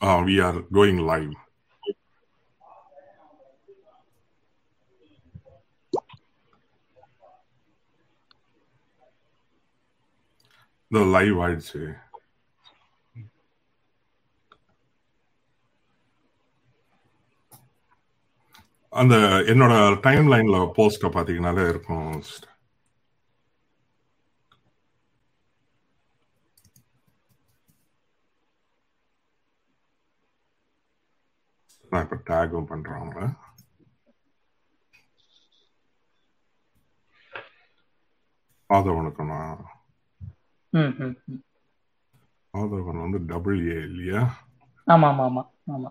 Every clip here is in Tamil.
Uh, we are going live. The live ஆயிடுச்சு அந்த என்னோட டைம் லைன்ல போஸ்ட பாத்தீங்கன்னாலே இருக்கும் நான் இப்ப டேகும் பண்றேன் அவங்கள ம் ம். ஆதவன் வந்து டபுள் ஏ இல்லையா? ஆமா ஆமா ஆமா ஆமா.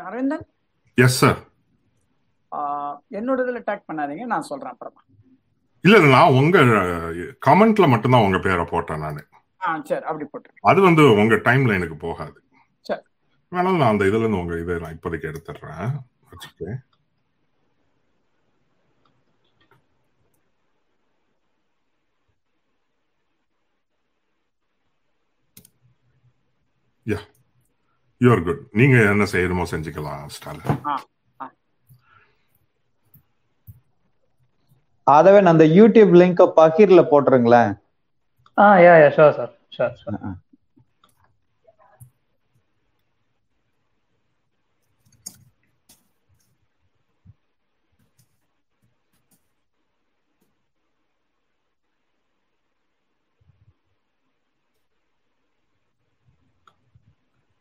அரவிந்தன்? எஸ் சார் ஆஹ் என்னோட இதுல டேக் பண்ணாதீங்க நான் சொல்றேன் அப்புறமா. இல்ல நான் உங்க கமெண்ட்ல மட்டும்தான் உங்க பேரை போட்டேன் நான். அப்படி போட்டு அது வந்து உங்க டைம் லைனுக்கு போகாது. வேணாலும் நான் அந்த இதுல இருந்து உங்க இதை நான் இப்போதைக்கு எடுத்துடுறேன். வச்சுட்டு யா யூஆர் குட் நீங்க என்ன செய்யணுமோ செஞ்சுக்கலாம் ஸ்டாலின். ஆதவன் அந்த யூடியூப் லிங்க பக்கீர்ல போட்டுருங்களேன். ஆ yeah yeah sure sir sure sure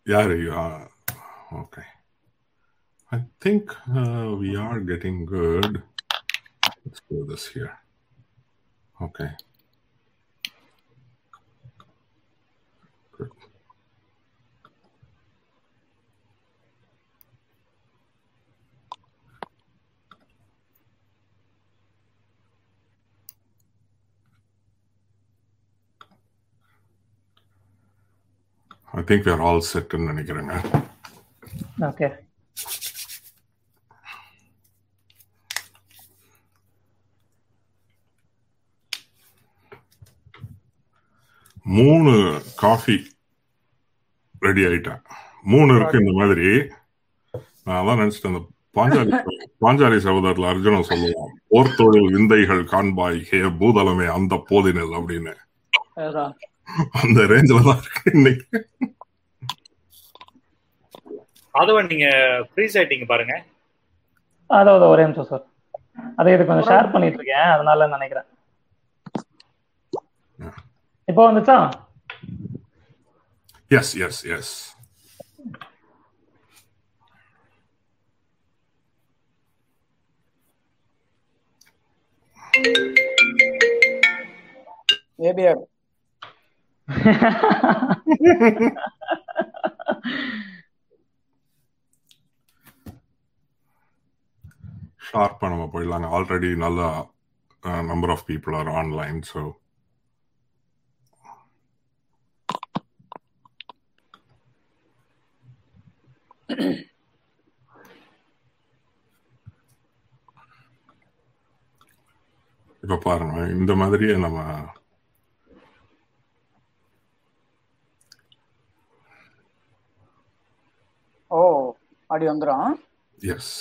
யாரு? Okay I think we are getting good Let's do this here. Okay. I think we are all set in Manikaranga. Okay. மூணு காஃபி ரெடி ஆயிட்டேன். மூணு இருக்கு இந்த மாதிரி. நான் அதான் நினைச்சிட்டேன் அந்த பாஞ்சாலி பாஞ்சாலி சகோதரர்ல அர்ஜுனன் சொல்லுவான் போர் தொழில் விந்தைகள் காண்பாய் ஹே பூதலமே அந்த போதினல் அப்படின்னு. அந்த ரேஞ்சில தான் இருக்கு இன்னைக்கு. அதுவன் நீங்க ஃப்ரீஸ் ஆயிட்டீங்க பாருங்க. அதாவது ஒரே நிமிஷம் சார் அதை இது கொஞ்சம் ஷேர் பண்ணிட்டு இருக்கேன். அதனால நினைக்கிறேன். இப்போ வந்துச்சா எஸ் எஸ் எஸ் ஏபிஆர் ஷார்ப்பா நம்ம போயிடலாங்க ஆல்ரெடி நல்ல number of people are online so இப்ப பாருங்க இந்த மாதிரியே நம்ம ஓ அப்படி வந்துடும் எஸ்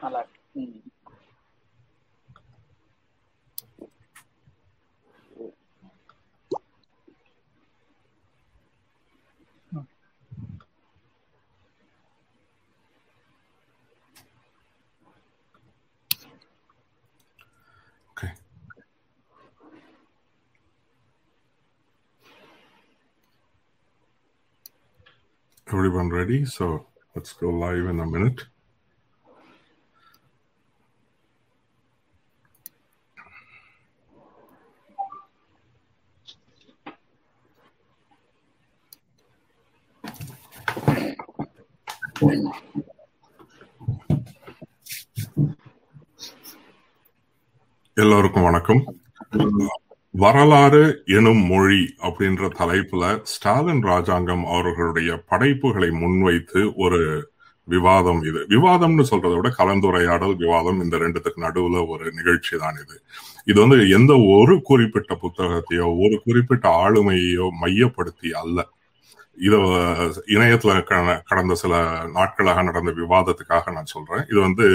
நல்லா இருக்கு Everyone ready? So let's go live in a minute. எல்லோருக்கும் வணக்கம் வரலாறு எனும் மொழி அப்படின்ற தலைப்புல ஸ்டாலின் ராஜாங்கம் அவர்களுடைய படைப்புகளை முன்வைத்து ஒரு விவாதம் இது. விவாதம்னு சொல்றதை விட கலந்துரையாடல் விவாதம் இந்த ரெண்டுத்துக்கு நடுவுல ஒரு நிகழ்ச்சி தான் இது. இது வந்து எந்த ஒரு குறிப்பிட்ட புத்தகத்தையோ ஒரு குறிப்பிட்ட ஆளுமையோ மையப்படுத்தி அல்ல. இத இணையத்துல கடந்த சில நாட்களாக நடந்த விவாதத்துக்காக நான் சொல்றேன். இது வந்து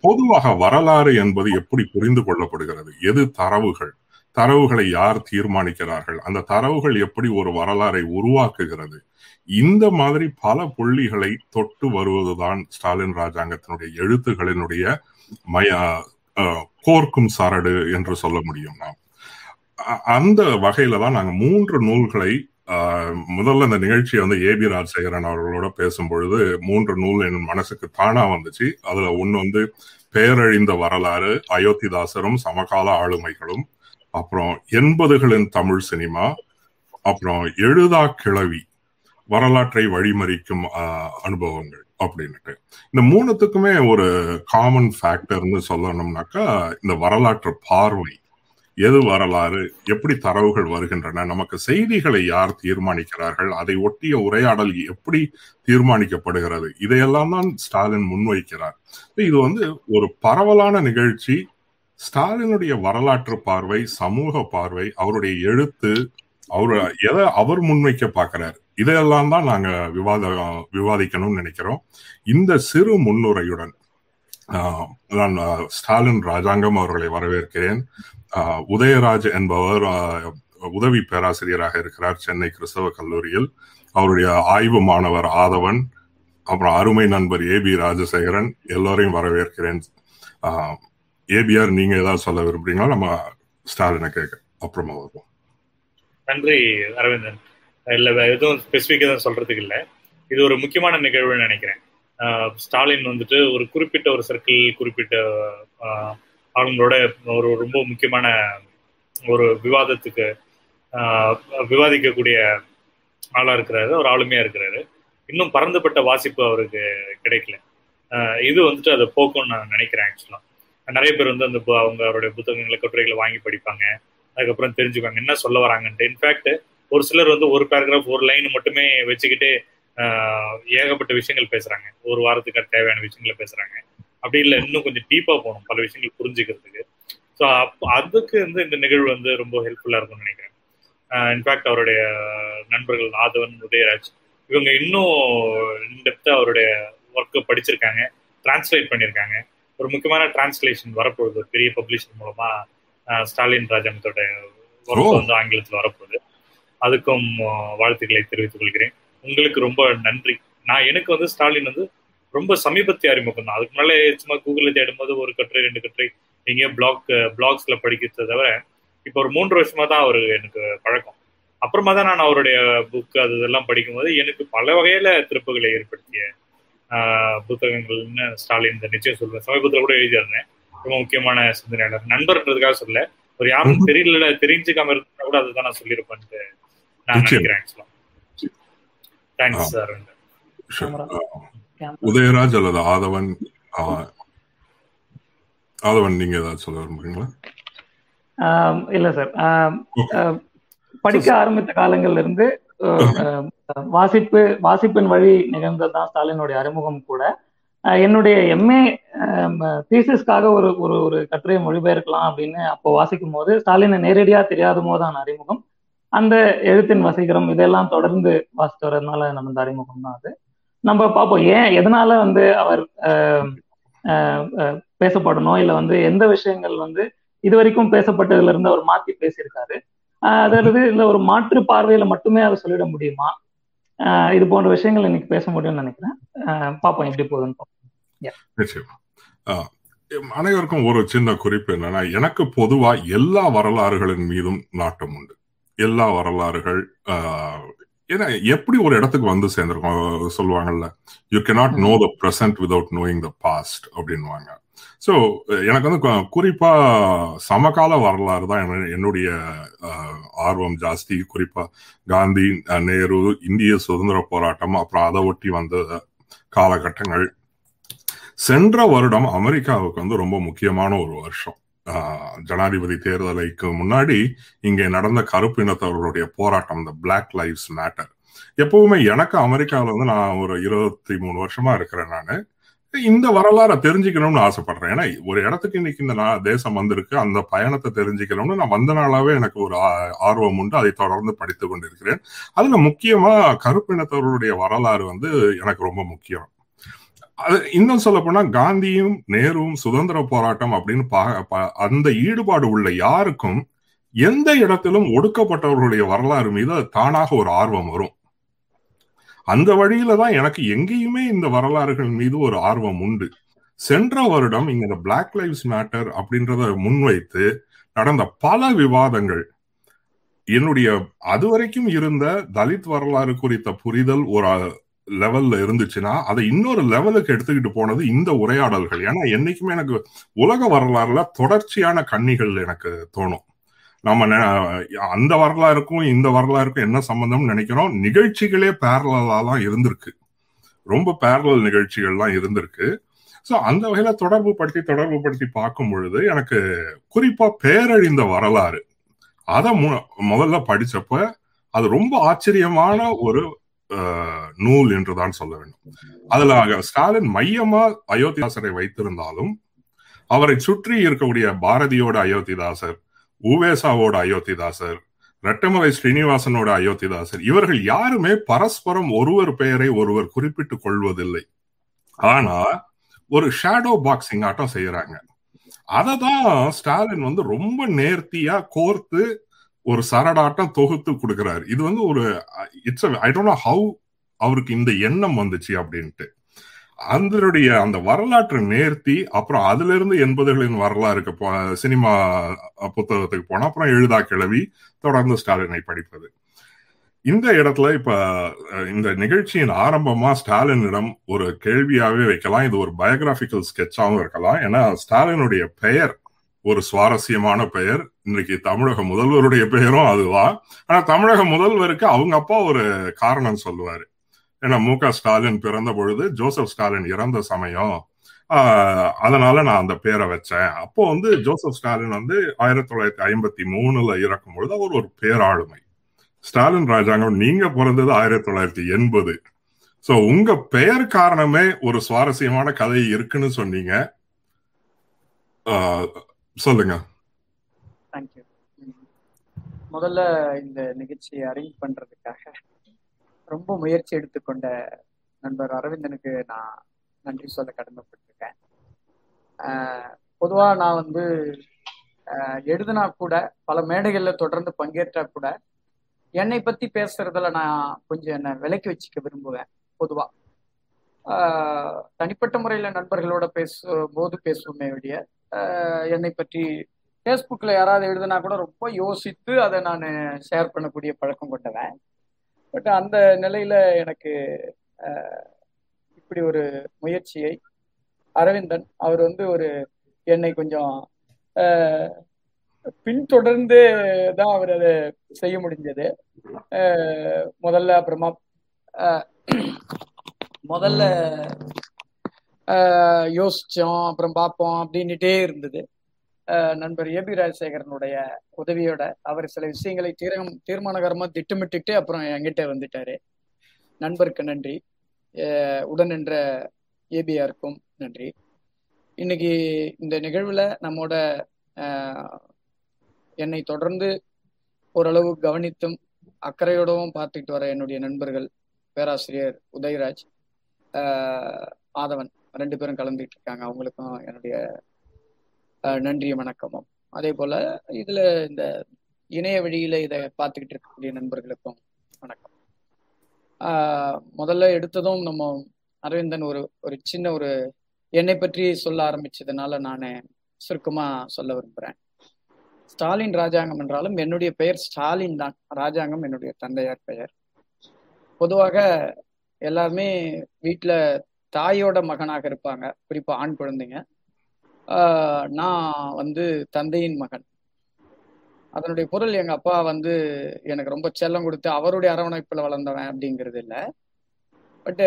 பொதுவாக வரலாறு என்பது எப்படி புரிந்து கொள்ளப்படுகிறது? எது தரவுகள்? தரவுகளை யார் தீர்மானிக்கிறார்கள்? அந்த தரவுகள் எப்படி ஒரு வரலாறை உருவாக்குகிறது? இந்த மாதிரி பல புள்ளிகளை தொட்டு வருவதுதான் ஸ்டாலின் ராஜாங்கத்தினுடைய எழுத்துகளினுடைய மய அஹ், கோர்க்கும் சரடு என்று சொல்ல முடியும் நாம். அ- அந்த வகையில தான் நாங்க மூன்று நூல்களை முதல்ல இந்த நிகழ்ச்சியை வந்து ஏபி ராஜசேகரன் அவர்களோட பேசும்பொழுது மூன்று நூல் என் மனசுக்கு தானா வந்துச்சு. அதுல ஒன்னு வந்து பெயரழிந்த வரலாறு அயோத்திதாசரும் சமகால ஆளுமைகளும் அப்புறம் எண்பதுகளின் தமிழ் சினிமா அப்புறம் எழுதா கிளவி வரலாற்றை வழிமறிக்கும் அனுபவங்கள் அப்படின்னுட்டு. இந்த மூணுத்துக்குமே ஒரு காமன் ஃபேக்டர்னு சொல்லணும்னாக்கா இந்த வரலாற்று பார்வை எது வரலாறு? எப்படி தரவுகள் வருகின்றன? நமக்கு செய்திகளை யார் தீர்மானிக்கிறார்கள்? அதை ஒட்டிய உரையாடல் எப்படி தீர்மானிக்கப்படுகிறது? இதையெல்லாம் தான் ஸ்டாலின் முன்வைக்கிறார். இது வந்து ஒரு பரவலான நிகழ்ச்சி. ஸ்டாலினுடைய வரலாற்று பார்வை சமூக பார்வை அவருடைய எழுத்து அவர் எதை அவர் முன்வைக்க பார்க்கிறார்? இதையெல்லாம் தான் நாங்க விவாத விவாதிக்கணும்னு நினைக்கிறோம். இந்த சிறு முன்னுரையுடன் ஆஹ், நான் ஸ்டாலின் ராஜாங்கம் அவர்களை வரவேற்கிறேன். உதயராஜ் என்பவர் உதவி பேராசிரியராக இருக்கிறார் சென்னை கிறிஸ்தவ கல்லூரியில். அவருடைய ஆய்வு மாணவர் ஆதவன் அப்புறம் அருமை நண்பர் ஏ பி ராஜசேகரன் எல்லோரையும் வரவேற்கிறேன். ஏபிஆர் நீங்க ஏதாவது சொல்ல விரும்புறீங்களா? நம்ம ஸ்டாலினை கேட்க அப்புறமா வருவோம். நன்றி அரவிந்தன். இல்ல வேற எதுவும் ஸ்பெசிஃபிக் எதுவும் சொல்றதுக்கு இல்ல. இது ஒரு முக்கியமான நிகழ்வுன்னு நினைக்கிறேன். ஆஹ் ஸ்டாலின் வந்துட்டு ஒரு குறிப்பிட்ட ஒரு சர்க்கிள் குறிப்பிட்ட அவங்களோட ஒரு ரொம்ப முக்கியமான ஒரு விவாதத்துக்கு ஆஹ் விவாதிக்கக்கூடிய ஆளா இருக்கிறாரு ஒரு ஆளுமையா இருக்கிறாரு. இன்னும் பறந்துபட்ட வாசிப்பு அவருக்கு கிடைக்கல. ஆஹ் இது வந்துட்டு அதை போக்கும்னு நான் நினைக்கிறேன் ஆக்சுவலா நிறைய பேர் வந்து அந்த அவங்க அவருடைய புத்தகங்களை கட்டுரைகளை வாங்கி படிப்பாங்க. அதுக்கப்புறம் தெரிஞ்சுக்குவாங்க என்ன சொல்ல வராங்கன்ட்டு. இன்ஃபேக்ட் ஒரு சிலர் வந்து ஒரு பேராகிராஃப் ஒரு லைன் மட்டுமே வச்சுக்கிட்டு ஆஹ், ஏகப்பட்ட விஷயங்கள் பேசுறாங்க. ஒரு வாரத்துக்கு தேவையான விஷயங்களை பேசுறாங்க. அப்படி இல்லை இன்னும் கொஞ்சம் டீப்பா போகணும் பல விஷயங்கள் புரிஞ்சுக்கிறதுக்கு. ஸோ அதுக்கு வந்து இந்த நிகழ்வு வந்து ரொம்ப ஹெல்ப்ஃபுல்லா இருக்கும்னு நினைக்கிறேன். இன்ஃபேக்ட் அவருடைய நண்பர்கள் ஆதவன் உதயராஜ் இவங்க இன்னும் இன்டெப்தா அவருடைய ஒர்க்கை படிச்சிருக்காங்க டிரான்ஸ்லேட் பண்ணியிருக்காங்க ஒரு முக்கியமான டிரான்ஸ்லேஷன் வரப்போகுது ஒரு பெரிய பப்ளிஷர் மூலமா ஆஹ், ஸ்டாலின் ராஜாங்கத்தோட ஒர்க். வந்து ஆங்கிலத்தில் வரப்போகுது. அதுக்கும் ஆஹ், வாழ்த்துக்களை தெரிவித்துக் கொள்கிறேன். உங்களுக்கு ரொம்ப நன்றி. நான் எனக்கு வந்து ஸ்டாலின் வந்து ரொம்ப சமீபத்திய அறிமுகம் தான். அதுக்கு முன்னாலே சும்மா கூகுளில் தேடும்போது ஒரு கட்டுரை ரெண்டு கட்டுரை எங்கேயோ பிளாக் பிளாக்ஸ்ல படிக்கிறத தவிர இப்போ ஒரு மூன்று வருஷமா தான் அவர் எனக்கு பழக்கம். அப்புறமா தான் நான் அவருடைய புக் அது இதெல்லாம் படிக்கும்போது எனக்கு பல வகையில திருப்புகளை ஏற்படுத்திய ஆஹ், புத்தகங்கள்னு ஸ்டாலின் இந்த நிச்சயம் சொல்லுவேன் சமீபத்தில் கூட எழுதியிருந்தேன். ரொம்ப முக்கியமான சிந்தனையாளர். நண்பர்ன்றதுக்காக சொல்ல ஒரு யாரும். தெரியல தெரிஞ்சுக்காம இருந்தா கூட அதுதான் நான் சொல்லியிருப்பேன்ட்டு நான். நினைக்கிறேன். தேங்க்ஸ் அரவிந்த் உதயராஜ் அல்லது ஆதவன் ஆதவன் நீங்க ஏதாவது சொல்ல விரும்புறீங்களா? இல்ல சார். படிக்க ஆரம்பித்த காலங்கள்ல இருந்து வாசிப்பு வாசிப்பின் வழி நிகழ்ந்ததுதான் ஸ்டாலினுடைய அறிமுகம் கூட. என்னுடைய எம்ஏ தீசிஸ்க்காக ஒரு ஒரு ஒரு கட்டுரையை மொழிபெயர்க்கலாம் அப்படின்னு அப்போ வாசிக்கும் போது ஸ்டாலினை நேரடியா தெரியாத போதான அறிமுகம். அந்த எழுத்தின் வசீகரம் இதெல்லாம் தொடர்ந்து வாசித்து வரதுனால நம்ம இந்த அறிமுகம் தான் அது. நம்ம பார்ப்போம். ஏன்? எதனால வந்து அவர் பேசப்படணும்? இல்ல வந்து எந்த விஷயங்கள் வந்து இது வரைக்கும் பேசப்பட்டதுல இருந்து அவர் மாத்தி பேசியிருக்காரு. அதாவது இல்ல ஒரு மாற்று பார்வையில மட்டுமே அதை சொல்லிட முடியுமா? ஆஹ் இது போன்ற விஷயங்கள் இன்னைக்கு பேச முடியும்னு நினைக்கிறேன். ஆஹ் பார்ப்போம் எப்படி போகுதுன்னு ஆஹ், அனைவருக்கும் ஒரு சின்ன குறிப்பு என்னன்னா எனக்கு பொதுவா எல்லா வரலாறுகளின் மீதும் நாட்டம் உண்டு. எல்லா வரலாறுகள் ஆஹ், ஏன்னா எப்படி ஒரு இடத்துக்கு வந்து சேர்ந்திருக்கோம் சொல்லுவாங்கல்ல you cannot know the present without knowing the past அப்படின்வாங்க ஸோ எனக்கு வந்து குறிப்பா சமகால வரலாறு தான் என்ன- என்னுடைய ஆஹ், ஆர்வம் ஜாஸ்தி. குறிப்பா காந்தி நேரு இந்திய சுதந்திர போராட்டம் அப்புறம் அதை ஒட்டி வந்த காலகட்டங்கள். சென்ற வருடம் அமெரிக்காவுக்கு வந்து ரொம்ப முக்கியமான ஒரு வருஷம். ஜனாதிபதி தேர்தலைக்கு முன்னாடி இங்கே நடந்த கருப்பு இனத்தவர்களுடைய போராட்டம் இந்த பிளாக் லைவ்ஸ் மேட்டர் எப்பவுமே எனக்கு அமெரிக்காவில் வந்து நான் ஒரு இருபத்தி மூணு வருஷமா இருக்கிறேன் நான். இந்த வரலாறை தெரிஞ்சுக்கணும்னு ஆசைப்படுறேன். ஏன்னா ஒரு இடத்துக்கு இன்னைக்கு இந்த நான் தேசம் வந்திருக்கு. அந்த பயணத்தை தெரிஞ்சுக்கணும்னு நான் வந்த நாளாவே எனக்கு ஒரு ஆ- ஆர்வம் உண்டு. அதை தொடர்ந்து படித்து கொண்டிருக்கிறேன். அதுல முக்கியமா கருப்பினத்தவர்களுடைய வரலாறு வந்து எனக்கு ரொம்ப முக்கியம். இன்னும் சொல்ல போனா காந்தியும் நேருவும் சுதந்திர போராட்டம் அப்படின்னு அந்த ஈடுபாடு உள்ள யாருக்கும் எந்த இடத்திலும் ஒடுக்கப்பட்டவர்களுடைய வரலாறு மீது தானாக ஒரு ஆர்வம் வரும். அந்த வழியில தான் எனக்கு எங்கேயுமே இந்த வரலாறுகள் மீது ஒரு ஆர்வம் உண்டு. சென்ற வருடம் இங்க இந்த பிளாக் லைவ்ஸ் மேட்டர் அப்படின்றத முன்வைத்து நடந்த பல விவாதங்கள் என்னுடைய அதுவரைக்கும் இருந்த தலித் வரலாறு குறித்த புரிதல் ஒரு லெவல்ல இருந்துச்சுன்னா அதை இன்னொரு லெவலுக்கு எடுத்துக்கிட்டு போனது இந்த உரையாடல்கள். ஏன்னா என்னைக்குமே எனக்கு உலக வரலாறுல தொடர்ச்சியான கண்ணிகள் எனக்கு தோணும். நம்ம நெ- அந்த வரலாறுக்கும் இந்த வரலாறுக்கும் என்ன சம்பந்தம்னு நினைக்கிறோம்? நிகழ்ச்சிகளே பேரலாம் தான் இருந்திருக்கு. ரொம்ப பேரலல் நிகழ்ச்சிகள்லாம் இருந்திருக்கு. ஸோ அந்த வகையில தொடர்பு படுத்தி தொடர்பு படுத்தி பார்க்கும் பொழுது எனக்கு குறிப்பா பேரழிந்த வரலாறு. அதை மு- முதல்ல படிச்சப்ப அது ரொம்ப ஆச்சரியமான ஒரு நூல் என்றுதான் சொல்ல வேண்டும். அதுல ஸ்டாலின் மையமா அயோத்திதாசரை வைத்திருந்தாலும் அவரை சுற்றி இருக்கக்கூடிய பாரதியோட அயோத்திதாசர் உவேசாவோட அயோத்திதாசர் ரெட்டமலை ஸ்ரீனிவாசனோட அயோத்திதாசர் இவர்கள் யாருமே பரஸ்பரம் ஒருவர் பெயரை ஒருவர் குறிப்பிட்டுக் கொள்வதில்லை. ஆனா ஒரு ஷேடோ பாக்ஸிங் ஆட்டம் செய்யறாங்க. அதை தான் ஸ்டாலின் வந்து ரொம்ப நேர்த்தியா கோர்த்து ஒரு சரடாட்டம் தொகுத்து கொடுக்கிறாரு. இது வந்து ஒரு it's I don't know how அவருக்கு இந்த எண்ணம் வந்துச்சு அப்படின்ட்டு. அதனுடைய அந்த வரலாற்று நேர்த்தி அப்புறம் அதுல இருந்து எண்பதுகளின் வரலாறுக்கு போ சினிமா புத்தகத்துக்கு போனா அப்புறம் எழுதா கிளவி தொடர்ந்து ஸ்டாலினை படிப்பது. இந்த இடத்துல இப்ப இந்த நிகழ்ச்சியின் ஆரம்பமா ஸ்டாலினிடம் ஒரு கேள்வியாவே வைக்கலாம். இது ஒரு பயோகிராபிக்கல் ஸ்கெட்சாவும் இருக்கலாம். ஏன்னா ஸ்டாலினுடைய பெயர் ஒரு சுவாரஸ்யமான பெயர். இன்னைக்கு தமிழக முதல்வருடைய பெயரும் அதுதான். ஆனா தமிழக முதல்வருக்கு அவங்க அப்பா ஒரு காரணம் சொல்லுவாரு. ஏன்னா மு க ஸ்டாலின் பிறந்த பொழுது ஜோசப் ஸ்டாலின் இறந்த சமயம். ஆஹ், அதனால நான் அந்த பேரை வச்சேன். அப்போ வந்து ஜோசப் ஸ்டாலின் வந்து ஆயிரத்தி தொள்ளாயிரத்தி ஐம்பத்தி மூணுல இறக்கும் பொழுது அவர் ஒரு பேராளுமை. ஸ்டாலின் ராஜாங்கம் நீங்க பிறந்தது ஆயிரத்தி தொள்ளாயிரத்தி எண்பது. சோ உங்க பெயர் காரணமே ஒரு சுவாரஸ்யமான கதை இருக்குன்னு சொன்னீங்க. ஆஹ், சொல்லுங்க. தேங்க்யூ முதல்ல இந்த நிகழ்ச்சியை அரேஞ்ச் பண்றதுக்காக ரொம்ப முயற்சி எடுத்துக்கொண்ட நண்பர் அரவிந்தனுக்கு நான் நன்றி சொல்ல கடமைப்பட்டிருக்கேன். ஆஹ் பொதுவா நான் வந்து ஆஹ் எழுதுனா கூட பல மேடைகள்ல தொடர்ந்து பங்கேற்றா கூட என்னை பத்தி பேசுறதுல நான் கொஞ்சம் என்ன விலக்கி வச்சுக்க விரும்புவேன் பொதுவா. ஆஹ் தனிப்பட்ட முறையில நண்பர்களோட பேசும் போது பேசுவோமே ஒழிய என்னை பற்றி ஃபேஸ்புக்கில் யாராவது எழுதுனா கூட ரொம்ப யோசித்து அதை நான் ஷேர் பண்ணக்கூடிய பழக்கம் கொண்டவன். பட் அந்த நிலையில் எனக்கு இப்படி ஒரு முயற்சியை அரவிந்தன் அவர் வந்து ஒரு என்னை கொஞ்சம் பின்தொடர்ந்து தான் அவர் அதை செய்ய முடிஞ்சது. முதல்ல அப்புறமா முதல்ல யோசிச்சோம் அப்புறம் பார்ப்போம் அப்படின்னுட்டே இருந்தது. நண்பர் நண்பர் ஏபி ராஜசேகரனுடைய உதவியோட அவர் சில விஷயங்களை தீரம் தீர்மானகரமா திட்டமிட்டுட்டு அப்புறம் என்கிட்ட வந்துட்டாரு. நண்பருக்கு நன்றி. உடனின்ற உடன் நின்ற ஏபிஆருக்கும் நன்றி. இன்னைக்கு இந்த நிகழ்வுல நம்மோட என்னை தொடர்ந்து ஓரளவு கவனித்தும் அக்கறையோடவும் பார்த்துக்கிட்டு வர என்னுடைய நண்பர்கள் பேராசிரியர் உதயராஜ் ஆதவன். ரெண்டு பேரும் கலந்துட்டு இருக்காங்க அவங்களுக்கும் என்னுடைய அஹ் வணக்கமும். அதே போல இதுல இந்த இணைய வழியில இதை பார்த்துக்கிட்டு இருக்கக்கூடிய நண்பர்களுக்கும் வணக்கம். ஆஹ் முதல்ல எடுத்ததும் நம்ம அரவிந்தன் ஒரு ஒரு சின்ன ஒரு என்னை பற்றி சொல்ல ஆரம்பிச்சதுனால நான் சுருக்கமா சொல்ல விரும்புறேன். ஸ்டாலின் ராஜாங்கம் என்றாலும் என்னுடைய பெயர் ஸ்டாலின் தான். ராஜாங்கம் என்னுடைய தந்தையார் பெயர். பொதுவாக எல்லாருமே வீட்டுல தாயோட மகனாக இருப்பாங்க. குறிப்பா ஆண் குழந்தைங்க. நான் வந்து தந்தையின் மகன். அதனுடைய பொருள் எங்க அப்பா வந்து எனக்கு ரொம்ப செல்லம் கொடுத்து அவருடைய அரவணைப்பில் வளர்ந்தவன் அப்படிங்கிறது இல்லை. பட்டு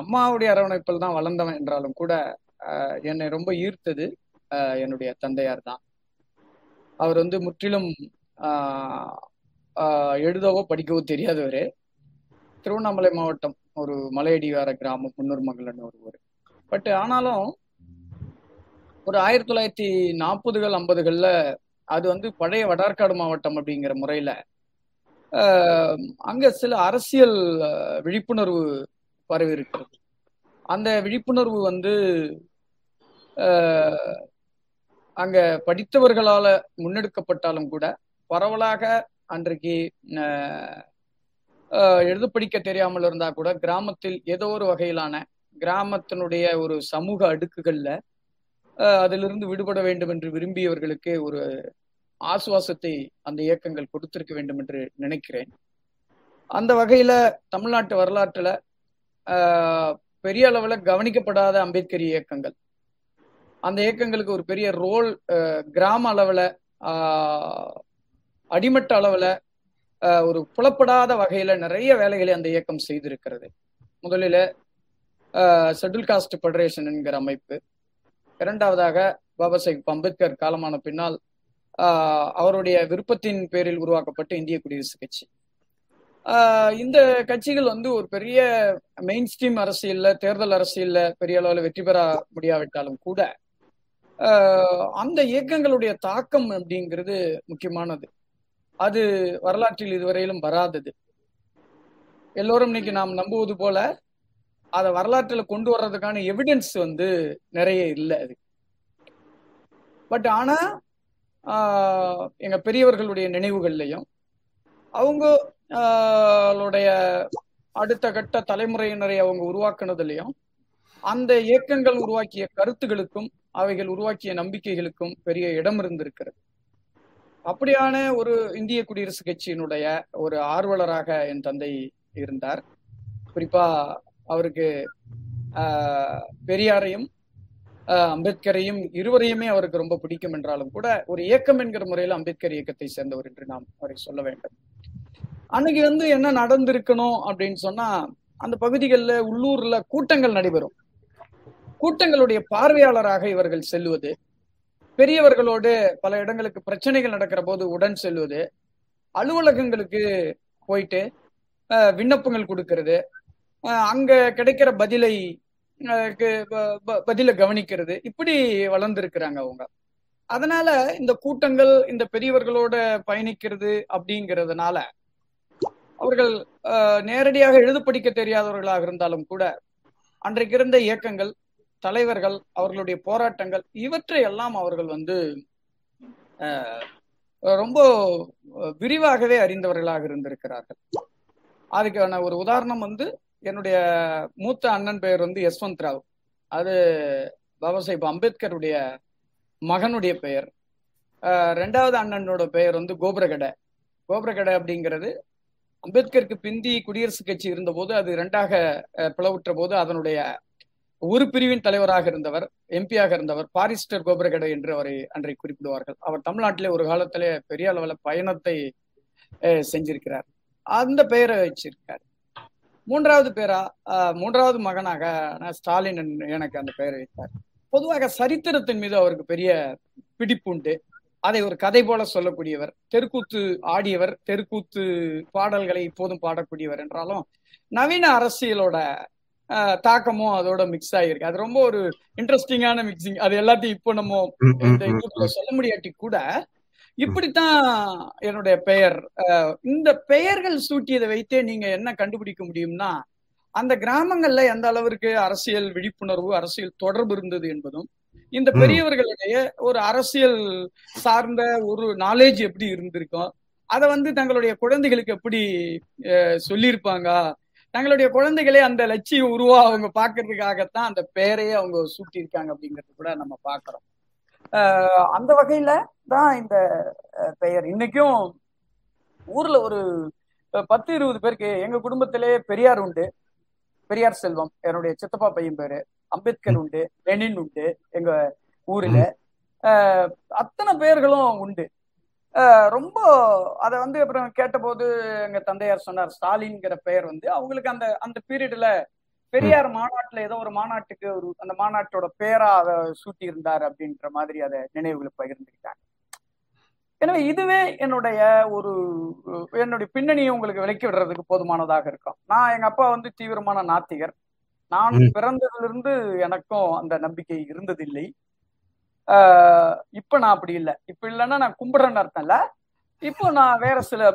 அம்மாவுடைய அரவணைப்பில் தான் வளர்ந்தவன் என்றாலும் கூட என்னை ரொம்ப ஈர்த்தது என்னுடைய தந்தையார் தான். அவர் வந்து முற்றிலும் எழுதவோ படிக்கவோ தெரியாதவர். திருவண்ணாமலை மாவட்டம் ஒரு மலையடிவார கிராமம் முன்னூர்மங்கலன்னு ஒரு ஊர். பட் ஆனாலும் ஒரு ஆயிரத்தி தொள்ளாயிரத்தி நாற்பதுகள் ஐம்பதுகள்ல அது வந்து பழைய வடார்காடு மாவட்டம் அப்படிங்கிற முறையில ஆஹ், அங்க சில அரசியல் விழிப்புணர்வு பரவி இருக்கிறது அந்த விழிப்புணர்வு வந்து ஆஹ், அங்க படித்தவர்களால முன்னெடுக்கப்பட்டாலும் கூட பரவலாக அன்றைக்கு எழுத படிக்க தெரியாமல் இருந்தா கூட கிராமத்தில் ஏதோ ஒரு வகையிலான கிராமத்தினுடைய ஒரு சமூக அடுக்குகள்ல அதிலிருந்து விடுபட வேண்டும் என்று விரும்பியவர்களுக்கு ஒரு ஆசுவாசத்தை அந்த இயக்கங்கள் கொடுத்திருக்க வேண்டும் என்று நினைக்கிறேன். அந்த வகையில தமிழ்நாட்டு வரலாற்றுல பெரிய அளவுல கவனிக்கப்படாத அம்பேத்கர் இயக்கங்கள். அந்த இயக்கங்களுக்கு ஒரு பெரிய ரோல் கிராம அளவுல அடிமட்ட அளவுல ஒரு புலப்படாத வகையில நிறைய வேலைகளை அந்த இயக்கம் செய்திருக்கிறது. முதலில ஷெட்யூல் காஸ்ட் ஃபெடரேஷன் என்கிற அமைப்பு. இரண்டாவதாக பாபா சாஹிப் அம்பேத்கர் காலமான பின்னால் ஆஹ், அவருடைய விருப்பத்தின் பேரில் உருவாக்கப்பட்ட இந்திய குடியரசு கட்சி. ஆஹ், இந்த கட்சிகள் வந்து ஒரு பெரிய மெயின் ஸ்ட்ரீம் அரசியல்ல தேர்தல் அரசியல்ல பெரிய அளவில் வெற்றி பெற முடியாவிட்டாலும் கூட ஆஹ், அந்த இயக்கங்களுடைய தாக்கம் அப்படிங்கிறது முக்கியமானது. அது வரலாற்றில் இதுவரையிலும் வராதது. எல்லோரும் இன்னைக்கு நாம் நம்புவது போல அதை வரலாற்றுல கொண்டு வர்றதுக்கான எவிடன்ஸ் வந்து நிறைய இல்லை அது. பட் ஆனா ஆஹ், எங்க பெரியவர்களுடைய நினைவுகள்லையும் அவங்க ஆஹ், அடுத்த கட்ட தலைமுறையினரை அவங்க உருவாக்குனதுலயும் அந்த இயக்கங்கள் உருவாக்கிய கருத்துகளுக்கும் அவைகள் உருவாக்கிய நம்பிக்கைகளுக்கும் பெரிய இடம் இருந்திருக்கிறது. அப்படியான ஒரு இந்திய குடியரசு கட்சியினுடைய ஒரு ஆர்வலராக என் தந்தை இருந்தார். குறிப்பா அவருக்கு ஆஹ், பெரியாரையும் அம்பேத்கரையும் இருவரையுமே அவருக்கு ரொம்ப பிடிக்கும் என்றாலும் கூட ஒரு இயக்கம் என்கிற முறையில் அம்பேத்கர் இயக்கத்தை சேர்ந்தவர் என்று நாம் அவரை சொல்ல வேண்டும். அன்னைக்கு வந்து என்ன நடந்திருக்கணும் அப்படின்னு சொன்னா அந்த பகுதிகளில் உள்ளூர்ல கூட்டங்கள் நடைபெறும். கூட்டங்களுடைய பார்வையாளராக இவர்கள் செல்வது பெரியவர்களோடு பல இடங்களுக்கு பிரச்சனைகள் நடக்கிற போது உடன் செல்வது அலுவலகங்களுக்கு போயிட்டு அஹ், விண்ணப்பங்கள் கொடுக்கறது அஹ், அங்க கிடைக்கிற பதிலை அஹ், கவனிக்கிறது இப்படி வளர்ந்துருக்கிறாங்க அவங்க. அதனால இந்த கூட்டங்கள் இந்த பெரியவர்களோட பயணிக்கிறது அப்படிங்கிறதுனால அவர்கள் அஹ், நேரடியாக எழுத படிக்க தெரியாதவர்களாக இருந்தாலும் கூட அன்றைக்கு இருந்த இயக்கங்கள் தலைவர்கள் அவர்களுடைய போராட்டங்கள் இவற்றை எல்லாம் அவர்கள் வந்து ரொம்ப விரிவாகவே அறிந்தவர்களாக இருந்திருக்கிறார்கள். அதுக்கான ஒரு உதாரணம் வந்து என்னுடைய மூத்த அண்ணன் பெயர் வந்து யஸ்வந்த் ராவ். அது பாபா சாஹிப் அம்பேத்கருடைய மகனுடைய பெயர். அஹ், ரெண்டாவது அண்ணனோட பெயர் வந்து கோபுரகடை. கோபுரகடை அப்படிங்கிறது அம்பேத்கருக்கு பிந்தி குடியரசுக் கட்சி இருந்தபோது அது ரெண்டாக பிளவுற்ற போது அதனுடைய ஒரு பிரிவின் தலைவராக இருந்தவர் எம்பியாக இருந்தவர் பாரிஸ்டர் கோபுரகடை என்று அவரை அன்றை குறிப்பிடுவார்கள். அவர் தமிழ்நாட்டிலே ஒரு காலத்திலே பெரிய அளவில் பயணத்தை செஞ்சிருக்கிறார். அந்த பெயரை வச்சிருக்கார். மூன்றாவது பேரா மூன்றாவது மகனாக ஸ்டாலின் எனக்கு அந்த பெயரை வைத்தார். பொதுவாக சரித்திரத்தின் மீது அவருக்கு பெரிய பிடிப்புண்டு. அதை ஒரு கதை போல சொல்லக்கூடியவர் தெருக்கூத்து ஆடியவர் தெருக்கூத்து பாடல்களை இப்போதும் பாடக்கூடியவர் என்றாலும் நவீன அரசியலோட தாக்கமும் அதோட மிக்ஸ் ஆகியிருக்கு அது ரொம்ப ஒரு இன்ட்ரெஸ்டிங்கான மிக்சிங் அது எல்லாத்தையும் இப்போ நம்ம இந்த. சொல்ல முடியாட்டி கூட இப்படித்தான் என்னுடைய பெயர் இந்த பெயர்கள் சூட்டியதை வைத்தே நீங்க என்ன கண்டுபிடிக்க முடியும்னா அந்த கிராமங்கள்ல எந்த அளவிற்கு அரசியல் விழிப்புணர்வு அரசியல் தொடர்பு இருந்தது என்பதும் இந்த. பெரியவர்களிடையே ஒரு அரசியல் சார்ந்த ஒரு நாலேஜ் எப்படி இருந்திருக்கும் அதை வந்து தங்களுடைய குழந்தைகளுக்கு எப்படி சொல்லியிருப்பாங்க தங்களுடைய குழந்தைகளே அந்த லட்சிய உருவா அவங்க பாக்குறதுக்காகத்தான் அந்த பெயரையே அவங்க சூட்டியிருக்காங்க அப்படிங்கறது கூட நம்ம பாக்குறோம். அந்த வகையில தான் இந்த பெயர். இன்னைக்கும் ஊர்ல ஒரு பத்து இருபது பேருக்கு எங்க குடும்பத்திலே பெரியார் உண்டு. பெரியார் செல்வம் என்னுடைய சித்தப்பா பையன் பேரு. அம்பேத்கர் உண்டு லெனின் உண்டு எங்க ஊர்ல. அத்தனை பெயர்களும் உண்டு. ரொம்ப அதை வந்து அப்புறம் கேட்டபோது எங்க தந்தையார் சொன்னார் ஸ்டாலின்ங்கிற பெயர் வந்து அவங்களுக்கு அந்த அந்த பீரியட்ல பெரியார் மாநாட்டுல ஏதோ ஒரு மாநாட்டுக்கு ஒரு அந்த மாநாட்டோட பேரா அதை சூட்டி இருந்தார் அப்படின்ற மாதிரி அதை நினைவுகளை பகிர்ந்துக்கிட்டாங்க. எனவே இதுவே என்னுடைய ஒரு என்னுடைய பின்னணியை உங்களுக்கு விளக்கி விடுறதுக்கு போதுமானதாக இருக்கும். நான் எங்க அப்பா வந்து தீவிரமான நாத்திகர். நான். பிறந்ததிலிருந்து எனக்கும் அந்த நம்பிக்கை இருந்ததில்லை. இப்ப நான் அப்படி இல்லை. இப்ப இல்லைன்னா நான் கும்பிடுறேன்னு அர்த்தம் இல்ல இப்போ நான் வேற சில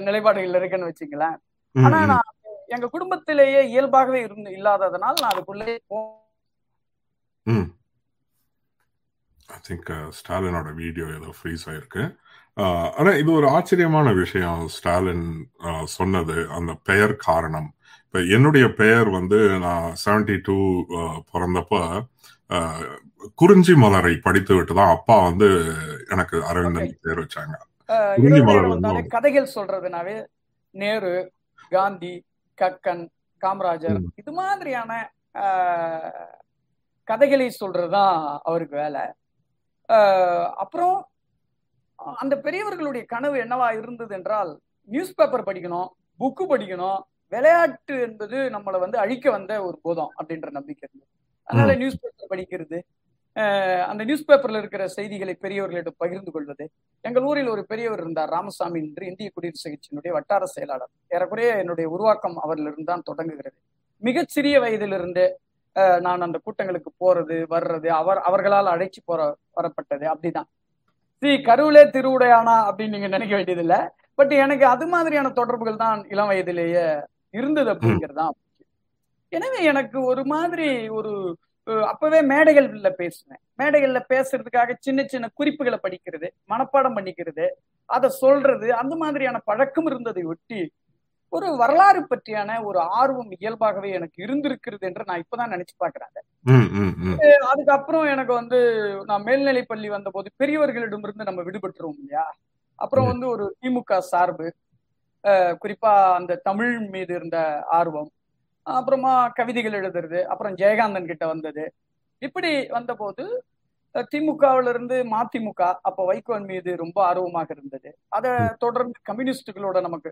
நிலைப்பாடுகள் இருக்கேன்னு வச்சுங்களேன். ஆனா. நான் எங்க குடும்பத்திலேயே இயல்பாகவே இருந்து இல்லாததுனால நான் அதுக்குள்ளே ஐ திங்க் ஸ்டாலினோட வீடியோ ஏதோ ஃப்ரீஸ் ஆயிருக்கு. ஆனா இது ஒரு ஆச்சரியமான விஷயம். ஸ்டாலின் சொன்னது அந்த பெயர் காரணம். இப்ப என்னுடைய பெயர் வந்து நான் செவன்டி டூ பிறந்தப்ப குறிஞ்சி மலரை படித்து விட்டு தான் அப்பா வந்து எனக்கு அரவிந்தன் பேர் வச்சாங்க. குறிஞ்சி மலர் வந்து கதைகள் சொல்றதுனாவே நேரு காந்தி கக்கன் காமராஜர். இது மாதிரியான கதைகளை சொல்றதுதான் அவருக்கு வேலை. ஆஹ், அப்புறம் அந்த பெரியவர்களுடைய கனவு என்னவா இருந்தது என்றால் நியூஸ் பேப்பர் படிக்கணும் புக்கு படிக்கணும் விளையாட்டு என்பது நம்மளை வந்து அழிக்க வந்த ஒரு போதம் அப்படின்ற நம்பிக்கை இருந்தது. அதனால நியூஸ் பேப்பர் படிக்கிறது. அந்த நியூஸ் பேப்பர்ல இருக்கிற செய்திகளை பெரியவர்களிடம் பகிர்ந்து கொள்வது. எங்கள் ஊரில் ஒரு பெரியவர் இருந்தார் ராமசாமி என்று இந்திய குடியரசு கட்சியினுடைய வட்டார செயலாளர். ஏறக்குறைய என்னுடைய உருவாக்கம் அவரிலிருந்து தான் தொடங்குகிறது. மிகச் சிறிய வயதிலிருந்து நான் அந்த கூட்டங்களுக்கு போறது வர்றது அவர் அவர்களால் அழைச்சி போற வரப்பட்டது. அப்படிதான். ஸ்ரீ கருவிலே திருவுடையானா அப்படின்னு நீங்க நினைக்க வேண்டியதில்ல. பட் எனக்கு அது மாதிரியான தொடர்புகள் தான் இளம் வயதிலேயே இருந்தது அப்படிங்கிறதுதான். எனவே எனக்கு ஒரு மாதிரி ஒரு அப்பவே மேடைகள்ல பேசுவேன் மேடைகள்ல பேசுறதுக்காக சின்ன சின்ன குறிப்புகளை படிக்கிறது மனப்பாடம் பண்ணிக்கிறது அதை சொல்றது அந்த மாதிரியான பழக்கம் இருந்ததை ஒட்டி ஒரு வரலாறு பற்றியான ஒரு ஆர்வம் இயல்பாகவே எனக்கு இருந்திருக்கிறது என்று நான் இப்பதான் நினைச்சு பாக்குறேன். அதுக்கப்புறம் எனக்கு வந்து நான் மேல்நிலை பள்ளி வந்தபோது பெரியவர்களிடமிருந்து நம்ம விடுபட்டுருவோம் இல்லையா அப்புறம். வந்து ஒரு திமுக சார்பு குறிப்பா அந்த தமிழ் மீது இருந்த ஆர்வம் அப்புறமா கவிதைகள் எழுதுறது அப்புறம் ஜெயகாந்தன் கிட்ட வந்தது. இப்படி வந்தபோது திமுகவுல இருந்து மதிமுக அப்ப வைகோன் மீது ரொம்ப ஆர்வமாக இருந்தது. அதை தொடர்ந்து கம்யூனிஸ்டுகளோட நமக்கு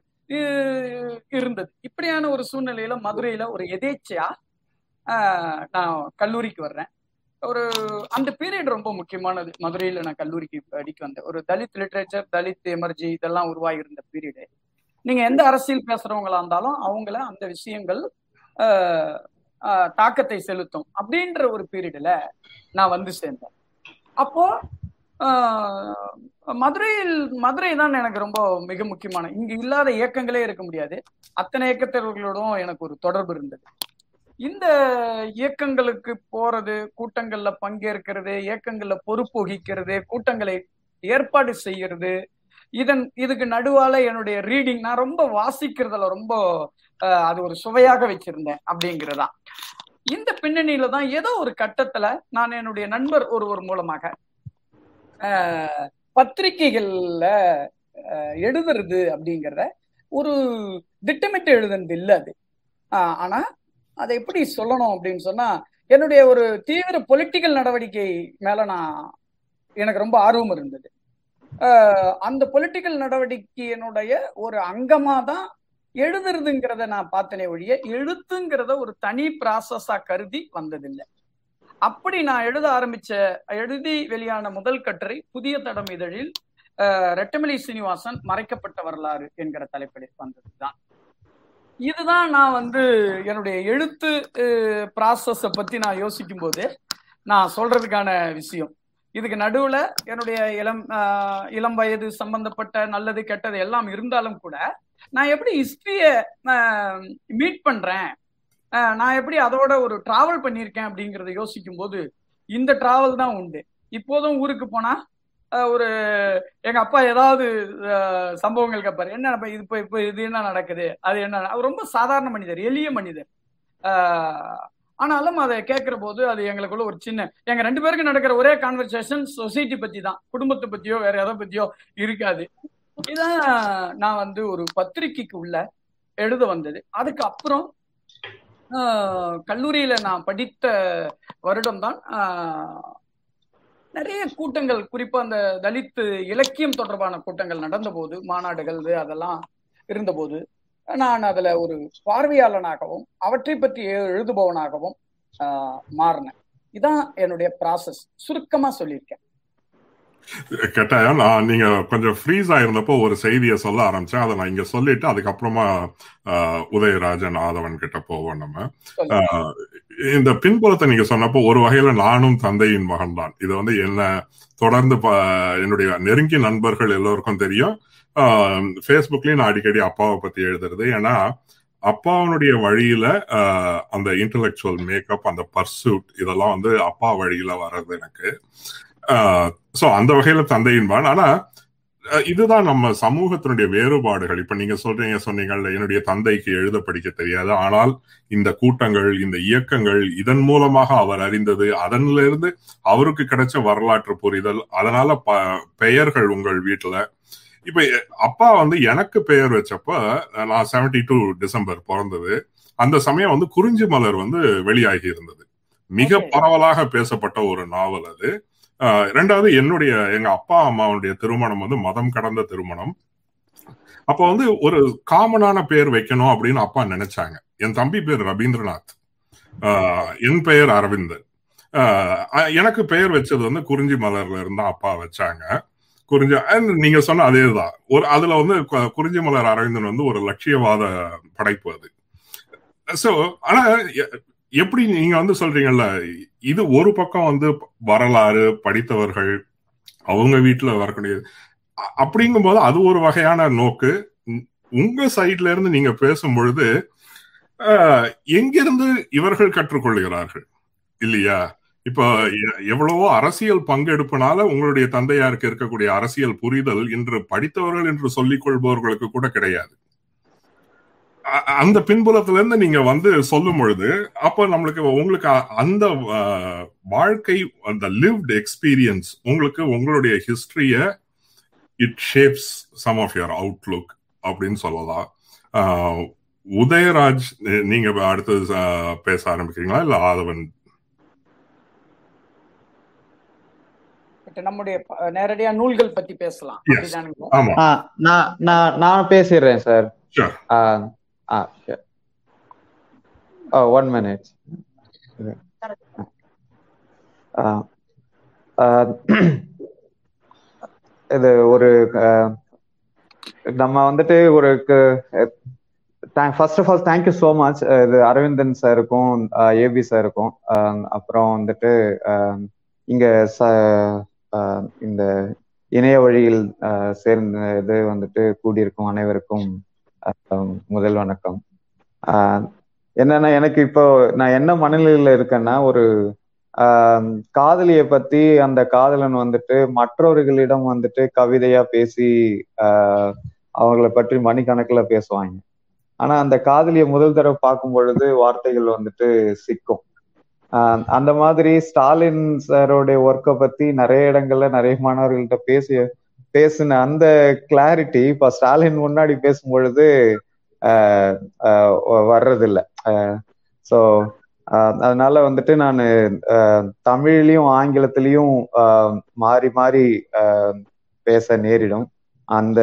இருந்தது. இப்படியான ஒரு சூழ்நிலையில மதுரையில ஒரு எதேச்சையா ஆஹ், நான் கல்லூரிக்கு வர்றேன். ஒரு அந்த பீரியட் ரொம்ப முக்கியமானது. மதுரையில நான் கல்லூரிக்கு படிக்க வந்தேன். ஒரு தலித் லிட்ரேச்சர் தலித் எமர்ஜி இதெல்லாம் உருவாகி இருந்த பீரியடு நீங்க எந்த அரசியல் பேசுறவங்களா இருந்தாலும் அவங்கள அந்த விஷயங்கள் தாக்கத்தை செலுத்தும் அப்படின்ற ஒரு பீரியடில் நான் வந்து சேர்ந்தேன். அப்போ ஆஹ், மதுரையில் மதுரை தான் எனக்கு ரொம்ப மிக முக்கியமான இங்க இல்லாத இயக்கங்களே இருக்க முடியாது. அத்தனை இயக்கத்தவர்களோடும் எனக்கு ஒரு தொடர்பு இருந்தது. இந்த இயக்கங்களுக்கு போறது கூட்டங்கள்ல பங்கேற்கிறது இயக்கங்கள்ல பொறுப்பு வகிக்கிறது கூட்டங்களை ஏற்பாடு செய்யறது இதன் இதுக்கு நடுவால என்னுடைய ரீடிங் நான் ரொம்ப வாசிக்கிறதுல ரொம்ப அது ஒரு சுவையாக வச்சிருந்தேன் அப்படிங்கிறதா. இந்த பின்னணியில தான் ஏதோ ஒரு கட்டத்துல நான் என்னுடைய நண்பர் ஒருவர் மூலமாக ஆஹ், பத்திரிகைகள்ல ஆஹ், எழுதுறது அப்படிங்கிறத ஒரு திட்டமிட்டு எழுதுனது இல்லை அது. ஆஹ், ஆனா அதை எப்படி சொல்லணும் அப்படின்னு சொன்னா என்னுடைய ஒரு தீவிர பொலிட்டிக்கல் நடவடிக்கை மேல நான் எனக்கு ரொம்ப ஆர்வம் இருந்தது. ஆஹ், அந்த பொலிட்டிக்கல் நடவடிக்கையினுடைய ஒரு அங்கமா தான் எழுதுறதுங்கிறத நான் பார்த்தனே ஒழிய எழுத்துங்கிறத ஒரு தனி ப்ராசஸா கருதி வந்ததில்லை. அப்படி நான் எழுத ஆரம்பிச்ச எழுதி வெளியான முதல் கட்டுரை புதிய தடம் இதழில் ஆஹ், ரெட்டமலை சீனிவாசன் மறைக்கப்பட்ட வரலாறு என்கிற தலைப்பில் வந்ததுதான். இதுதான் நான் வந்து என்னுடைய எழுத்து ப்ராசஸ பத்தி நான் யோசிக்கும் போது நான் சொல்றதுக்கான விஷயம். இதுக்கு நடுவுல என்னுடைய இளம் ஆஹ், இளம் வயது சம்பந்தப்பட்ட நல்லது கெட்டது எல்லாம் இருந்தாலும் கூட நான் எப்படி ஹிஸ்டரிய மீட் பண்றேன்? ஆஹ், நான் எப்படி அதோட ஒரு டிராவல் பண்ணியிருக்கேன் அப்படிங்கறத யோசிக்கும் போது இந்த டிராவல் தான் உண்டு. இப்போதும் ஊருக்கு போனா ஒரு எங்க அப்பா ஏதாவது சம்பவங்கள் கேட்பாரு என்ன இது இப்ப இப்ப இது என்ன நடக்குது? அது என்ன அவர் ரொம்ப சாதாரண மனிதர் எளிய மனிதர். ஆஹ், ஆனாலும் அதை கேட்கிற போது அது எங்களுக்குள்ள ஒரு சின்ன எங்க ரெண்டு பேருக்கும் நடக்கிற ஒரே கான்வர்சேஷன் சொசைட்டி பத்தி தான் குடும்பத்தை பத்தியோ வேற எதை பத்தியோ இருக்காது. இதான் நான் வந்து ஒரு பத்திரிகைக்கு உள்ள எழுத வந்தது. அதுக்கு அப்புறம் ஆஹ், கல்லூரியில நான் படித்த வருடம் தான் நிறைய கூட்டங்கள் குறிப்பா அந்த தலித்து இலக்கியம் தொடர்பான கூட்டங்கள் நடந்த போது மாநாடுகள் அதெல்லாம் இருந்தபோது நான் அதுல ஒரு பார்வையாளனாகவும் அவற்றை பற்றி எழுதுபவனாகவும் ஆஹ், மாறினேன். இதான் என்னுடைய ப்ராசஸ் சுருக்கமா சொல்லியிருக்கேன். கட்டாயம் நான் நீங்க கொஞ்சம் ஃப்ரீஸ் ஆயிருந்தப்போ ஒரு செய்தியை சொல்ல ஆரம்பிச்சேன். அதை நான் இங்க சொல்லிட்டு அதுக்கப்புறமா ஆஹ், உதயராஜன் ஆதவன் கிட்ட போவோம் நம்ம. இந்த பின்புலத்தை நீங்க சொன்னப்போ ஒரு வகையில நானும் தந்தையின் மகன் தான் இது வந்து என்ன தொடர்ந்து என்னுடைய நெருங்கிய நண்பர்கள் எல்லோருக்கும் தெரியும். ஃபேஸ்புக்லயும் நான் அடிக்கடி அப்பாவை பத்தி எழுதுறது. ஏன்னா அப்பாவனுடைய வழியில அந்த இன்டலெக்சுவல் மேக்கப் அந்த பர்சூட் இதெல்லாம் வந்து அப்பா வழியில வர்றது எனக்கு. ஸோ அந்த வகையில தந்தையின் மகன். ஆனா இதுதான் நம்ம சமூகத்தினுடைய வேறுபாடுகள். இப்ப நீங்க சொல்றீங்க சொன்னீங்கல்ல என்னுடைய தந்தைக்கு எழுத படிக்க தெரியாது. ஆனால் இந்த கூட்டங்கள் இந்த இயக்கங்கள் இதன் மூலமாக அவர் அறிந்தது அதனிலிருந்து அவருக்கு கிடைச்ச வரலாற்று புரிதல் அதனால ப பெயர்கள் உங்கள் வீட்டுல இப்ப அப்பா வந்து எனக்கு பெயர் வச்சப்ப நான் 72 டூ டிசம்பர் பிறந்தது. அந்த சமயம் வந்து குறிஞ்சி மலர் வந்து வெளியாகி இருந்தது. மிக. பரவலாக பேசப்பட்ட ஒரு நாவல் அது. ரெண்டாவது என்னுடைய எங்க அப்பா அம்மாவுடைய திருமணம் வந்து மதம் கடந்த திருமணம். அப்ப வந்து ஒரு காமனான பேர் வைக்கணும் அப்படின்னு அப்பா நினைச்சாங்க. என் தம்பி பேர் ரவீந்திரநாத். ஆஹ் என் பெயர் அரவிந்தன் ஆஹ் எனக்கு பெயர் வச்சது வந்து குறிஞ்சி மலர்ல இருந்தா அப்பா வச்சாங்க. குறிஞ்சி நீங்க சொன்ன அதே தான் ஒரு அதுல வந்து குறிஞ்சி மலர் அரவிந்தன் வந்து ஒரு லட்சியவாத படைப்பு அது. ஸோ ஆனா எப்படி நீங்க வந்து சொல்றீங்கல்ல இது ஒரு பக்கம் வந்து வரலாறு படித்தவர்கள் அவங்க வீட்டுல வரக்கூடியது அ- அப்படிங்கும்போது அது ஒரு வகையான நோக்கு. உங்க சைட்ல இருந்து நீங்க பேசும் பொழுது ஆஹ், எங்கிருந்து இவர்கள் கற்றுக்கொள்கிறார்கள்? இல்லையா? இப்போ எ- எவ்வளவோ அரசியல் பங்கெடுப்புனால உங்களுடைய தந்தையாருக்கு இருக்கக்கூடிய அரசியல் புரிதல் இன்று படித்தவர்கள் என்று சொல்லிக் கொள்பவர்களுக்கு கூட கிடையாது. அந்த பின்புலத்துல இருந்து நீங்க வந்து சொல்லும் பொழுது அப்ப நம்மளுக்கு உங்களுக்கு அந்த வாழ்க்கை அந்த லிவ்ட் எக்ஸ்பீரியன்ஸ் உங்களுக்கு உங்களுடைய ஹிஸ்டரிய it shapes some of your outlook அப்படின்னு சொல்லலாம் உதயராஜ் நீங்க அடுத்து அஹ், பேச ஆரம்பிக்கிறீங்களா? இல்ல ஆதவன்? நம்முடைய நேரடியா நூல்கள் பத்தி பேசலாம். நான் நான் பேசிடுறேன் சார். ஆஹ் ஆ sure. ஆ ஒன் மினிட் இது ஒரு um, நம்ம வந்துட்டு ஒரு first of all thank you so much இது அரவிந்தன் சாருக்கும் ஏபி சாருக்கும் அப்புறம் வந்துட்டு இங்க ச இந்த இணைய வழியில் சேர்ந்த இது வந்துட்டு கூடியிருக்கும் அனைவருக்கும் முதல் வணக்கம். என்னன்னா எனக்கு இப்போ நான் என்ன மனநிலையில இருக்கேன்னா ஒரு ஆஹ் காதலியை பத்தி அந்த காதலன் வந்துட்டு மற்றவர்களிடம் வந்துட்டு கவிதையா பேசி ஆஹ் அவங்கள பற்றி மணிக்கணக்குல பேசுவாங்க. ஆனா அந்த காதலியை முதல் தடவை பார்க்கும் பொழுது வார்த்தைகள் வந்துட்டு சிக்கும். ஆஹ் அந்த மாதிரி ஸ்டாலின் சாரோடைய ஒர்க்கை பத்தி நிறைய இடங்கள்ல நிறைய மாணவர்கள்ட்ட பேசி பேசின அந்த கிளாரிட்டி இப்ப ஸ்டாலின் முன்னாடி பேசும்பொழுது பொழுது ஆஹ் வர்றதில்லை. ஸோ அதனால வந்துட்டு நான் தமிழ்லயும் ஆங்கிலத்திலையும் ஆஹ் மாறி மாறி ஆஹ் பேச நேரிடும். அந்த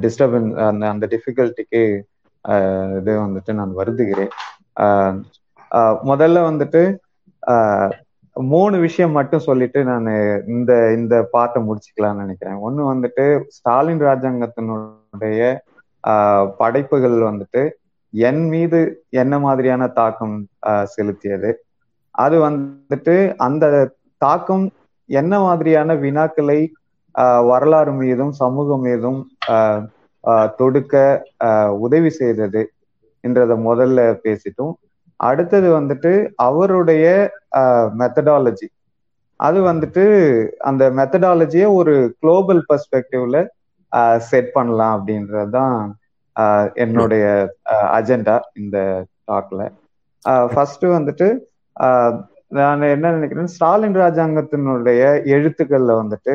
டிஸ்டர்பன்ஸ் அந்த அந்த டிஃபிகல்ட்டிக்கு இது வந்துட்டு நான் வருதுகிறேன் ஆஹ் முதல்ல வந்துட்டு மூணு விஷயம் மட்டும் சொல்லிட்டு நான் இந்த இந்த பாட்டை முடிச்சுக்கலாம்னு நினைக்கிறேன். ஒண்ணு வந்துட்டு ஸ்டாலின் ராஜாங்கத்தினுடைய ஆஹ் படைப்புகள் வந்துட்டு என் மீது என்ன மாதிரியான தாக்கம் செலுத்தியது? அது வந்துட்டு அந்த தாக்கம் என்ன மாதிரியான வினாக்களை ஆஹ் வரலாறு மீதும் சமூகம் மீதும் ஆஹ் தொடுக்க ஆஹ் உதவி செய்தது? என்றதை முதல்ல பேசிட்டோம். அடுத்தது வந்துட்டு அவருடைய மெத்தடாலஜி அது வந்துட்டு அந்த மெத்தடாலஜியை ஒரு குளோபல் பெர்ஸ்பெக்டிவ்ல செட் பண்ணலாம் அப்படின்றது தான் என்னுடைய அஜெண்டா இந்த டாக்ல ஃபர்ஸ்ட் வந்துட்டு நான் என்ன நினைக்கிறேன் ஸ்டாலின் ராஜாங்கத்தினுடைய எழுத்துக்கள்ல வந்துட்டு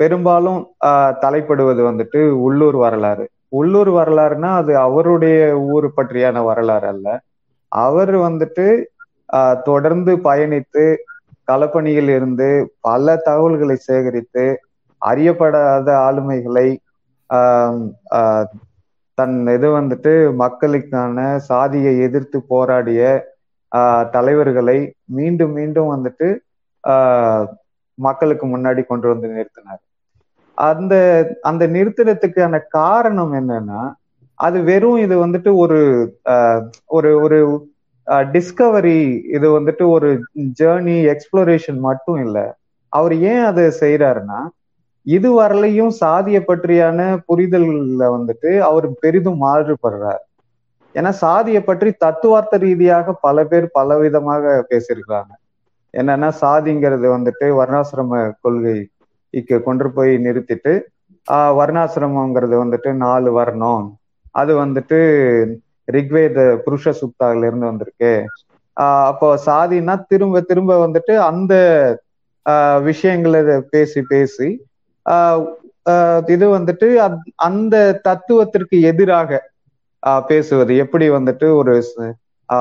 பெரும்பாலும் தலைப்படுவது வந்துட்டு உள்ளூர் வரலாறு. உள்ளூர் வரலாறுனா அது அவருடைய ஊர் பற்றியான வரலாறு அல்ல. அவர் வந்துட்டு தொடர்ந்து பயணித்து களப்பணியில் இருந்து பல தகவல்களை சேகரித்து அறியப்படாத ஆளுமைகளை தன் இது வந்துட்டு மக்களுக்கான சாதியை எதிர்த்து போராடிய தலைவர்களை மீண்டும் மீண்டும் வந்துட்டு ஆஹ் மக்களுக்கு முன்னாடி கொண்டு வந்து நிறுத்தினார். அந்த அந்த நிறுத்தினத்துக்கான காரணம் என்னன்னா அது வெறும் இது வந்துட்டு ஒரு ஆஹ் ஒரு ஒரு டிஸ்கவரி இது வந்துட்டு ஒரு ஜேர்னி எக்ஸ்ப்ளோரேஷன் மட்டும் இல்லை. அவர் ஏன் அதை செய்யறாருன்னா வரலையும் சாதியை பற்றியான புரிதல்ல வந்துட்டு அவர் பெரிதும் மாறுபடுறார். ஏன்னா சாதியை பற்றி தத்துவார்த்த ரீதியாக பல பேர் பல விதமாக பேசியிருக்கிறாங்க. என்னன்னா சாதிங்கிறது வந்துட்டு வர்ணாசிரம கொள்கைக்கு கொண்டு போய் நிறுத்திட்டு ஆஹ் வர்ணாசிரமங்கிறது வந்துட்டு நாலு வர்ணம். அது வந்துட்டு ரிக்வேத புருஷ சுக்தால இருந்து வந்திருக்கு. ஆஹ் அப்போ சாதினா திரும்ப திரும்ப வந்துட்டு அந்த ஆஹ் விஷயங்களை பேசி பேசி ஆஹ் இது வந்துட்டு அந்த தத்துவத்திற்கு எதிராக பேசுவது. எப்படி வந்துட்டு ஒரு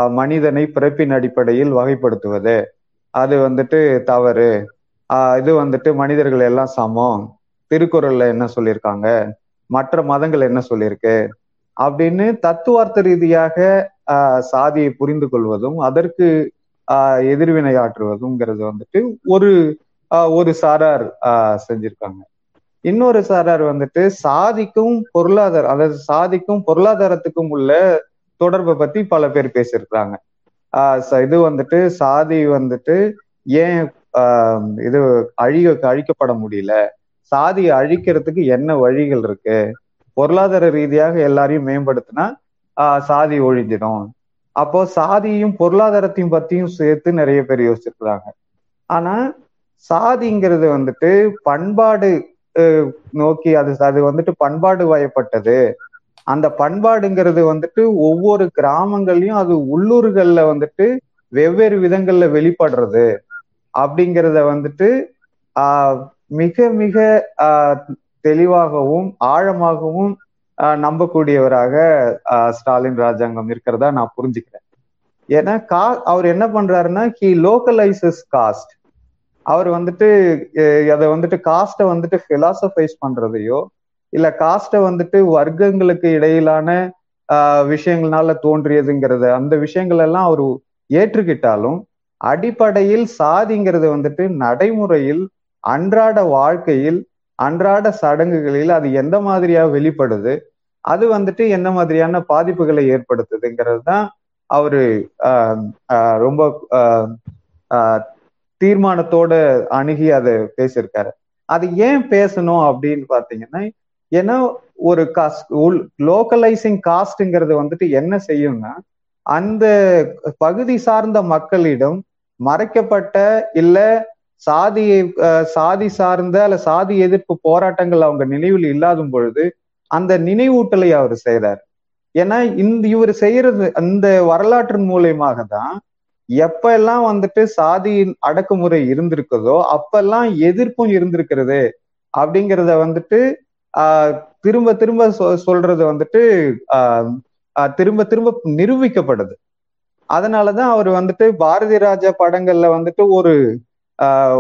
மனிதனை பிறப்பின் அடிப்படையில் வகைப்படுத்துவது. அது வந்துட்டு தவறு. ஆஹ் இது வந்துட்டு மனிதர்கள் எல்லாம் சமம். திருக்குறள்ல என்ன சொல்லியிருக்காங்க? மற்ற மதங்கள் என்ன சொல்லியிருக்கு? அப்படின்னு தத்துவார்த்த ரீதியாக ஆஹ் சாதியை புரிந்து கொள்வதும் அதற்கு ஆஹ் எதிர்வினை ஆற்றுவதுங்கிறது வந்துட்டு ஒரு ஆஹ் ஒரு சாரார் ஆஹ் செஞ்சிருக்காங்க. இன்னொரு சாரார் வந்துட்டு சாதிக்கும் பொருளாதாரம் அதாவது சாதிக்கும் பொருளாதாரத்துக்கும் உள்ள தொடர்பை பத்தி பல பேர் பேசியிருக்கிறாங்க. ஆஹ் இது வந்துட்டு சாதி வந்துட்டு ஏன் ஆஹ் இது அழிக அழிக்கப்பட முடியல? சாதியை அழிக்கிறதுக்கு என்ன வழிகள் இருக்கு? பொருளாதார ரீதியாக எல்லாரையும் மேம்படுத்தினா ஆஹ் சாதி ஒழிஞ்சிடும். அப்போ சாதியும் பொருளாதாரத்தையும் பத்தியும் சேர்த்து நிறைய பேர் யோசிச்சிருக்கிறாங்க. ஆனா சாதிங்கிறது வந்துட்டு பண்பாடு நோக்கி அது அது வந்துட்டு பண்பாடு வயப்பட்டது. அந்த பண்பாடுங்கிறது வந்துட்டு ஒவ்வொரு கிராமங்கள்லயும் அது உள்ளூர்கள்ல வந்துட்டு வெவ்வேறு விதங்கள்ல வெளிப்படுறது. அப்படிங்கிறத வந்துட்டு ஆஹ் மிக மிக ஆஹ் தெளிவாகவும் ஆழமாகவும் நம்பக்கூடியவராக ஸ்டாலின் ராஜாங்கம் இருக்கிறதா நான் புரிஞ்சுக்கிறேன். ஏன்னா கா அவர் என்ன பண்றாருன்னா ஹி லோக்கலைசஸ் காஸ்ட் அவர் வந்துட்டு அதை வந்துட்டு காஸ்ட்டை வந்துட்டு பிலாசபைஸ் பண்றதையோ இல்ல காஸ்ட்டை வந்துட்டு வர்க்கங்களுக்கு இடையிலான ஆஹ் விஷயங்கள்னால தோன்றியதுங்கிறத அந்த விஷயங்கள் எல்லாம் அவர் ஏற்றுக்கிட்டாலும் அடிப்படையில் சாதிங்கிறது வந்துட்டு நடைமுறையில் அன்றாட வாழ்க்கையில் அன்றாட சடங்குகளில் அது எந்த மாதிரியா வெளிப்படுது? அது வந்துட்டு என்ன மாதிரியான பாதிப்புகளை ஏற்படுத்துதுங்கிறது தான் அவரு ரொம்ப தீர்மானத்தோட அணுகி அதை பேசியிருக்காரு. அது ஏன் பேசணும் அப்படின்னு பாத்தீங்கன்னா ஏன்னா ஒரு காஸ்ட் உள் லோக்கலைசிங் காஸ்ட்ங்கிறது வந்துட்டு என்ன செய்யும்னா அந்த பகுதி சார்ந்த மக்களிடம் மறைக்கப்பட்ட இல்ல சாதியை சாதி சார்ந்த அல்ல சாதி எதிர்ப்பு போராட்டங்கள் அவங்க நினைவில் இல்லாத பொழுது அந்த நினைவூட்டலை அவர் செய்யறாரு ஏன்னா இந்த இவர் செய்யறது அந்த வரலாற்றின் மூலியமாக தான் எப்ப எல்லாம் வந்துட்டு சாதியின் அடக்குமுறை இருந்திருக்குதோ அப்பெல்லாம் எதிர்ப்பும் இருந்திருக்கிறது அப்படிங்கிறத வந்துட்டு ஆஹ் திரும்ப திரும்ப சொல்றது வந்துட்டு ஆஹ் திரும்ப திரும்ப நிரூபிக்கப்படுது அதனாலதான் அவர் வந்துட்டு பாரதி ராஜா படங்கள்ல வந்துட்டு ஒரு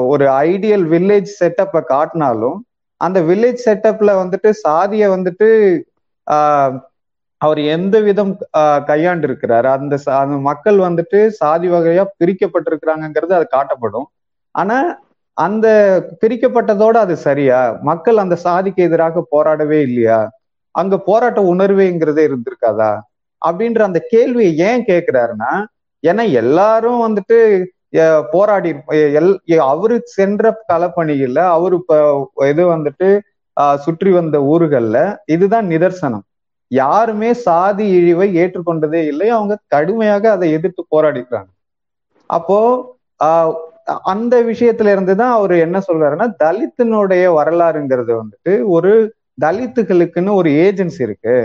ஒரு ஐடியல் வில்லேஜ் செட்டப்பை காட்டினாலும் அந்த வில்லேஜ் செட்டப்ல வந்துட்டு சாதிய வந்துட்டு ஆஹ் அவர் எந்த விதம் கையாண்டு இருக்கிறாரு அந்த அந்த மக்கள் வந்துட்டு சாதி வகையா பிரிக்கப்பட்டிருக்கிறாங்கிறது அது காட்டப்படும். ஆனா அந்த பிரிக்கப்பட்டதோட அது சரியா? மக்கள் அந்த சாதிக்கு எதிராக போராடவே இல்லையா? அங்க போராட்ட உணர்வேங்கிறதே இருந்திருக்காதா? அப்படின்ற அந்த கேள்வியை ஏன் கேட்கிறாருன்னா ஏன்னா எல்லாரும் வந்துட்டு போராடி எல் அவரு சென்ற களப்பணிகள்ல அவர் இப்ப இது வந்துட்டு சுற்றி வந்த ஊர்கள்ல இதுதான் நிதர்சனம். யாருமே சாதி இழிவை ஏற்றுக்கொண்டதே இல்லை அவங்க கடுமையாக அதை எதிர்த்து போராடிக்கிறாங்க. அப்போ அந்த விஷயத்துல இருந்துதான் அவர் என்ன சொல்றாருன்னா தலித்தினுடைய வரலாறுங்கிறது வந்துட்டு ஒரு தலித்துகளுக்குன்னு ஒரு ஏஜென்சி இருக்கு.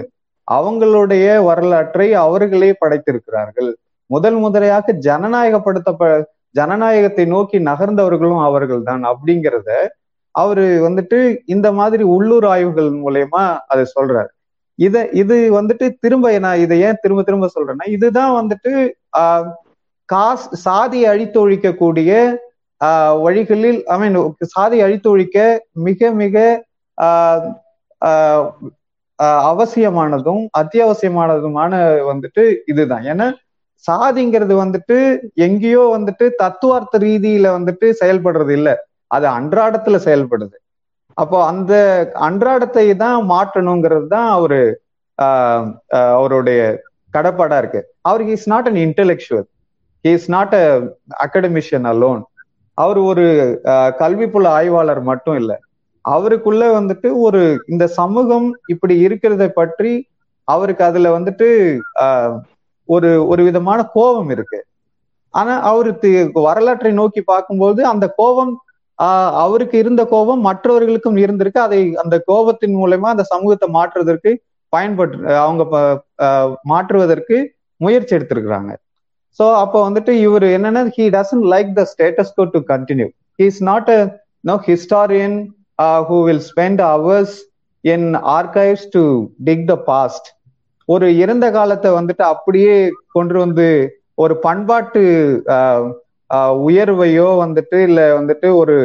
அவங்களுடைய வரலாற்றை அவர்களே படைத்திருக்கிறார்கள். முதல் முதலையாக ஜனநாயகப்படுத்த ஜனநாயகத்தை நோக்கி நகர்ந்தவர்களும் அவர்கள் தான் அப்படிங்கிறத அவரு வந்துட்டு இந்த மாதிரி உள்ளூர் ஆய்வுகள் மூலயமா அதை சொல்றாரு. இத இது வந்துட்டு திரும்ப நான் இதை ஏன் திரும்ப திரும்ப சொல்றேன்னா இதுதான் வந்துட்டு ஆஹ் காஸ் சாதியை அழித்தொழிக்கக்கூடிய ஆஹ் வழிகளில் ஐ மீன் சாதியை அழித்தொழிக்க மிக மிக ஆஹ் அவசியமானதும் அத்தியாவசியமானதுமான வந்துட்டு இதுதான். ஏன்னா சாதிங்கிறது வந்துட்டு எங்கேயோ வந்துட்டு தத்துவார்த்த ரீதியில வந்துட்டு செயல்படுறது இல்ல. அது அன்றாடத்துல செயல்படுது. அப்போ அந்த அன்றாடத்தை தான் மாற்றணுங்கிறது தான் அவரு ஆஹ் அவருடைய கடப்பாடா இருக்கு. அவர் is not an intellectual he is not a academician alone அவர் ஒரு கல்வி புல ஆய்வாளர் மட்டும் இல்லை. அவருக்குள்ள வந்துட்டு ஒரு இந்த சமூகம் இப்படி இருக்கிறத பற்றி அவருக்கு அதுல வந்துட்டு ஆஹ் ஒரு ஒரு விதமான கோபம் இருக்கு. ஆனா அவருக்கு வரலாற்றை நோக்கி பார்க்கும்போது அந்த கோபம் ஆஹ் அவருக்கு இருந்த கோபம் மற்றவர்களுக்கும் இருந்திருக்கு. அதை அந்த கோபத்தின் மூலயமா அந்த சமூகத்தை மாற்றுவதற்கு பயன்பட்டு அவங்க மாற்றுவதற்கு முயற்சி எடுத்திருக்கிறாங்க. ஸோ அப்போ வந்துட்டு இவர் என்னன்னா he doesn't like the status quo to continue he is not a no historian who will spend hours in archives to dig the past ஒரு இறந்த காலத்தை வந்துட்டு அப்படியே கொண்டு வந்து ஒரு பண்பாட்டு உயர்வையோ வந்துட்டு இல்ல வந்துட்டு ஒரு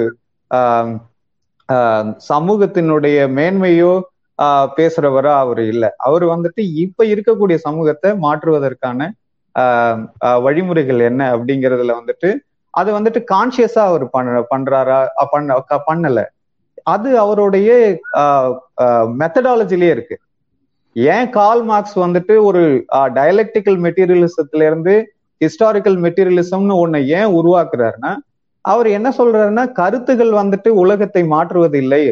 சமூகத்தினுடைய மேன்மையோ பேசுறவரா அவர் இல்லை. அவர் வந்துட்டு இப்ப இருக்கக்கூடிய சமூகத்தை மாற்றுவதற்கான வழிமுறைகள் என்ன அப்படிங்கறதுல வந்துட்டு அது வந்துட்டு கான்சியஸா அவர் பண்ண பண்றாரா பண்ண பண்ணல. அது அவருடைய மெத்தடாலஜிலேயே இருக்கு. ஏன் கால் மார்க்ஸ் வந்துட்டு ஒரு டயலக்டிக்கல் மெட்டீரியலிசத்துல இருந்து ஹிஸ்டாரிக்கல் மெட்டீரியலிசம்னு ஒண்ணு ஏன் உருவாக்குறாருன்னா அவர் என்ன சொல்றாருன்னா கருத்துகள் வந்துட்டு உலகத்தை மாற்றுவது இல்லை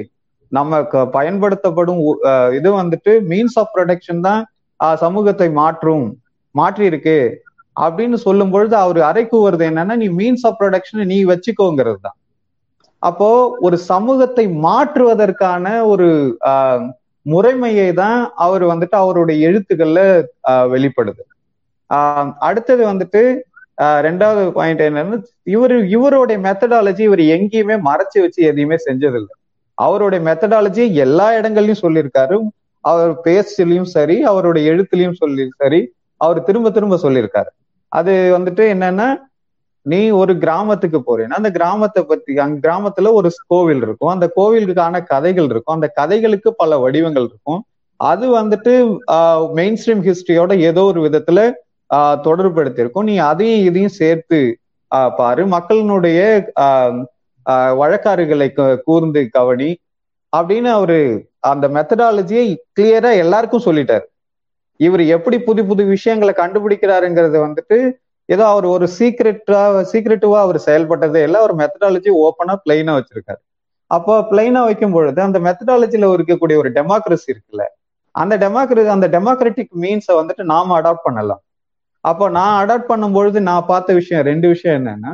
நம்ம பயன்படுத்தப்படும் இது வந்துட்டு மீன்ஸ் ஆஃப் ப்ரொடக்ஷன் தான் சமூகத்தை மாற்றும் மாற்றி இருக்கு அப்படின்னு சொல்லும் பொழுது அவர் அரைக்குவது என்னன்னா நீ மீன்ஸ் ஆஃப் ப்ரொடக்ஷன் நீ வச்சுக்கோங்கிறது தான் அப்போ ஒரு சமூகத்தை மாற்றுவதற்கான ஒரு முறைமையை தான் அவர் வந்துட்டு அவருடைய எழுத்துக்கள்ல வெளிப்படுது. அடுத்தது வந்துட்டு ரெண்டாவது பாயிண்ட் என்னன்னா இவர் இவருடைய மெத்தடாலஜி இவர் எங்கேயுமே மறைச்சு வச்சு எதையுமே செஞ்சதில்லை. அவருடைய மெத்தடாலஜி எல்லா இடங்கள்லயும் சொல்லியிருக்காரு. அவர் பேச்சுலயும் சரி அவருடைய எழுத்துலயும் சொல்லி சரி அவர் திரும்ப திரும்ப சொல்லியிருக்காரு. அது வந்துட்டு என்னன்னா நீ ஒரு கிராமத்துக்கு போறேன்னா அந்த கிராமத்தை பத்தி அங்க கிராமத்துல ஒரு கோவில் இருக்கும். அந்த கோவிலுக்கான கதைகள் இருக்கும். அந்த கதைகளுக்கு பல வடிவங்கள் இருக்கும். அது வந்துட்டு மெயின் ஸ்ட்ரீம் ஹிஸ்டரியோட ஏதோ ஒரு விதத்துல ஆஹ் தொடர்படுத்தியிருக்கும் நீ அதையும் இதையும் சேர்த்து ஆஹ் பாரு. மக்களினுடைய ஆஹ் வழக்காறுகளை கூர்ந்து கவனி அப்படின்னு அவரு அந்த மெத்தடாலஜியை கிளியரா எல்லாருக்கும் சொல்லிட்டாரு. இவர் எப்படி புது புது விஷயங்களை கண்டுபிடிக்கிறாருங்கிறது வந்துட்டு ஏதோ அவர் ஒரு சீக்ரெட்டா சீக்ரெட்டிவா அவர் செயல்பட்டதே இல்லை அவர் மெத்தடாலஜி ஓப்பனா பிளைனா வச்சிருக்காரு. அப்போ பிளைனா வைக்கும் பொழுது அந்த மெத்தடாலஜில இருக்கக்கூடிய ஒரு டெமோக்ரஸி இருக்குல்ல அந்த டெமோக்ரஸி அந்த டெமோக்ராட்டிக் மீன்ஸை வந்துட்டு நாம அடாப்ட் பண்ணலாம். அப்போ நான் அடாப்ட் பண்ணும் பொழுது நான் பார்த்த விஷயம் ரெண்டு விஷயம் என்னன்னா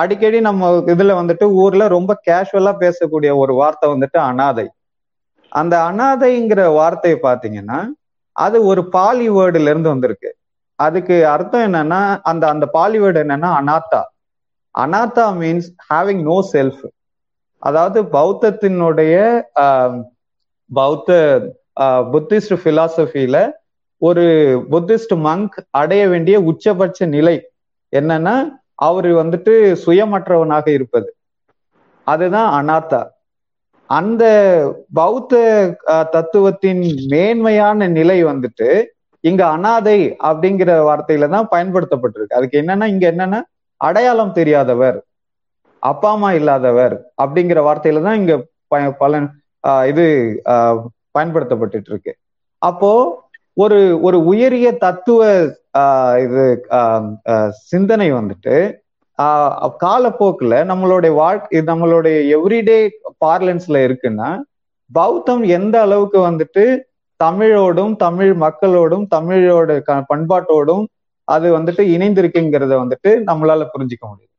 அடிக்கடி நம்ம இதுல வந்துட்டு ஊர்ல ரொம்ப கேஷுவலா பேசக்கூடிய ஒரு வார்த்தை வந்துட்டு அனாதை. அந்த அனாதைங்கிற வார்த்தையை பாத்தீங்கன்னா அது ஒரு பாலி வேர்டுல இருந்து வந்திருக்கு. அதுக்கு அர்த்தம் என்னன்னா அந்த அந்த பாலிவேர்டு என்னன்னா anatta. Anatta means having no self அதாவது பௌத்தத்தினுடைய பௌத்த புத்திஸ்ட் பிலாசபில ஒரு புத்திஸ்ட் மங்க் அடைய வேண்டிய உச்சபட்ச நிலை என்னன்னா அவர் வந்துட்டு சுயமற்றவனாக இருப்பது. அதுதான் அனாத்தா. அந்த பௌத்த தத்துவத்தின் மேன்மையான நிலை வந்துட்டு இங்க அனாதை அப்படிங்கிற வார்த்தையில தான் பயன்படுத்தப்பட்டிருக்கு. அதுக்கு என்னன்னா இங்க என்னன்னா அடையாளம் தெரியாதவர் அப்பா அம்மா இல்லாதவர் அப்படிங்கிற வார்த்தையில தான் இங்க பலன் இது பயன்படுத்தப்பட்டு இருக்கு அப்போ ஒரு ஒரு உயரிய தத்துவ இது சிந்தனை வந்துட்டு காலப்போக்குல நம்மளுடைய வாழ்க்கை நம்மளுடைய எவ்ரிடே பார்லன்ஸ்ல இருக்குன்னா பௌத்தம் எந்த அளவுக்கு வந்துட்டு தமிழோடும் தமிழ் மக்களோடும் தமிழோட பண்பாட்டோடும் அது வந்துட்டு இணைந்திருக்குங்கிறத வந்துட்டு நம்மளால புரிஞ்சுக்க முடியும்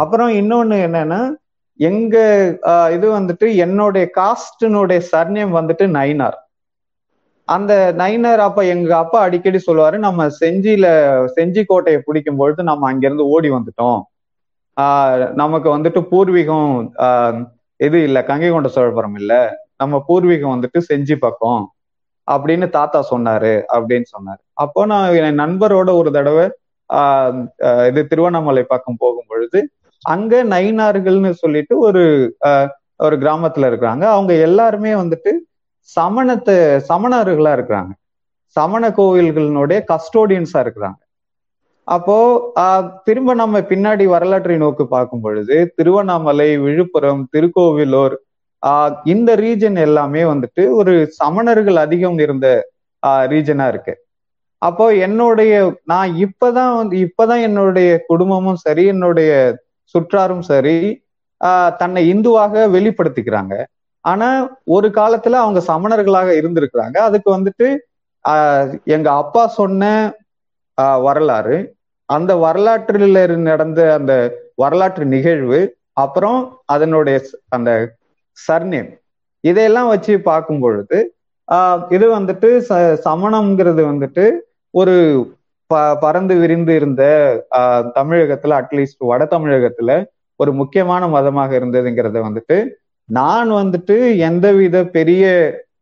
அப்புறம் இன்னொன்னு என்னன்னா எங்க இது வந்துட்டு என்னுடைய காஸ்டினுடைய சர்நேம் வந்துட்டு நைனார் அந்த நைனர் அப்ப எங்க அப்பா அடிக்கடி சொல்லுவாரு நம்ம செஞ்சியில செஞ்சி கோட்டையை பிடிக்கும் பொழுது நம்ம அங்கிருந்து ஓடி வந்துட்டோம். ஆஹ் நமக்கு வந்துட்டு பூர்வீகம் ஆஹ் இது இல்ல கங்கை கொண்ட சோழபுரம் இல்ல. நம்ம பூர்வீகம் வந்துட்டு செஞ்சி பக்கம். அப்படின்னு தாத்தா சொன்னாரு அப்படின்னு சொன்னாரு. அப்போ நான் என் நண்பரோட ஒரு தடவை ஆஹ் இது திருவண்ணாமலை பக்கம் போகும் பொழுது அங்க நைனார்கள்னு சொல்லிட்டு ஒரு ஒரு கிராமத்துல இருக்கிறாங்க. அவங்க எல்லாருமே வந்துட்டு சமணத்தை சமணர்களா இருக்கிறாங்க. சமண கோவில்களினுடைய கஸ்டோடியன்ஸா இருக்கிறாங்க. அப்போ திரும்ப நம்ம பின்னாடி வரலாற்றை நோக்கி பார்க்கும் பொழுது திருவண்ணாமலை விழுப்புரம் திருக்கோவிலூர் ஆஹ் இந்த ரீஜன் எல்லாமே வந்துட்டு ஒரு சமணர்கள் அதிகம் இருந்த ரீஜனா இருக்கு. அப்போ என்னுடைய நான் இப்பதான் வந்து இப்பதான் என்னுடைய குடும்பமும் சரி என்னுடைய சுற்றாரும் சரி தன்னை இந்துவாக வெளிப்படுத்திக்கிறாங்க. ஆனா ஒரு காலத்துல அவங்க சமணர்களாக இருந்திருக்கிறாங்க. அதுக்கு வந்துட்டு எங்க அப்பா சொன்ன வரலாறு அந்த வரலாற்றில் நடந்த அந்த வரலாற்று நிகழ்வு அப்புறம் அதனுடைய அந்த சர்நேம். இதையெல்லாம் வச்சு பார்க்கும் பொழுது ஆஹ் இது வந்துட்டு ச சமணம்ங்கிறது வந்துட்டு ஒரு ப பறந்து விரிந்து இருந்த தமிழகத்துல அட்லீஸ்ட் வட தமிழகத்துல ஒரு முக்கியமான மதமாக இருந்ததுங்கிறத வந்துட்டு நான் வந்துட்டு எந்தவித பெரிய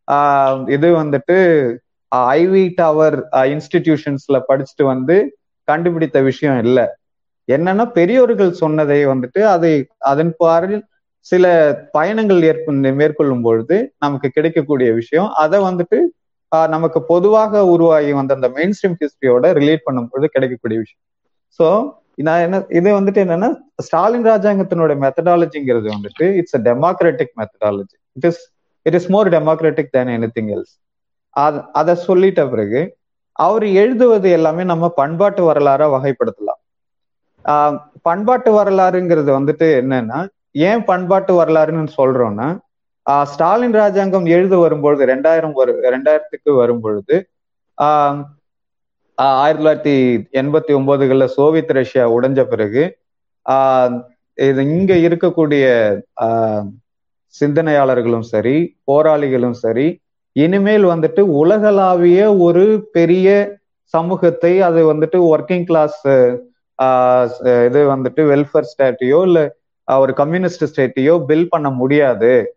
ஆஹ் இது வந்துட்டு ஐவி டவர் இன்ஸ்டிடியூஷன்ஸ்ல படிச்சுட்டு வந்து கண்டுபிடித்த விஷயம் இல்லை. என்னன்னா பெரியோர்கள் சொன்னதை வந்துட்டு அதை அதன் பாரில் சில பயணங்கள் ஏற்ப மேற்கொள்ளும் பொழுது நமக்கு கிடைக்கக்கூடிய விஷயம் அதை வந்துட்டு நமக்கு பொதுவாக உருவாகி வந்த அந்த மெயின் ஸ்ட்ரீம் ஹிஸ்டரியோட ரிலேட் பண்ணும்பொழுது கிடைக்கக்கூடிய விஷயம். ஸோ நான் என்ன இது வந்துட்டு என்னன்னா ஸ்டாலின் ராஜாங்கத்தினோட மெத்தடாலஜிங்கிறது வந்துட்டு it's a democratic methodology it is it is more democratic than anything else அதை சொல்லிட்ட பிறகு அவர் எழுதுவது எல்லாமே நம்ம பண்பாட்டு வரலாறா வகைப்படுத்தலாம். பண்பாட்டு வரலாறுங்கிறது வந்துட்டு என்னன்னா ஏன் பண்பாட்டு வரலாறுன்னு சொல்றோம்னா ஸ்டாலின் ராஜாங்கம் எழுத வரும்பொழுது ரெண்டாயிரம் வரு ரெண்டாயிரத்துக்கு வரும்பொழுது ஆஹ் ஆயிரத்தி தொள்ளாயிரத்தி எண்பத்தி ஒன்பதுகள்ல சோவியத் ரஷ்யா உடைஞ்ச பிறகு ஆஹ் இது இங்க இருக்கக்கூடிய ஆஹ் சிந்தனையாளர்களும் சரி போராளிகளும் சரி இனிமேல் வந்துட்டு உலகளாவிய ஒரு பெரிய சமூகத்தை அது வந்துட்டு ஒர்க்கிங் கிளாஸ் இது வந்துட்டு வெல்ஃபேர் ஸ்டேட்டையோ இல்லை ஒரு கம்யூனிஸ்ட் ஸ்டேட்டையோ பில் பண்ண முடியாது.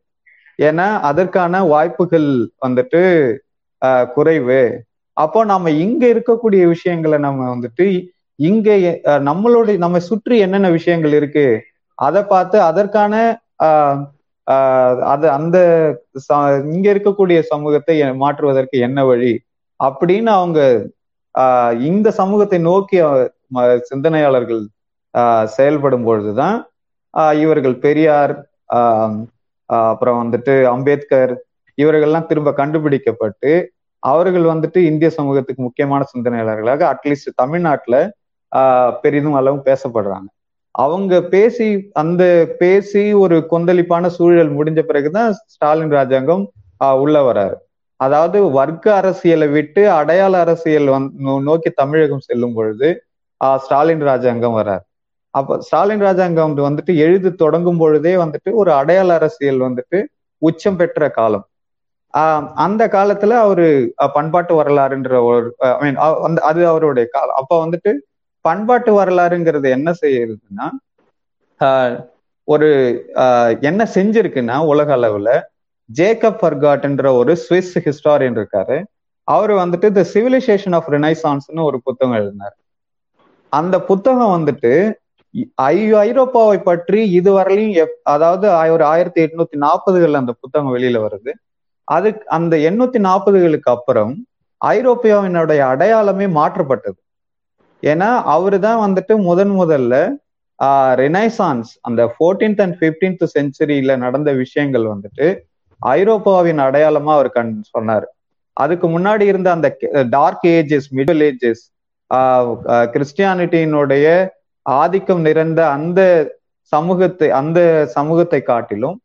ஏன்னா அதற்கான வாய்ப்புகள் வந்துட்டு குறைவு. அப்போ நம்ம இங்க இருக்கக்கூடிய விஷயங்களை நம்ம வந்துட்டு இங்க நம்மளுடைய நம்ம சுற்றி என்னென்ன விஷயங்கள் இருக்கு அதை பார்த்து அதற்கான அது அந்த இங்க இருக்கக்கூடிய சமூகத்தை மாற்றுவதற்கு என்ன வழி? அப்படின்னு அவங்க ஆஹ் இந்த சமூகத்தை நோக்கி சிந்தனையாளர்கள் ஆஹ் செயல்படும் பொழுதுதான் இவர்கள் பெரியார் ஆஹ் அப்புறம் வந்துட்டு அம்பேத்கர் இவர்கள்லாம் திரும்ப கண்டுபிடிக்கப்பட்டு அவர்கள் வந்துட்டு இந்திய சமூகத்துக்கு முக்கியமான சிந்தனையாளர்களாக அட்லீஸ்ட் தமிழ்நாட்டுல ஆஹ் பெரிதும் அளவும் பேசப்படுறாங்க. அவங்க பேசி அந்த பேசி ஒரு கொந்தளிப்பான சூழல் முடிஞ்ச பிறகுதான் ஸ்டாலின் ராஜாங்கம் ஆஹ் உள்ள வராரு. அதாவது வர்க்க அரசியலை விட்டு அடையாள அரசியல் வந் நோக்கி தமிழகம் செல்லும் பொழுது ஸ்டாலின் ராஜாங்கம் வர்றாரு அப்ப ஸ்டாலின் ராஜாங்கம் வந்துட்டு எழுது தொடங்கும் பொழுதே வந்துட்டு ஒரு அடையாள அரசியல் வந்துட்டு உச்சம் பெற்ற காலம். ஆஹ் அந்த காலத்துல அவரு பண்பாட்டு வரலாறுன்ற ஒரு ஐ மீன் அந்த அது அவருடைய காலம். அப்ப வந்துட்டு பண்பாட்டு வரலாறுங்கிறது என்ன செய்யுதுன்னா ஒரு என்ன செஞ்சிருக்குன்னா உலக அளவுல ஜேக்கப் ஃபர்காட்ன்ற ஒரு சுவிஸ் ஹிஸ்டாரியன் இருக்காரு. அவர் வந்துட்டு த சிவிலைசேஷன் ஆஃப் ரினைசான்ஸ்னு ஒரு புத்தகம் எழுதினார். அந்த புத்தகம் வந்துட்டு ஐரோப்பாவை பற்றி இதுவரையிலும் அதாவது ஒரு ஆயிரத்தி எட்நூத்தி நாற்பதுகள்ல அந்த புத்தகம் வெளியில வருது. அது அந்த எண்ணூத்தி நாற்பதுகளுக்கு அப்புறம் ஐரோப்பியாவினுடைய அடையாளமே மாற்றப்பட்டது. ஏன்னா அவரு தான் வந்துட்டு முதன் முதல்ல ஆஹ் ரெனைசான்ஸ் அந்த ஃபோர்டீன்த் அண்ட் பிப்டீன்த் செஞ்சுரியில நடந்த விஷயங்கள் வந்துட்டு ஐரோப்பாவின் அடையாளமா அவர் கண் சொன்னார். அதுக்கு முன்னாடி இருந்த அந்த டார்க் ஏஜஸ் மிடில் ஏஜஸ் கிறிஸ்டியானிட்டியினுடைய ஆதிக்கம் நிறைந்த அந்த சமூகத்தை அந்த சமூகத்தை காட்டிலும்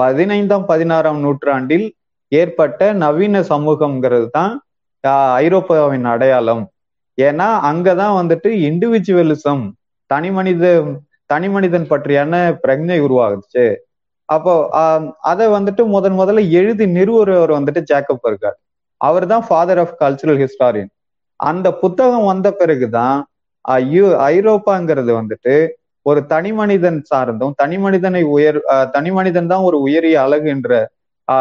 பதினைந்தாம் பதினாறாம் நூற்றாண்டில் ஏற்பட்ட நவீன சமூகம்ங்கிறது தான் ஐரோப்பாவின் அடையாளம். ஏன்னா அங்கதான் வந்துட்டு இண்டிவிஜுவலிசம் தனி மனித தனி மனிதன் பற்றியான பிரஜை உருவாகுச்சு. அப்போ அதை வந்துட்டு முதன் முதல்ல எழுதி நிறுவுறவர் வந்துட்டு ஜேக்கப் இருக்கார் அவர் தான் ஃபாதர் ஆஃப் கல்ச்சுரல் ஹிஸ்டாரியன் அந்த புத்தகம் வந்த பிறகுதான் ஐரோப்பாங்கிறது வந்துட்டு ஒரு தனி மனிதன் சார்ந்தும் தனி மனிதனை உயர் தனி மனிதன் தான் ஒரு உயரிய அழகு என்ற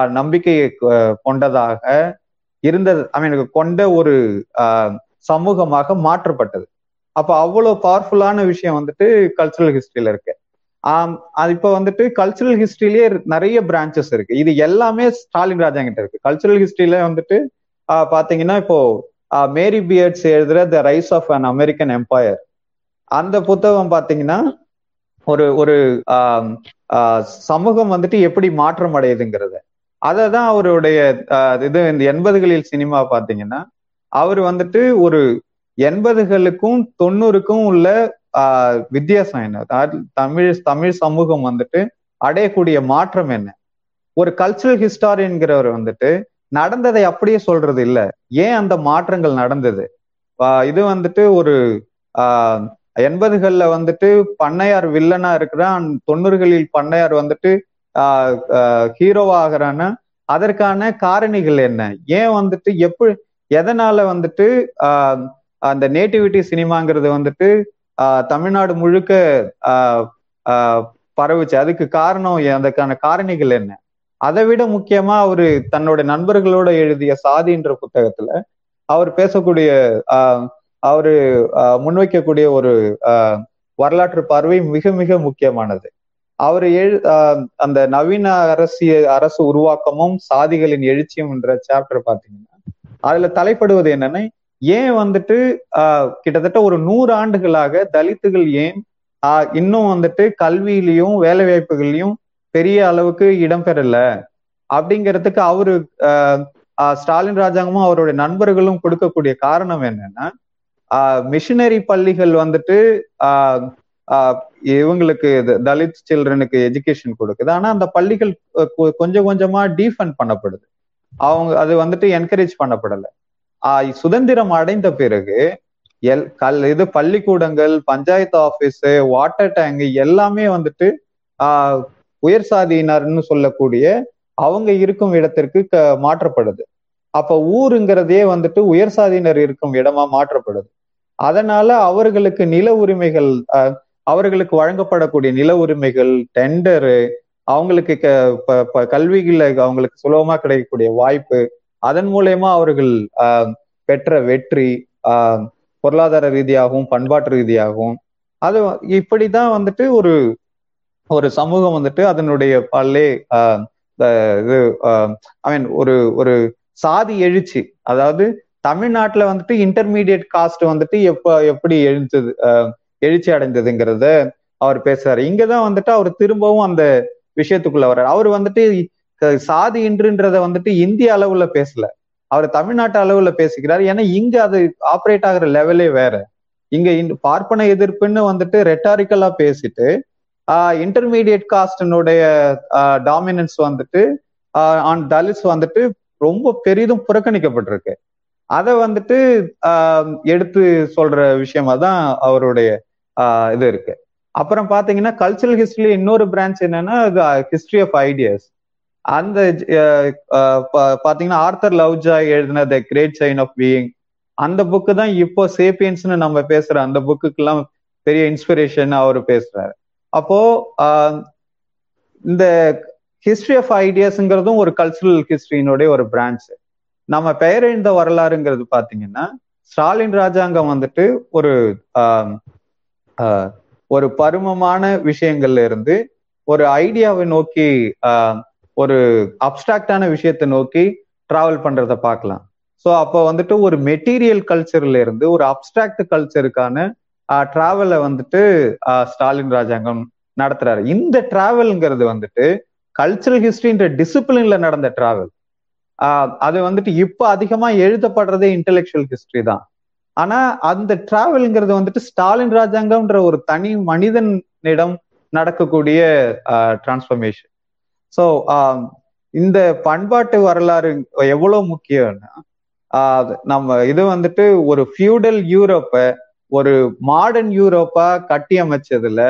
நம்பிக்கையை கொண்டதாக இருந்தது. ஐ மீன் கொண்ட ஒரு சமூகமாக மாற்றப்பட்டது. அப்ப அவ்வளவு பவர்ஃபுல்லான விஷயம் வந்துட்டு கல்ச்சுரல் ஹிஸ்டரியில இருக்கு. ஆஹ் அது இப்ப வந்துட்டு கல்ச்சுரல் ஹிஸ்டரியிலேயே நிறைய பிரான்ச்சஸ் இருக்கு. இது எல்லாமே ஸ்டாலின் ராஜா கிட்ட இருக்கு. கல்ச்சுரல் ஹிஸ்டரியில வந்துட்டு பாத்தீங்கன்னா இப்போ மேரி பியர்ட்ஸ் எழுதுற the rise of an American empire அந்த புத்தகம் பாத்தீங்கன்னா ஒரு ஒரு ஆஹ் சமூகம் வந்துட்டு எப்படி மாற்றம் அடையுதுங்கிறத. அதை தான் அவருடைய இது இந்த எண்பதுகளில் சினிமா பாத்தீங்கன்னா அவர் வந்துட்டு ஒரு எண்பதுகளுக்கும் தொண்ணூறுக்கும் உள்ள ஆஹ் வித்தியாசம் என்ன? தமிழ் தமிழ் சமூகம் வந்துட்டு அடையக்கூடிய மாற்றம் என்ன? ஒரு கல்ச்சுரல் ஹிஸ்டாரியன்கிறவர் வந்துட்டு நடந்ததை அப்படியே சொல்றது இல்ல. ஏன் அந்த மாற்றங்கள் நடந்தது? இது வந்துட்டு ஒரு ஆஹ் எண்பதுகள்ல வந்துட்டு பண்ணையார் வில்லனா இருக்கிறான் தொண்ணூறுகளில் பண்ணையார் வந்துட்டு ஹீரோவா ஆகிறான்னா அதற்கான காரணிகள் என்ன? ஏன் வந்துட்டு எப்படி எதனால வந்துட்டு ஆஹ் அந்த நேட்டிவிட்டி சினிமாங்கிறது வந்துட்டு ஆஹ் தமிழ்நாடு முழுக்க ஆஹ் ஆஹ் பரவுச்சு? அதுக்கு காரணம் அதுக்கான காரணிகள் என்ன? அதை விட முக்கியமா அவரு தன்னோட நண்பர்களோட எழுதிய சாதின்ற புத்தகத்துல அவர் பேசக்கூடிய ஆஹ் அவரு முன்வைக்கக்கூடிய ஒரு வரலாற்று பார்வை மிக மிக முக்கியமானது. அவர் எழு அந்த நவீன அரசிய அரசு உருவாக்கமும் சாதிகளின் எழுச்சியும் என்ற சாப்டர் பாத்தீங்கன்னா அதுல தலைப்படுவது என்னன்னா ஏன் வந்துட்டு ஆஹ் கிட்டத்தட்ட ஒரு நூறு ஆண்டுகளாக தலித்துகள் ஏன் ஆஹ் இன்னும் வந்துட்டு கல்வியிலையும் வேலை வாய்ப்புகள்லையும் பெரிய அளவுக்கு இடம்பெறல. அப்படிங்கிறதுக்கு அவரு ஸ்டாலின் ராஜாங்கமும் அவருடைய நண்பர்களும் கொடுக்கக்கூடிய காரணம் என்னன்னா மிஷினரி பள்ளிகள் வந்துட்டு இவங்களுக்கு தலித் சில்ட்ரனுக்கு எஜுகேஷன் கொடுக்குது. ஆனா அந்த பள்ளிகள் கொஞ்சம் கொஞ்சமா டீஃபண்ட் பண்ணப்படுது. அவங்க அது வந்துட்டு என்கரேஜ் பண்ணப்படல. சுதந்திரம் அடைந்த பிறகு எல் கல் இது பள்ளிக்கூடங்கள் பஞ்சாயத்து ஆபீஸ் வாட்டர் டேங்க் எல்லாமே வந்துட்டு ஆஹ் உயர் சாதியினர்னு சொல்லக்கூடிய அவங்க இருக்கும் இடத்திற்கு க மாற்றப்படுது. அப்ப ஊருங்கிறதே வந்துட்டு உயர் சாதியினர் இருக்கும் இடமா மாற்றப்படுது. அதனால அவர்களுக்கு நில உரிமைகள் அவர்களுக்கு வழங்கப்படக்கூடிய நில உரிமைகள் டெண்டரு அவங்களுக்கு கல்வியில அவங்களுக்கு சுலபமா கிடைக்கக்கூடிய வாய்ப்பு அதன் மூலயமா அவர்கள் பெற்ற வெற்றி பொருளாதார ரீதியாகவும் பண்பாட்டு ரீதியாகவும் அது இப்படிதான் வந்துட்டு ஒரு ஒரு சமூகம் வந்துட்டு அதனுடைய பல்லே இது ஐ மீன் ஒரு ஒரு சாதி எழுச்சி. அதாவது தமிழ்நாட்டுல வந்துட்டு இன்டர்மீடியட் காஸ்ட் வந்துட்டு எப்ப எப்படி எழுந்தது எழுச்சி அடைந்ததுங்கிறத அவர் பேசுறாரு. இங்கதான் வந்துட்டு அவர் திரும்பவும் அந்த விஷயத்துக்குள்ள வர்றாரு. அவர் வந்துட்டு சாதி இன்றுன்றத வந்துட்டு இந்திய அளவுல பேசல. அவர் தமிழ்நாட்டு அளவுல பேசிக்கிறார். ஏன்னா இங்க அது ஆப்ரேட் ஆகுற லெவலே வேற. இங்க பார்ப்பன எதிர்ப்புன்னு வந்துட்டு ரெட்டாரிக்கலா பேசிட்டு இன்டர்மீடியட் காஸ்டினுடைய டாமினன்ஸ் வந்துட்டு ஆன் தலித்ஸ் வந்துட்டு ரொம்ப பெரிதும் புறக்கணிக்கப்பட்டிருக்கு. அதை வந்துட்டு ஆஹ் எடுத்து சொல்ற விஷயமா தான் அவருடைய ஆஹ் இது இருக்கு. அப்புறம் பாத்தீங்கன்னா கல்ச்சரல் ஹிஸ்டரியில இன்னொரு பிரான்ச் என்னன்னா ஹிஸ்டரி ஆஃப் ஐடியாஸ் அந்த பாத்தீங்கன்னா ஆர்த்தர் லவ்ஜா எழுதின the great chain of being அந்த புக்கு தான் இப்போ சேப்பியன்ஸ்னு நம்ம பேசுற அந்த புக்குக்கெல்லாம் பெரிய இன்ஸ்பிரேஷன் அவர் பேசுறாரு. அப்போ இந்த ஹிஸ்டரி ஆஃப் ஐடியாஸ்ங்கிறதும் ஒரு கல்ச்சுரல் ஹிஸ்டரியினுடைய ஒரு பிரான்ச் நம்ம பெயரெழுந்த வரலாறுங்கிறது பாத்தீங்கன்னா ஸ்டாலின் ராஜாங்கம் வந்துட்டு ஒரு ஒரு பருமமான விஷயங்கள்ல இருந்து ஒரு ஐடியாவை நோக்கி ஒரு அப்டிராக்டான விஷயத்தை நோக்கி டிராவல் பண்றத பார்க்கலாம். ஸோ அப்போ வந்துட்டு ஒரு மெட்டீரியல் கல்ச்சர்ல இருந்து ஒரு அப்டிராக்ட் கல்ச்சருக்கான டிராவலை வந்துட்டு ஸ்டாலின் ராஜாங்கம் நடத்துறாரு. இந்த டிராவல்ங்கிறது வந்துட்டு கல்ச்சரல் ஹிஸ்டரின்ற டிசிப்ளின்ல நடந்த டிராவல் அது வந்துட்டு இப்போ அதிகமா எழுதப்படுறதே இன்டெலெக்சுவல் ஹிஸ்டரி தான். ஆனா அந்த டிராவல்ங்கிறது வந்துட்டு ஸ்டாலின் ராஜாங்கம்ன்ற ஒரு தனி மனிதனிடம் நடக்கக்கூடிய டிரான்ஸ்பர்மேஷன் ஸோ இந்த பண்பாட்டு வரலாறு எவ்வளவு முக்கியம்னா நம்ம இது வந்துட்டு ஒரு ஃபியூடல் யூரோப்பை ஒரு மாடர்ன் யூரோப்பா கட்டி அமைச்சதுல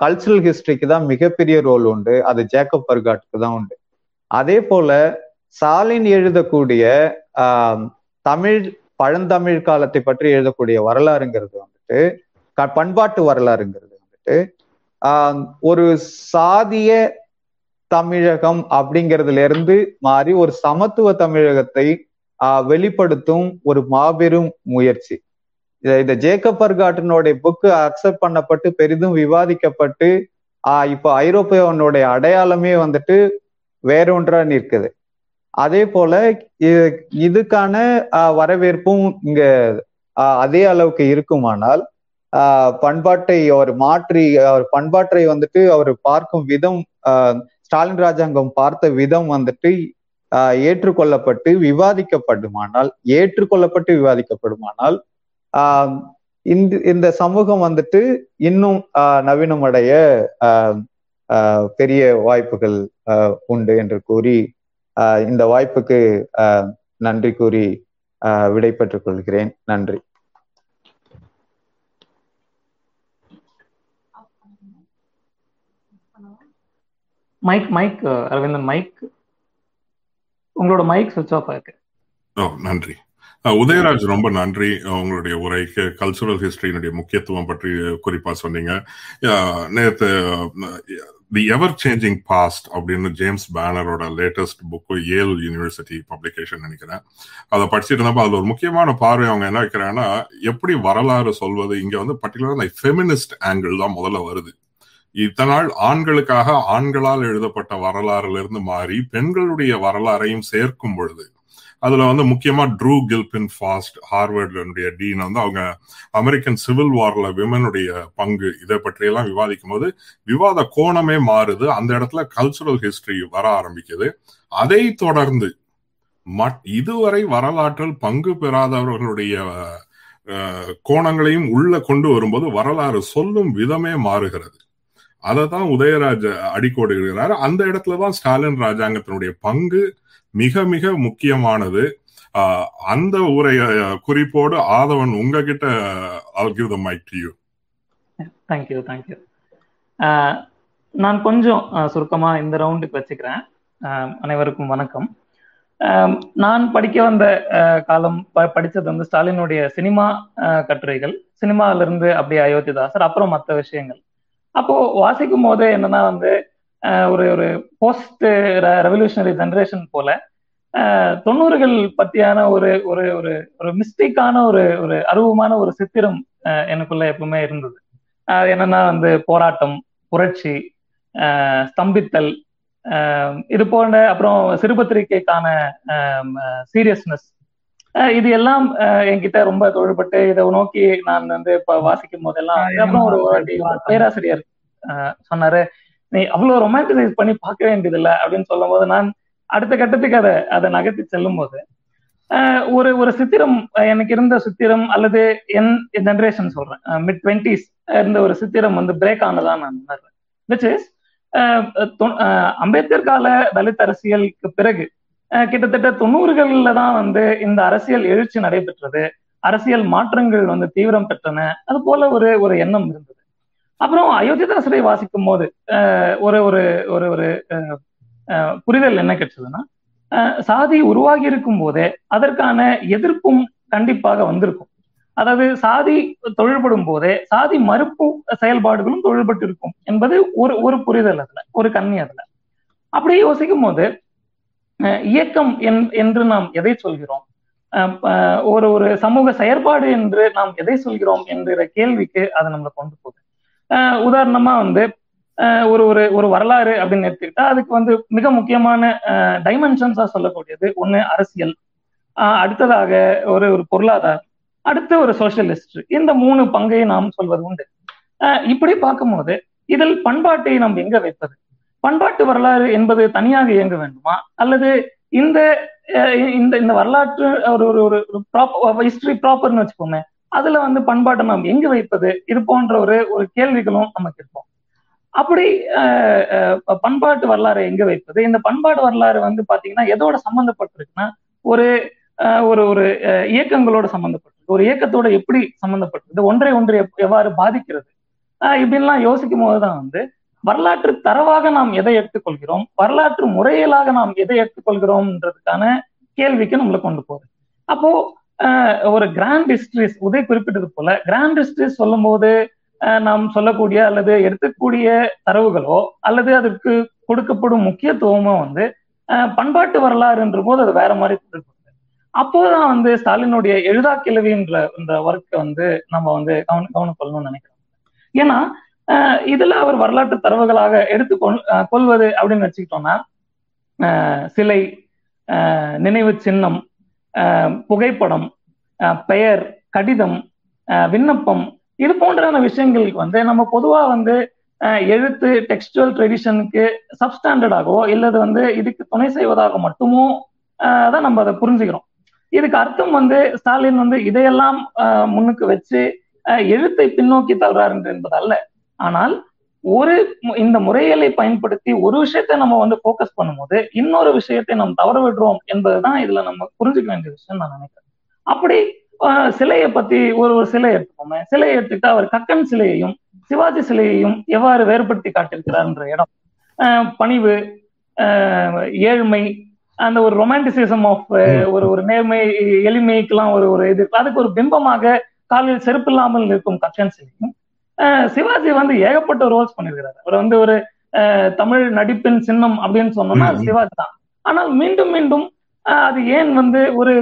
கல்ச்சுரல் ஹிஸ்டரிக்கு தான் மிகப்பெரிய ரோல் உண்டு. அது ஜேக்கப் பர்காட்டுக்கு தான் உண்டு. அதே போல ஸ்டாலின் எழுதக்கூடிய தமிழ் பழந்தமிழ் காலத்தை பற்றி எழுதக்கூடிய வரலாறுங்கிறது வந்துட்டு பண்பாட்டு வரலாறுங்கிறது வந்துட்டு ஒரு சாதிய தமிழகம் அப்படிங்கிறதுல இருந்து மாறி ஒரு சமத்துவ தமிழகத்தை வெளிப்படுத்தும் ஒரு மாபெரும் முயற்சி. இந்த ஜேக்கப் பர்காட்டினுடைய புக்கு அக்செப்ட் பண்ணப்பட்டு பெரிதும் விவாதிக்கப்பட்டு ஆஹ் இப்போ ஐரோப்பியனுடைய அடையாளமே வந்துட்டு வேறொன்றா நிற்குது. அதே போல இதுக்கான வரவேற்பும் இங்க அதே அளவுக்கு இருக்குமானால் பண்பாட்டை அவர் மாற்றி அவர் பண்பாட்டை வந்துட்டு அவர் பார்க்கும் விதம் ஸ்டாலின் ராஜாங்கம் பார்த்த விதம் வந்துட்டு ஏற்றுக்கொள்ளப்பட்டு விவாதிக்கப்படுமானால் ஏற்றுக்கொள்ளப்பட்டு விவாதிக்கப்படுமானால் இந்த இந்த சமூகம் வந்துட்டு இன்னும் நவீனமடைய பெரிய வாய்ப்புகள் உண்டு என்று கூறி இந்த வாய்ப்புக்கு நன்றி கூறி விடை பெற்றுக் கொள்கிறேன். நன்றி. மைக் மைக் அரவிந்தன் மைக் உங்களோட மைக் சுவிச் ஆஃப் ஆயிருக்கு. ஓ நன்றி. உதயராஜ் ரொம்ப நன்றி. உங்களுடைய உரைக்கு கல்ச்சுரல் ஹிஸ்டரியினுடைய முக்கியத்துவம் பற்றி குறிப்பா சொன்னீங்க. நேற்று தி எவர் சேஞ்சிங் பாஸ்ட் அப்படின்னு James பேனரோட latest book Yale university publication நினைக்கிறேன். அதை படிச்சுட்டு இருந்தப்போ அதில் ஒரு முக்கியமான பார்வை அவங்க என்ன வைக்கிறாங்கன்னா எப்படி வரலாறு சொல்வது? இங்க வந்து பர்டிகுலர் இந்த ஃபெமினிஸ்ட் ஆங்கிள் தான் முதல்ல வருது. இத்தனை நாள் ஆண்களுக்காக ஆண்களால் எழுதப்பட்ட வரலாறுல இருந்து மாறி பெண்களுடைய வரலாறையும் சேர்க்கும் பொழுது அதுல வந்து முக்கியமா ட்ரூ கில்பின் ஃபாஸ்ட் ஹார்வர்டுடைய டீன் வந்து அவங்க அமெரிக்கன் சிவில் வார்ல விமனுடைய பங்கு. இதை பற்றியெல்லாம் விவாதிக்கும் போது விவாத கோணமே மாறுது. அந்த இடத்துல கல்ச்சுரல் ஹிஸ்டரி வர ஆரம்பிக்குது. அதை தொடர்ந்து இதுவரை வரலாற்றில் பங்கு பெறாதவர்களுடைய கோணங்களையும் உள்ள கொண்டு வரும்போது வரலாறு சொல்லும் விதமே மாறுகிறது. அதை தான் உதயராஜ அடிக்கோடுகிறார். அந்த இடத்துல தான் ஸ்டாலின் ராஜாங்கத்தினுடைய பங்கு மிக மிக முக்கியமானது. அந்த உரை குறிப்போடு ஆதவன் உங்ககிட்ட give the mic to you thank you thank you நான் கொஞ்சம் சுருக்கமா இந்த ரவுண்டுக்கு வச்சுக்கிறேன். அனைவருக்கும் வணக்கம். நான் படிக்க வந்த காலம் படிச்சது வந்து ஸ்டாலினுடைய சினிமா கட்டுரைகள். சினிமாவிலிருந்து இருந்து அப்படியே அயோத்திதாசர் அப்புறம் மற்ற விஷயங்கள். அப்போ வாசிக்கும் போது என்னன்னா வந்து ஒரு ஒரு போஸ்ட் ரெவல்யூஷனரி ஜெனரேஷன் போல தொண்ணூறுகள் பத்தியான ஒரு ஒரு ஒரு ஒரு மிஸ்டேக்கான ஒரு ஒரு அருவமான ஒரு சித்திரம் எனக்குள்ள எப்பவுமே இருந்தது. என்னன்னா வந்து போராட்டம் புரட்சி ஸ்தம்பித்தல் இது போன்ற அப்புறம் சிறுபத்திரிகைக்கான சீரியஸ்னஸ் இது எல்லாம் என்கிட்ட ரொம்ப தொழில்பட்டு இதை நோக்கி நான் வந்து இப்ப வாசிக்கும் போதெல்லாம் அப்புறம் ஒரு பேராசிரியர் சொன்னாரு நீ அவ்வளவு ரொமான்டிசைஸ் பண்ணி பார்க்க வேண்டியதில்லை அப்படின்னு சொல்லும் போது நான் அடுத்த கட்டத்துக்கு அதை அதை நகர்த்தி செல்லும் போது ஒரு ஒரு சித்திரம் எனக்கு இருந்த சித்திரம் அல்லது என் ஜென்ரேஷன் சொல்றேன். மிட் டுவெண்ட்டிஸ் இருந்த ஒரு சித்திரம் வந்து பிரேக் ஆனதான் நான் உணர்றேன். விச் இஸ் அம்பேத்கர் கால தலித் அரசியலுக்கு பிறகு கிட்டத்தட்ட தொண்ணூறுகள்ல தான் வந்து இந்த அரசியல் எழுச்சி நடைபெற்றது. அரசியல் மாற்றங்கள் வந்து தீவிரம் பெற்றன. அது போல ஒரு ஒரு எண்ணம் இருந்தது. அப்புறம் அயோத்திதாசரை வாசிக்கும் போது ஒரு ஒரு ஒரு ஒரு புரிதல் என்ன கிடைச்சதுன்னா சாதி உருவாகி இருக்கும் போதே அதற்கான எதிர்ப்பும் கண்டிப்பாக வந்திருக்கும். அதாவது சாதி தொழில்படும் போதே சாதி மறுப்பு செயல்பாடுகளும் தொழில்பட்டு இருக்கும் என்பது ஒரு ஒரு புரிதல் அதுல ஒரு கண்ணி அதுல. அப்படியே யோசிக்கும் போது இயக்கம் என்று நாம் எதை சொல்கிறோம்? ஒரு ஒரு சமூக செயற்பாடு என்று நாம் எதை சொல்கிறோம் என்கிற கேள்விக்கு அதை நம்மளை கொண்டு போகுது. உதாரணமா வந்து ஒரு ஒரு ஒரு வரலாறு அப்படின்னு எடுத்துக்கிட்டா அதுக்கு வந்து மிக முக்கியமான டைமென்ஷன்ஸா சொல்லக்கூடியது. ஒண்ணு அரசியல். அடுத்ததாக ஒரு ஒரு பொருளாதாரம். அடுத்து ஒரு சோசியல் ஹிஸ்டரி இந்த மூணு பங்கை நாம் சொல்வது உண்டு. இப்படி பார்க்கும்போது இதில் பண்பாட்டை நாம் எங்க வைப்பது? பண்பாட்டு வரலாறு என்பது தனியாக இயங்க வேண்டுமா? அல்லது இந்த இந்த இந்த வரலாற்று ஒரு ஒரு ஒரு ப்ராப்பர் ஹிஸ்டரி ப்ராப்பர்னு வச்சுக்கோமே அதுல வந்து பண்பாட்டை நாம் எங்க வைப்பது? இது போன்ற ஒரு ஒரு கேள்விகளும் நமக்கு இருக்கும் அப்படி பண்பாட்டு வரலாறு எங்க வைப்பது? இந்த பண்பாட்டு வரலாறு வந்து பாத்தீங்கன்னா எதோட சம்பந்தப்பட்டிருக்குன்னா ஒரு ஒரு ஒரு இயக்கங்களோட சம்பந்தப்பட்டிருக்கு. ஒரு இயக்கத்தோட எப்படி சம்பந்தப்பட்டிருக்கு? ஒன்றை ஒன்று எவ்வாறு பாதிக்கிறது? இப்படின்லாம் யோசிக்கும் போதுதான் வந்து வரலாற்று தரவாக நாம் எதை எடுத்துக்கொள்கிறோம்? வரலாற்று முறையிலாக நாம் எதை எடுத்துக்கொள்கிறோம்ன்றதுக்கான கேள்விக்கு நம்மளை கொண்டு போகுது. அப்போ ஒரு கிராண்ட் ஹிஸ்டரிஸ் உதய குறிப்பிட்டது போல கிராண்ட் ஹிஸ்டரிஸ் சொல்லும் போது நாம் சொல்லக்கூடிய அல்லது எடுக்கக்கூடிய தரவுகளோ அல்லது அதற்கு கொடுக்கப்படும் முக்கியத்துவமோ வந்து பண்பாட்டு வரலாறுன்ற போது அது வேற மாதிரி கொடுக்கப்படுது அப்போதான் வந்து ஸ்டாலினுடைய எழுதா கிழவின்ற இந்த ஒர்க்கை வந்து நம்ம வந்து கவன கவனம் கொள்ளணும்னு நினைக்கிறோம். ஏன்னா இதுல அவர் வரலாற்று தரவுகளாக எடுத்து கொள்வது அப்படின்னு வச்சுக்கிட்டோம்னா சிலை நினைவு சின்னம் புகைப்படம் பெயர் கடிதம் விண்ணப்பம் இது போன்றான விஷயங்களுக்கு வந்து நம்ம பொதுவா வந்து எழுத்து டெக்ஸ்டுவல் ட்ரெடிஷனுக்கு சப்ஸ்டாண்டர்டாகவோ இல்லது வந்து இதுக்கு துணை செய்வதாக மட்டுமோ தான் நம்ம அதை புரிஞ்சுக்கிறோம். இதுக்கு அர்த்தம் வந்து ஸ்டாலின் வந்து இதையெல்லாம் முன்னுக்கு வச்சு எழுத்தை பின்னோக்கி தள்ளுறாரு என்பது அல்ல ஆனால் ஒரு இந்த முறைகளை பயன்படுத்தி ஒரு விஷயத்தை நம்ம வந்து போக்கஸ் பண்ணும்போது இன்னொரு விஷயத்தை நம்ம தவற விடுறோம் என்பதுதான் இதுல நம்ம புரிஞ்சுக்க வேண்டிய விஷயம் நான் நினைக்கிறேன். அப்படி சிலையை பத்தி ஒரு ஒரு சிலை எடுத்துக்கோமே. சிலையை எடுத்துக்கிட்டா அவர் கக்கன் சிலையையும் சிவாஜி சிலையையும் எவ்வாறு வேறுபடுத்தி காட்டியிருக்கிறார்ன்ற இடம். பணிவு ஏழ்மை அந்த ஒரு ரொமான்டிசிசம் ஆஃப் ஒரு ஒரு நேர்மை எளிமைக்கெல்லாம் ஒரு ஒரு இது. அதுக்கு ஒரு பிம்பமாக காலில் செருப்பு இல்லாமல் இருக்கும் கக்கன் சிலையும் சிவாஜி வந்து ஏகப்பட்ட ரோல்ஸ் பண்ணிருக்கிறாரு அவர் வந்து ஒரு தமிழ் நடிப்பின் சின்னம் அப்படின்னு சொன்னோம்னா சிவாஜி தான். ஆனால் மீண்டும் மீண்டும் அது ஏன் வந்து ஒரு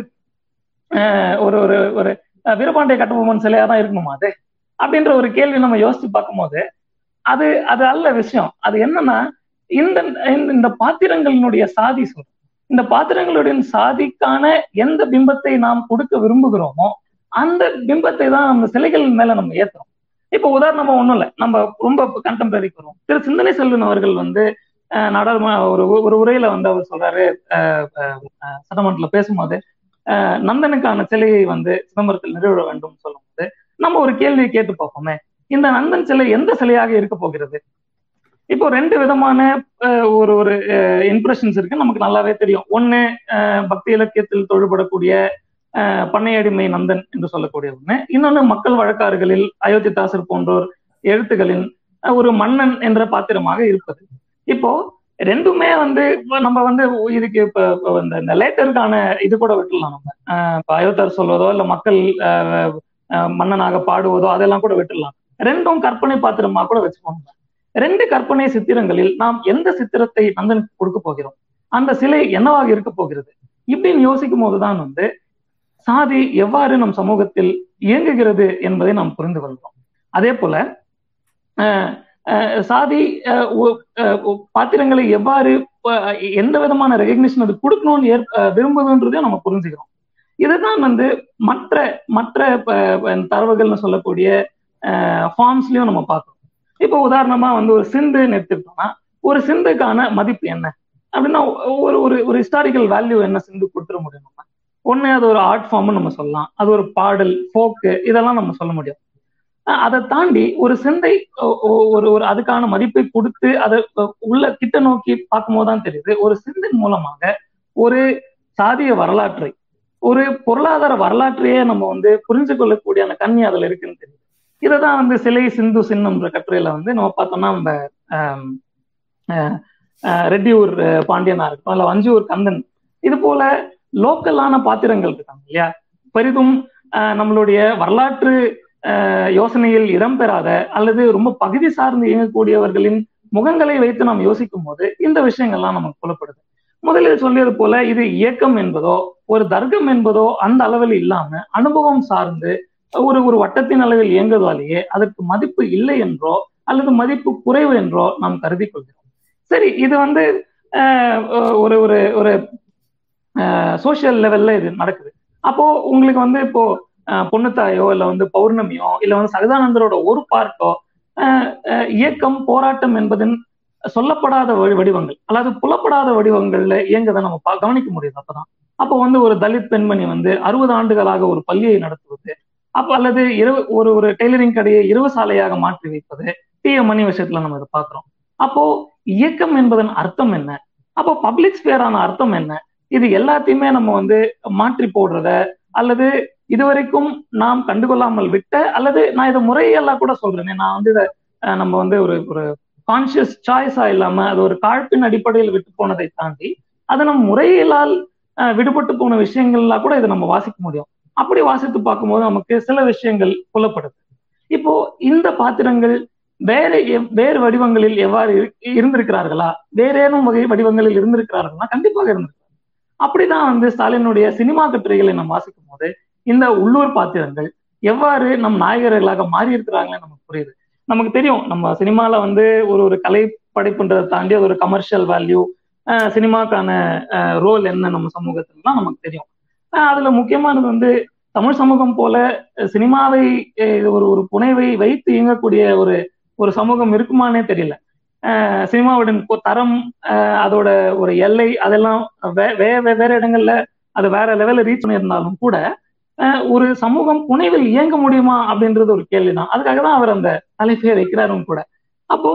ஒரு ஒரு ஒரு வீரபாண்டிய கட்டபொம்மன் சிலையா தான் இருக்கணுமா அது? அப்படின்ற ஒரு கேள்வி நம்ம யோசிச்சு பார்க்கும்போது அது அது அல்ல விஷயம். அது என்னன்னா இந்த இந்த பாத்திரங்களினுடைய சாதி சொல் இந்த பாத்திரங்களுடைய சாதிக்கான எந்த பிம்பத்தை நாம் கொடுக்க விரும்புகிறோமோ அந்த பிம்பத்தை தான் நம்ம சிலைகள் மேல நம்ம ஏத்துறோம். இப்ப உதாரணமா ஒண்ணும் இல்லை. நம்ம ரொம்ப கண்டெம்பரரிக்கு வரும் திரு சிந்தனை செல்வன் அவர்கள் வந்து நாடாளுமன்ற ஒரு ஒரு உரையில வந்து அவர் சொல்றாரு சட்டமன்றத்துல பேசும்போது நந்தனுக்கான சிலையை வந்து சிதம்பரத்தில் நிறுவிட வேண்டும் சொல்லும்போது நம்ம ஒரு கேள்வியை கேட்டு பார்ப்போமே. இந்த நந்தன் சிலை எந்த சிலையாக இருக்க போகிறது? இப்போ ரெண்டு விதமான ஒரு ஒரு இம்ப்ரெஷன்ஸ் இருக்கு. நமக்கு நல்லாவே தெரியும். ஒண்ணு பக்தி இலக்கியத்தில் தொழுபடக்கூடிய பண்ணையடிமை நந்தன் என்று சொல்லக்கூடிய ஒண்ணு. இன்னொன்னு மக்கள் வழக்காறுகளில் அயோத்திதாசர் போன்றோர் எழுத்துக்களின் ஒரு மன்னன் என்ற பாத்திரமாக இருப்பது. இப்போ ரெண்டுமே வந்து நம்ம வந்து இதுக்கு இப்ப இந்த லேட்டருக்கான இது கூட விட்டுலாம் நம்ம. இப்போ அயோத்தர் சொல்வதோ இல்ல மக்கள் மன்னனாக பாடுவதோ அதெல்லாம் கூட விட்டுடலாம் ரெண்டும் கற்பனை பாத்திரமா கூட வச்சுக்கோங்க. ரெண்டு கற்பனை சித்திரங்களில் நாம் எந்த சித்திரத்தை நந்தனுக்கு கொடுக்க போகிறோம்? அந்த சிலை என்னவாக இருக்க போகிறது? இப்படின்னு யோசிக்கும் போதுதான் வந்து சாதி எவ்வாறு நம் சமூகத்தில் இயங்குகிறது என்பதை நாம் புரிந்து கொள்கிறோம் அதே போல சாதி பாத்திரங்களை எவ்வாறு எந்த விதமான ரெகக்னிஷன் அது கொடுக்கணும்னு ஏற் விரும்புதுன்றதையும் நம்ம புரிஞ்சுக்கிறோம். இதுதான் வந்து மற்ற மற்ற தரவுகள்னு சொல்லக்கூடிய ஃபார்ம்ஸ்லயும் நம்ம பார்க்கணும் இப்போ உதாரணமா வந்து ஒரு சிந்துன்னு எடுத்துக்கிட்டோம்னா ஒரு சிந்துக்கான மதிப்பு என்ன? அப்படின்னா ஒரு ஒரு ஒரு ஹிஸ்டாரிக்கல் வேல்யூ என்ன சிந்து கொடுத்துட முடியும் நம்ம ஒண்ணு அது ஒரு ஆர்ட் ஃபார்ம்னு நம்ம சொல்லலாம். அது ஒரு பாடல் ஃபோக்கு இதெல்லாம் நம்ம சொல்ல முடியும். அதை தாண்டி ஒரு சிந்தை ஒரு ஒரு அதுக்கான மதிப்பை கொடுத்து அதை உள்ள கிட்ட நோக்கி பார்க்கும்போது தான் தெரியுது. ஒரு சிந்தின் மூலமாக ஒரு சாதிய வரலாற்றை ஒரு பொருளாதார வரலாற்றையே நம்ம வந்து புரிஞ்சு கொள்ளக்கூடிய அந்த கண்ணி அதுல இருக்குன்னு தெரியுது. இதை தான் வந்து சிலை சிந்து சின்னம்ன்ற கட்டுரையில வந்து நம்ம பார்த்தோம்னா நம்ம ரெட்டியூர் பாண்டியனா இருக்கட்டும் இல்ல வஞ்சியூர் கந்தன். இது போல லோக்கலான பாத்திரங்கள் இருக்காங்க இல்லையா? பெரிதும் நம்மளுடைய வரலாற்று யோசனையில் இடம்பெறாத அல்லது ரொம்ப பகுதி சார்ந்து இயங்கக்கூடியவர்களின் முகங்களை வைத்து நாம் யோசிக்கும் போது இந்த விஷயங்கள்லாம் நமக்கு புலப்படுது. முதலில் சொல்லியது போல இது இயக்கம் என்பதோ ஒரு தர்க்கம் என்பதோ அந்த அளவில் இல்லாம அனுபவம் சார்ந்து ஒரு ஒரு வட்டத்தின் அளவில் இயங்குவதாலேயே அதற்கு மதிப்பு இல்லை என்றோ அல்லது மதிப்பு குறைவு என்றோ நாம் கருதி கொள்கிறோம். சரி இது வந்து ஒரு ஒரு ஒரு சோசியல் லெவல்ல இது நடக்குது. அப்போ உங்களுக்கு வந்து இப்போ பொண்ணுத்தாயோ இல்ல வந்து பௌர்ணமியோ இல்ல வந்து சகதானந்தரோட ஒரு பார்ட்டோ இயக்கம் போராட்டம் என்பதன் சொல்லப்படாத வடிவங்கள் அல்லது புலப்படாத வடிவங்கள்ல இயங்கதை நம்ம கவனிக்க முடியுது அப்பதான். அப்போ வந்து ஒரு தலித் பெண்மணி வந்து அறுபது ஆண்டுகளாக ஒரு பள்ளியை நடத்துவது அப்ப அல்லது இரவு ஒரு ஒரு டெய்லரிங் கடையை இரவு சாலையாக மாற்றி வைப்பது டிஎ மணி விஷயத்துல நம்ம இதை பாக்குறோம் அப்போ இயக்கம் என்பதன் அர்த்தம் என்ன? அப்போ பப்ளிக் ஸ்பியரான அர்த்தம் என்ன? இது எல்லாத்தையுமே நம்ம வந்து மாற்றி போடுறத அல்லது இதுவரைக்கும் நாம் கண்டுகொள்ளாமல் விட்ட அல்லது நான் இதை முறையெல்லாம் கூட சொல்றேனே நான் வந்து இதை நம்ம வந்து ஒரு ஒரு கான்சியஸ் சாய்ஸா இல்லாம அது ஒரு காழ்ப்பின் அடிப்படையில் விட்டு போனதை தாண்டி அதை நம்ம முறையிலால் விடுபட்டு போன விஷயங்கள்லாம் கூட இதை நம்ம வாசிக்க முடியும். அப்படி வாசித்து பார்க்கும்போது நமக்கு சில விஷயங்கள் புலப்படுது. இப்போ இந்த பாத்திரங்கள் வேற வேறு வடிவங்களில் எவ்வாறு இருந்திருக்கிறார்களா? வேறேனும் வகை வடிவங்களில் இருந்திருக்கிறார்களா? கண்டிப்பாக இருந்திருக்கு அப்படிதான் வந்து ஸ்டாலினுடைய சினிமா கட்டுரைகளை நம்ம வாசிக்கும் போது இந்த உள்ளூர் பாத்திரங்கள் எவ்வாறு நம் நாயகர்களாக மாறி இருக்கிறாங்கன்னு நமக்கு புரியுது. நமக்கு தெரியும் நம்ம சினிமால வந்து ஒரு ஒரு கலை படைப்புன்றதை தாண்டி அது ஒரு கமர்ஷியல் வேல்யூ சினிமாக்கான ரோல் என்ன நம்ம சமூகத்துலலாம் நமக்கு தெரியும். அதுல முக்கியமானது வந்து தமிழ் சமூகம் போல சினிமாவை ஒரு ஒரு புனைவை வைத்து இயங்கக்கூடிய ஒரு ஒரு சமூகம் இருக்குமானே தெரியல. சினிமாவுடன் தரம் அதோட ஒரு எல்லை அதெல்லாம் வே வேற இடங்கள்ல அது வேற லெவல்ல ரீச் பண்ணியிருந்தாலும் கூட ஒரு சமூகம் புனைவில் இயங்க முடியுமா அப்படின்றது ஒரு கேள்விதான். அதுக்காக தான் அவர் அந்த தலைப்பையை வைக்கிறாரும் கூட. அப்போ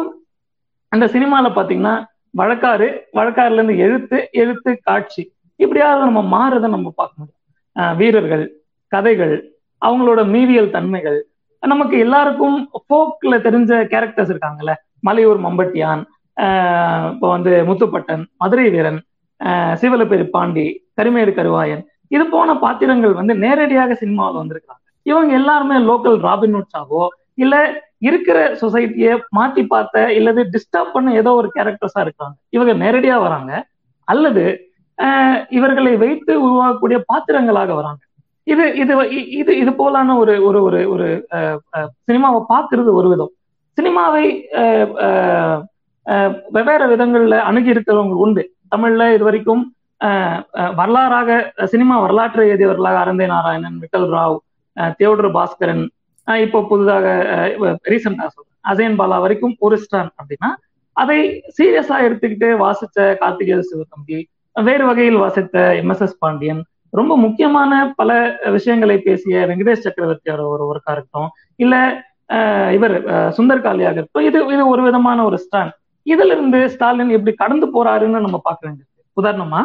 அந்த சினிமால பாத்தீங்கன்னா வழக்காறு வழக்காறுல இருந்து எழுத்து எழுத்து காட்சி இப்படியாவது நம்ம மாறுறதை நம்ம பார்க்க முடியும். வீரர்கள் கதைகள் அவங்களோட மீவியல் தன்மைகள் நமக்கு எல்லாருக்கும் போக்ல தெரிஞ்ச கேரக்டர்ஸ் இருக்காங்கல்ல மலையூர் மம்பட்டியான் இப்போ வந்து முத்துப்பட்டன் மதுரை வீரன் சிவலப்பேரி பாண்டி கருமேடு கருவாயன் இது போன பாத்திரங்கள் வந்து நேரடியாக சினிமாவில் வந்திருக்காங்க இவங்க எல்லாருமே லோக்கல் ராபின்ஹுட்ஸாவோ இல்ல இருக்கிற சொசைட்டியை மாத்தி பார்த்த இல்லது டிஸ்டர்ப் பண்ண ஏதோ ஒரு கேரக்டர்ஸா இருக்காங்க. இவங்க நேரடியா வராங்க. அல்லது இவர்களை வைத்து உருவாகக்கூடிய பாத்திரங்களாக வராங்க. இது இது இது இது போலான ஒரு ஒரு ஒரு ஒரு சினிமாவை பார்க்கறது ஒரு விதம். சினிமாவை வெவ்வேறு விதங்கள்ல அணுகி இருக்கிறவங்க உண்டு. தமிழ்ல இது வரைக்கும் வரலாறாக சினிமா வரலாற்றை எழுதியவர்களாக அரந்தே நாராயணன் விட்டல் ராவ் தேவடர் பாஸ்கரன் இப்போ புதுதாக ரீசெண்டா சொல்றேன். அசேன் பாலா வரைக்கும் ஒரு ஸ்டான் அப்படின்னா அதை சீரியஸா எடுத்துக்கிட்டு வாசிச்ச கார்த்திகேய சிவகம்பி வேறு வகையில் வாசித்த எம் எஸ் எஸ் பாண்டியன் ரொம்ப முக்கியமான பல விஷயங்களை பேசிய வெங்கடேஷ் சக்கரவர்த்தியோட ஒரு ஒர்க்கா இருக்கட்டும் இல்ல இவர் சுந்தர் காளியாக இது இது ஒரு விதமான ஒரு ஸ்டாண்ட் இதுல இருந்து ஸ்டாலின் எப்படி கடந்து போறாருன்னு நம்ம பார்க்க வேண்டியது. உதாரணமா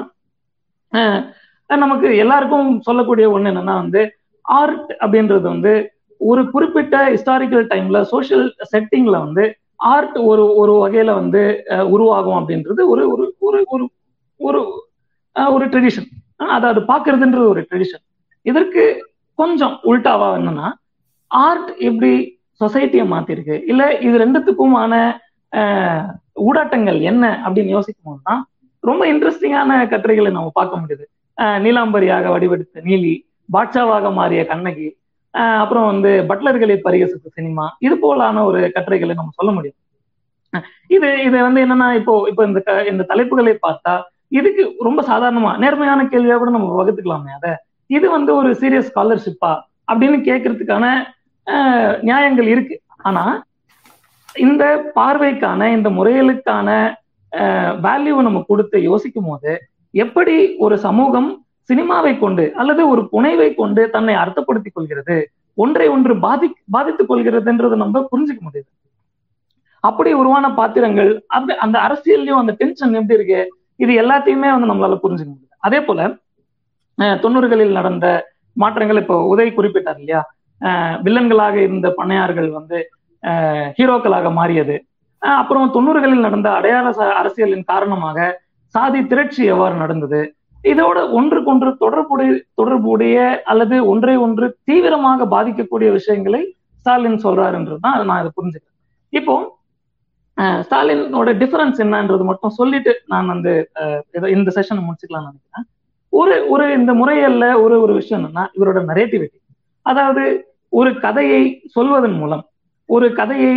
நமக்கு எல்லாருக்கும் சொல்லக்கூடிய ஒண்ணு என்னன்னா வந்து ஆர்ட் அப்படின்றது வந்து ஒரு குறிப்பிட்ட ஹிஸ்டாரிக்கல் டைம்ல சோசியல் செட்டிங்ல வந்து ஆர்ட் ஒரு ஒரு வகையில வந்து உருவாகும் அப்படின்றது ஒரு ஒரு ஒரு ஒரு ஒரு ஒரு ட்ரெடிஷன் அதை அது பாக்குறதுன்றது ஒரு ட்ரெடிஷன் இதற்கு கொஞ்சம் உல்டாவா என்னன்னா ஆர்ட் எப்படி சொசைட்டியை மாத்திருக்கு. இல்ல இது ரெண்டுத்துக்குமான ஊடாட்டங்கள் என்ன அப்படின்னு யோசிக்கும் போதுதான் ரொம்ப இன்ட்ரெஸ்டிங்கான கட்டுரைகளை நம்ம பார்க்க முடியுது. நீலாம்பரியாக வடிவெடுத்த நீலி பாட்சாவாக மாறிய கண்ணகி அப்புறம் வந்து பட்லர்களை பரிகசித்த சினிமா இது போலான ஒரு கட்டுரைகளை நம்ம சொல்ல முடியும். இது இது வந்து என்னன்னா இப்போ இப்போ இந்த இந்த தலைப்புகளை பார்த்தா இதுக்கு ரொம்ப சாதாரணமா நேர்மையான கேள்வியா கூட நம்ம வகுத்துக்கலாமே. அதை இது வந்து ஒரு சீரியஸ் ஸ்காலர்ஷிப்பா அப்படின்னு கேட்கறதுக்கான நியாயங்கள் இருக்கு. ஆனா இந்த பார்வைக்கான இந்த முறைகளுக்கான வேல்யூவை நம்ம கொடுத்து யோசிக்கும் போது எப்படி ஒரு சமூகம் சினிமாவை கொண்டு அல்லது ஒரு புனைவை கொண்டு தன்னை அர்த்தப்படுத்திக் கொள்கிறது ஒன்றை ஒன்று பாதி பாதித்துக் கொள்கிறதுன்றது நம்ம புரிஞ்சுக்க முடியுது. அப்படி உருவான பாத்திரங்கள் அந்த அந்த அரசியல்லையும் அந்த டென்ஷன் எப்படி இருக்கு இது எல்லாத்தையுமே வந்து நம்மளால புரிஞ்சுக்க முடியுது. அதே போல தொண்ணூறுகளில் நடந்த மாற்றங்கள் இப்போ உதவி குறிப்பிட்டார் இல்லையா? வில்லன்களாக இருந்த பண்ணையார்கள் வந்து ஹீரோக்களாக மாறியது. அப்புறம் தொண்ணூறுகளில் நடந்த அடையாள அரசியலின் காரணமாக சாதி திரட்சி எவ்வாறு நடந்தது? இதோட ஒன்றுக்கொன்று தொடர்புடைய தொடர்புடைய அல்லது ஒன்றை ஒன்று தீவிரமாக பாதிக்கக்கூடிய விஷயங்களை ஸ்டாலின் சொல்றாருன்றதுதான் நான் இதை புரிஞ்சுக்கிறேன். இப்போ ஸ்டாலினோட டிஃபரன்ஸ் என்னன்றது மட்டும் சொல்லிட்டு நான் வந்து இந்த செஷனை முடிச்சுக்கலாம்னு நினைக்கிறேன். ஒரு ஒரு இந்த முறையல்ல ஒரு ஒரு விஷயம் என்னன்னா இவரோட நரேட்டிவிட்டி அதாவது ஒரு கதையை சொல்வதன் மூலம் ஒரு கதையை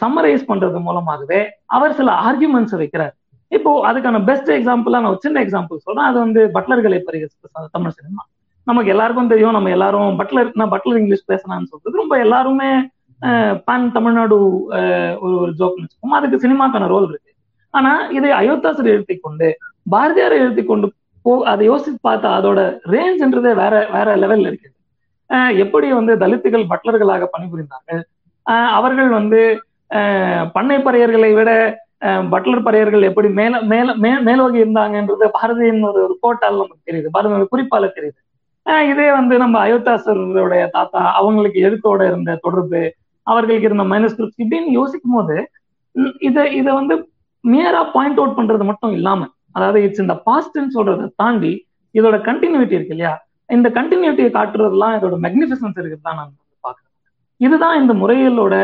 சம்மரைஸ் பண்றது மூலமாகவே அவர் சில ஆர்குமெண்ட்ஸ் வைக்கிறார். இப்போ அதுக்கான பெஸ்ட் எக்ஸாம்பிளா நான் சின்ன எக்ஸாம்பிள் சொல்றேன். அது வந்து பட்லர்களை பரிகரிச்சு தமிழ் சினிமா. நமக்கு எல்லாருக்கும் தெரியும். நம்ம எல்லாரும் பட்லர் நான் பட்லர் இங்கிலீஷ் பேசலாம்னு சொல்றது. ரொம்ப எல்லாருமே பான் தமிழ்நாடு ஒரு ஒரு ஜோக்னு வச்சுக்கோம் அதுக்கு சினிமாக்கான ரோல் இருக்கு. ஆனா இதை அயோத்தாசர் எழுத்தி கொண்டு பாரதியார் எழுத்தி கொண்டு போ அதை யோசித்து பார்த்தா அதோட ரேஞ்ச்ன்றதே வேற வேற லெவல்ல இருக்குது எப்படி வந்து தலித்துகள் பட்லர்களாக பணிபுரிந்தார்கள்? அவர்கள் வந்து பண்ணை பறையர்களை விட பட்லர் பறையர்கள் எப்படி மேல மேல மே மேலோகி இருந்தாங்கன்றது பாரதியின் ஒரு ஒரு கோட்டால் நமக்கு தெரியுது. பாரதியோட குறிப்பால தெரியுது. இதே வந்து நம்ம அயோத்தாசருடைய தாத்தா அவங்களுக்கு எழுத்தோட இருந்த தொடர்பு அவர்களுக்கு இருந்த மைனஸ்கிரிப்ட் இப்படின்னு யோசிக்கும் போது இதை இதை வந்து மியரா பாயிண்ட் அவுட் பண்றது மட்டும் இல்லாம அதாவது இட்ஸ் இந்த பாஸ்ட்ன்னு சொல்றதை தாண்டி இதோட கண்டினியூட்டி இருக்கு இல்லையா? இந்த கண்டினியூட்டியை காட்டுறதுலாம் இதோட மெக்னிஃபிசன்ஸ் இருக்குது தான் நான் பாக்குறேன் இதுதான் இந்த முறைகளோட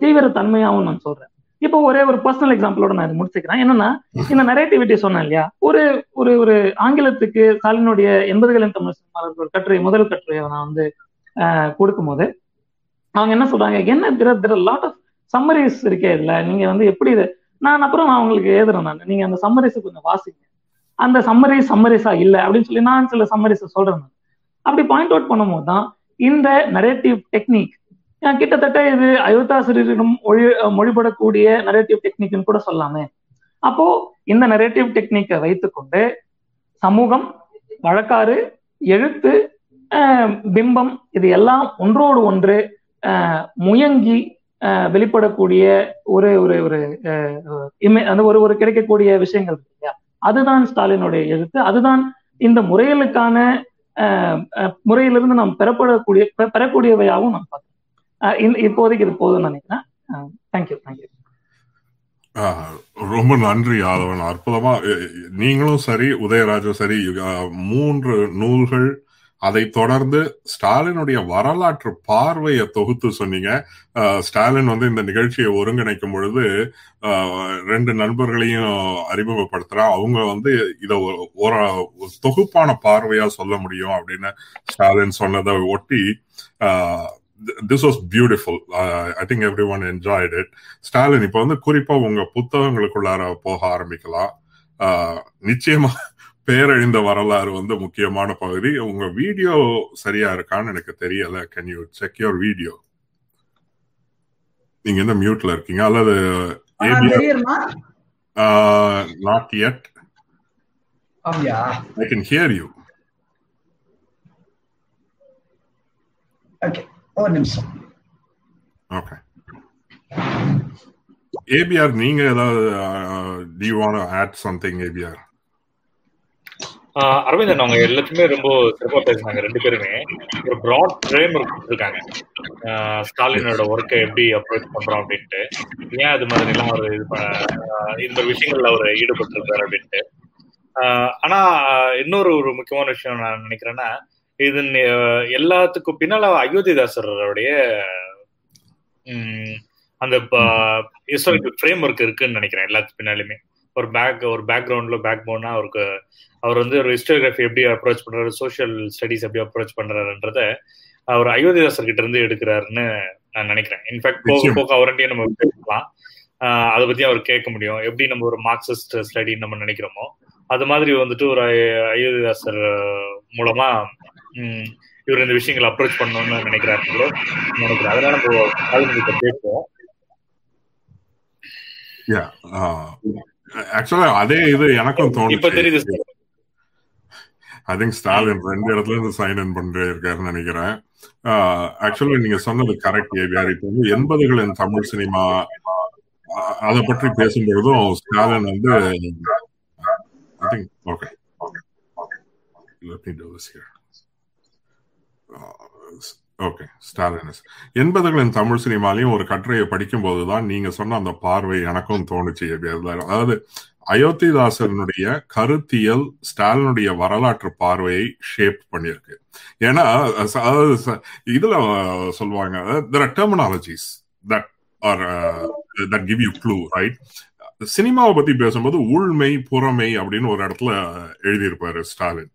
தீவிர தன்மையாகவும் நான் சொல்றேன். இப்போ ஒரே ஒரு பர்சனல் எக்ஸாம்பிளோட நான் முடிச்சுக்கிறேன். என்னன்னா இந்த நெரேட்டிவிட்டி சொன்னேன் இல்லையா? ஒரு ஒரு ஒரு ஆங்கிலத்துக்கு ஸ்டாலினுடைய எண்பதுகளின் தமிழ் சினிமாவில் ஒரு கட்டுரை முதல் கட்டுரையை நான் வந்து கொடுக்கும் போது அவங்க என்ன சொல்றாங்க? என்ன திர திர லாட் ஆஃப் சம்மரிஸ் இருக்கே இதுல. நீங்க வந்து எப்படி இதை நான் அப்புறம் அவங்களுக்கு எழுதுறேன் நான். நீங்க அந்த சம்மரிஸை கொஞ்சம் வாசிங்க. அந்த சம்மரைஸ் சம்மரைஸா இல்ல அப்படின்னு சொல்லி நான் சில சம்மரிஸ் சொல்றேன். அப்படி பாயிண்ட் அவுட் பண்ணும்போது தான் இந்த நரேட்டிவ் டெக்னிக் கிட்டத்தட்ட இது அயோத்தாசிரியரிடம் மொழி மொழிபடக்கூடிய நரேட்டிவ் டெக்னிக்னு கூட சொல்லாமே. அப்போ இந்த நரேட்டிவ் டெக்னிக்கை வைத்துக்கொண்டு சமூகம் வழக்காறு எழுத்து பிம்பம் இது எல்லாம் ஒன்றோடு ஒன்று முயங்கி வெளிப்படக்கூடிய ஒரு ஒரு ஒரு அந்த ஒரு ஒரு கிடைக்கக்கூடிய விஷயங்கள் இல்லையா? அதுதான் ஸ்டாலினுடைய எழுத்து அதுதான் இந்த முறைகளுக்கான முறையிலிருந்து நாம் பெறப்படக்கூடிய பெறக்கூடியவையாகவும் நான் பார்த்தேன் இப்போதைக்கு இது போதும் நினைக்கிறேன். தேங்க்யூ தேங்க்யூ ரொம்ப நன்றி யாதவன் அற்புதமா நீங்களும் சரி உதயராஜும் சரி மூன்று நூல்கள் அதை தொடர்ந்து ஸ்டாலினுடைய வரலாற்று பார்வையை தொகுத்து சொன்னீங்க. ஸ்டாலின் வந்து இந்த நிகழ்ச்சியை ஒருங்கிணைக்கும் பொழுது ரெண்டு நண்பர்களையும் அறிமுகப்படுத்துறா. அவங்க வந்து இதை ஒரு தொகுப்பான பார்வையா சொல்ல முடியும் அப்படின்னு ஸ்டாலின் சொன்னதை ஒட்டி this was beautiful I think everyone enjoyed it Stalin இப்போ வந்து குறிப்பா உங்க புத்தகங்களுக்குள்ளார போக ஆரம்பிக்கலாம். நிச்சயமா பேரழிந்த வரலாறு வந்து முக்கியமான பகுதி. உங்க வீடியோ சரியா இருக்கான்னு எனக்கு தெரியல. Can you check your video நீங்க என்ன மியூட்ல இருக்கீங்க? அல்லது not yet I can hear you okay ஒரு நிமிஷம். ஓகே ஏபிஆர் நீங்க ஏதாவது do you want add something ABR Aravindan அவங்க எல்லாத்தையுமே ரொம்ப சிறப்பாக பேசினாங்க ரெண்டு பேருமே. ஒரு ப்ராட் ஃப்ரேம் கொடுத்துருக்காங்க. ஸ்டாலினோட ஒர்க்கை எப்படி அப்ரோச் பண்றோம் அப்படின்ட்டு. ஏன் அது மாதிரி எல்லாம் ஒரு இது இந்த விஷயங்கள்ல அவர் ஈடுபட்டிருக்காரு அப்படின்ட்டு. ஆனா இன்னொரு ஒரு முக்கியமான விஷயம் நான் நினைக்கிறேன்னா இது எல்லாத்துக்கும் பின்னால அயோத்திதாசருடைய அந்த ஹிஸ்டாரிக்கல் ஃப்ரேம் ஒர்க் இருக்குன்னு நினைக்கிறேன் எல்லாத்துக்கு பின்னாலுமே ஒரு பேக் ஒரு பேக்ரவுண்ட்ல பேக் போனா அவருக்கு அவர் வந்து ஒரு ஹிஸ்டோகிராஃபி எப்படி அப்ரோச் பண்றாரு சோசியல் ஸ்டடிஸ் எப்படி அப்ரோச் பண்றாருன்றத அவர் அயோத்திதாசர் கிட்ட இருந்து எடுக்கிறாருன்னு நான் நினைக்கிறேன். இன்ஃபேக்ட் போக போக அவர்கிட்டயே நம்ம பேசலாம். அதை பத்தி அவர் கேட்க முடியும். எப்படி நம்ம ஒரு மார்க்சிஸ்ட் ஸ்டடின்னு நம்ம நினைக்கிறோமோ அது மாதிரி வந்துட்டு ஒரு அயோத்திதாசர் மூலமா இவர் இந்த விஷயங்களை அப்ரோச் பண்ணணும்னு நினைக்கிறாரு. நினைக்கிறேன் அதனால நம்ம பேசுவோம். ஆக்சுவலா அதே இது எனக்கும் இப்ப ஐ திங்க் ஸ்டாலின் ரெண்டு இடத்துல இருந்து சைன் இன் பண்ணிட்டு இருக்காருன்னு நினைக்கிறேன். ஆக்சுவலா நீங்க சொன்னது கரெக்ட் ஏவியார் இப்போ வந்து எண்பதுகளின் தமிழ் சினிமா அதை பற்றி பேசும்பொழுதும் ஸ்டாலின் வந்து I think okay let me do this here. Okay Stalinist எண்பதுகளின் Tamil சினிமாலையும் ஒரு கட்டுரையை படிக்கும் போதுதான் நீங்க சொன்ன அந்த பார்வை எனக்கும் தோணுச்சு அதாவது அயோத்திதாசனுடைய கருத்தியல் ஸ்டாலினுடைய வரலாற்று பார்வையை ஷேப் பண்ணியிருக்கு. ஏன்னா அதாவது இதுல சொல்லுவாங்க there are terminologies that are that give you clue right சினிமாவை பத்தி பேசும்போது உள்மை புறமை அப்படின்னு ஒரு இடத்துல எழுதியிருப்பாரு ஸ்டாலின்.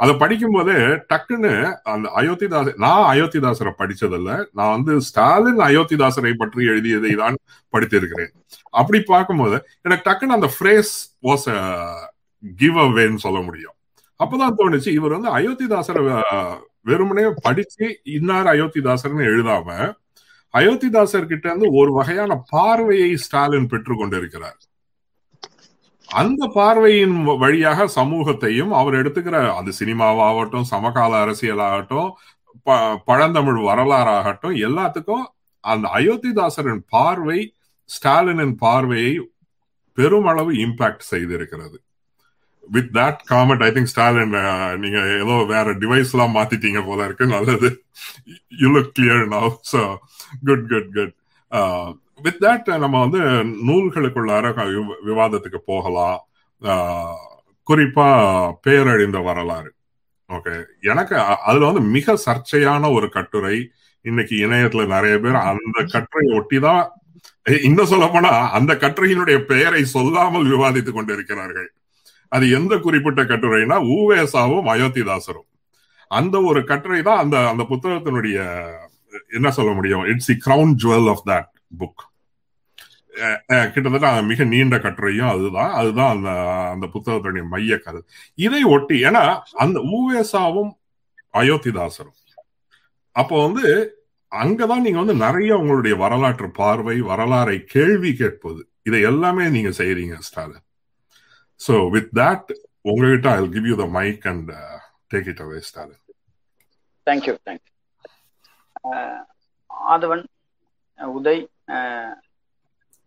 அதை படிக்கும்போது டக்குன்னு அந்த அயோத்திதாசர் நான் அயோத்திதாசரை படிச்சதில்ல. நான் வந்து ஸ்டாலின் அயோத்திதாசரை பற்றி எழுதியதை தான் படித்திருக்கிறேன். அப்படி பார்க்கும்போது எனக்கு டக்குன்னு அந்த ஃப்ரேஸ் வாஸ் கிவ் அவேன்னு சொல்ல முடியும். அப்பதான் தோணுச்சு இவர் வந்து அயோத்திதாசரை வெறுமனே படிச்சு இன்னார் அயோத்திதாசர்னு எழுதாம அயோத்திதாசர் கிட்ட இருந்து ஒரு வகையான பார்வையை ஸ்டாலின் பெற்றுக்கொண்டிருக்கிறார். அந்த பார்வையின் வழியாக சமூகத்தையும் அவர் எடுத்துக்கிற அது சினிமாவாகட்டும் சமகால அரசியலாகட்டும் பழந்தமிழ் வரலாறாகட்டும் எல்லாத்துக்கும் அந்த அயோத்திதாசரின் பார்வை ஸ்டாலினின் பார்வையை பெருமளவு இம்பாக்ட் செய்திருக்கிறது. With that comment I think Stalin நீங்க ஏதோ வேற டிவைஸ் எல்லாம் மாத்திட்டீங்க போல இருக்கு. நல்லது. You look clear now so good good good with that uh, நம்ம வந்து நூல்களுக்குள்ளார விவாதத்துக்கு போகலாம். குறிப்பா பேரழிந்த வரலாறு. ஓகே. எனக்கு அதுல வந்து மிக சர்ச்சையான ஒரு கட்டுரை இன்னைக்கு இணையத்துல நிறைய பேர் அந்த கட்டுரையை ஒட்டிதான் இன்னும் சொல்ல போனா அந்த கட்டுரையினுடைய பெயரை சொல்லாமல் விவாதித்துக் கொண்டிருக்கிறார்கள். அது எந்த குறிப்பிட்ட கட்டுரைனா ஊவேசாவும் அயோத்திதாசரும். அந்த ஒரு கட்டுரை தான் அந்த அந்த புத்தகத்தினுடைய என்ன சொல்ல முடியும்? It's the crown jewel of that book கிட்டத்தட்ட மிக நீண்ட கட்டுரையும் அதுதான். அதுதான் அந்த அந்த புத்தகத்துடைய மைய கதை. இதை ஒட்டி ஏன்னா அந்த ஊவேசாவும் அயோத்திதாசரும். அப்போ வந்து அங்கதான் நீங்க வந்து நிறைய உங்களுடைய வரலாற்று பார்வை வரலாறை கேள்வி கேட்பது. இதை எல்லாமே நீங்க செய்யறீங்க ஸ்டாலின். ஸோ வித் தட் உங்ககிட்ட I give you the mic and take it away Stalin thank you thank you Aadhavan Uday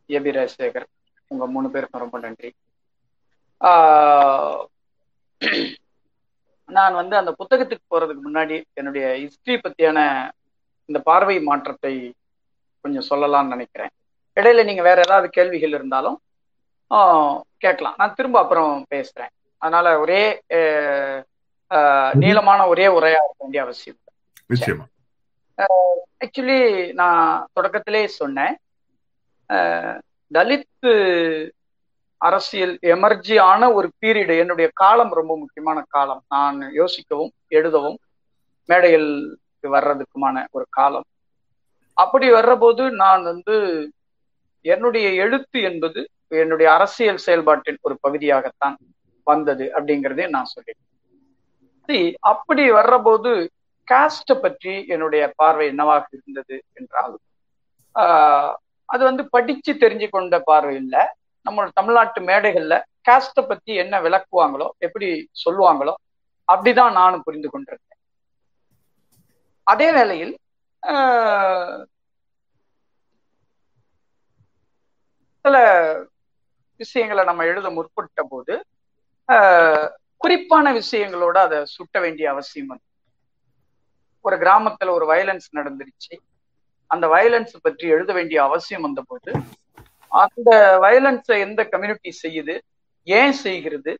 AB Rajasekar உங்க மூணு பேருக்கும் ரொம்ப நன்றி. நான் வந்து அந்த புத்தகத்துக்கு போறதுக்கு முன்னாடி என்னுடைய ஹிஸ்டரி பத்தியான இந்த பார்வை மாற்றத்தை கொஞ்சம் சொல்லலாம்னு நினைக்கிறேன். இடையில நீங்க வேற ஏதாவது கேள்விகள் இருந்தாலும் கேட்கலாம். நான் திரும்ப அப்புறம் பேசுறேன். அதனால ஒரே நீளமான ஒரே உரையா இருக்க வேண்டிய அவசியம் நிச்சயமா. ஆக்சுவலி நான் தொடக்கத்திலே சொன்னேன். தலித் அரசியல் எமர்ஜி ஆன ஒரு பீரியடு என்னுடைய காலம் ரொம்ப முக்கியமான காலம். நான் யோசிக்கவும் எழுதவும் மேடையில் வர்றதுக்குமான ஒரு காலம். அப்படி வர்றபோது நான் வந்து என்னுடைய எழுத்து என்பது என்னுடைய அரசியல் செயல்பாட்டின் ஒரு பகுதியாகத்தான் வந்தது அப்படிங்கிறதே நான் சொல்லிட்டேன். அப்படி வர்றபோது காஸ்ட பற்றி என்னுடைய பார்வை என்னவாக இருந்தது என்றால் அது வந்து படிச்சு தெரிஞ்சு கொண்ட பார்வை இல்லை. நம்ம தமிழ்நாட்டு மேடைகள்ல காஸ்ட பத்தி என்ன விளக்குவாங்களோ எப்படி சொல்லுவாங்களோ அப்படிதான் நானும் புரிந்து கொண்டிருக்கேன் அதே வேளையில் சில விஷயங்களை நம்ம எழுத முற்பட்ட போது குறிப்பான விஷயங்களோட அதை சுட்ட வேண்டிய அவசியம் வந்து ஒரு கிராமத்துல ஒரு வயலன்ஸ் நடந்துருச்சு. அந்த வயலன்ஸ் பற்றி எழுத வேண்டிய அவசியம் வந்த போது அந்த வயலன்ஸை எந்த கம்யூனிட்டி செய்யுது? ஏன் செய்கிறது?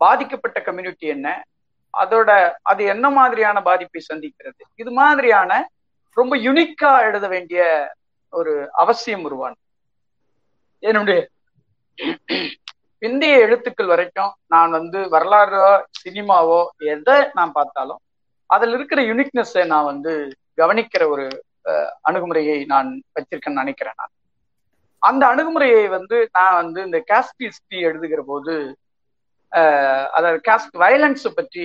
பாதிக்கப்பட்ட கம்யூனிட்டி என்ன? அதோட அது என்ன மாதிரியான பாதிப்பை சந்திக்கிறது? இது மாதிரியான ரொம்ப யுனிக்கா எழுத வேண்டிய ஒரு அவசியம் உருவான என்னுடைய பிந்தைய எழுத்துக்கள் வரைக்கும் நான் வந்து வரலாறோ சினிமாவோ எதை நான் பார்த்தாலும் அதில் இருக்கிற யுனிக்னஸை நான் வந்து கவனிக்கிற ஒரு அணுகுமுறையை நான் வச்சிருக்கேன்னு நினைக்கிறேன் நான். அந்த அணுகுமுறையை வந்து நான் வந்து இந்த காஸ்ட் எழுதுகிற போது அதாவது காஸ்ட் வயலன்ஸ் பற்றி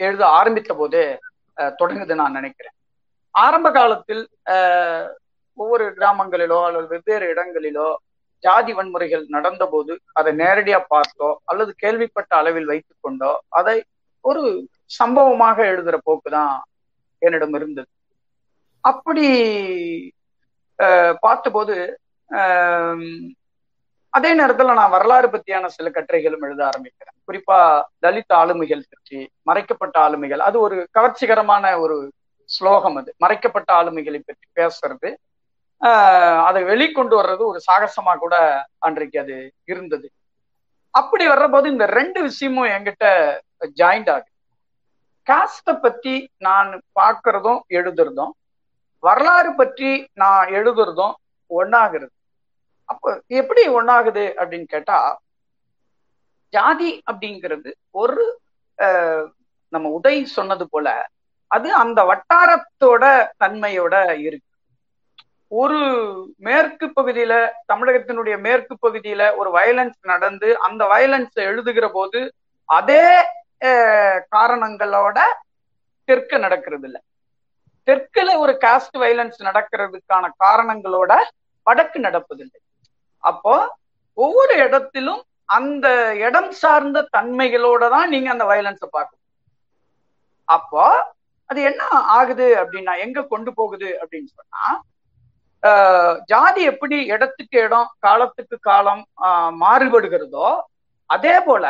எழுத ஆரம்பித்த போதே தொடங்குது நான் நினைக்கிறேன். ஆரம்ப காலத்தில் ஒவ்வொரு கிராமங்களிலோ அல்லது வெவ்வேறு இடங்களிலோ ஜாதி வன்முறைகள் நடந்த போது அதை நேரடியா பார்த்தோ அல்லது கேள்விப்பட்ட அளவில் வைத்துக்கொண்டோ அதை ஒரு சம்பவமாக எழுதுற போக்கு தான் என்னிடம் இருந்தது. அப்படி பார்த்தபோது அதே நேரத்துல நான் வரலாறு பத்தியான சில கட்டுரைகளும் எழுத ஆரம்பிக்கிறேன். குறிப்பா தலித் ஆளுமைகள் பற்றி மறைக்கப்பட்ட ஆளுமைகள். அது ஒரு கவர்ச்சிகரமான ஒரு ஸ்லோகம் அது. மறைக்கப்பட்ட ஆளுமைகளை பற்றி பேசுறது. அதை வெளிக்கொண்டு வர்றது ஒரு சாகசமா கூட அன்றைக்கு அது இருந்தது. அப்படி வர்றபோது இந்த ரெண்டு விஷயமும் என்கிட்ட ஜாயிண்ட் ஆகுது. காஸ்ட பத்தி நான் பார்க்கறதும் எழுதுறதும் வரலாறு பற்றி நான் எழுதுறதும் ஒன்னாகிறது அப்போ எப்படி ஒன்னாகுது அப்படின்னு கேட்டா ஜாதி அப்படிங்கிறது ஒரு நம்ம உதய் சொன்னது போல அது அந்த வட்டாரத்தோட தன்மையோட இருக்கு. ஒரு மேற்கு பகுதியில தமிழகத்தினுடைய மேற்கு பகுதியில ஒரு வயலன்ஸ் நடந்து அந்த வயலன்ஸ் எழுதுகிற போது அதே காரணங்களோட தெற்கு நடக்கிறது இல்லை தெற்குல ஒரு காஸ்ட் வயலன்ஸ் நடக்கிறதுக்கான காரணங்களோட வடக்கு நடப்பதில்லை. அப்போ ஒவ்வொரு இடத்திலும் அந்த இடம் சார்ந்த தன்மைகளோட தான் நீங்க அந்த வயலன்ஸை பார்க்கணும். அப்போ அது என்ன ஆகுது அப்படின்னா எங்க கொண்டு போகுது அப்படின்னு சொன்னா ஜாதி எப்படி இடத்துக்கு இடம் காலத்துக்கு காலம் மாறுபடுகிறதோ அதே போல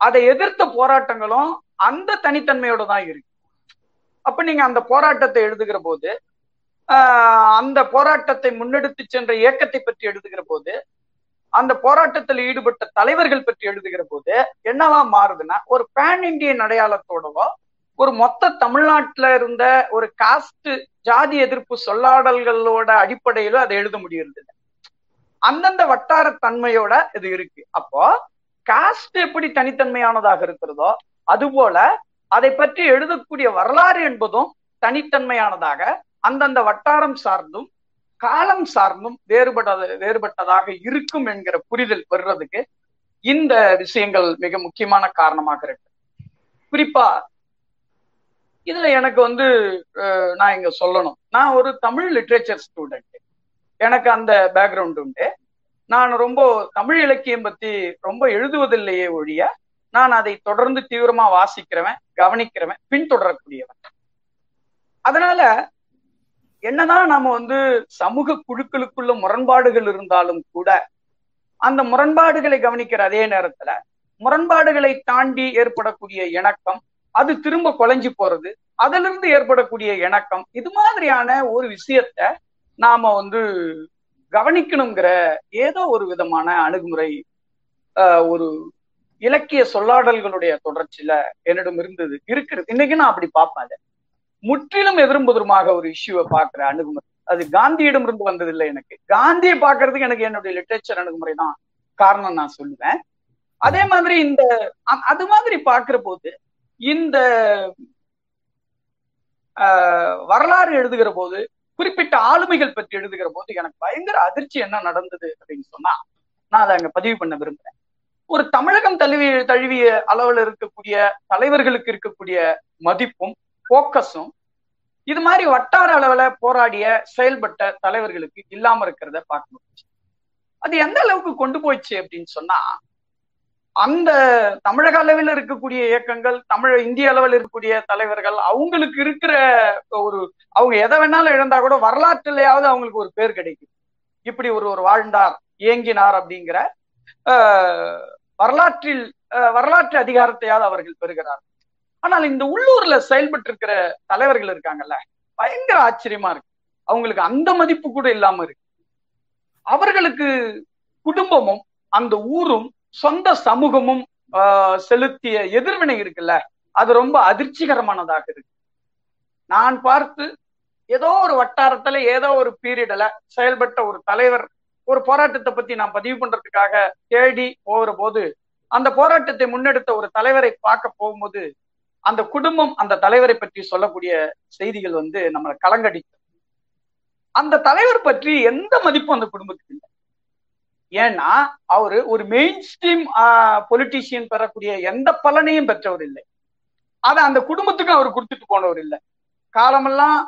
அதை எதிர்த்த போராட்டங்களும் அந்த தனித்தன்மையோட தான் இருக்கு. அப்ப நீங்க அந்த போராட்டத்தை எழுதுகிற போது அந்த போராட்டத்தை முன்னெடுத்து சென்ற இயக்கத்தை பற்றி எழுதுகிற போது அந்த போராட்டத்தில் ஈடுபட்ட தலைவர்கள் பற்றி எழுதுகிற போது என்னவா மாறுதுன்னா ஒரு பேன் இண்டியன் அடையாளத்தோடவோ ஒரு மொத்த தமிழ்நாட்டுல இருந்த ஒரு காஸ்ட் ஜாதி எதிர்ப்பு சொல்லாடல்களோட அடிப்படையில அதை எழுத முடியறது அந்தந்த வட்டார தன்மையோட இது இருக்கு. அப்போ காஸ்ட் எப்படி தனித்தன்மையானதாக இருக்கிறதோ அதுபோல அதை பற்றி எழுதக்கூடிய வரலாறு என்பதும் தனித்தன்மையானதாக அந்தந்த வட்டாரம் சார்ந்தும் காலம் சார்ந்தும் வேறுபட வேறுபட்டதாக இருக்கும் என்கிற புரிதல் வர்றதுக்கு இந்த விஷயங்கள் மிக முக்கியமான காரணமாக இருக்கு. குறிப்பா இதுல எனக்கு வந்து நான் இங்க சொல்லணும். நான் ஒரு தமிழ் லிட்ரேச்சர் ஸ்டூடெண்ட் எனக்கு அந்த பேக்ரவுண்ட் உண்டு. நான் ரொம்ப தமிழ் இலக்கியம் பத்தி ரொம்ப எழுதுவதில்லையே ஒழிய நான் அதை தொடர்ந்து தீவிரமா வாசிக்கிறவன் கவனிக்கிறவன் பின்தொடரக்கூடியவன். அதனால என்னதான் நாம வந்து சமூக குழுக்களுக்குள்ள முரண்பாடுகள் இருந்தாலும் கூட அந்த முரண்பாடுகளை கவனிக்கிற அதே நேரத்துல முரண்பாடுகளை தாண்டி ஏற்படக்கூடிய இணக்கம் அது திரும்ப கொலைஞ்சு போறது அதிலிருந்து ஏற்படக்கூடிய இணக்கம் இது மாதிரியான ஒரு விஷயத்த நாம வந்து கவனிக்கணுங்கிற ஏதோ ஒரு விதமான அணுகுமுறை ஒரு இலக்கிய சொல்லாடல்களுடைய தொடர்ச்சியில என்னிடம் இருந்தது இருக்கிறது இன்னைக்கு நான் அப்படி பார்ப்பேன் முற்றிலும் எதிர்புதிரமாக ஒரு இஷ்யூவை பாக்குற அணுகுமுறை. அது காந்தியிடம் இருந்து வந்ததில்லை எனக்கு. காந்தியை பார்க்கறதுக்கு எனக்கு என்னுடைய லிட்ரேச்சர் அணுகுமுறை தான் காரணம் நான் சொல்லுவேன். அதே மாதிரி இந்த அது மாதிரி பாக்குற போது இந்த வரலாறு எழுதுகிற போது குறிப்பிட்ட ஆளுமைகள் பற்றி எழுதுகிற போது எனக்கு பயங்கர அதிர்ச்சி என்ன நடந்தது அப்படின்னு சொன்னா நான் அதை அங்க பதிவு பண்ண விரும்புறேன். ஒரு தமிழகம் தழுவிய தழுவிய அளவில் இருக்கக்கூடிய தலைவர்களுக்கு இருக்கக்கூடிய மதிப்பும் போக்கஸும் இது மாதிரி வட்டார அளவுல போராடிய செயல்பட்ட தலைவர்களுக்கு இல்லாம இருக்கிறத பார்க்க முடிச்சு அது எந்த அளவுக்கு கொண்டு போயிடுச்சு அப்படின்னு சொன்னா அந்த தமிழக அளவில் இருக்கக்கூடிய இயக்கங்கள் தமிழ் இந்திய அளவில் இருக்கக்கூடிய தலைவர்கள் அவங்களுக்கு இருக்கிற ஒரு அவங்க எதை வேணாலும் இழந்தா கூட வரலாற்றுலயாவது அவங்களுக்கு ஒரு பேர் கிடைக்கும் இப்படி ஒரு ஒரு வாழ்ந்தார் இயங்கினார் அப்படிங்கிற வரலாற்றில் வரலாற்று அதிகாரத்தையாவது அவர்கள் பெறுகிறார். ஆனால் இந்த உள்ளூர்ல செயல்பட்டு இருக்கிற தலைவர்கள் இருக்காங்கல்ல பயங்கர ஆச்சரியமா இருக்கு. அவங்களுக்கு அந்த மதிப்பு கூட இல்லாம இருக்கு. அவர்களுக்கு குடும்பமும் அந்த ஊரும் சொந்த சமூகமும் செலுத்திய எதிர்வினை இருக்குல்ல அது ரொம்ப அதிர்ச்சிகரமானதாக இருக்கு. நான் பார்த்து ஏதோ ஒரு வட்டாரத்துல ஏதோ ஒரு பீரியட்ல செயல்பட்ட ஒரு தலைவர் ஒரு போராட்டத்தை பத்தி நான் பதிவு பண்றதுக்காக தேடி போகிற போது அந்த போராட்டத்தை முன்னெடுத்த ஒரு தலைவரை பார்க்க போகும்போது அந்த குடும்பம் அந்த தலைவரை பற்றி சொல்லக்கூடிய செய்திகள் வந்து நம்மளை கலங்கடிக்கும். அந்த தலைவர் பற்றி எந்த மதிப்பும் அந்த குடும்பத்துக்கு இல்லை. ஏன்னா அவரு ஒரு மெயின் ஸ்ட்ரீம் பொலிட்டீஷியன் பெறக்கூடிய எந்த பலனையும் பெற்றவர் இல்லை. அதை அந்த குடும்பத்துக்கும் அவர் கொடுத்துட்டு போனவர் இல்லை. காலமெல்லாம்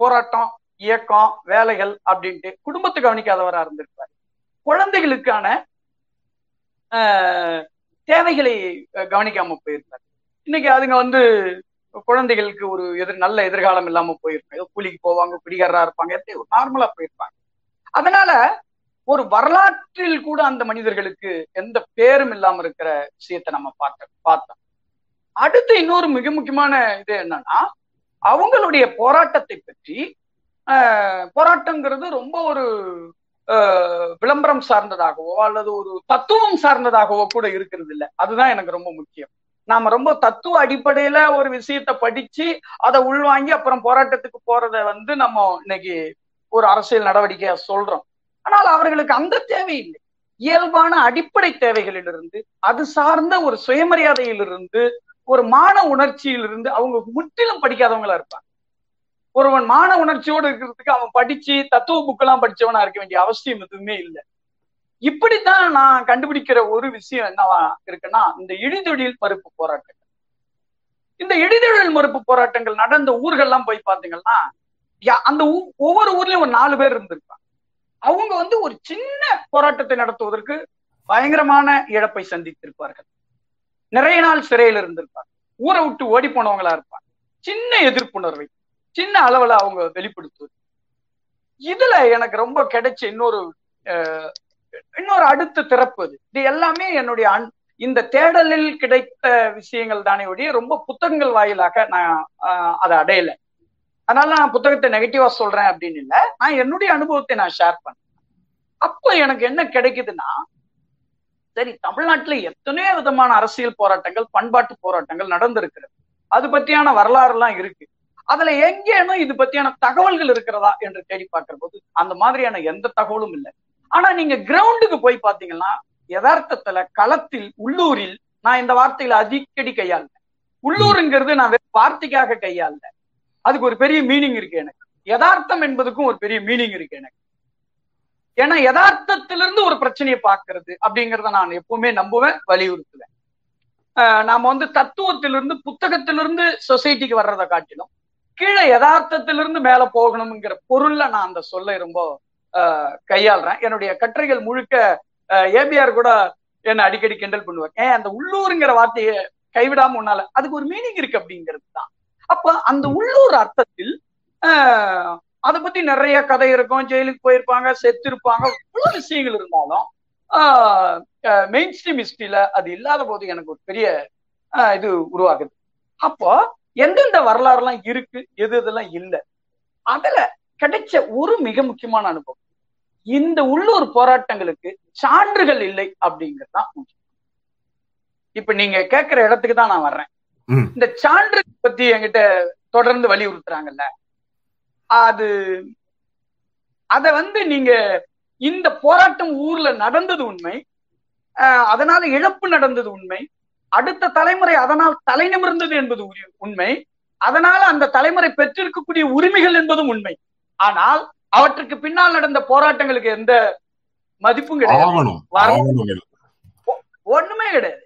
போராட்டம் இயக்கம் வேலைகள் அப்படின்ட்டு குடும்பத்தை கவனிக்காதவரா இருந்திருப்பார். குழந்தைகளுக்கான தேவைகளை கவனிக்காம போயிருந்தார் இன்னைக்கு அதுங்க வந்து குழந்தைகளுக்கு ஒரு எதிர் நல்ல எதிர்காலம் இல்லாம போயிருப்பாங்க. ஏதோ கூலிக்கு போவாங்க குடிகாரரா இருப்பாங்க நார்மலா போயிருப்பாங்க. அதனால ஒரு வரலாற்றில் கூட அந்த மனிதர்களுக்கு எந்த பேரும் இல்லாம இருக்கிற விஷயத்தை நம்ம பார்க்க பார்த்தோம். அடுத்து இன்னொரு மிக முக்கியமான இது என்னன்னா அவங்களுடைய போராட்டத்தை பற்றி போராட்டங்கிறது ரொம்ப ஒரு விளம்பரம் சார்ந்ததாகவோ அல்லது ஒரு தத்துவம் சார்ந்ததாகவோ கூட இருக்கிறது இல்லை. அதுதான் எனக்கு ரொம்ப முக்கியம். நாம ரொம்ப தத்துவ அடிப்படையில ஒரு விஷயத்த படிச்சு அதை உள்வாங்கி அப்புறம் போராட்டத்துக்கு போறத வந்து நம்ம இன்னைக்கு ஒரு அரசியல் நடவடிக்கையா சொல்றோம். ஆனால் அவர்களுக்கு அந்த தேவையில்லை. இயல்பான அடிப்படை தேவைகளிலிருந்து அது சார்ந்த ஒரு சுயமரியாதையிலிருந்து ஒரு மான உணர்ச்சியிலிருந்து அவங்க முற்றிலும் படிக்காதவங்களா இருப்பாங்க. ஒருவன் மான உணர்ச்சியோடு இருக்கிறதுக்கு அவன் படிச்சு தத்துவ புக்கெல்லாம் படிச்சவனா இருக்க வேண்டிய அவசியம் எதுவுமே இல்லை. இப்படித்தான் நான் கண்டுபிடிக்கிற ஒரு விஷயம் என்னவா இருக்குன்னா இந்த இழிதொழில் மறுப்பு போராட்டங்கள். இந்த இழிதொழில் மறுப்பு போராட்டங்கள் நடந்த ஊர்கள்லாம் போய் பாத்தீங்கன்னா அந்த ஒவ்வொரு ஊர்லயும் ஒரு நாலு பேர் இருந்திருப்பாங்க. அவங்க வந்து ஒரு சின்ன போராட்டத்தை நடத்துவதற்கு பயங்கரமான இழப்பை சந்தித்திருப்பார்கள். நிறைய நாள் சிறையில் இருந்திருப்பாங்க. ஊரை விட்டு ஓடி போனவங்களா இருப்பாங்க. சின்ன எதிர்ப்புணர்வை சின்ன அளவுல அவங்க வெளிப்படுத்துவது. இதுல எனக்கு ரொம்ப கிடைச்ச இன்னொரு இன்னொரு அடுத்த திறப்பு அது. இது எல்லாமே என்னுடைய இந்த தேடலில் கிடைத்த விஷயங்கள் தானே ஒழிய ரொம்ப புத்தகங்கள் வாயிலாக நான் அதை அடையலை. அதனால நான் புத்தகத்தை நெகட்டிவா சொல்றேன் அப்படின்னு இல்லை. நான் என்னுடைய அனுபவத்தை நான் ஷேர் பண்ணேன் அப்போ எனக்கு என்ன கிடைக்குதுன்னா சரி தமிழ்நாட்டுல எத்தனையோ விதமான அரசியல் போராட்டங்கள் பண்பாட்டு போராட்டங்கள் நடந்திருக்கிறது. அது பற்றியான வரலாறு எல்லாம் இருக்கு. அதுல எங்கேனும் இது பத்தியான தகவல்கள் இருக்கிறதா என்று தேடி பார்க்கிற போது அந்த மாதிரியான எந்த தகவலும் இல்லை. ஆனா நீங்க கிரவுண்டுக்கு போய் பாத்தீங்கன்னா யதார்த்தத்துல களத்தில் உள்ளூரில் நான் இந்த வார்த்தையில அடிக்கடி கையாள உள்ளூருங்கிறது நான் வெறும் வார்த்தைக்காக கையாள அதுக்கு ஒரு பெரிய மீனிங் இருக்கு எனக்கு. யதார்த்தம் என்பதுக்கும் ஒரு பெரிய மீனிங் இருக்கு எனக்கு. ஏன்னா யதார்த்தத்திலிருந்து ஒரு பிரச்சனையை பார்க்கறது அப்படிங்கிறத நான் எப்பவுமே நம்புவேன் வலியுறுத்துவேன். ஆஹ் நாம வந்து தத்துவத்திலிருந்து புத்தகத்திலிருந்து சொசைட்டிக்கு வர்றதை காட்டிலும் கீழே யதார்த்தத்திலிருந்து மேல போகணுங்கிற பொருள்ல நான் அந்த சொல்ல ரொம்ப ஆஹ் கையாளுறேன். என்னுடைய கட்டுரைகள் முழுக்க ஏபிஆர் கூட என்ன அடிக்கடி கிண்டல் பண்ணுவார். ஏன் அந்த உள்ளூருங்கிற வார்த்தையை கைவிடாம உன்னால அதுக்கு ஒரு மீனிங் இருக்கு அப்படிங்கிறது தான். அப்ப அந்த உள்ளூர் அர்த்தத்தில் ஆஹ் அதை பத்தி நிறைய கதை இருக்கும். ஜெயிலுக்கு போயிருப்பாங்க செத்து இருப்பாங்க இவ்வளவு விஷயங்கள் இருந்தாலும் மெயின் ஸ்ட்ரீம் ஹிஸ்டரியில அது இல்லாத போது எனக்கு ஒரு பெரிய இது உருவாகுது. அப்போ எந்தெந்த வரலாறுலாம் இருக்கு எது இதெல்லாம் இல்லை அதுல கிடைச்ச ஒரு மிக முக்கியமான அனுபவம். இந்த உள்ளூர் போராட்டங்களுக்கு சான்றுகள் இல்லை அப்படிங்கிறது தான் முக்கியம். இப்ப நீங்க கேட்கிற இடத்துக்கு தான் நான் வர்றேன். இந்த சான்று பத்தி என்கிட்ட தொடர்ந்து வலியுறுத்துறாங்கல்ல? அது அத வந்து நீங்க இந்த போராட்டம் ஊர்ல நடந்தது உண்மை அதனால இழப்பு நடந்தது உண்மை அடுத்த தலைமுறை அதனால் தலை நிமிர்ந்தது என்பது உண்மை அதனால அந்த தலைமுறை பெற்றிருக்கக்கூடிய உரிமைகள் என்பதும் உண்மை. ஆனால் அவற்றுக்கு பின்னால் நடந்த போராட்டங்களுக்கு எந்த மதிப்பும் கிடையாது. ஒண்ணுமே கிடையாது.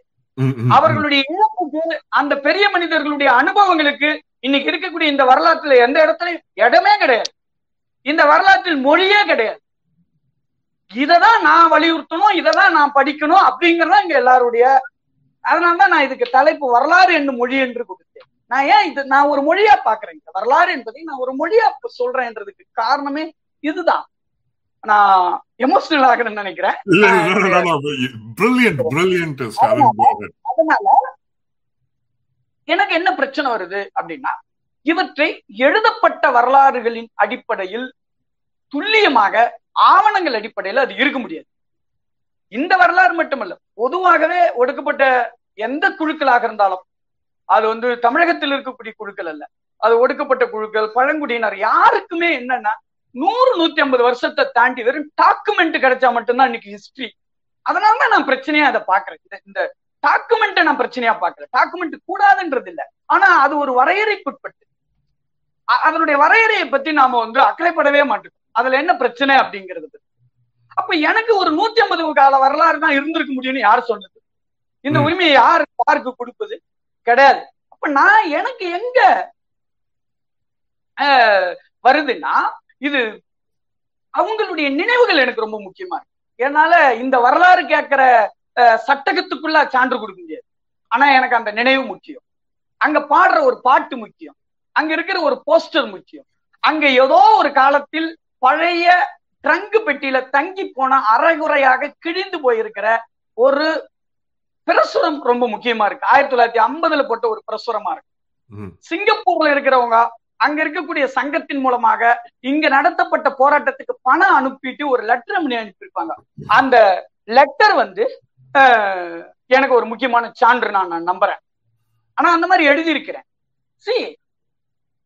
அவர்களுடைய இழப்புக்கு அந்த பெரிய மனிதர்களுடைய அனுபவங்களுக்கு இன்னைக்கு இருக்கக்கூடிய இந்த வரலாற்றுல எந்த இடத்துலயும் இடமே கிடையாது. இந்த வரலாற்றில் மொழியே கிடையாது. இததான் நான் வலியுறுத்தணும் இததான் நான் படிக்கணும் அப்படிங்கறதா இங்க எல்லாருடைய அதனாலதான் நான் இதுக்கு தலைப்பு வரலாறு என்னும் மொழி என்று கொடுத்தேன். நான் ஏன் இது நான் ஒரு மொழியா பாக்குறேன் இந்த வரலாறு என்பதை நான் ஒரு மொழியா இப்ப சொல்றேன்றதுக்கு காரணமே இதுதான். நான் எமோஷனல் ஆகிறேன்னு நினைக்கிறேன். அதனால எனக்கு என்ன பிரச்சனை வருது அப்படின்னா இவற்றை எழுதப்பட்ட வரலாறுகளின் அடிப்படையில் துல்லியமாக ஆவணங்கள் அடிப்படையில் அது இருக்க முடியாது. இந்த வரலாறு மட்டுமல்ல பொதுவாகவே ஒடுக்கப்பட்ட எந்த குழுக்களாக இருந்தாலும் அது வந்து தமிழகத்தில் இருக்கக்கூடிய குழுக்கள் அல்ல அது ஒடுக்கப்பட்ட குழுக்கள் பழங்குடியினர் யாருக்குமே என்னன்னா நூறு நூத்தி ஐம்பது வருஷத்தை தாண்டி வெறும் டாக்குமெண்ட் கிடைச்சா மட்டும்தான் இன்னைக்கு ஹிஸ்டரி அதனாலதான் நான் பிரச்சனையா அதை பாக்குறேன் இந்த- டாக்குமெண்ட்டை நான் பிரச்சனையா பாக்குறேன் டாக்குமெண்ட் கூடாதுன்றது இல்ல. ஆனா அது ஒரு வரையறைக்குட்பட்டு. அதனுடைய வரையறையை பத்தி நாம வந்து அக்கறைப்படவே மாட்டோம். அதுல என்ன பிரச்சனை அப்படிங்கிறது. அப்ப எனக்கு ஒரு நூத்தி ஐம்பது கால வரலாறு தான் இருந்திருக்க முடியும்னு யார் சொன்னது? இந்த. உரிமையை யாரு யாருக்கு கொடுப்பது? கிடையாது. அப்ப நான் எனக்கு எங்க வருதுன்னா இது அவங்களுடைய நினைவுகள் எனக்கு ரொம்ப முக்கியமா இருக்கு. என்னால இந்த வரலாறு கேட்கிற சட்டகத்துக்குள்ள சான்று கொடுக்க முடியாது. ஆனா எனக்கு அந்த நினைவு முக்கியம். அங்க பாடுற ஒரு பாட்டு முக்கியம். அங்க இருக்கிற ஒரு போஸ்டர் முக்கியம். அங்க ஏதோ ஒரு காலத்தில் பழைய ட்ரங்கு பெட்டியில தங்கி போன அரைகுறையாக கிழிந்து போயிருக்கிற ஒரு பிரசுரம் ரொம்ப முக்கியமா இருக்கு. ஆயிரத்தி தொள்ளாயிரத்தி ஐம்பதுல போட்ட ஒரு பிரசுரமா இருக்கு. சிங்கப்பூர்ல இருக்கிறவங்க அங்க இருக்கக்கூடிய சங்கத்தின் மூலமாக இங்க நடத்தப்பட்ட போராட்டத்துக்கு பணம் அனுப்பிட்டு ஒரு லெட்டர் அனுப்பியிருப்பாங்க. அந்த லெட்டர் வந்து எனக்கு ஒரு முக்கியமான சான்று நான் நான் நம்புறேன். ஆனா அந்த மாதிரி எழுதியிருக்கிறேன். சி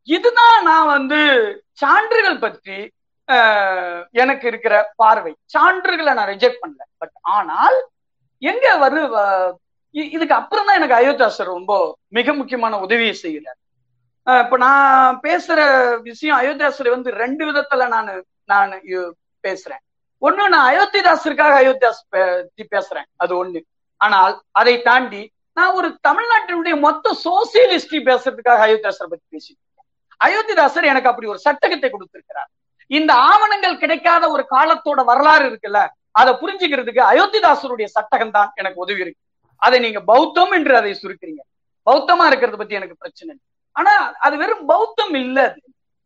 இதுதான் நான் வந்து சான்றுகள் பற்றி எனக்கு இருக்கிற பார்வை. சான்றுகளை நான் ரிஜெக்ட் பண்ணல. பட் ஆனால் எங்க வரு வ- இதுக்கு அப்புறம் தான் எனக்கு அயோத்தியாசர் ரொம்ப மிக முக்கியமான உதவியை செய்கிறார். இப்ப நான் பேசுற விஷயம் அயோத்தியாசரை வந்து ரெண்டு விதத்துல நான் நான் பேசுறேன். ஒண்ணு நான் அயோத்திதாசருக்காக அயோத்தியாஸ் பத்தி பேசுறேன். அது ஒண்ணு. ஆனால் அதை தாண்டி நான் ஒரு தமிழ்நாட்டினுடைய மொத்த சோசியலிஸ்டி பேசுறதுக்காக அயோத்தியாசரை பத்தி பேசிட்டு இருக்கேன். அயோத்திதாசர் எனக்கு அப்படி ஒரு சட்டகத்தை கொடுத்திருக்கிறார். இந்த ஆவணங்கள் கிடைக்காத ஒரு காலத்தோட வரலாறு இருக்குல்ல அதை புரிஞ்சுக்கிறதுக்கு அயோத்திதாசருடைய சட்டகம் தான் எனக்கு உதவி இருக்கு. அதை நீங்க பௌத்தம் என்று அதை சுருக்கிறீங்க. பௌத்தமா இருக்கிறத பத்தி எனக்கு பிரச்சனை இல்லை. ஆனா அது வெறும் பௌத்தம் இல்ல அது.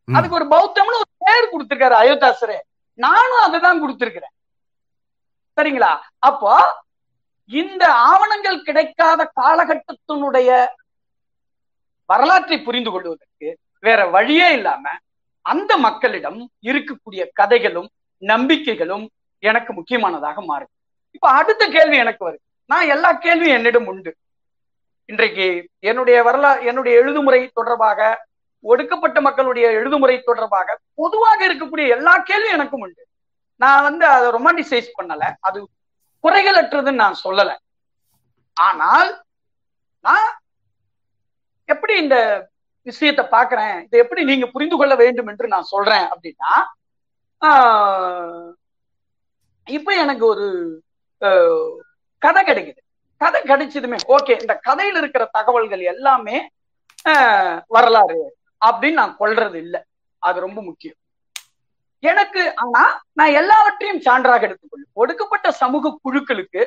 அதுக்கு ஒரு பௌத்தம்னு ஒரு பேர் கொடுத்திருக்காரு அயோத்தாசரே நானும் அதுதான் கொடுத்திருக்கிறேன். சரிங்களா? அப்போ இந்த ஆவணங்கள் கிடைக்காத காலகட்டத்தினுடைய வரலாற்றை புரிந்து கொள்வதற்கு வேற வழியே இல்லாம அந்த மக்களிடம் இருக்கக்கூடிய கதைகளும் நம்பிக்கைகளும் எனக்கு முக்கியமானதாக மாறுது. இப்ப அடுத்த கேள்வி எனக்கு வருது. நான் எல்லா கேள்வியும் என்னிடம் உண்டு. இன்றைக்கு என்னுடைய வரலா என்னுடைய எழுதுமுறை தொடர்பாக ஒடுக்கப்பட்ட மக்களுடைய எழுதுமுறை தொடர்பாக பொதுவாக இருக்கக்கூடிய எல்லா கேள்வியும் எனக்கும் உண்டு. நான் வந்து அதை ரொமான்டிசைஸ் பண்ணல. அது குறைகளற்றதுன்னு நான் சொல்லல. ஆனால் நான் எப்படி இந்த விஷயத்தை பாக்குறேன் இதை எப்படி நீங்க புரிந்து கொள்ள வேண்டும் என்று நான் சொல்றேன் அப்படின்னா ஆஹ், இப்ப எனக்கு ஒரு ஆஹ், கதை கிடைக்குது. கதை கிடைச்சதுமே ஓகே இந்த கதையில இருக்கிற தகவல்கள் எல்லாமே வரலாறு அப்படின்னு நான் கொள்றது இல்லை. அது ரொம்ப முக்கியம். எனக்கு ஆனா நான் எல்லாவற்றையும் சான்றாக எடுத்துக்கொள்ளும். ஒடுக்கப்பட்ட சமூக குழுக்களுக்கு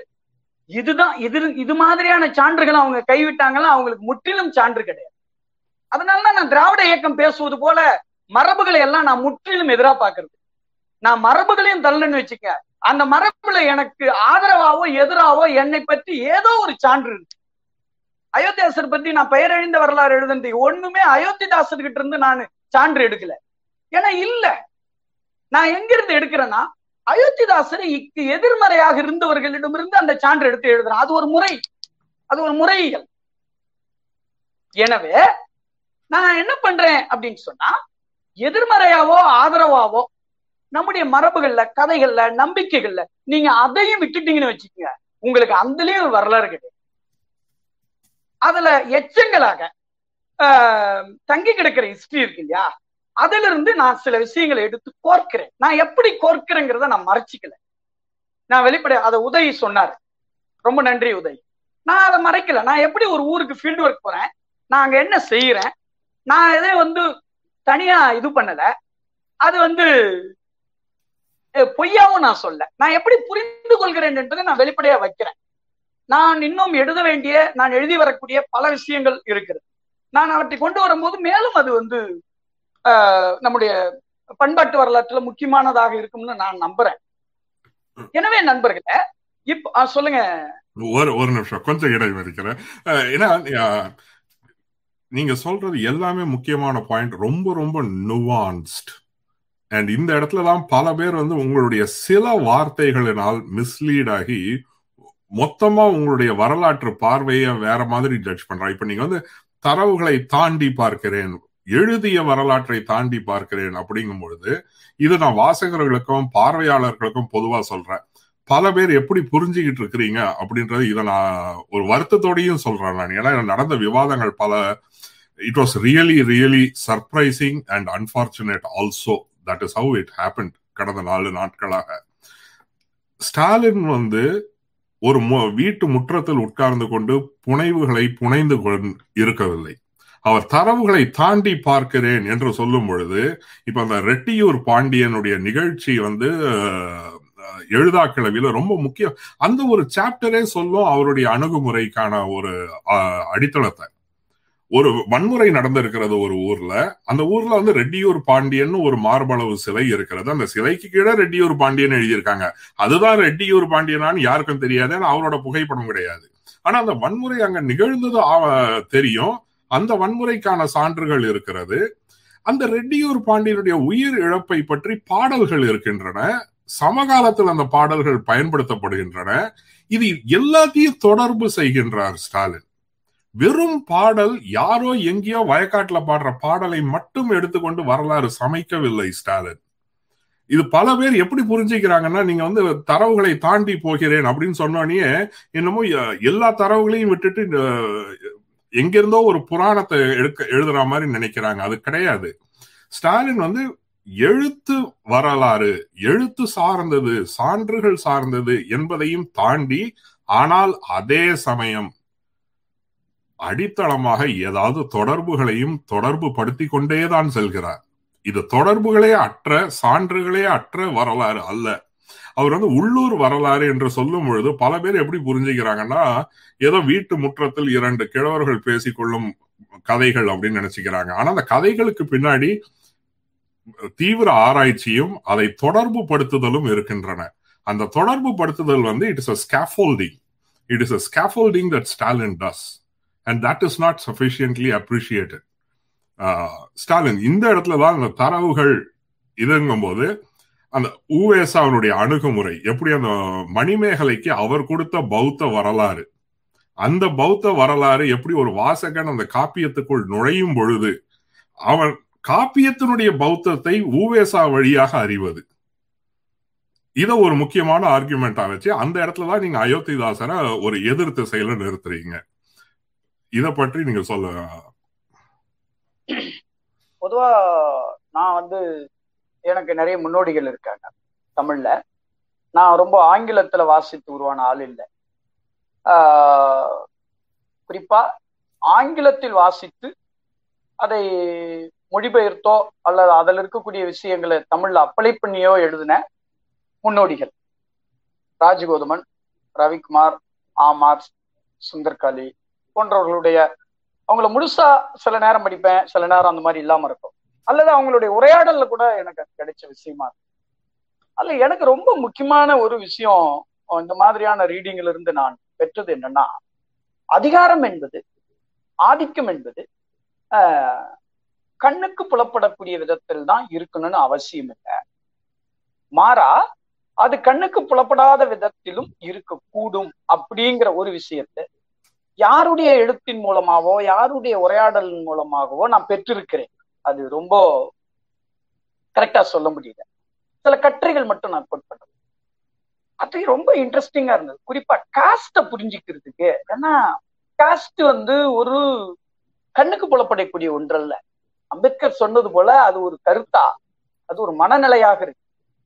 இதுதான் இது இது மாதிரியான சான்றுகள் அவங்க கைவிட்டாங்கன்னா அவங்களுக்கு முற்றிலும் சான்று கிடையாது. அதனாலதான் நான் திராவிட இயக்கம் பேசுவது போல மரபுகளை எல்லாம் நான் முற்றிலும் எதிரா பாக்குறது நான் மரபுகளையும் தள்ளன்னு வச்சுக்க அந்த மரபுல எனக்கு ஆதரவாவோ எதிராவோ என்னை பற்றி ஏதோ ஒரு சான்று இருக்கு. அயோத்தியாசர் பத்தி நான் பெயரழிந்த வரலாறு எழுதுனது ஒண்ணுமே அயோத்திதாசர் கிட்ட இருந்து நான் சான்று எடுக்கல. ஏன்னா இல்ல. நான் எங்கிருந்து எடுக்கிறேன்னா அயோத்திதாசர் இக்கு எதிர்மறையாக இருந்தவர்களிடமிருந்து அந்த சான்று எடுத்து எழுதுறேன். அது ஒரு முறை. அது ஒரு முறையியல். எனவே நான் என்ன பண்றேன் அப்படின்னு சொன்னா எதிர்மறையாவோ ஆதரவாவோ நம்முடைய மரபுகள்ல கதைகள்ல நம்பிக்கைகள்ல நீங்க அதையும் விட்டுட்டீங்கன்னு வச்சுக்கோங்க. உங்களுக்கு அந்தலயும் ஒரு வரலாறு கிடையாது அதுல எச்சங்களாக ஆஹ், தங்கி கிடக்கிற ஹிஸ்டரி இருக்கு இல்லையா? அதுல இருந்து நான் சில விஷயங்களை எடுத்து கோர்க்கிறேன். நான் எப்படி கோர்க்கிறேங்கிறத நான் மறைச்சிக்கல. நான் வெளிப்படைய அதை உதவி சொன்னாரு. ரொம்ப நன்றி உதய். நான் அதை மறைக்கல. நான் எப்படி ஒரு ஊருக்கு ஃபீல்டு ஒர்க் போறேன்? நான் அங்க என்ன செய்யறேன் நான் இதே வந்து தனியா இது பண்ணல. அது வந்து பொய்யாவும் நான் சொல்ல. நான் எப்படி புரிந்து கொள்கிறேன் என்பதை நான் வெளிப்படையா வைக்கிறேன். நான் இன்னும் எழுத வேண்டிய நான் எழுதி வரக்கூடிய பல விஷயங்கள் இருக்கிறது. நான் அவற்றை கொண்டு வரும்போது மேலும் அது வந்து நம்முடைய பண்பாட்டு வரலாற்றுல முக்கியமானதாக இருக்கும்னு நான் நம்புறேன். எனவே நண்பர்களே இப்ப சொல்லுங்க. ஒரு ஒரு நிமிஷம். கொஞ்சம் இடம் இருக்கிறேன் ஏன்னா நீங்க சொல்றது எல்லாமே முக்கியமான பாயிண்ட் ரொம்ப ரொம்ப நுவான்ஸ்ட் அண்ட் இந்த இடத்துல தான் பல பேர் வந்து உங்களுடைய சில வார்த்தைகளினால் மிஸ்லீட் ஆகி மொத்தமா உங்களுடைய வரலாற்று பார்வையை வேற மாதிரி ஜட்ஜ் பண்றாங்க. இப்ப நீங்க வந்து தரவுகளை தாண்டி பார்க்கிறேன் எழுதிய வரலாற்றை தாண்டி பார்க்கிறேன் அப்படிங்கும் பொழுது இது நான் வாசகர்களுக்கும் பார்வையாளர்களுக்கும் பொதுவா சொல்றேன். பல பேர் எப்படி புரிஞ்சுக்கிட்டு இருக்கிறீங்க அப்படின்றது இதை நான் ஒரு வருத்தத்தோடையும் சொல்றேன் நான். ஏன்னா நடந்த விவாதங்கள் பல it was really really surprising and unfortunate also that is how it happen கடந்த நாலு நாட்களாக. ஸ்டாலின் வந்து ஒரு வீட்டு முற்றத்தில் உட்கார்ந்து கொண்டு புனைவுகளை புனைந்து இருக்கவில்லை. அவர் தரவுகளை தாண்டி பார்க்கிறேன் என்று சொல்லும் பொழுது இப்ப அந்த ரெட்டியூர் பாண்டியனுடைய நிகழ்ச்சி வந்து எழுதா அஹ், எழுதாக்கிழவில ரொம்ப முக்கியம். அந்த ஒரு சாப்டரே சொல்லும் அவருடைய அணுகுமுறைக்கான ஒரு அஹ், அடித்தளத்தை. ஒரு வன்முறை நடந்திருக்கிறது ஒரு ஊர்ல அந்த ஊர்ல வந்து ரெட்டியூர் பாண்டியன் ஒரு மார்பளவு சிலை இருக்கிறது. அந்த சிலைக்கு கீழே ரெட்டியூர் பாண்டியன் எழுதியிருக்காங்க. அதுதான் ரெட்டியூர் பாண்டியனான்னு யாருக்கும் தெரியாது ஏன்னா அவரோட புகைப்படம் கிடையாது. ஆனா அந்த வன்முறை அங்க நிகழ்ந்தது தெரியும். அந்த வன்முறைக்கான சான்றுகள் இருக்கிறது. அந்த ரெட்டியூர் பாண்டியனுடைய உயிர் இழப்பை பற்றி பாடல்கள் இருக்கின்றன. சமகாலத்தில் அந்த பாடல்கள் பயன்படுத்தப்படுகின்றன. இது எல்லாத்தையும் தொடர்பு செய்கின்றார் ஸ்டாலின். வெறும் பாடல் யாரோ எங்கேயோ வயக்காட்டுல பாடுற பாடலை மட்டும் எடுத்துக்கொண்டு வரலாறு சமைக்கவில்லை ஸ்டாலின். இது பல பேர் எப்படி புரிஞ்சுக்கிறாங்கன்னா நீங்க வந்து தரவுகளை தாண்டி போகிறேன் அப்படின்னு சொன்னோடனே என்னமோ எல்லா தரவுகளையும் விட்டுட்டு எங்கிருந்தோ ஒரு புராணத்தை எடுக்க எழுதுற மாதிரி நினைக்கிறாங்க. அது கிடையாது. ஸ்டாலின் வந்து எழுத்து வரலாறு எழுத்து சார்ந்தது சான்றுகள் சார்ந்தது என்பதையும் தாண்டி ஆனால் அதே சமயம் அடித்தளமாக ஏதாவது தொடர்புகளையும் தொடர்பு படுத்தி கொண்டேதான் செல்கிறார். இது தொடர்புகளே அற்ற சான்றுகளே அற்ற வரலாறு அல்ல. அவர் வந்து உள்ளூர் வரலாறு என்று சொல்லும் பொழுது பல பேர் எப்படி புரிஞ்சுக்கிறாங்கன்னா ஏதோ வீட்டு முற்றத்தில் இரண்டு கிழவர்கள் பேசிக்கொள்ளும் கதைகள் அப்படின்னு நினைச்சுக்கிறாங்க. ஆனா அந்த கதைகளுக்கு பின்னாடி தீவிர ஆராய்ச்சியும் அதை தொடர்பு படுத்துதலும் இருக்கின்றன. அந்த தொடர்பு படுத்துதல் வந்து it is a scaffolding it is a scaffolding that Stalin does and that is not sufficiently appreciated Stalin இந்த இடத்துல தான் அந்த தரவுகள் இதுங்கும் போது அந்த ஊவேசாவனுடைய அணுகுமுறை எப்படி அந்த மணிமேகலைக்கு அவர் கொடுத்த பௌத்த வரலாறு அந்த பௌத்த வரலாறு எப்படி ஒரு வாசகன் அந்த காப்பியத்துக்குள் நுழையும் பொழுது அவன் காப்பியத்தினுடைய பௌத்தத்தை ஊவேசா வழியாக அறிவது. இத ஒரு முக்கியமான ஆர்குமெண்டா வச்சு அந்த இடத்துல தான் நீங்க அயோத்திதாசனை ஒரு எதிர்த்து செயல நிறுத்துறீங்க. இதை பற்றி நீங்க சொல்ல பொதுவா நான் வந்து எனக்கு நிறைய முன்னோடிகள் இருக்காங்க தமிழ்ல. நான் ரொம்ப ஆங்கிலத்துல வாசித்து உருவான ஆள் இல்லை. ஆஹ் குறிப்பா ஆங்கிலத்தில் வாசித்து அதை மொழிபெயர்த்தோ அல்லது அதில் இருக்கக்கூடிய விஷயங்களை தமிழ்ல அப்ளை பண்ணியோ எழுதின முன்னோடிகள். ராஜகோதமன் ரவிக்குமார் ஆமார் சுந்தர்காளி போன்றவர்களுடைய அவங்கள முழுசா சில நேரம் படிப்பேன் சில நேரம் அந்த மாதிரி இல்லாம இருக்கும். அல்லது அவங்களுடைய உரையாடல்ல கூட எனக்கு கிடைச்ச விஷயமா இருக்கும். அல்ல எனக்கு ரொம்ப முக்கியமான ஒரு விஷயம் இந்த மாதிரியான ரீடிங்ல இருந்து நான் பெற்றது என்னன்னா அதிகாரம் என்பது ஆதிக்கம் என்பது ஆஹ் கண்ணுக்கு புலப்படக்கூடிய விதத்தில் தான் இருக்கணும்னு அவசியம் இல்லை. மாறா அது கண்ணுக்கு புலப்படாத விதத்திலும் இருக்கக்கூடும் அப்படிங்கிற ஒரு விஷயத்தை யாருடைய எழுத்தின் மூலமாகவோ யாருடைய உரையாடலின் மூலமாகவோ நான் பெற்றிருக்கிறேன். அது ரொம்ப கரெக்டா சொல்ல முடியல. சில கட்டுரைகள் மட்டும் நான் கோட் பண்றேன் அது ரொம்ப இன்ட்ரெஸ்டிங்கா இருந்தது. குறிப்பா காஸ்ட புரிஞ்சுக்கிறதுக்கு ஏன்னா காஸ்ட் வந்து ஒரு கண்ணுக்கு புலப்படக்கூடிய ஒன்றல்ல. அம்பேத்கர் சொன்னது போல அது ஒரு கருத்தா? அது ஒரு மனநிலையாக இருக்கு.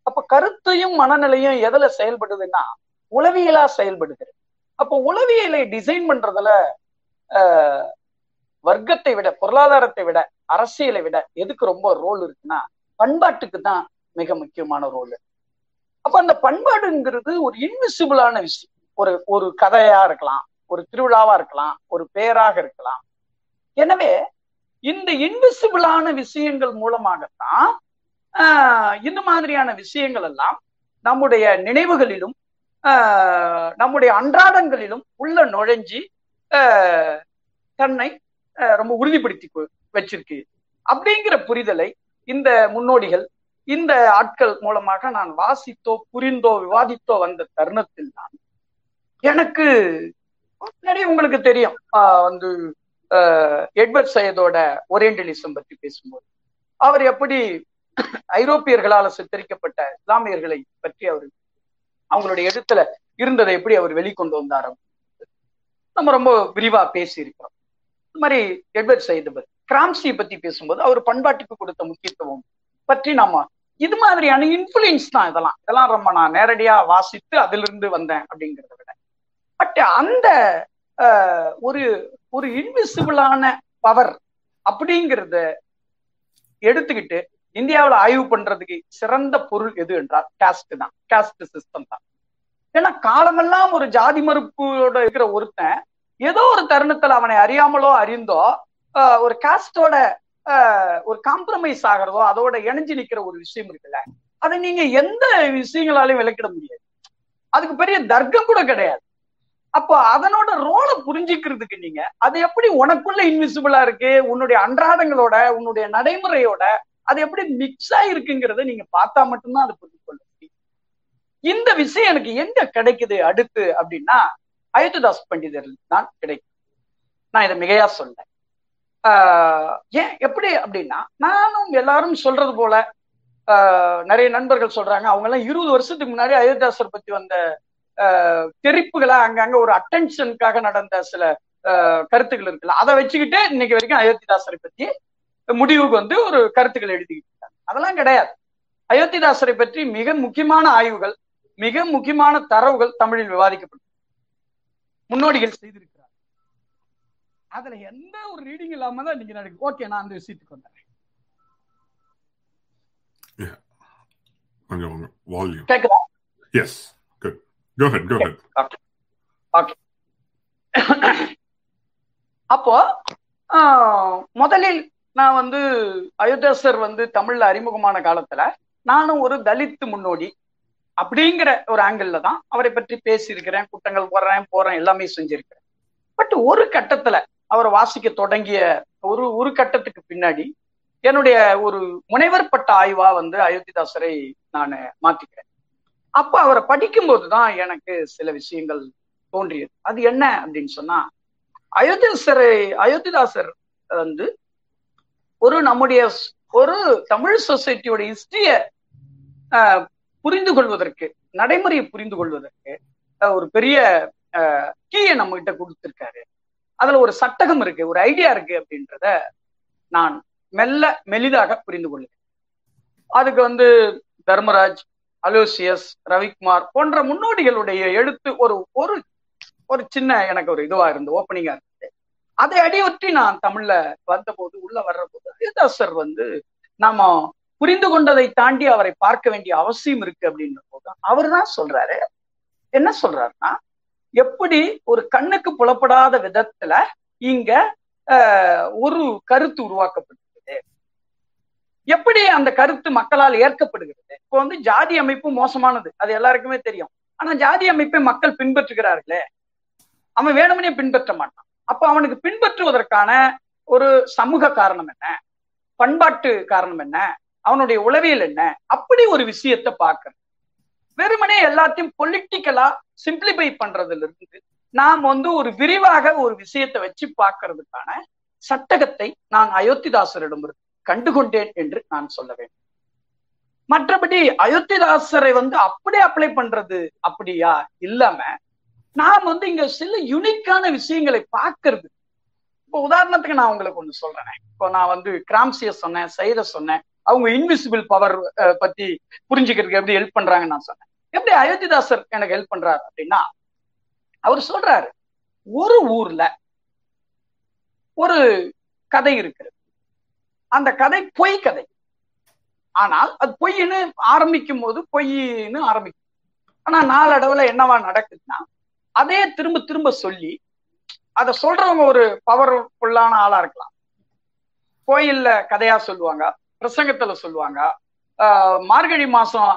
அப்ப கருத்தையும் மனநிலையும் எதுல செயல்படுதுன்னா உளவியலா செயல்படுகிறது. அப்போ உளவியலை டிசைன் பண்றதுல வர்க்கத்தை விட பொருளாதாரத்தை விட அரசியலை விட எதுக்கு ரொம்ப ரோல் இருக்குன்னா பண்பாட்டுக்கு தான் மிக முக்கியமான ரோல் அப்ப அந்த பண்பாடுங்கிறது ஒரு இன்விசிபிளான விஷயம். ஒரு ஒரு கதையா இருக்கலாம் ஒரு திருவிழாவா இருக்கலாம் ஒரு பேராக இருக்கலாம். எனவே இந்த இன்விசிபிளான விஷயங்கள் மூலமாகத்தான் இந்த மாதிரியான விஷயங்கள் எல்லாம் நம்முடைய நினைவுகளிலும் நம்முடைய அன்றாடங்களிலும் உள்ள நுழைஞ்சி தன்னை ரொம்ப உறுதிப்படுத்தி வச்சிருக்கு. அப்படிங்கிற புரிதலை இந்த முன்னோடிகள் இந்த ஆட்கள் மூலமாக நான் வாசித்தோ புரிந்தோ விவாதித்தோ வந்த தருணத்தில் தான் எனக்கு நிறைய உங்களுக்கு தெரியும். வந்து எட்வர்ட் சையதோட ஒரேண்டலிசம் பற்றி பேசும்போது. அவர் எப்படி ஐரோப்பியர்களால சித்தரிக்கப்பட்ட இஸ்லாமியர்களை பற்றி அவர் அவங்களுடைய எழுத்துல இருந்ததை எப்படி அவர் வெளிக்கொண்டு வந்தார். நம்ம ரொம்ப விரிவா பேசி இருக்கிறோம் இந்த மாதிரி எட்வர்ட் சையது பத்தி கிராம்சியை பத்தி பேசும்போது அவர் பண்பாட்டுக்கு கொடுத்த முக்கியத்துவம் பற்றி நாம இது மாதிரியான இன்ஃபுளுன்ஸ் தான் இதெல்லாம். இதெல்லாம் ரொம்ப நான் நேரடியா வாசித்து அதிலிருந்து வந்தேன் அப்படிங்கிறத விட. பட் அந்த ஒரு ஒரு இன்விசிபிளான பவர் அப்படிங்கிறத எடுத்துக்கிட்டு இந்தியாவில் ஆய்வு பண்றதுக்கு சிறந்த பொருள் எது என்றால் காஸ்ட் தான். காஸ்ட் சிஸ்டம் தான். ஏன்னா காலமெல்லாம் ஒரு ஜாதி மறுப்போட இருக்கிற ஒருத்தன் ஏதோ ஒரு தருணத்துல அவனை அறியாமலோ அறிந்தோ ஒரு காஸ்டோட ஒரு காம்ப்ரமைஸ் ஆகிறதோ அதோட இணைஞ்சு நிக்கிற ஒரு விஷயம் இருக்குல்ல அதை நீங்க எந்த விஷயங்களாலையும் விளக்கிட முடியாது. அதுக்கு பெரிய தர்க்கம் கூட கிடையாது. அப்போ அதனோட ரோலை புரிஞ்சுக்கிறதுக்கு நீங்க அது எப்படி உனக்குள்ள இன்விசிபிளா இருக்கு உன்னுடைய அன்றாடங்களோட உன்னுடைய நடைமுறையோட அது எப்படி மிக்ஸ் ஆயிருக்குங்கிறத நீங்க பார்த்தா மட்டும்தான் அதை புரிந்து கொள்ள முடியும். இந்த விஷயம் எனக்கு எங்க கிடைக்குது அடுத்து அப்படின்னா அயோத்திதாஸ் பண்டிதர் தான் கிடைக்கும். நான் இதை மிகையா சொல்ல ஏன் எப்படி அப்படின்னா நானும் எல்லாரும் சொல்றது போல நிறைய நண்பர்கள் சொல்றாங்க. அவங்க எல்லாம் இருபது வருஷத்துக்கு முன்னாடி அயோத்தியாசர் பத்தி வந்த தெரிப்புகளை அங்கங்க ஒரு அட்டென்ஷனுக்காக நடந்த சில கருத்துக்கள் இருக்குல்ல அதை வச்சுக்கிட்டு இன்னைக்கு வரைக்கும் அயோத்திதாசரை பத்தி முடிவுக்கு வந்து ஒரு கருத்துக்கள் எழுதிக்கிட்டு இருக்காங்க. அதெல்லாம் கிடையாது. அயோத்திதாசரை பற்றி மிக முக்கியமான ஆய்வுகள் மிக முக்கியமான தரவுகள் தமிழில் விவாதிக்கப்படும். முன்னோடிகள் செய்திருக்கிறார் அதுல எந்த ஒரு ரீடிங் இல்லாம தான் நீங்க நடக்கு ஓகே நான் அந்த விஷயத்துக்கு வந்தேன் கேக்குதா? Yes good go ahead go ahead okay okay அப்போ முதலில் நான் வந்து அயோத்தியாசர் வந்து தமிழ்ல அறிமுகமான காலத்துல நானும் ஒரு தலித்து முன்னோடி அப்படிங்கிற ஒரு ஆங்கிள் தான் அவரை பற்றி பேசியிருக்கிறேன் கூட்டங்கள் போடுறேன் போறேன் எல்லாமே செஞ்சிருக்கிறேன். பட் ஒரு கட்டத்துல அவரை வாசிக்க தொடங்கிய ஒரு ஒரு கட்டத்துக்கு பின்னாடி என்னுடைய ஒரு முனைவர் பட்ட ஆய்வா வந்து அயோத்திதாசரை நான் மாத்திக்கிறேன். அப்ப அவரை படிக்கும்போது தான் எனக்கு சில விஷயங்கள் தோன்றியது. அது என்ன அப்படின்னு சொன்னா அயோத்திதாசரை அயோத்திதாசர் வந்து ஒரு நம்முடைய ஒரு தமிழ் சொசைட்டியோட ஹிஸ்டரிய புரிந்து கொள்வதற்கு நடைமுறையை புரிந்து கொள்வதற்கு ஒரு பெரிய கீயை நம்ம கிட்ட கொடுத்துருக்காரு. அதுல ஒரு சட்டகம் இருக்கு ஒரு ஐடியா இருக்கு அப்படின்றத நான் மெல்ல மெலிதாக புரிந்து கொள்கிறேன் அதுக்கு வந்து தர்மராஜ் அலோசியஸ் ரவிக்குமார் போன்ற முன்னோடிகளுடைய எழுத்து ஒரு ஒரு ஒரு சின்ன எனக்கு ஒரு இதுவா இருந்து ஓப்பனிங்கா இருந்து அதை அடியொற்றி நான் தமிழ்ல வந்தபோது உள்ள வர்ற போது ஹரிதாசர் வந்து நாம புரிந்து கொண்டதை தாண்டி அவரை பார்க்க வேண்டிய அவசியம் இருக்கு அப்படின்ற போது அவர் தான் சொல்றாரு. என்ன சொல்றாருன்னா எப்படி ஒரு கண்ணுக்கு புலப்படாத விதத்துல இங்க ஒரு கருத்து உருவாக்கப்படுகிறது. எப்படி அந்த கருத்து மக்களால் ஏற்கப்படுகிறது? இப்போ வந்து ஜாதி அமைப்பு மோசமானது அது எல்லாருக்குமே தெரியும். ஆனா ஜாதி அமைப்பை மக்கள் பின்பற்றுகிறார்களே? அவன் வேணுமனே பின்பற்ற மாட்டான். அப்ப அவனுக்கு பின்பற்றுவதற்கான ஒரு சமூக காரணம் என்ன? பண்பாட்டு காரணம் என்ன? அவனுடைய உளவியல் என்ன? அப்படி ஒரு விஷயத்த பார்க்கணும் வெறுமனே எல்லாத்தையும் பொலிட்டிக்கலா சிம்பிளிஃபை பண்றதுல இருந்து நாம் வந்து ஒரு விரிவாக ஒரு விஷயத்தை வச்சு பார்க்கறதுக்கான சட்டகத்தை நான் அயோத்திதாசரிடம் கண்டுகொண்டேன் என்று நான் சொல்ல வேண்டும். மற்றபடி அயோத்திதாசரை வந்து அப்படியே அப்ளை பண்றது அப்படியா? இல்லாம நான் வந்து இங்க சில யுனிக்கான விஷயங்களை பார்க்கறது. இப்போ உதாரணத்துக்கு நான் உங்களுக்கு ஒண்ணு சொல்றேன். இப்போ நான் வந்து கிராம்சிய சொன்னேன் சைர சொன்னேன். அவங்க இன்விசிபிள் பவர் பத்தி புரிஞ்சுக்கிறதுக்கு எப்படி ஹெல்ப் பண்றாங்கன்னு நான் சொன்னேன். எப்படி அயோத்திதாசர் எனக்கு ஹெல்ப் பண்றாரு அப்படின்னா அவர் சொல்றாரு ஒரு ஊர்ல ஒரு கதை இருக்கிறது அந்த கதை பொய் கதை. ஆனால் அது பொய்ன்னு ஆரம்பிக்கும் போது பொய்ன்னு ஆரம்பிக்கும். ஆனா நாளடைவுல என்னவா நடக்குதுன்னா அதே திரும்ப திரும்ப சொல்லி அதை சொல்றவங்க ஒரு பவர்ஃபுல்லான ஆளா இருக்கலாம். கோயில்ல கதையா சொல்லுவாங்க பிரசங்கத்துல சொல்லுவாங்க மார்கழி மாசம்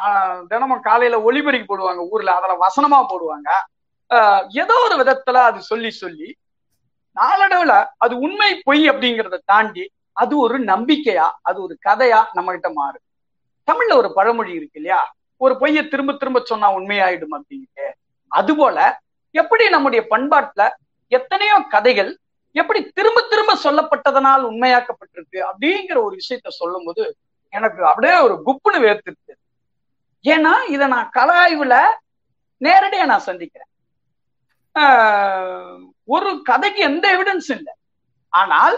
தினமும் காலையில ஒளிபெருக்கி போடுவாங்க ஊர்ல அதுல வசனமா போடுவாங்க. ஏதோ ஒரு விதத்துல அது சொல்லி சொல்லி நாளடைவுல அது உண்மை பொய் அப்படிங்கிறத தாண்டி அது ஒரு நம்பிக்கையா அது ஒரு கதையா நம்ம கிட்ட மாறும். தமிழ்ல ஒரு பழமொழி இருக்கு இல்லையா? ஒரு பொய்ய திரும்ப திரும்ப சொன்னா உண்மையாயிடும் அப்படின்ட்டு அது போல எப்படி நம்முடைய பண்பாட்டுல எத்தனையோ கதைகள் எப்படி திரும்ப திரும்ப சொல்லப்பட்டதனால் உண்மையாக்கப்பட்டிருக்கு அப்படிங்கிற ஒரு விஷயத்த சொல்லும் போது எனக்கு அப்படியே ஒரு குப்புன்னு வேர்த்திருக்கு. ஏன்னா இதை நான் கலாய்வுல நேரடியா நான் சந்திக்கிறேன். ஒரு கதைக்கு எந்த எவிடன்ஸ் இல்லை. ஆனால்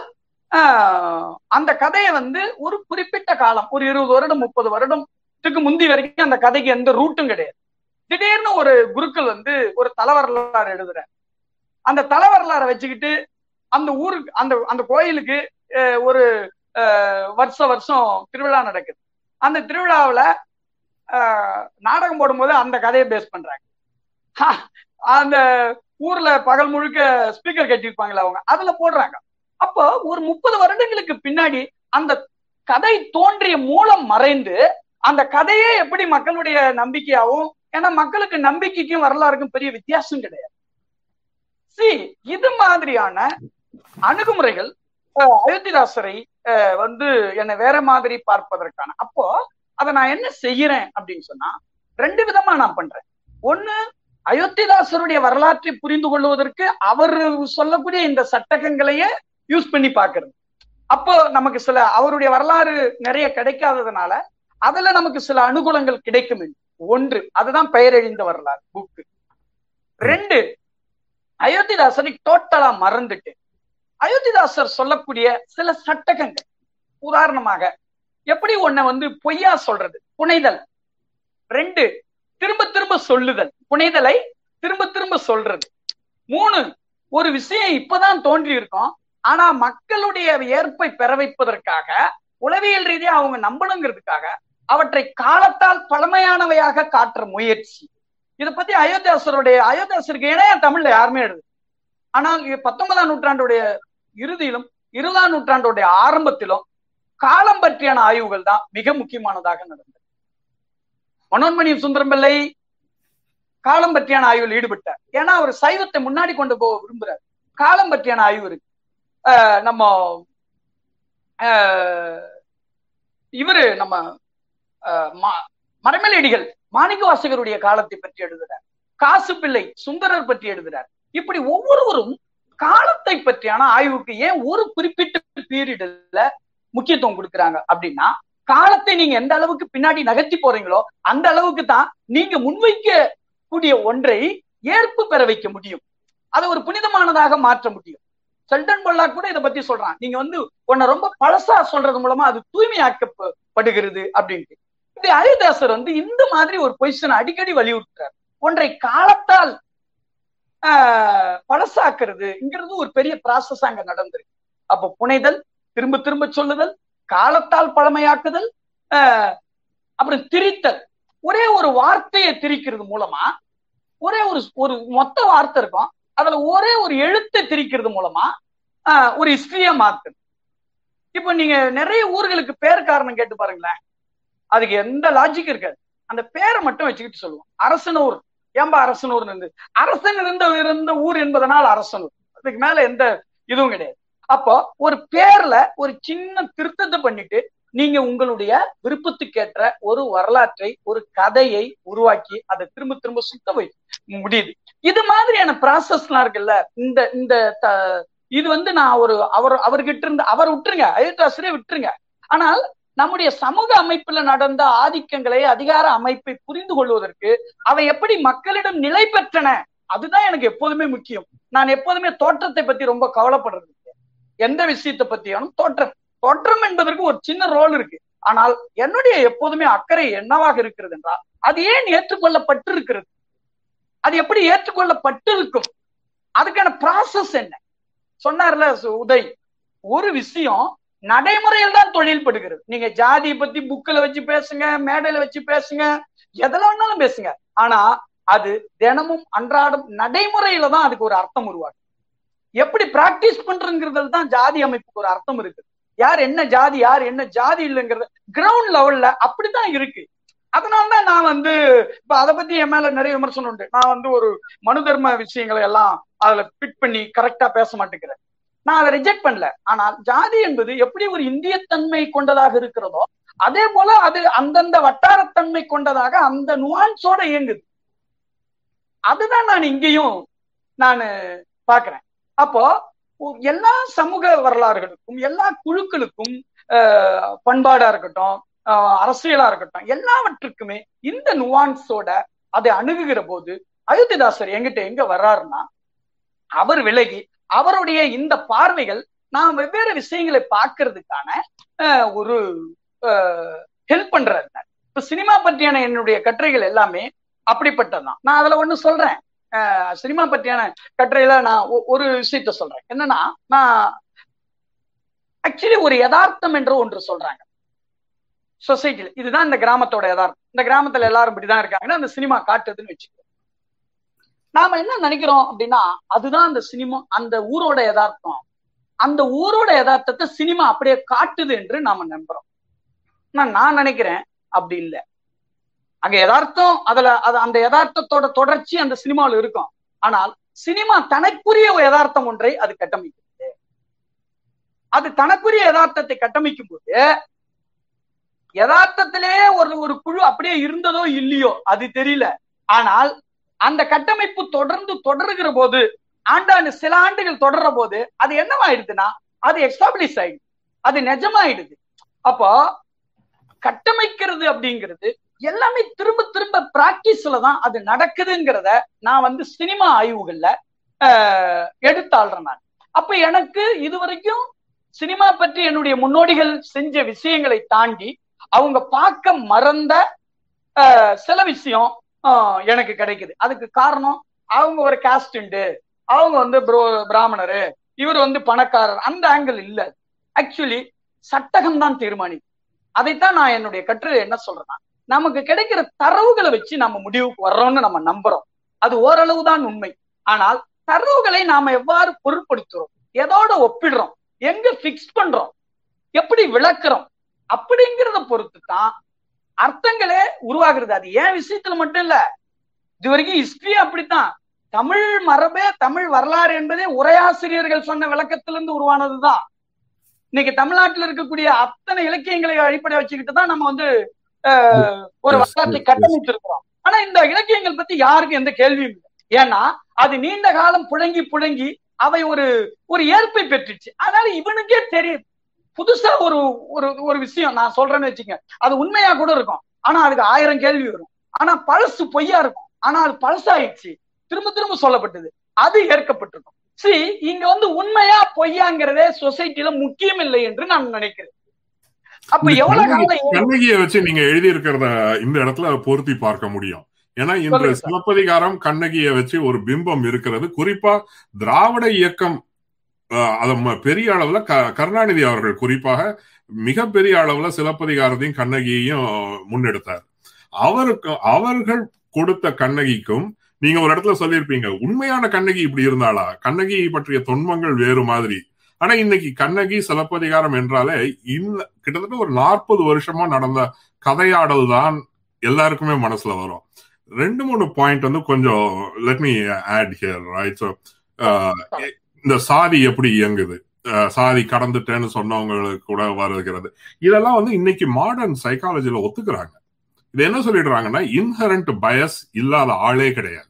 அந்த கதையை வந்து ஒரு குறிப்பிட்ட காலம் ஒரு இருபது வருடம் முப்பது வருடத்துக்கு முந்தி வரைக்கும் அந்த கதைக்கு எந்த ரூட்டும் கிடையாது. திடீர்னு ஒரு குருக்கள் வந்து ஒரு தலைவரலாறு எழுதுற அந்த தலைவரலாறை வச்சுக்கிட்டு அந்த ஊருக்கு அந்த அந்த கோயிலுக்கு ஒரு வருஷ வருஷம் திருவிழா நடக்குது. அந்த திருவிழாவில் நாடகம் போடும்போது அந்த கதையை பேஸ் பண்றாங்க. அந்த ஊர்ல பகல் முழுக்க ஸ்பீக்கர் கட்டியிருப்பாங்களே அவங்க அதுல போடுறாங்க. அப்போ ஒரு முப்பது வருடங்களுக்கு பின்னாடி அந்த கதை தோன்றிய மூலம் மறைந்து அந்த கதையே எப்படி மக்களுடைய நம்பிக்கையாகவும் ஏன்னா மக்களுக்கு நம்பிக்கைக்கும் வரலாறுக்கும் பெரிய வித்தியாசம் கிடையாது. சி இது மாதிரியான அணுகுமுறைகள் அயோத்திதாசரை வந்து என்னை வேற மாதிரி பார்ப்பதற்கான. அப்போ அதை நான் என்ன செய்யறேன் அப்படின்னு சொன்னா ரெண்டு விதமா நான் பண்றேன். ஒண்ணு அயோத்திதாசருடைய வரலாற்றை புரிந்து கொள்வதற்கு அவர் சொல்லக்கூடிய இந்த சட்டகங்களையே யூஸ் பண்ணி பாக்குறது அப்போ நமக்கு சில அவருடைய வரலாறு நிறைய கிடைக்காததுனால அதுல நமக்கு சில அனுகூலங்கள் கிடைக்கும் ஒன்று அதுதான் பெயரழிந்த வரலாறு புக்கு ரெண்டு அயோத்திதாசரை டோட்டலா மறந்துட்டு அயோத்திதாசர் சொல்லக்கூடிய சில சட்டகங்கள். உதாரணமாக எப்படி உன்னை வந்து பொய்யா சொல்றது? புனைதல். ரெண்டு திரும்ப திரும்ப சொல்லுதல். புனைதலை திரும்ப திரும்ப சொல்றது. மூணு ஒரு விஷயம் இப்பதான் தோன்றி இருக்கும் ஆனா மக்களுடைய ஏற்பை பெற வைப்பதற்காக உளவியல் ரீதியா அவங்க நம்பணுங்கிறதுக்காக அவற்றை காலத்தால் பழமையானவையாக காட்டுற முயற்சி. இதை பத்தி அயோத்தியாசருடைய அயோத்தியாசருக்கு இணைய தமிழ்ல யாருமே எழுது ஆனால் பத்தொன்பதாம் நூற்றாண்டுடைய இறுதியிலும் இருபதாம் நூற்றாண்டுடைய ஆரம்பத்திலும் காலம் பற்றியான ஆய்வுகள் தான் மிக முக்கியமானதாக நடந்தது. மனோன்மணி சுந்தரம் பிள்ளை காலம் பற்றியான ஆய்வில் ஈடுபட்டார். ஏன்னா அவர் சைவத்தை முன்னாடி கொண்டு போக விரும்புறாரு. காலம் பற்றியான ஆய்வு இருக்கு. நம்ம இவரு நம்ம மரமலேடிகள் மாணிக்க வாசகருடைய காலத்தை பற்றி எழுதுகிறார். காசு பிள்ளை சுந்தரர் பற்றி எழுதுகிறார். இப்படி ஒவ்வொருவரும் காலத்தை பற்றியான ஆய்வுக்கு ஏன் ஒரு குறிப்பிட்ட பீரியட்ல முக்கியத்துவம் கொடுக்குறாங்க அப்படின்னா காலத்தை நீங்க எந்த அளவுக்கு பின்னாடி நகர்த்தி போறீங்களோ அந்த அளவுக்கு தான் நீங்க முன்வைக்க கூடிய ஒன்றை ஏற்பு பெற வைக்க முடியும். அதை ஒரு புனிதமானதாக மாற்ற முடியும். செல்டன் பொல்லா கூட இதை பத்தி சொல்றான். நீங்க வந்து உன்னை ரொம்ப பழசா சொல்றது மூலமா அது தூய்மையாக்கப்படுகிறது அப்படின்ட்டு. இப்படி ஹரிதாசர் வந்து இந்த மாதிரி ஒரு பொசிஷன் அடிக்கடி வலியுறுத்துறார். ஒன்றை காலத்தால் ஆஹ் பழசாக்குறதுங்கிறது ஒரு பெரிய ப்ராசஸ் அங்க நடந்திருக்கு. அப்போ புனைதல் திரும்ப திரும்ப சொல்லுதல் காலத்தால் பழமையாக்குதல் ஆஹ் அப்புறம் திரித்தல். ஒரே ஒரு வார்த்தையை திரிக்கிறது மூலமா ஒரே ஒரு ஒரு மொத்த வார்த்தை இருக்கும். அதுல ஒரே ஒரு எழுத்தை திரிக்கிறது மூலமா ஆஹ் ஒரு ஹிஸ்டரிய மாத்துது. இப்ப நீங்க நிறைய ஊர்களுக்கு பேர் காரணம் கேட்டு பாருங்களேன். அதுக்கு எந்த லாஜிக் இருக்காது. அந்த பேரை மட்டும் வச்சுக்கிட்டு சொல்லுவோம். அரசனூர். ஏம்பா அரசனூர் இருந்து? அரசன் இருந்த இருந்த ஊர் என்பதனால் அரசனூர். அதுக்கு மேல எந்த இதுவும் கிடையாது. அப்போ ஒரு பேர்ல ஒரு சின்ன திருத்தத்தை பண்ணிட்டு நீங்க உங்களுடைய விருப்பத்துக்கேற்ற ஒரு வரலாற்றை ஒரு கதையை உருவாக்கி அதை திரும்ப திரும்ப சுத்த வை. முடியுது. இது மாதிரியான ப்ராசஸ்லாம் இருக்குல்ல இந்த இந்த இது வந்து நான் ஒரு அவர் அவர்கிட்ட இருந்து அவர் விட்டுருங்க. அயோத்தாசரே விட்டுருங்க. ஆனால் நம்முடைய சமூக அமைப்புல நடந்த ஆதிக்கங்களை அதிகார அமைப்பை புரிந்து கொள்வதற்கு அவை எப்படி மக்களிடம் நிலை பெற்றன? அதுதான் எனக்கு எப்போதுமே முக்கியம். நான் எப்போதுமே தோற்றத்தை பத்தி ரொம்ப கவலைப்படுறது எந்த விஷயத்தை பத்தியும் தோற்றம். தோற்றம் என்பதற்கு ஒரு சின்ன ரோல் இருக்கு. ஆனால் என்னுடைய எப்போதுமே அக்கறை என்னவாக இருக்கிறது என்றால் அது ஏன் ஏற்றுக்கொள்ளப்பட்டு இருக்கிறது அது எப்படி ஏற்றுக்கொள்ளப்பட்டு இருக்கும் அதுக்கான ப்ராசஸ் என்ன? சொன்னார்ல உதய் ஒரு விஷயம் நடைமுறையில் தான் தொழில் படுகிறது நீங்க ஜாதியை பத்தி புக்கில் வச்சு பேசுங்க மேடையில வச்சு பேசுங்க எதெல்லாம் வேணாலும் பேசுங்க. ஆனா அது தினமும் அன்றாடம் நடைமுறையில தான் அதுக்கு ஒரு அர்த்தம் உருவாகும் எப்படி பிராக்டிஸ் பண்றதுங்கிறதுல தான் ஜாதி அமைப்புக்கு ஒரு அர்த்தம் இருக்கு யார் என்ன ஜாதி யார் என்ன ஜாதி இல்லைங்கிறது கிரவுண்ட் லெவல்ல அப்படித்தான் இருக்கு. அதனாலதான் நான் வந்து இப்ப அதை பத்தி என் மேல நிறைய விமர்சனம் உண்டு. நான் வந்து ஒரு மனு தர்ம விஷயங்களை எல்லாம் அதுல பிட் பண்ணி கரெக்டா பேச மாட்டேங்கிறேன். நான் அதை ரிஜெக்ட் பண்ணல. ஆனால் ஜாதி என்பது எப்படி ஒரு இந்திய தன்மை கொண்டதாக இருக்கிறதோ அதே போல அது அந்தந்த வட்டாரத்தன்மை கொண்டதாக அந்த நுவான்ஸோட இயங்குது. அதுதான் நான் இங்கேயும் நான் பாக்குறேன் அப்போ எல்லா சமூக வரலாறுகளுக்கும் எல்லா குழுக்களுக்கும் பண்பாடா இருக்கட்டும் அரசியலா இருக்கட்டும் எல்லாவற்றுக்குமே இந்த நுவான்ஸோட அதை அணுகுகிற போது அயோத்திதாசர் எங்கிட்ட எங்க வர்றாருன்னா அவர் விலகி அவருடைய இந்த பார்வைகள் நான் வெவ்வேறு விஷயங்களை பார்க்கறதுக்கான ஒரு ஹெல்ப் பண்றாரு இப்ப சினிமா பற்றியான என்னுடைய கட்டுரைகள் எல்லாமே அப்படிப்பட்டதுதான். நான் அதுல ஒண்ணு சொல்றேன். சினிமா பற்றியான கட்டுரையில நான் ஒரு விஷயத்த சொல்றேன். என்னன்னா நான் ஆக்சுவலி ஒரு யதார்த்தம் என்று ஒன்று சொல்றாங்க. சொசைட்டில இதுதான் இந்த கிராமத்தோட யதார்த்தம். இந்த கிராமத்துல எல்லாரும் இப்படிதான் இருக்காங்கன்னா அந்த சினிமா காட்டுதுன்னு வச்சுக்கோ நாம என்ன நினைக்கிறோம் அப்படின்னா அதுதான் அந்த சினிமா அந்த ஊரோட யதார்த்தம். அந்த ஊரோட யதார்த்தத்தை சினிமா அப்படியே காட்டுது என்று நாம நம்புறோம். நான் நினைக்கிறேன் அப்படி இல்லை. அங்க யதார்த்தம் அதுல அது அந்த யதார்த்தத்தோட தொடர்ச்சி அந்த சினிமாவில் இருக்கும். ஆனால் சினிமா தனக்குரிய யதார்த்தம் ஒன்றை அது கட்டமைக்கிறது. அது தனக்குரிய யதார்த்தத்தை கட்டமைக்கும் போது யதார்த்தத்திலே ஒரு ஒரு குழு அப்படியே இருந்ததோ இல்லையோ அது தெரியல. ஆனால் அந்த கட்டமைப்பு தொடர்ந்து தொடருகிற போது ஆண்டாண்டு சில ஆண்டுகள் தொடர்ற போது அது என்னவாயிடுதுன்னா அது எஸ்டாப்ளிஷ் ஆயிடுது. அது நிஜமாயிடுது. அப்போ கட்டமைக்கிறது அப்படிங்கிறது எல்லாமே திரும்ப திரும்ப பிராக்டிஸ்ல தான் அது நடக்குதுங்கிறத நான் வந்து சினிமா ஆய்வுகள்ல எடுத்தாள்றேன் நான். அப்ப எனக்கு இது வரைக்கும் சினிமா பற்றி என்னுடைய முன்னோடிகள் செஞ்ச விஷயங்களை தாண்டி அவங்க பார்க்க மறந்த சில விஷயம் எனக்கு கிடைக்குது. அதுக்கு காரணம் அவங்க ஒரு காஸ்ட் உண்டு. அவங்க வந்து பிராமணரு. இவர் வந்து பணக்காரர். அந்த ஆங்கிள் இல்ல. ஆக்சுவலி சட்டகம் தான் தீர்மானிக்கும். அதைத்தான் நான் என்னுடைய கற்று என்ன சொல்றேன்னா நமக்கு கிடைக்கிற தரவுகளை வச்சு நம்ம முடிவுக்கு வர்றோம்னு நம்ம நம்புறோம். அது ஓரளவு தான் உண்மை. ஆனால் தரவுகளை நாம எவ்வாறு பொருட்படுத்துறோம்? எதோட ஒப்பிடுறோம்? எங்க பிக்ஸ் பண்றோம்? எப்படி விளக்குறோம்? அப்படிங்கிறத பொறுத்து தான் அர்த்தங்களே உருவாகிறது. அது ஏன் விஷயத்துல மட்டும் இல்ல. இது வரைக்கும் ஹிஸ்டரி அப்படித்தான். தமிழ் மரபே தமிழ் வரலாறு என்பதே உரையாசிரியர்கள் சொன்ன விளக்கத்திலிருந்து உருவானதுதான். இன்னைக்கு தமிழ்நாட்டில் இருக்கக்கூடிய அத்தனை இலக்கியங்களை அடிப்படை வச்சுக்கிட்டு தான் நம்ம வந்து ஒரு வரலாற்றை கட்டமைத்திருக்கிறோம். ஆனா இந்த இலக்கியங்கள் பத்தி யாருக்கும் எந்த கேள்வியும் இல்லை. ஏன்னா அது நீண்ட காலம் புழங்கி புழங்கி அவை ஒரு ஒரு ஏற்பை பெற்றுச்சு. அதனால இவனுக்கே தெரியுது புதுசா ஒரு ஒரு ஒரு விஷயம் நான் சொல்றேன்னு வச்சுங்க அது உண்மையா கூட இருக்கும். ஆனா அதுக்கு ஆயிரம் கேள்வி வரும். ஆனா பழசு பொய்யா இருக்கும். ஆனா அது பழசாயிடுச்சு. திரும்ப திரும்ப சொல்லப்பட்டது. அது ஏற்கப்பட்டிருக்கும். சரி இங்க வந்து உண்மையா பொய்யாங்கிறதே சொசைட்டில முக்கியம் இல்லை என்று நான் நினைக்கிறேன். அப்ப இந்த எவ்வளவு காலம் கண்ணகியை வச்சு நீங்க எழுதி இருக்கிறத இந்த இடத்துல பொருத்தி பார்க்க முடியும். ஏன்னா இன்று சார். சிலப்பதிகாரம் கண்ணகியை வச்சு ஒரு பிம்பம் இருக்கிறது. குறிப்பா திராவிட இயக்கம் அதை பெரிய அளவுல க- கருணாநிதி அவர்கள் குறிப்பாக மிகப்பெரிய அளவுல சிலப்பதிகாரத்தையும் கண்ணகியையும் முன்னெடுத்தார். அவருக்கு அவர்கள் கொடுத்த கண்ணகிக்கும் நீங்க ஒரு இடத்துல சொல்லியிருப்பீங்க உண்மையான கண்ணகி இப்படி இருந்தாளா? கண்ணகி பற்றிய தொன்மங்கள் வேறு மாதிரி. ஆனா இன்னைக்கு கண்ணகி சிலப்பதிகாரம் என்றாலே இந்த கிட்டத்தட்ட ஒரு நாற்பது வருஷமா நடந்த கதையாடல் தான் எல்லாருக்குமே மனசுல வரும். ரெண்டு மூணு பாயிண்ட் வந்து கொஞ்சம் let me add here right so இந்த சாதி எப்படி இயங்குது? சாதி கடந்துட்டேன்னு சொன்னவங்களுக்கு கூட வருகிறது. இதெல்லாம் வந்து இன்னைக்கு மாடர்ன் சைக்காலஜில ஒத்துக்கிறாங்க. இது என்ன சொல்லிடுறாங்கன்னா இன்ஹரண்ட் பயஸ் இல்லாத ஆளே கிடையாது.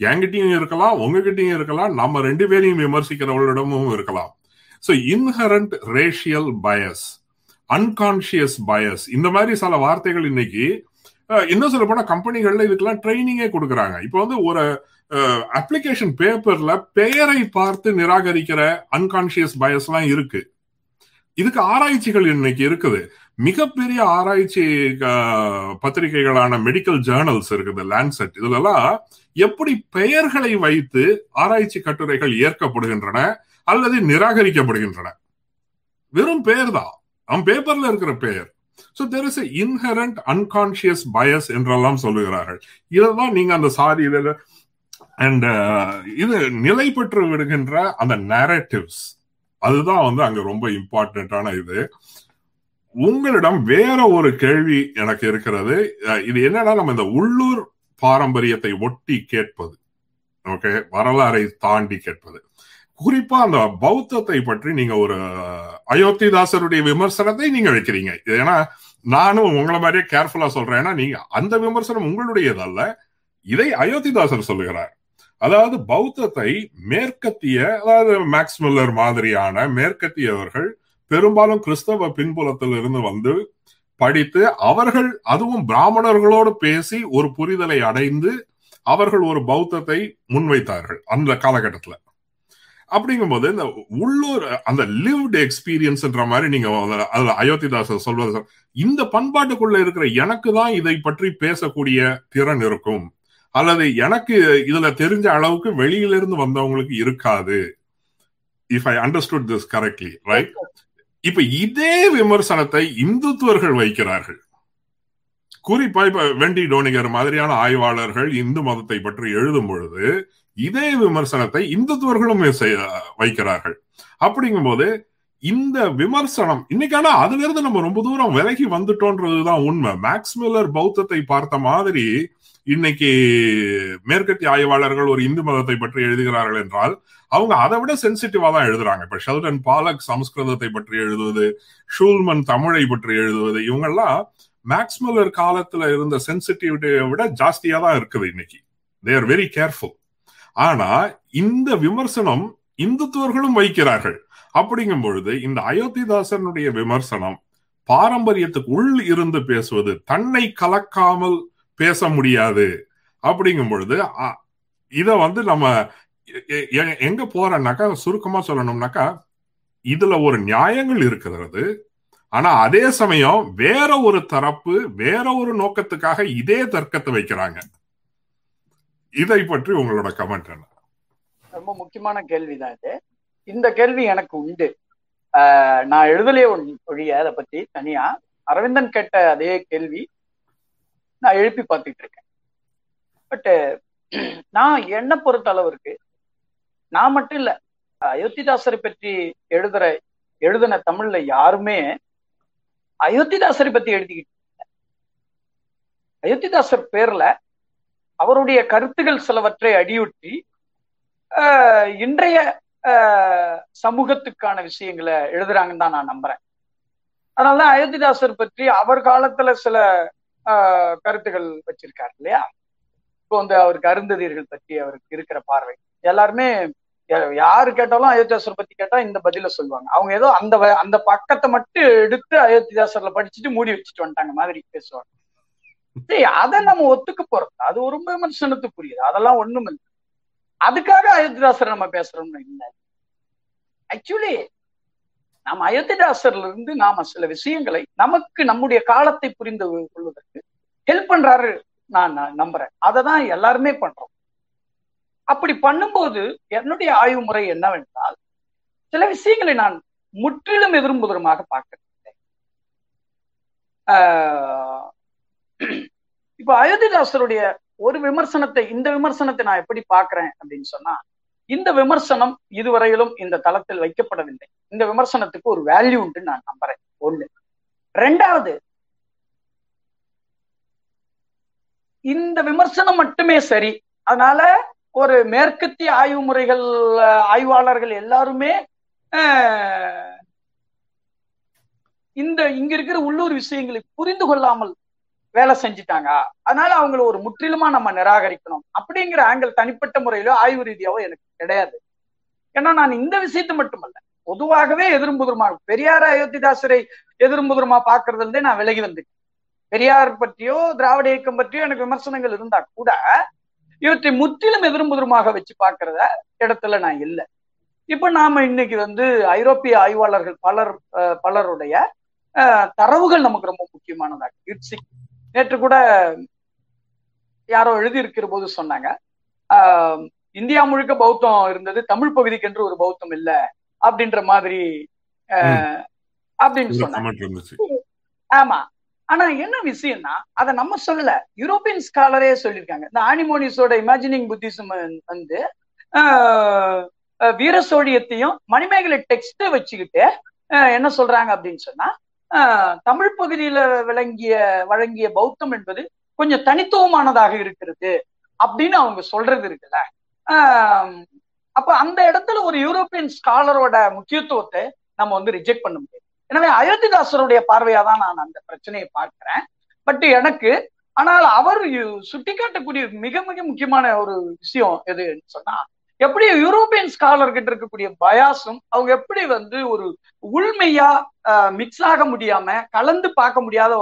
என்கிட்டயும் இருக்கலாம் உங்ககிட்டயும் இருக்கலாம் நம்ம ரெண்டு பேரையும் விமர்சிக்கிறவர்களிடமும் இருக்கலாம். So inherent racial bias unconscious bias இந்த மாதிரி சில வார்த்தைகள் இன்னைக்கு இன்னும் சொல்ல போனா கம்பெனிகள்ல இதுக்கெல்லாம் ட்ரைனிங்கே கொடுக்குறாங்க. இப்போ வந்து ஒரு அப்ளிகேஷன் பேப்பர்ல பெயரை பார்த்து நிராகரிக்கிற அன்கான்சியஸ் எல்லாம் இருக்கு. இதுக்கு ஆராய்ச்சிகள் இன்னைக்கு இருக்குது. மிகப்பெரிய ஆராய்ச்சி பத்திரிகைகளான மெடிக்கல் ஜேர்னல்ஸ் இருக்குது லேண்ட்செட் இதுலலாம் எப்படி பெயர்களை வைத்து ஆராய்ச்சி கட்டுரைகள் ஏற்கப்படுகின்றன அல்லது நிராகரிக்கப்படுகின்றன. வெறும் பெயர் தான். அவன் பேப்பர்ல இருக்கிற பெயர். So there is inherent unconscious bias என்றெல்லாம் சொல்லுகிறார்கள். இதெல்லாம் நீங்க அந்த சாதி அண்ட் uh, இது நிலை பெற்று விடுகின்ற அந்த நேரட்டிவ்ஸ் அதுதான் வந்து அங்க ரொம்ப இம்பார்ட்டன்டான இது. உங்களிடம் வேற ஒரு கேள்வி எனக்கு இருக்கிறது. இது என்னன்னா நம்ம இந்த உள்ளூர் பாரம்பரியத்தை ஒட்டி கேட்பது. ஓகே வரலாறை தாண்டி கேட்பது. குறிப்பா அந்த பௌத்தத்தை பற்றி நீங்க ஒரு அயோத்திதாசருடைய விமர்சனத்தை நீங்க வைக்கிறீங்க. இது ஏன்னா நானும் உங்களை மாதிரியே கேர்ஃபுல்லா சொல்றேன். ஏன்னா நீங்க அந்த விமர்சனம் உங்களுடையதல்ல. இதை அயோத்திதாசர் சொல்லுகிறார். அதாவது பௌத்தத்தை மேற்கத்திய அதாவது மேக்ஸ்மில்லர் மாதிரியான மேற்கத்தியவர்கள் பெரும்பாலும் கிறிஸ்தவ பின்புலத்தில் இருந்து வந்து படித்து அவர்கள் அதுவும் பிராமணர்களோடு பேசி ஒரு புரிதலை அடைந்து அவர்கள் ஒரு பௌத்தத்தை முன்வைத்தார்கள் அந்த காலகட்டத்துல. அப்படிங்கும்போது இந்த உள்ளூர் அந்த லிவ்டு எக்ஸ்பீரியன்ஸ்ன்ற மாதிரி நீங்க அதுல அயோத்திதாசர் சொல்வது இந்த பண்பாட்டுக்குள்ள இருக்கிற எனக்கு தான் இதை பற்றி பேசக்கூடிய திறன் இருக்கும். அல்லது எனக்கு இதுல தெரிஞ்ச அளவுக்கு வெளியிலிருந்து வந்தவங்களுக்கு இருக்காது. If I understood this correctly right இப்ப இதே விமர்சனத்தை இந்துத்துவர்கள் வைக்கிறார்கள். குறிப்பா இப்ப வெண்டி டோனிகர் மாதிரியான ஆய்வாளர்கள் இந்து மதத்தை பற்றி எழுதும் பொழுது இதே விமர்சனத்தை இந்துத்துவர்களும் வைக்கிறார்கள். அப்படிங்கும்போது இந்த விமர்சனம் இன்னைக்கான அதுல இருந்து நம்ம ரொம்ப தூரம் விலகி வந்துட்டோன்றதுதான் உண்மை. மேக்ஸ் மில்லர் பௌத்தத்தை பார்த்த மாதிரி இன்னைக்கு மேற்கத்திய ஆய்வாளர்கள் ஒரு இந்து மதத்தை பற்றி எழுதுகிறார்கள் என்றால் அவங்க அதை விட சென்சிட்டிவா தான் எழுதுறாங்க. இப்ப ஷெல்டன் பாலக் சமஸ்கிருதத்தை பற்றி எழுதுவது ஷூல்மன் தமிழை பற்றி எழுதுவது இவங்கெல்லாம் மேக்ஸ்மில்லர் காலத்துல இருந்த சென்சிட்டிவிட்டியை விட ஜாஸ்தியா தான் இருக்குது இன்னைக்கு. தே ஆர் வெரி கேர்ஃபுல் ஆனா இந்த விமர்சனம் இந்துத்துவர்களும் வைக்கிறார்கள். அப்படிங்கும் பொழுது இந்த அயோத்திதாசனுடைய விமர்சனம் பாரம்பரியத்துக்கு உள் இருந்து பேசுவது தன்னை கலக்காமல் பேச முடியாது. அப்படிங்கும் பொழுது இதை வந்து நம்ம எங்க போறோம்னாக்கா சுருக்கமா சொல்லணும்னாக்கா இதுல ஒரு நியாயங்கள் இருக்கிறது. ஆனா அதே சமயம் வேற ஒரு தரப்பு வேற ஒரு நோக்கத்துக்காக இதே தர்க்கத்தை வைக்கிறாங்க. இதை பற்றி உங்களோட கமெண்ட் என்ன? ரொம்ப முக்கியமான கேள்விதான் இது. இந்த கேள்வி எனக்கு உண்டு. ஆஹ் நான் எழுதலையே ஒழிய அதை பத்தி தனியா. அரவிந்தன் கேட்ட அதே கேள்வி நான் எழுப்பி பார்த்துட்டு இருக்கேன் பட்டு நான் என்ன பொறுத்த அளவிற்கு நான் மட்டும் இல்ல அயோத்திதாசரை பற்றி எழுதுற எழுதின தமிழ்ல யாருமே அயோத்திதாசரை பத்தி எழுதிக்கிட்டு அயோத்திதாசர் பேர்ல அவருடைய கருத்துகள் சிலவற்றை அடியொட்டி இன்றைய ஆஹ் சமூகத்துக்கான விஷயங்களை எழுதுறாங்கன்னு தான் நான் நம்புறேன். அதனாலதான் அயோத்திதாசர் பற்றி அவர் காலத்துல சில கருத்துகள் வச்சிருக்காரு இல்லையா? இப்போ வந்து அவருக்கு அருந்ததியர்கள் பற்றி அவருக்கு இருக்கிற பார்வை. எல்லாருமே யாரு கேட்டாலும் அயோத்திதாசர் பத்தி கேட்டா இந்த பதில சொல்லுவாங்க. அவங்க ஏதோ அந்த அந்த பக்கத்தை மட்டும் எடுத்து அயோத்திதாசர்ல படிச்சுட்டு மூடி வச்சுட்டு வந்துட்டாங்க மாதிரி பேசுவாங்க. சரி அதை நம்ம ஒத்துக்க போறோம். அது ஒரு விமர்சனத்துக்குரியது. அதெல்லாம் ஒண்ணும் இல்லை அதுக்காக அயோத்திதாசர் நம்ம பேசுறோம்னு இல்லை ஆக்சுவலி நம்ம அயோத்திதாசர்ல இருந்து நாம சில விஷயங்களை நமக்கு நம்முடைய காலத்தை புரிந்து கொள்வதற்கு ஹெல்ப் பண்றாரு நான் நம்புறேன். அதை தான் எல்லாருமே பண்றோம். அப்படி பண்ணும்போது என்னுடைய ஆய்வு முறை என்னவென்றால் சில விஷயங்களை நான் முற்றிலும் எதிர்முதலுமாக பார்க்கிறேன் ஆஹ் இப்ப அயோத்திதாசருடைய ஒரு விமர்சனத்தை இந்த விமர்சனத்தை நான் எப்படி பார்க்கிறேன் அப்படின்னு சொன்னா இந்த விமர்சனம் இதுவரையிலும் இந்த தளத்தில் வைக்கப்படவில்லை. இந்த விமர்சனத்துக்கு ஒரு வேல்யூ உண்டு நான் நம்புறேன். ஒண்ணு. ரெண்டாவது இந்த விமர்சனம் மட்டுமே சரி. அதனால ஒரு மேற்கத்திய ஆய்வு முறைகள் ஆய்வாளர்கள் எல்லாருமே இந்த இங்க இருக்கிற உள்ளூர் விஷயங்களை புரிந்து கொள்ளாமல் வேலை செஞ்சுட்டாங்க. அதனால அவங்கள ஒரு முற்றிலுமா நம்ம நிராகரிக்கணும். அப்படிங்கிற ஆங்கிள் தனிப்பட்ட முறையிலோ ஆய்வு ரீதியாவோ எனக்கு கிடையாது. ஏன்னா நான் இந்த விஷயத்தை மட்டுமல்ல. பொதுவாகவே எதிர்புதுருமா பெரியார் அயோத்திதாசரை எதிர்புதுருமா பாக்குறதுல இருந்தே நான் விலகி வந்துட்டேன். பெரியார் பற்றியோ திராவிட இயக்கம் பற்றியோ எனக்கு விமர்சனங்கள் இருந்தா கூட இவற்றை முற்றிலும் எதிர்புதுருமாக வச்சு பாக்குறத இடத்துல நான் இல்லை. இப்ப நாம இன்னைக்கு வந்து ஐரோப்பிய ஆய்வாளர்கள் பலர் அஹ், பலருடைய அஹ், தரவுகள் நமக்கு ரொம்ப முக்கியமானதாக. இட்ஸி நேற்று கூட யாரோ எழுதி இருக்கிற போது சொன்னாங்க. இந்தியா முழுக்க பௌத்தம் இருந்தது தமிழ் பகுதிக்கு என்று ஒரு பௌத்தம் இல்ல அப்படின்ற மாதிரி அப்படின்னு சொன்னாங்க. ஆமா. ஆனா என்ன விஷயம்னா அதை நம்ம சொல்லல. யூரோப்பியன் ஸ்காலரே சொல்லியிருக்காங்க. இந்த ஆனிமோனிஸோட இமேஜினிங் புத்திசம் வந்து ஆஹ், ஆஹ், வீர சோழியத்தையும் மணிமேகலை டெக்ஸ்ட் வச்சுக்கிட்டு என்ன சொல்றாங்க அப்படின்னு சொன்னா தமிழ் பகுதியில விளங்கிய வழங்கிய பௌத்தம் என்பது கொஞ்சம் தனித்துவமானதாக இருக்கிறது அப்படின்னு அவங்க சொல்றது இருக்குல்ல. ஆஹ், அப்ப அந்த இடத்துல ஒரு யூரோப்பியன் ஸ்காலரோட முக்கியத்துவத்தை நம்ம வந்து ரிஜெக்ட் பண்ண முடியாது. எனவே அயோத்திதாசருடைய பார்வையா தான் நான் அந்த பிரச்சனையை பார்க்கிறேன். பட் எனக்கு ஆனால் அவர் சுட்டிக்காட்டக்கூடிய மிக மிக முக்கியமான ஒரு விஷயம் எதுன்னு சொன்னா எப்படி யூரோப்பியன் ஸ்காலர் கிட்ட இருக்கக்கூடிய பயாஸும் அவங்க எப்படி வந்து ஒரு உள்மையா மிக்ஸ் ஆக முடியாம கலந்து பார்க்க முடியாத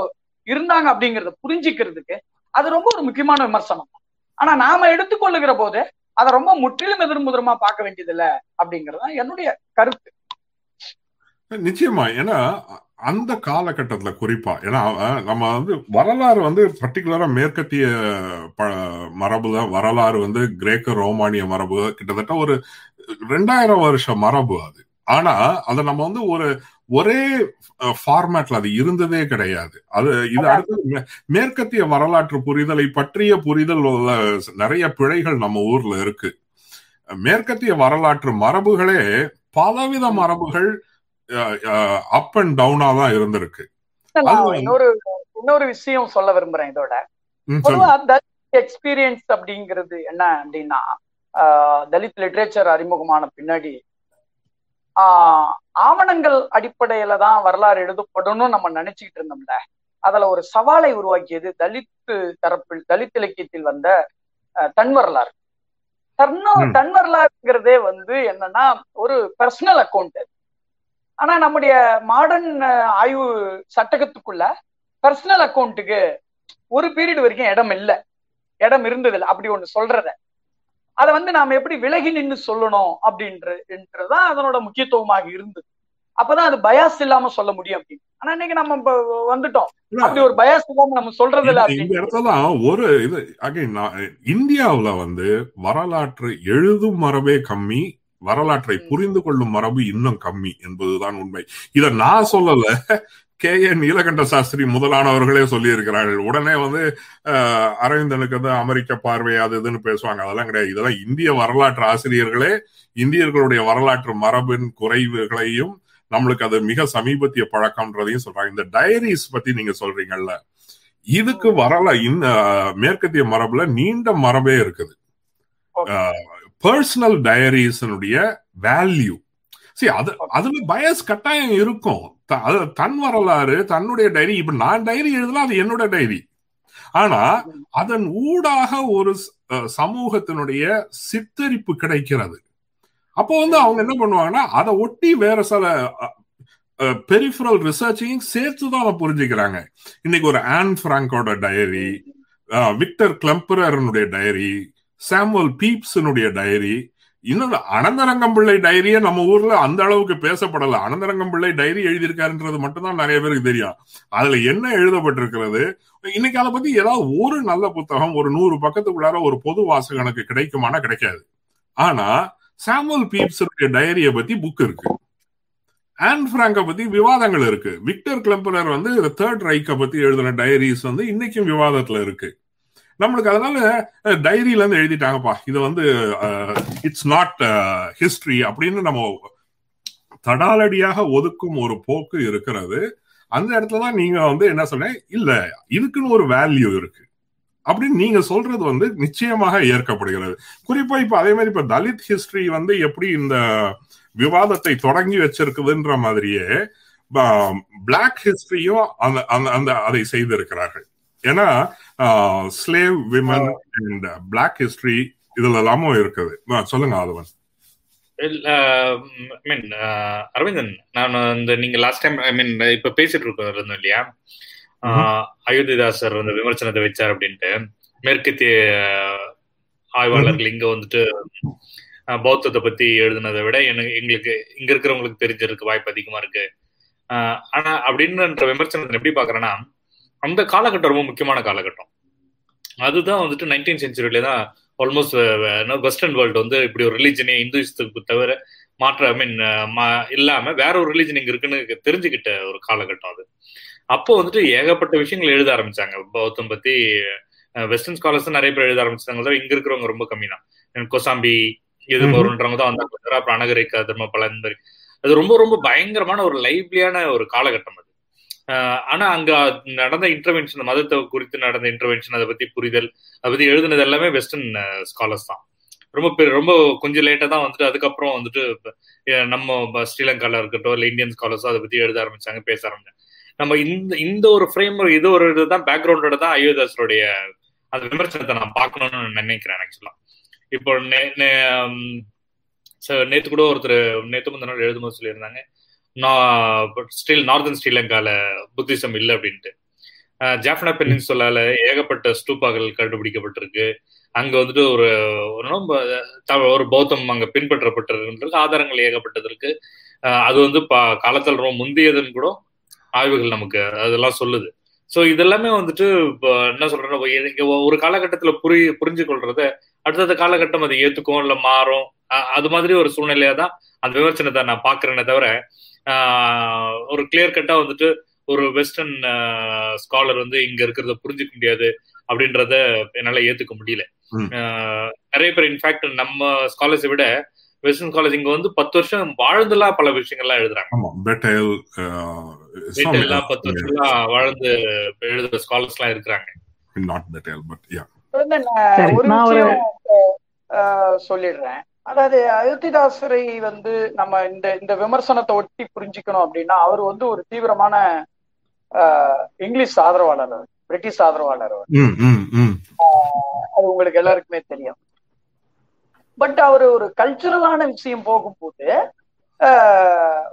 இருந்தாங்க அப்படிங்கறத புரிஞ்சுக்கிறதுக்கு அது ரொம்ப ஒரு முக்கியமான விமர்சனம் தான். ஆனா நாம எடுத்துக்கொள்ளுகிற போது அதை ரொம்ப முற்றிலும் எதிர்முதிரமா பார்க்க வேண்டியது இல்லை அப்படிங்கறது என்னுடைய கருத்து நிச்சயமா ஏன்னா அந்த காலகட்டத்துல குறிப்பா ஏன்னா நம்ம வந்து வரலாறு வந்து பர்டிகுலரா மேற்கத்திய ப- மரபுல வரலாறு வந்து கிரேக்க ரோமானிய மரபு கிட்டத்தட்ட ஒரு ரெண்டாயிரம் வருஷ மரபு அது. ஆனா அதை நம்ம வந்து ஒரு ஒரே ஃபார்மேட்ல அது இருந்ததே கிடையாது. அது இது அடுத்து மேற்கத்திய வரலாற்று புரிதலை பற்றிய புரிதல் உள்ள நிறைய பிழைகள் நம்ம ஊர்ல இருக்கு. மேற்கத்திய வரலாற்று மரபுகளே பலவித மரபுகள் அப் அண்ட் டவுனா தான் இருந்திருக்கு. இன்னொரு இன்னொரு விஷயம் சொல்ல விரும்புறேன் இதோட. எக்ஸ்பீரியன்ஸ் அப்படிங்கிறது என்ன அப்படின்னா தலித் லிட்ரேச்சர் அறிமுகமான பின்னாடி ஆஹ், ஆவணங்கள் அடிப்படையில தான் வரலாறு எழுதப்படணும்னு நம்ம நினைச்சுக்கிட்டு இருந்தோம்ல. அதுல ஒரு சவாலை உருவாக்கியது தலித் தரப்பில் தலித் இலக்கியத்தில் வந்த தன் வரலாறு. தன் வரலாறுங்கிறதே வந்து என்னன்னா ஒரு பர்சனல் அக்கௌண்ட் ஆனா நம்முடைய மாடர்ன் ஆய்வு சட்டகத்துக்குள்ள பர்சனல் அக்கௌண்ட்டுக்கு ஒரு பீரியட் வரைக்கும் இடம் இல்ல. இடம் இருந்தது இல்ல அப்படி ஒண்ணு சொல்றத. அதை வந்து நாம எப்படி விலகி நின்னு சொல்லணும் அப்படின்ற என்றுதான் அதனோட முக்கியத்துவமாக இருந்தது. அப்பதான் அது பயாஸ் இல்லாம சொல்ல முடியும் அப்படின்னு. ஆனா இன்னைக்கு நம்ம வந்துட்டோம். அப்படி ஒரு பயாஸ் இல்லாம நம்ம சொல்றது இல்ல இந்த- இடத்துல ஒரு இது அகைன் இந்தியாவுல வந்து வரலாற்று எழுதும் மரபே கம்மி வரலாற்றை. புரிந்து கொள்ளும் மரபு இன்னும் கம்மி என்பதுதான் உண்மை. இத நான் சொல்லல. கே. என். நீலகண்ட சாஸ்திரி முதலானவர்களே சொல்லி இருக்கிறார்கள் உடனே வந்து அரவிந்தனுக்கு வந்து அமெரிக்க பார்வை அது இதுன்னு பேசுவாங்க. அதெல்லாம் கிடையாது. இதெல்லாம் இந்திய வரலாற்று ஆசிரியர்களே இந்தியர்களுடைய வரலாற்று மரபின் குறைவுகளையும் நம்மளுக்கு அது மிக சமீபத்திய பழக்கம்ன்றதையும் சொல்றாங்க. இந்த டயரிஸ் பத்தி நீங்க சொல்றீங்கல்ல இதுக்கு வரல. இந்த மேற்கத்திய மரபுல நீண்ட மரபே இருக்குது. பர்சனல் டயரிஸனுடைய வேல்யூ சரி அது அதுல பயஸ் கட்டாயம் இருக்கும். த- அது தன் வரலாறு தன்னுடைய டைரி இப்ப நான் டைரி எழுதலாம் அது என்னோட டைரி ஆனா அதன் ஊடாக ஒரு சமூகத்தினுடைய சித்தரிப்பு கிடைக்கிறது. அப்போ வந்து அவங்க என்ன பண்ணுவாங்கன்னா அதை ஒட்டி வேற சில பெரிஃபரல் ரிசர்ச்சையும் சேர்த்து தான் அதை புரிஞ்சுக்கிறாங்க. இன்னைக்கு ஒரு ஆன் பிராங்கோட டைரி விக்டர் கிளம்பரனுடைய டைரி சாமுவல் பீப்ஸினுடைய டைரி இன்னொரு அனந்தரங்கம் பிள்ளை டைரியே நம்ம ஊர்ல அந்த அளவுக்கு பேசப்படல. அனந்தரங்கம் பிள்ளை டைரி எழுதியிருக்காருன்றது மட்டும்தான் நிறைய பேருக்கு தெரியும். அதுல என்ன எழுதப்பட்டிருக்கிறது? இன்னைக்கு அதை பத்தி ஏதாவது ஒரு நல்ல புத்தகம் ஒரு நூறு பக்கத்துக்குள்ளார ஒரு பொது வாசகனுக்கு கிடைக்குமானா கிடைக்காது. ஆனா சாமுவல் பீப்ஸுடைய டைரிய பத்தி புக் இருக்கு. ஆன் பிராங்க பத்தி விவாதங்கள் இருக்கு. விக்டர் கிளம்பரர் வந்து தேர்ட் ரைக்கை பத்தி எழுதின டைரிஸ் வந்து இன்னைக்கும் விவாதத்துல இருக்கு. நம்மளுக்கு அதனால டைரியில இருந்து எழுதிட்டாங்கப்பா. இது வந்து இட்ஸ் நாட் ஹிஸ்டரி அப்படின்னு நம்ம தடாலடியாக ஒதுக்கும் ஒரு போக்கு இருக்கிறது. அந்த இடத்துல தான் நீங்க வந்து என்ன சொன்னேன் இல்ல இதுக்குன்னு ஒரு வேல்யூ இருக்கு. அப்படின்னு நீங்க சொல்றது வந்து நிச்சயமாக ஏற்கப்படுகிறது. குறிப்பா இப்ப அதே மாதிரி இப்ப தலித் ஹிஸ்டரி வந்து எப்படி இந்த விவாதத்தை தொடங்கி வச்சிருக்குதுன்ற மாதிரியே பிளாக் ஹிஸ்டரியும் அந்த அந்த அதை செய்திருக்கிறார்கள். ஏன்னா slave women and black history இதுல எல்லாமும் இருக்குது. சொல்லுங்க ஆதவன். ஐ மீன் அரவிந்தன் நான் இந்த நீங்க லாஸ்ட் டைம் ஐ மீன் இப்ப பேசிட்டு இருக்கோம் இருந்தோம் இல்லையா? அயோத்திதாசர் அந்த விமர்சனத்தை வச்சார் அப்படின்ட்டு. மேற்கத்திய ஆய்வாளர்கள் இங்க வந்துட்டு பௌத்தத்தை பத்தி எழுதுனதை விட எனக்கு எங்களுக்கு இங்க இருக்கிறவங்களுக்கு தெரிஞ்சிருக்கு வாய்ப்பு அதிகமா இருக்கு. ஆனா அப்படின்ற விமர்சனத்தை எப்படி பாக்குறேன்னா அந்த காலகட்டம் ரொம்ப முக்கியமான காலகட்டம். அதுதான் வந்துட்டு நைன்டீன் சென்ச்சுரியில தான் ஆல்மோஸ்ட் வெஸ்டர்ன் வேர்ல்டு வந்து இப்படி ஒரு ரிலீஜனே இந்துஸ்துக்கு தவிர மாற்ற ஐ மீன் இல்லாம வேற ஒரு ரிலீஜன் இங்க இருக்குன்னு தெரிஞ்சுக்கிட்ட ஒரு காலகட்டம் அது. அப்போ வந்துட்டு ஏகப்பட்ட விஷயங்கள் எழுத ஆரம்பிச்சாங்க. பௌத்தம் பத்தி வெஸ்டர்ன் ஸ்காலர்ஸ் நிறைய பேர் எழுத ஆரம்பிச்சாங்க. இங்க இருக்கிறவங்க ரொம்ப கம்மி தான் கொசாம்பி எது வருன்றவங்க தான் வந்தாங்க. அப்புறம் அனகரிக்கா தர்ம பலன் அது ரொம்ப ரொம்ப பயங்கரமான ஒரு லைவ்லியான ஒரு காலகட்டம் ஆனா அங்க நடந்த இன்டர்வென்ஷன் மதத்தை குறித்து நடந்த இன்டர்வென்ஷன் அதை பத்தி புரிதல் அதை பத்தி எழுதுனது எல்லாமே வெஸ்டர்ன் ஸ்காலர்ஸ் தான். ரொம்ப பெரிய ரொம்ப கொஞ்சம் லேட்டா தான் வந்துட்டு அதுக்கப்புறம் வந்துட்டு நம்ம ஸ்ரீலங்கால இருக்கட்டும் இல்ல இந்தியன் ஸ்காலர்ஸோ அதை பத்தி எழுத ஆரம்பிச்சாங்க பேச ஆரம்பிச்சாங்க. நம்ம இந்த இந்த ஒரு ஃப்ரேம் இது ஒரு இதுதான் பேக்ரவுண்டோட தான் அயோதாசருடைய அந்த விமர்சனத்தை நான் பார்க்கணும்னு நினைக்கிறேன் ஆக்சுவலா இப்போ நேத்து கூட ஒருத்தர் நேத்து முந்தின நாள் எழுதும்போது சொல்லியிருந்தாங்க ஸ்டீல் நார்தன் ஸ்ரீலங்கால புத்திசம் இல்லை அப்படின்ட்டு. ஜாஃப்னா பெனின்சுலால ஏகப்பட்ட ஸ்டூப்பாக்கள் கண்டுபிடிக்கப்பட்டிருக்கு. அங்க வந்துட்டு ஒரு ஒரு பௌத்தம் அங்க பின்பற்றப்பட்டிருக்கு ஆதாரங்கள் ஏகப்பட்டது இருக்கு அது வந்து காலத்தில் ரொம்ப முந்தையதுன்னு கூட ஆய்வுகள் நமக்கு அதெல்லாம் சொல்லுது. ஸோ இதெல்லாமே வந்துட்டு என்ன சொல்றேன்னா ஒரு காலகட்டத்தில் புரி புரிஞ்சு கொள்றத அடுத்தடுத்த காலகட்டம் அதை ஏத்துக்கும் இல்லை மாறும். அது மாதிரி ஒரு சூழ்நிலையா தான் அந்த விமர்சனத்தை நான் பாக்குறேனே தவிர ஒரு கிளியர் கட்டா வந்துட்டு ஒரு வெஸ்டர்ன் ஸ்காலர் வந்து இங்க இருக்கிறத புரிஞ்சுக்க முடியாது அப்படின்றத என்னால ஏத்துக்க முடியல. நிறைய பேர் இன்ஃபேக்ட் நம்ம ஸ்காலர்ஸை விட வெஸ்டர்ன் காலேஜ் இங்க வந்து பத்து வருஷம் வாழ்ந்துலாம் பல விஷயங்கள்லாம் எழுதுறாங்க. எல்லாம் பத்து வருஷம் வாழ்ந்து எழுதுற ஸ்காலர்ஸ் எல்லாம் இருக்கிறாங்க. சொல்லிடுறேன். அதாவது அயோத்திதாசரை வந்து நம்ம இந்த இந்த விமர்சனத்தை ஒட்டி புரிஞ்சுக்கணும் அப்படின்னா அவர் வந்து ஒரு தீவிரமான இங்கிலீஷ் ஆதரவாளர் பிரிட்டிஷ் ஆதரவாளர் அது உங்களுக்கு எல்லாருக்குமே தெரியும். பட் அவர் ஒரு கல்ச்சுரலான விஷயம் போகும்போது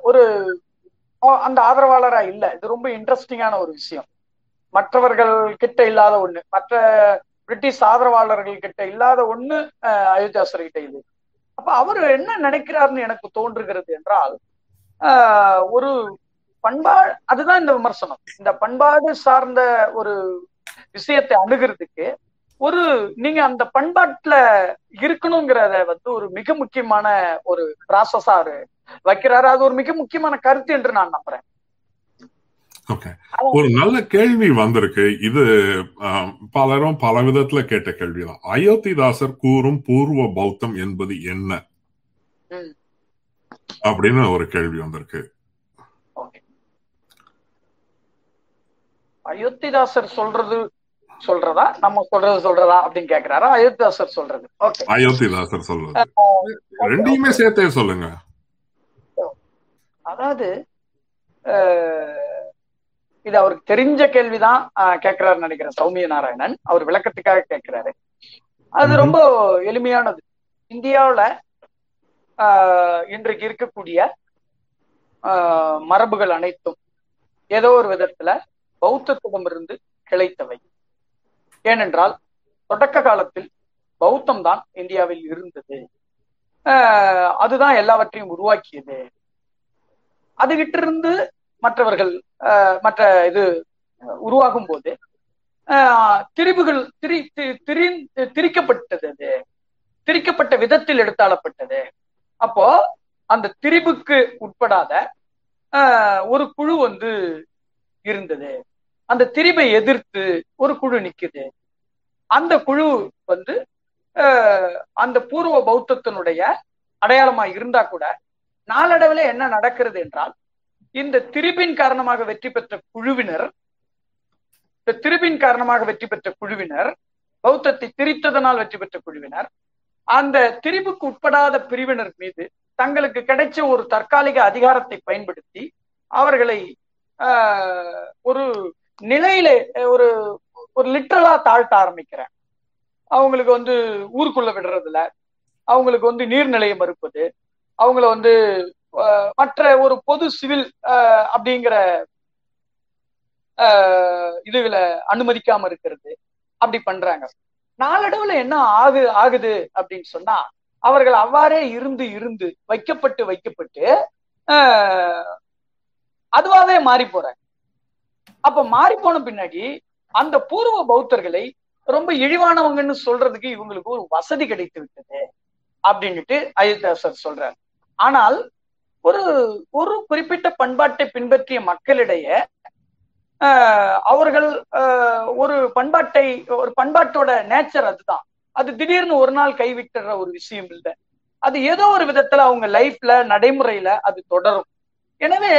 ஒரு அந்த ஆதரவாளரா இல்ல. இது ரொம்ப இன்ட்ரெஸ்டிங்கான ஒரு விஷயம். மற்றவர்கள் கிட்ட இல்லாத ஒண்ணு. மற்ற பிரிட்டிஷ் ஆதரவாளர்கள் கிட்ட இல்லாத ஒண்ணு அயோத்தியாசர் கிட்ட இது. அப்ப அவர் என்ன நினைக்கிறாருன்னு எனக்கு தோன்றுகிறது என்றால் ஒரு பண்பாடு அதுதான் இந்த விமர்சனம். இந்த பண்பாடு சார்ந்த ஒரு விஷயத்தை அணுகிறதுக்கு ஒரு நீங்க அந்த பண்பாட்டுல இருக்கணுங்கிறத வந்து ஒரு மிக முக்கியமான ஒரு ப்ராசஸா வைக்கிறாரு. அது ஒரு மிக முக்கியமான கருத்து என்று நான் நம்புறேன். ஒரு நல்ல கேள்வி வந்திருக்கு. இது பலரும் பல விதத்துல கேட்ட கேள்விதான். அயோத்திதாசர் கூறும் பூர்வ பௌத்தம் என்பது என்ன? அப்படின்னு ஒரு கேள்வி வந்திருக்கு. அயோத்திதாசர் சொல்றது சொல்றதா? நம்ம சொல்றது சொல்றதா அப்படின்னு கேக்குறாரா? அயோத்திதாசர் சொல்றது. அயோத்திதாசர் சொல்றது. ரெண்டையுமே சேர்த்தே சொல்லுங்க. அதாவது இது அவருக்கு தெரிஞ்ச கேள்விதான் கேட்கிறாரு நினைக்கிறேன் சௌமிய நாராயணன். அவர் விளக்கத்துக்காக கேட்கிறாரு. அது ரொம்ப எளிமையானது. இந்தியாவில் இன்றைக்கு இருக்கக்கூடிய மரபுகள் அனைத்தும் ஏதோ ஒரு விதத்துல பௌத்தத்திடமிருந்து கிளைத்தவை. ஏனென்றால் தொடக்க காலத்தில் பௌத்தம் தான் இந்தியாவில் இருந்தது. அதுதான் எல்லாவற்றையும் உருவாக்கியது. அதுகிட்ட இருந்து மற்றவர்கள் மற்ற இது உருவாகும் போது திரிவுகள் திரி திரி திரிக்கப்பட்டது அது. திரிக்கப்பட்ட விதத்தில் எடுத்தாளப்பட்டது. அப்போ அந்த திரிவுக்கு உட்படாத ஒரு குழு வந்து இருந்தது. அந்த திரிவை எதிர்த்து ஒரு குழு நிக்குது. அந்த குழு வந்து அந்த பூர்வ பௌத்தத்தினுடைய அடையாளமா இருந்தா கூட நாளடைவில் என்ன நடக்கிறது என்றால் இந்த திரிபின் காரணமாக வெற்றி பெற்ற குழுவினர் இந்த திரிபின் காரணமாக வெற்றி பெற்ற குழுவினர் பௌத்தத்தை திரித்ததனால் வெற்றி பெற்ற குழுவினர் அந்த திரிப்புக்கு உட்படாத பிரிவினர் மீது தங்களுக்கு கிடைச்ச ஒரு தற்காலிக அதிகாரத்தை பயன்படுத்தி அவர்களை ஒரு நிலையில ஒரு ஒரு லிட்டரலா தாழ்த்த ஆரம்பிக்கிறேன் அவங்களுக்கு வந்து ஊருக்குள்ள விடுறதுல அவங்களுக்கு வந்து நீர்நிலையை மறுப்பது அவங்கள வந்து மற்ற ஒரு பொது சிவில் அப்படிங்கிற இதுகளை அனுமதிக்காம இருக்கிறது. அப்படி பண்றாங்க. நாளடைவுல என்ன ஆகு ஆகுது அப்படின்னு சொன்னா அவர்கள் அவ்வாறே இருந்து இருந்து வைக்கப்பட்டு வைக்கப்பட்டு அதுவாவே மாறி போறாங்க. அப்ப மாறி போன பின்னாடி அந்த பூர்வ பௌத்தர்களை ரொம்ப இழிவானவங்கன்னு சொல்றதுக்கு இவங்களுக்கு ஒரு வசதி கிடைத்து விட்டது. அப்படின்னுட்டு அயோத்தியாசர் சொல்றாரு. ஆனால் ஒரு ஒரு குறிப்பிட்ட பண்பாட்டை பின்பற்றிய மக்களிடையே அவர்கள் ஒரு பண்பாட்டை ஒரு பண்பாட்டோட நேச்சர் அதுதான். அது திடீர்னு ஒரு நாள் கைவிட்டுற ஒரு விஷயம் இல்லை. அது ஏதோ ஒரு விதத்துல அவங்க லைஃப்ல நடைமுறையில அது தொடரும். எனவே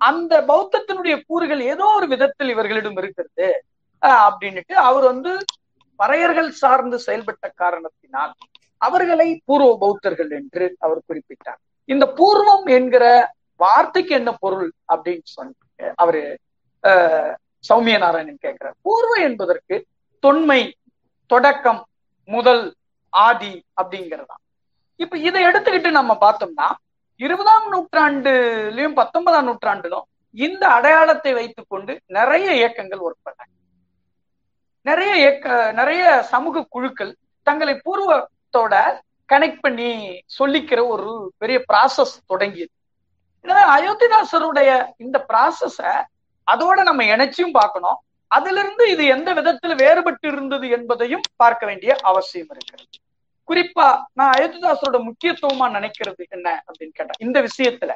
அந்த பௌத்தத்தினுடைய கூறுகள் ஏதோ ஒரு விதத்தில் இவர்களிடம் இருக்கிறது அப்படின்னுட்டு அவர் வந்து பறையர்கள் சார்ந்து செயல்பட்ட காரணத்தினால் அவர்களை பூர்வ பௌத்தர்கள் என்று அவர் குறிப்பிட்டார். இந்த பூர்வம் என்கிற வார்த்தைக்கு என்ன பொருள் அப்படின்னு சொன்ன அவரு சௌமிய நாராயணன் கேட்கிறார். பூர்வம் என்பதற்கு தொன்மை தொடக்கம் முதல் ஆதி அப்படிங்கிறதா இப்ப இதை எடுத்துக்கிட்டு நம்ம பார்த்தோம்னா இருபதாம் நூற்றாண்டுலயும் பத்தொன்பதாம் நூற்றாண்டிலும் இந்த அடையாளத்தை வைத்துக் கொண்டு நிறைய இயக்கங்கள் ஒர்க் பண்ணாங்க நிறைய இயக்க நிறைய சமூக குழுக்கள் தங்களை பூர்வ பூர்வத்தோட கனெக்ட் பண்ணி சொல்லிக்கிற ஒரு பெரிய ப்ராசஸ் தொடங்கியது. அயோத்திதாசருடைய இந்த ப்ராசஸ அதோட நம்ம இணைச்சியும் பார்க்கணும். அதுல இருந்து இது எந்த விதத்துல வேறுபட்டு இருந்தது என்பதையும் பார்க்க வேண்டிய அவசியம் இருக்கிறது. குறிப்பா நான் அயோத்திதாசரோட முக்கியத்துவமா நினைக்கிறது என்ன அப்படின்னு கேட்டேன் இந்த விஷயத்துல.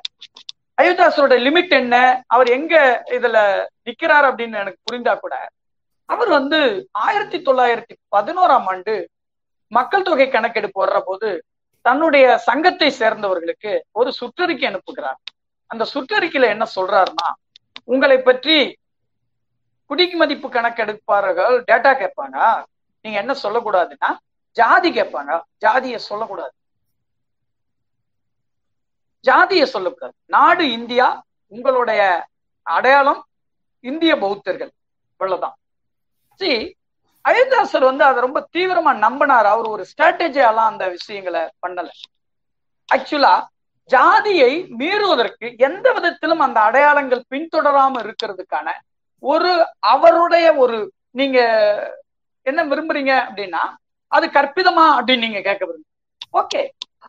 அயோத்திதாசரோட லிமிட் என்ன? அவர் எங்க இதுல நிக்கிறார் அப்படின்னு எனக்கு புரிந்தா கூட அவர் வந்து ஆயிரத்தி தொள்ளாயிரத்தி பதினோராம் ஆண்டு மக்கள் தொகை கணக்கெடுப்பு வர்ற போது தன்னுடைய சங்கத்தை சேர்ந்தவர்களுக்கு ஒரு சுற்றறிக்கை அனுப்புகிறார். அந்த சுற்றறிக்கையில என்ன சொல்றாருன்னா உங்களை பற்றி குடிக்கு மதிப்பு கணக்கெடுப்பார்கள் டேட்டா கேட்பாங்க. நீங்க என்ன சொல்லக்கூடாதுன்னா ஜாதி கேட்பாங்க. ஜாதிய சொல்லக்கூடாது. ஜாதிய சொல்லக்கூடாது. நாடு இந்தியா உங்களுடைய அடையாளம் இந்திய பௌத்தர்கள். இவ்வளவுதான் சரி அயோத்தியாசர் வந்து அதை ரொம்ப தீவிரமா நம்பினார். அவர் ஒரு ஸ்ட்ராட்டஜியாலாம் அந்த விஷயங்களை பண்ணல. ஆக்சுவலா ஜாதியை மீறுவதற்கு எந்த விதத்திலும் அந்த அடையாளங்கள் பின்தொடராம இருக்கிறதுக்கான ஒரு அவருடைய ஒரு நீங்க என்ன விரும்புறீங்க அப்படின்னா அது கற்பிதமா அப்படின்னு நீங்க கேட்க விரும்புங்க ஓகே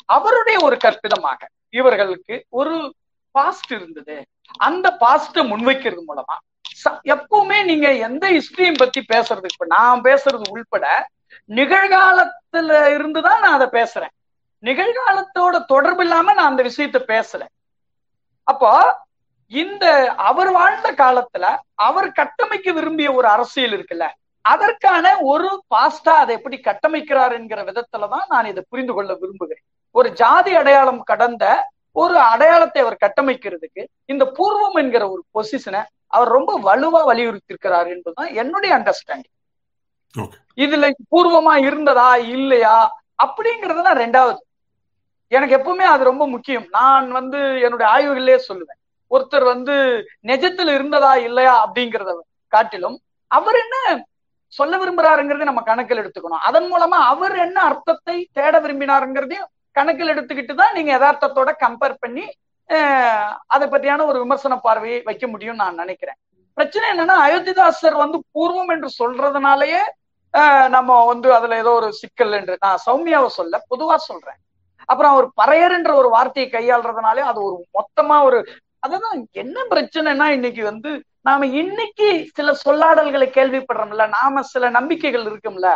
அவருடைய ஒரு கற்பிதமாக இவர்களுக்கு ஒரு பாஸ்ட் இருந்தது. அந்த பாஸ்ட முன்வைக்கிறது மூலமா எப்பவுமே நீங்க எந்த ஹிஸ்டரியும் பத்தி பேசுறது இப்ப நான் பேசுறது உள்பட நிகழ்காலத்துல இருந்துதான் நான் அதை பேசுறேன். நிகழ்காலத்தோட தொடர்பு இல்லாம நான் அந்த விஷயத்த பேசுறேன் அப்போ இந்த அவர் வாழ்ந்த காலத்துல அவர் கட்டமைக்க விரும்பிய ஒரு அரசியல் இருக்குல்ல அதற்கான ஒரு பாஸ்டா அதை எப்படி கட்டமைக்கிறார் என்கிற விதத்துலதான் நான் இதை புரிந்து கொள்ள விரும்புகிறேன். ஒரு ஜாதி அடையாளம் கடந்த ஒரு அடையாளத்தை அவர் கட்டமைக்கிறதுக்கு இந்த பூர்வம் என்கிற ஒரு பொசிஷனை அவர் ரொம்ப வலுவா வலியுறுத்தி இருக்கிறார் என்பதுதான் என்னுடைய அண்டர்ஸ்டாண்டிங் இதுல பூர்வமா இருந்ததா இல்லையா அப்படிங்கறதுதான் ரெண்டாவது. எனக்கு எப்பவுமே அது ரொம்ப முக்கியம். நான் வந்து என்னுடைய ஆய்வுகளிலே சொல்லுவேன். ஒருத்தர் வந்து நெஜத்துல இருந்ததா இல்லையா அப்படிங்கிறத காட்டிலும் அவர் என்ன சொல்ல விரும்புறாருங்கிறத நம்ம கணக்கில் எடுத்துக்கணும். அதன் மூலமா அவர் என்ன அர்த்தத்தை தேட விரும்பினாருங்கிறதையும் கணக்கில் எடுத்துக்கிட்டு தான் நீங்க யதார்த்தத்தோட கம்பேர் பண்ணி அதை பற்றியான ஒரு விமர்சன பார்வையை வைக்க முடியும் நான் நினைக்கிறேன். பிரச்சனை என்னன்னா அயோத்திதாசர் வந்து பூர்வம் என்று சொல்றதுனாலயே ஆஹ் நம்ம வந்து அதுல ஏதோ ஒரு சிக்கல் என்று நான் சௌமியாவை சொல்ல பொதுவா சொல்றேன். அப்புறம் அவர் பறையர்ன்ற ஒரு வார்த்தையை கையாளுறதுனாலே அது ஒரு மொத்தமா ஒரு அதுதான் என்ன பிரச்சனைனா இன்னைக்கு வந்து நாம இன்னைக்கு சில சொல்லாடல்களை கேள்விப்படுறோம்ல நாம சில நம்பிக்கைகள் இருக்கும்ல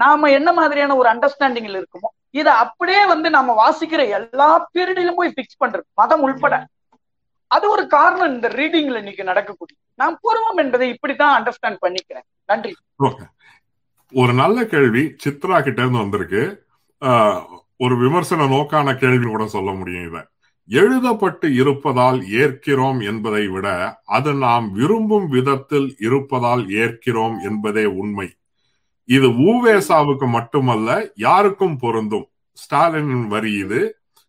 நாம என்ன மாதிரியான ஒரு அண்டர்ஸ்டாண்டிங்ல இருக்குமோ இதை அப்படியே வந்து நம்ம வாசிக்கிற எல்லா பீரியடிலும் போய் பிக்ஸ் பண்றது மதம் உள்பட. அது ஒரு காரணம் இந்த ரீடிங்ல இன்னைக்கு நடக்கக்கூடிய. நான் பூர்வம் என்பதை இப்படித்தான் அண்டர்ஸ்டாண்ட் பண்ணிக்கிறேன். நன்றி. ஒரு நல்ல கேள்வி சித்ரா கிட்ட இருந்து வந்திருக்கு. ஆஹ், ஒரு விமர்சன நோக்கான கேள்வி கூட சொல்ல முடியும் இத. எழுதப்பட்டு இருப்பதால் ஏற்கிறோம் என்பதை விட அது நாம் விரும்பும் விதத்தில் இருப்பதால் ஏற்கிறோம் என்பதே உண்மை. இது ஊவேசாவுக்கு மட்டுமல்ல யாருக்கும் பொருந்தும். ஸ்டாலின் வரி இது.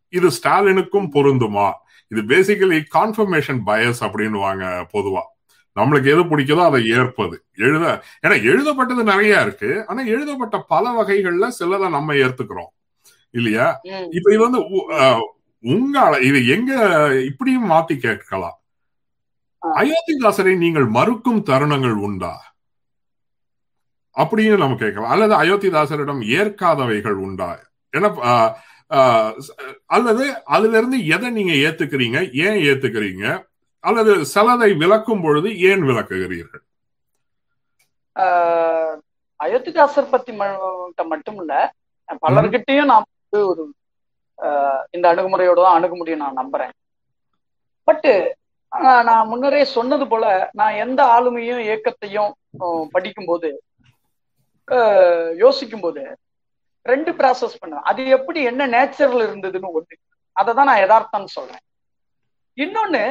இது ஸ்டாலினுக்கும் பொருந்துமா? இது பேசிக்கலி கான்ஃபர்மேஷன் பயஸ் அப்படின்னுவாங்க பொதுவா. நம்மளுக்கு எது பிடிக்குதோ அதை ஏற்பது. எழுத ஏன்னா எழுதப்பட்டது நிறைய இருக்கு. ஆனா எழுதப்பட்ட பல வகைகள்ல சிலதை நம்ம ஏத்துக்கிறோம். இல்லையா. இப்ப இது வந்து உங்க இது எங்க இப்படியும் மாத்தி கேட்கலாம். அயோத்திதாசரை நீங்கள் மறுக்கும் தருணங்கள் உண்டா? அப்படின்னு நம்ம கேட்கலாம். அல்லது அயோத்திதாசரிடம் ஏற்காதவைகள் உண்டா? ஏன்னா ஆஹ், அல்லது அதுல இருந்து எதை நீங்க ஏத்துக்கிறீங்க? ஏன் ஏத்துக்கிறீங்க? அல்லது சிலதை விளக்கும் பொழுது ஏன் விளக்குகிறீர்கள்? ஆஹ் அயோத்திதாசர் பத்தி மட்டும் இல்ல. பலர்கிட்டயும் நான் வந்து ஒரு இந்த அணுகுமுறையோட தான் அணுக முடியும் நான் நம்புறேன். பட்டு நான் முன்னரே சொன்னது போல நான் எந்த ஆளுமையும் இயக்கத்தையும் படிக்கும்போது யோசிக்கும் போது ரெண்டு ப்ராசஸ் பண்ணுவேன் அது எப்படி என்ன நேச்சர்ல இருந்ததுன்னு ஒண்ணு. அதை தான் நான் யதார்த்தம்னு சொல்றேன். இன்னொன்னு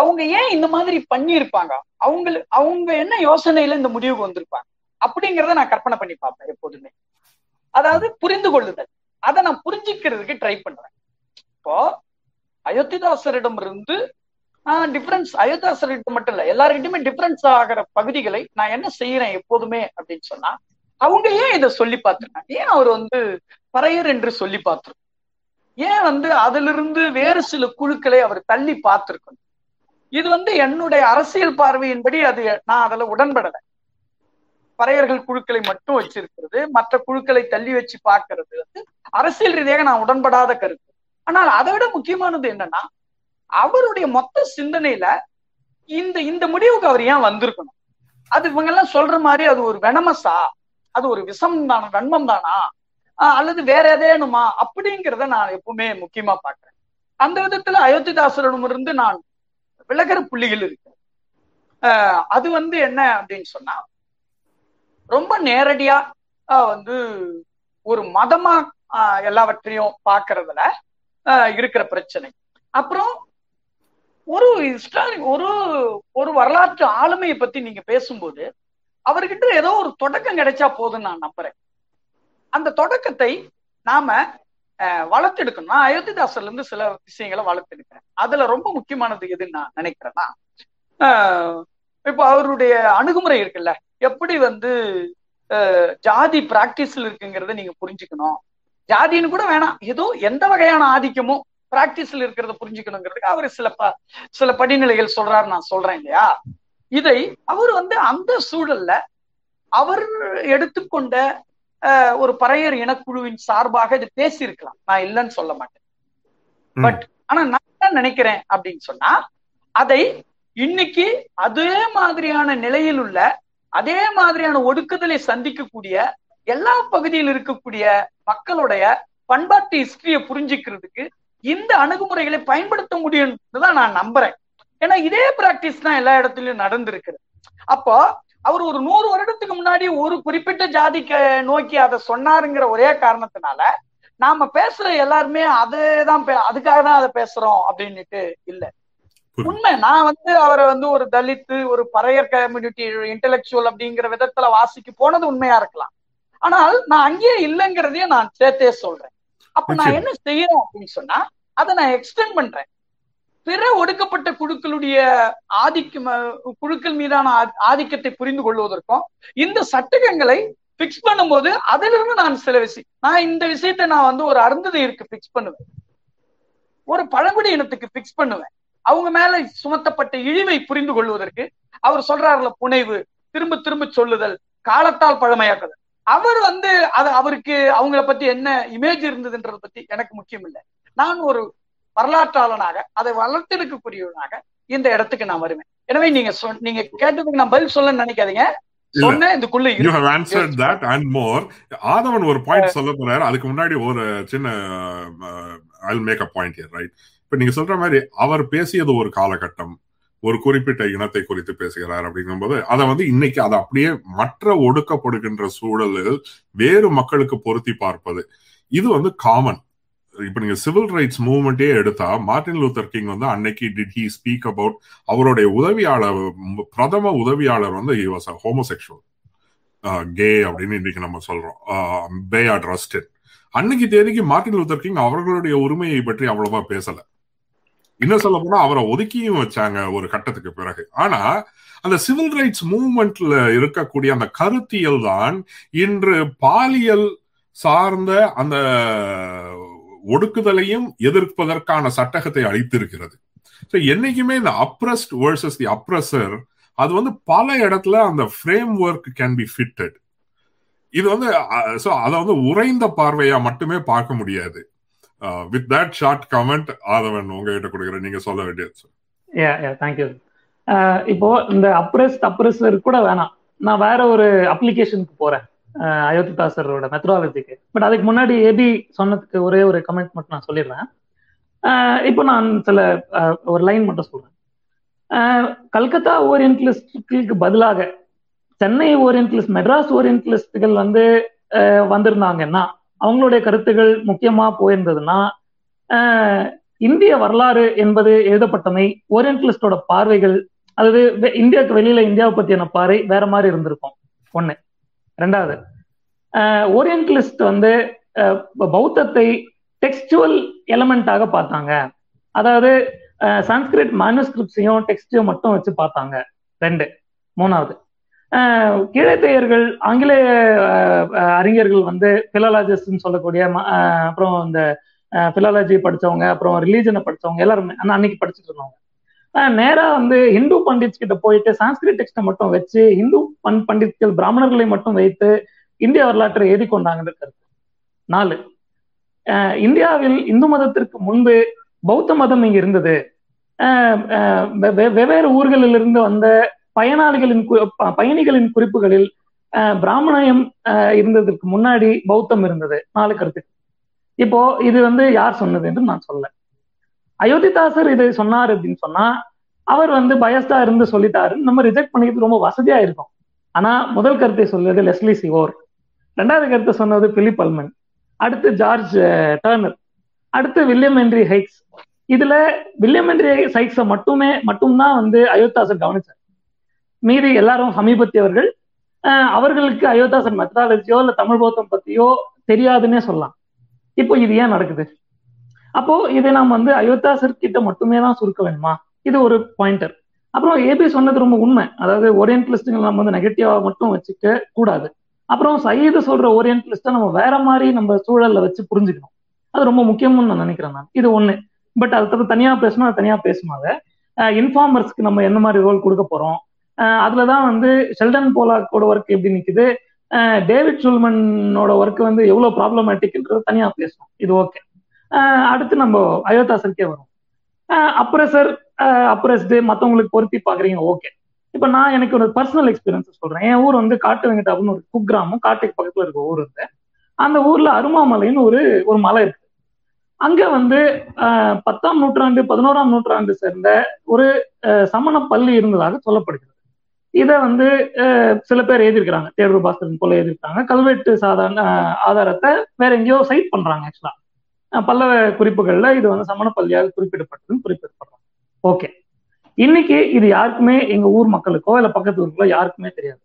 அவங்க ஏன் இந்த மாதிரி பண்ணியிருப்பாங்க? அவங்க அவங்க என்ன யோசனையில இந்த முடிவுக்கு வந்திருப்பாங்க? அப்படிங்கிறத நான் கற்பனை பண்ணி பார்ப்பேன் எப்போதுமே. அதாவது புரிந்து கொள்ளுதல். அதை நான் புரிஞ்சுக்கிறதுக்கு ட்ரை பண்றேன். இப்போ அயோத்திதாசரிடம் இருந்து டிஃபரன்ஸ் அயோத்திதாசரிடம் மட்டும் இல்ல எல்லார்கிட்டயுமே டிஃபரன்ஸ் ஆகிற பகுதிகளை நான் என்ன செய்யறேன் எப்போதுமே அப்படின்னு சொன்னா அவங்க ஏன் இதை சொல்லி பார்த்துருக்காங்க ஏன் அவர் வந்து பறையர் என்று சொல்லி பார்த்திருக்கோம் ஏன் வந்து அதிலிருந்து வேறு சில குழுக்களை அவர் தள்ளி பார்த்திருக்கணும்? இது வந்து என்னுடைய அரசியல் பார்வையின்படி அது நான் அதுல உடன்படல. பறையர்கள் குழுக்களை மட்டும் வச்சிருக்கிறது மற்ற குழுக்களை தள்ளி வச்சு பார்க்கறது வந்து அரசியல் ரீதியாக நான் உடன்படாத கருத்து. ஆனால் அதை விட முக்கியமானது என்னன்னா அவருடைய மொத்த சிந்தனையில இந்த இந்த முடிவுக்கு அவர் ஏன் வந்திருக்கணும்? அது இவங்க எல்லாம் சொல்ற மாதிரி அது ஒரு வெனமசா? அது ஒரு விஷம் தானா வன்மம் தானா அல்லது வேற எதேனுமா அப்படிங்கிறத நான் எப்பவுமே முக்கியமா பாக்குறேன் அந்த விதத்துல அயோத்திதாசரிடம் இருந்து நான் விலகிற புள்ளிகள் இருக்கு ஆஹ் அது வந்து என்ன அப்படின்னு சொன்னா ரொம்ப நேரடியா ஆஹ் வந்து ஒரு மதமா ஆஹ் எல்லாவற்றையும் பார்க்கறதுல ஆஹ் இருக்கிற பிரச்சனை. அப்புறம் ஒரு ஹிஸ்டாரிக் ஒரு ஒரு வரலாற்று ஆளுமையை பத்தி நீங்க பேசும்போது அவர்கிட்ட ஏதோ ஒரு தொடக்கம் கிடைச்சா போதும்னு நான் நம்புறேன். அந்த தொடக்கத்தை நாம அஹ், வளர்த்தெடுக்கணும். நான் அயோத்திதாசர்ல இருந்து சில விஷயங்களை வளர்த்தெடுக்கிறேன். அதுல ரொம்ப முக்கியமானது எதுன்னு நான் நினைக்கிறேன்னா ஆஹ், இப்போ அவருடைய அணுகுமுறை இருக்குல்ல? எப்படி வந்து ஜாதி பிராக்டிஸ்ல இருக்குங்கிறத நீங்க புரிஞ்சுக்கணும். ஜாதின்னு கூட வேணாம். ஏதோ எந்த வகையான ஆதிக்கமும் பிராக்டிஸ்ல இருக்கிறத புரிஞ்சுக்கணுங்கிறதுக்கு அவர் சில ப- சில படிநிலைகள் சொல்றாரு நான் சொல்றேன் இல்லையா? இதை அவர் வந்து அந்த சூழல்ல அவர் எடுத்துக்கொண்ட ஒரு பறையர் இனக்குழுவின் சார்பாக இது பேசியிருக்கலாம். நான் இல்லைன்னு சொல்ல மாட்டேன். பட் ஆனா நான் என்ன நினைக்கிறேன் அப்படின்னு சொன்னா அதை இன்னைக்கு அதே மாதிரியான நிலையில் உள்ள அதே மாதிரியான ஒடுக்குதலை சந்திக்கக்கூடிய எல்லா பகுதியில் இருக்கக்கூடிய மக்களுடைய பண்பாட்டு ஹிஸ்டரியை புரிஞ்சுக்கிறதுக்கு இந்த அணுகுமுறைகளை பயன்படுத்த முடியும்னு தான் நான் நம்புறேன். ஏன்னா இதே பிராக்டிஸ் தான் எல்லா இடத்துலயும் நடந்திருக்குது. அப்போ அவர் ஒரு நூறு வருடத்துக்கு முன்னாடி ஒரு குறிப்பிட்ட ஜாதிக்கு நோக்கி அதை சொன்னாருங்கிற ஒரே காரணத்தினால நாம பேசுற எல்லாருமே அதேதான் அதுக்காக தான் அதை பேசுறோம் அப்படின்னுட்டு இல்ல. உண்மை நான் வந்து அவரை வந்து ஒரு தலித்து ஒரு பறையர் கம்யூனிட்டி இன்டெலெக்சுவல் அப்படிங்கிற விதத்துல வாசிக்கு போனது உண்மையா இருக்கலாம். ஆனால் நான் அங்கேயே இல்லைங்கிறதையும் நான் சேர்த்தே சொல்றேன். அப்ப நான். என்ன செய்யறேன் அப்படின்னு சொன்னா அதை நான் எக்ஸ்டெண்ட் பண்றேன். பிற ஒடுக்கப்பட்ட குழுக்களுடைய ஆதிக்கம் அஹ், குழுக்கள் மீதான ஆதிக்கத்தை புரிந்து கொள்வதற்கும் இந்த சட்டகங்களை பிக்ஸ் பண்ணும்போது அதிலிருந்து நான் சில விஷயம் நான் இந்த விஷயத்தை நான் வந்து ஒரு அருந்ததியருக்கு பிக்ஸ் பண்ணுவேன். ஒரு பழங்குடி இனத்துக்கு பிக்ஸ் பண்ணுவேன். அவங்க மேல சுமத்தப்பட்ட இழிவை புரிந்து கொள்வதற்கு அவர் சொல்றாருல புனைவு திரும்ப திரும்ப சொல்லுதல் காலத்தால் பழமையாக்குது அவர் வந்து அது அவருக்கு அவங்கள பத்தி என்ன இமேஜ் இருந்ததுன்றத பத்தி எனக்கு முக்கியம் இல்லை. நான் ஒரு வரலாற்றாளனாக அதை வளர்த்தெடுக்கக்கூடியவனாக இந்த இடத்துக்கு நான் வருவேன். எனவே நீங்க நீங்க கேட்டதுக்கு நான் பதில் சொல்ல நினைக்காதீங்க. ஆதவன் ஒரு பாயிண்ட் சொல்ல போறாரு. அதுக்கு முன்னாடி ஒரு சின்ன I make a point right இப்ப நீங்க சொல்ற மாதிரி அவர் பேசியது ஒரு காலகட்டம். ஒரு குறிப்பிட்ட இனத்தை குறித்து பேசுகிறார் அப்படிங்கும்போது அதை வந்து இன்னைக்கு அதை அப்படியே மற்ற ஒடுக்கப்படுகின்ற சூழலில் வேறு மக்களுக்கு பொருத்தி பார்ப்பது. இது வந்து காமன் இப்ப நீங்க சிவில் ரைட்ஸ் மூவ்மெண்டே எடுத்தா மார்ட்டின் லூத்தர் கிங் வந்து அன்னைக்கு டிட் ஹி ஸ்பீக் அபவுட் அவருடைய உதவியாளர் பிரதம உதவியாளர் வந்து ஹி வாஸ் ஹோமோசெக்சுவல் கே அப்படின்னு இன்னைக்கு நம்ம சொல்றோம். பே ஆர் ரஸ்டட் அன்னைக்கு தேதிக்கு மார்ட்டின் லூத்தர் கிங் அவர்களுடைய உரிமையை பற்றி அவ்வளவா பேசலை. இன்னும் சொல்ல போனா அவரை ஒதுக்கியும் வச்சாங்க ஒரு கட்டத்துக்கு பிறகு. ஆனா அந்த சிவில் ரைட்ஸ் மூவ்மெண்ட்ல இருக்கக்கூடிய அந்த கருத்தியல் தான் இன்று பாலியல் சார்ந்த அந்த ஒடுக்குதலையும் எதிர்ப்பதற்கான சட்டகத்தை அளித்திருக்கிறது. ஸோ என்னைக்குமே இந்த அப்ரஸ்ட் வேர்சஸ் தி அப்ரஸர் அது வந்து பல இடத்துல அந்த framework can be fitted இது வந்து ஸோ அதை வந்து உறைந்த பார்வையா மட்டுமே பார்க்க முடியாது. With that short comment Aadhavan உங்ககிட்ட கொடுக்குறேன். நீங்க சொல்ல வேண்டியது. யா யா தேங்க்யூ இப்போ இந்த அப்ரெஸ் அப்ரெஸர் கூட வேணாம். நான் வேற ஒரு அப்ளிகேஷனுக்கு போறேன். அயோத்திதாசரோட மெத்ராலஜிக்கு பட் அதுக்கு முன்னாடி ஏபி சொன்னதுக்கு ஒரே ஒரு கமெண்ட் மட்டும் நான் சொல்லிடுறேன். Uh, இப்போ நான் சில uh, ஒரு லைன் மட்டும் சொல்றேன். Uh, கல்கத்தா ஓரியன்டலிஸ்டுகளுக்கு பதிலாக சென்னை ஓரியன்டலிஸ்ட் மெட்ராஸ் ஓரியன்டலிஸ்டுகள் வந்து வந்திருந்தாங்கன்னா அவங்களுடைய கருத்துகள் முக்கியமா போயிருந்ததுன்னா இந்திய வரலாறு என்பது எழுதப்பட்டமை ஓரியன்டலிஸ்டோட பார்வைகள் அதாவது இந்தியாவுக்கு வெளியில இந்தியாவை பத்தியான பார்வை வேற மாதிரி இருந்திருக்கும். ஒண்ணு. ரெண்டாவது ஓரியன்டலிஸ்ட் வந்து பௌத்தத்தை டெக்ஸ்டுவல் எலமெண்டாக பார்த்தாங்க. அதாவது சான்ஸ்கிரிட் மேனுஸ்கிரிப்ட்ஸையும் டெக்ஸ்டையும் மட்டும் வச்சு பார்த்தாங்க. ரெண்டு. மூணாவது கீழத்தையர்கள் ஆங்கிலேய அறிஞர்கள் வந்து பிலாலஜிஸ்ட்னு சொல்லக்கூடிய ம- அப்புறம் இந்த பிலாலஜி படிச்சவங்க அப்புறம் ரிலீஜனை படிச்சவங்க எல்லாருமே ஆனா அன்னைக்கு படிச்சுட்டு இருந்தவங்க. ஆஹ் நேரா வந்து ஹிந்து பண்டிட்ஸ் கிட்ட போயிட்டு சான்ஸ்கிரிட் டெக்ஸ்டை மட்டும் வச்சு ஹிந்து பண் பண்டிட்கள் பிராமணர்களை மட்டும் வைத்து இந்திய வரலாற்றை எழுதி கொண்டாங்கன்னு கருத்து நாலு. இந்தியாவில் இந்து மதத்திற்கு முன்பு பௌத்த மதம் இங்க இருந்தது. ஆஹ் வெவ்வேறு ஊர்களிலிருந்து வந்த பயனாளிகளின் பயணிகளின் குறிப்புகளில் பிராமணயம் ஆஹ் இருந்ததற்கு முன்னாடி பௌத்தம் இருந்தது. நாலு கருத்து இப்போ இது வந்து யார் சொன்னது என்று நான் சொல்ல. அயோத்திதாசர் இது சொன்னார் அப்படின்னு சொன்னா அவர் வந்து பயஸ்டா இருந்து சொல்லிட்டாரு. நம்ம ரிஜெக்ட் பண்ணிக்கிறது ரொம்ப வசதியா இருக்கும். ஆனா முதல் கருத்தை சொல்றது லெஸ்லி சிவோர். ரெண்டாவது கருத்தை சொன்னது பிலிப் அல்மன். அடுத்து ஜார்ஜ் டர்னர். அடுத்து வில்லியம் ஹென்ரி ஹைக்ஸ் இதுல வில்லியம் ஹென்ரி ஹைக்ஸை மட்டுமே மட்டும்தான் வந்து அயோத்தாசர் கவனிச்சார். மீதி எல்லாரும் சமீபத்தியவர்கள் அவர்களுக்கு அயோத்தாசன் மெத்தடாலஜியோ இல்ல தமிழ் பௌத்தம் பத்தியோ தெரியாதுன்னே சொல்லலாம். இப்போ இது ஏன் நடக்குது? அப்போ இதை நாம் வந்து அயோத்தாசர் கிட்ட மட்டுமே தான் சுருக்க வேணுமா? இது ஒரு பாயிண்டர் அப்புறம் ஏபி சொன்னது ரொம்ப உண்மை. அதாவது ஓரியன்டலிஸ்டுகள் நம்ம வந்து நெகட்டிவா மட்டும் வச்சுக்க கூடாது. அப்புறம் சயீது சொல்ற ஓரியன்டலிஸ்ட நம்ம வேற மாதிரி நம்ம சூழல்ல வச்சு புரிஞ்சுக்கணும். அது ரொம்ப முக்கியம்னு நான் நினைக்கிறேன் நான். இது ஒண்ணு. பட் அது தனியா பேசணும் அது தனியா பேசுமாங்க இன்ஃபார்மர்ஸ்க்கு நம்ம என்ன மாதிரி ரோல் கொடுக்க போறோம்? அஹ் அதுலதான் வந்து ஷெல்டன் போலாக்கோட ஒர்க் எப்படி நிக்குது? டேவிட் சுல்மனோட ஒர்க் வந்து எவ்வளவு ப்ராப்ளமேட்டிக்ன்றது தனியா பேசணும் இது ஓகே அடுத்து நம்ம அயோத்தா சர்க்கே வரும் அப்ரெசர் அப்ரெஸ்டு மத்தவங்களுக்கு பொருத்தி பாக்குறீங்க ஓகே இப்ப நான் எனக்கு ஒரு பர்சனல் எக்ஸ்பீரியன்ஸ் சொல்றேன். என் ஊர் வந்து காட்டு வெங்கடாப்புன்னு ஒரு குக்கிராமம் காட்டுக்கு பக்கத்துல இருக்க ஊர் இருக்கு அந்த ஊர்ல அருமாமலைன்னு ஒரு ஒரு மலை இருக்கு. அங்க வந்து பத்தாம் நூற்றாண்டு பதினோராம் நூற்றாண்டு சேர்ந்த ஒரு சமண பள்ளி இருந்ததாக சொல்லப்படுகிறது. இதை வந்து ஆஹ், சில பேர் எழுதியிருக்கிறாங்க. தேர்வு பாஸ்கரன் போல எழுதியிருக்காங்க கல்வெட்டு சாதாரண ஆதாரத்தை வேற எங்கேயோ சைட் பண்றாங்க ஆக்சுவலா பல்லவ குறிப்புகள்ல இது வந்து சமணப்பள்ளியாக குறிப்பிடப்பட்டதுன்னு குறிப்பிடப்படுறாங்க. ஓகே இன்னைக்கு இது யாருக்குமே எங்க ஊர் மக்களுக்கோ இல்ல பக்கத்து ஊருக்கோ யாருக்குமே தெரியாது.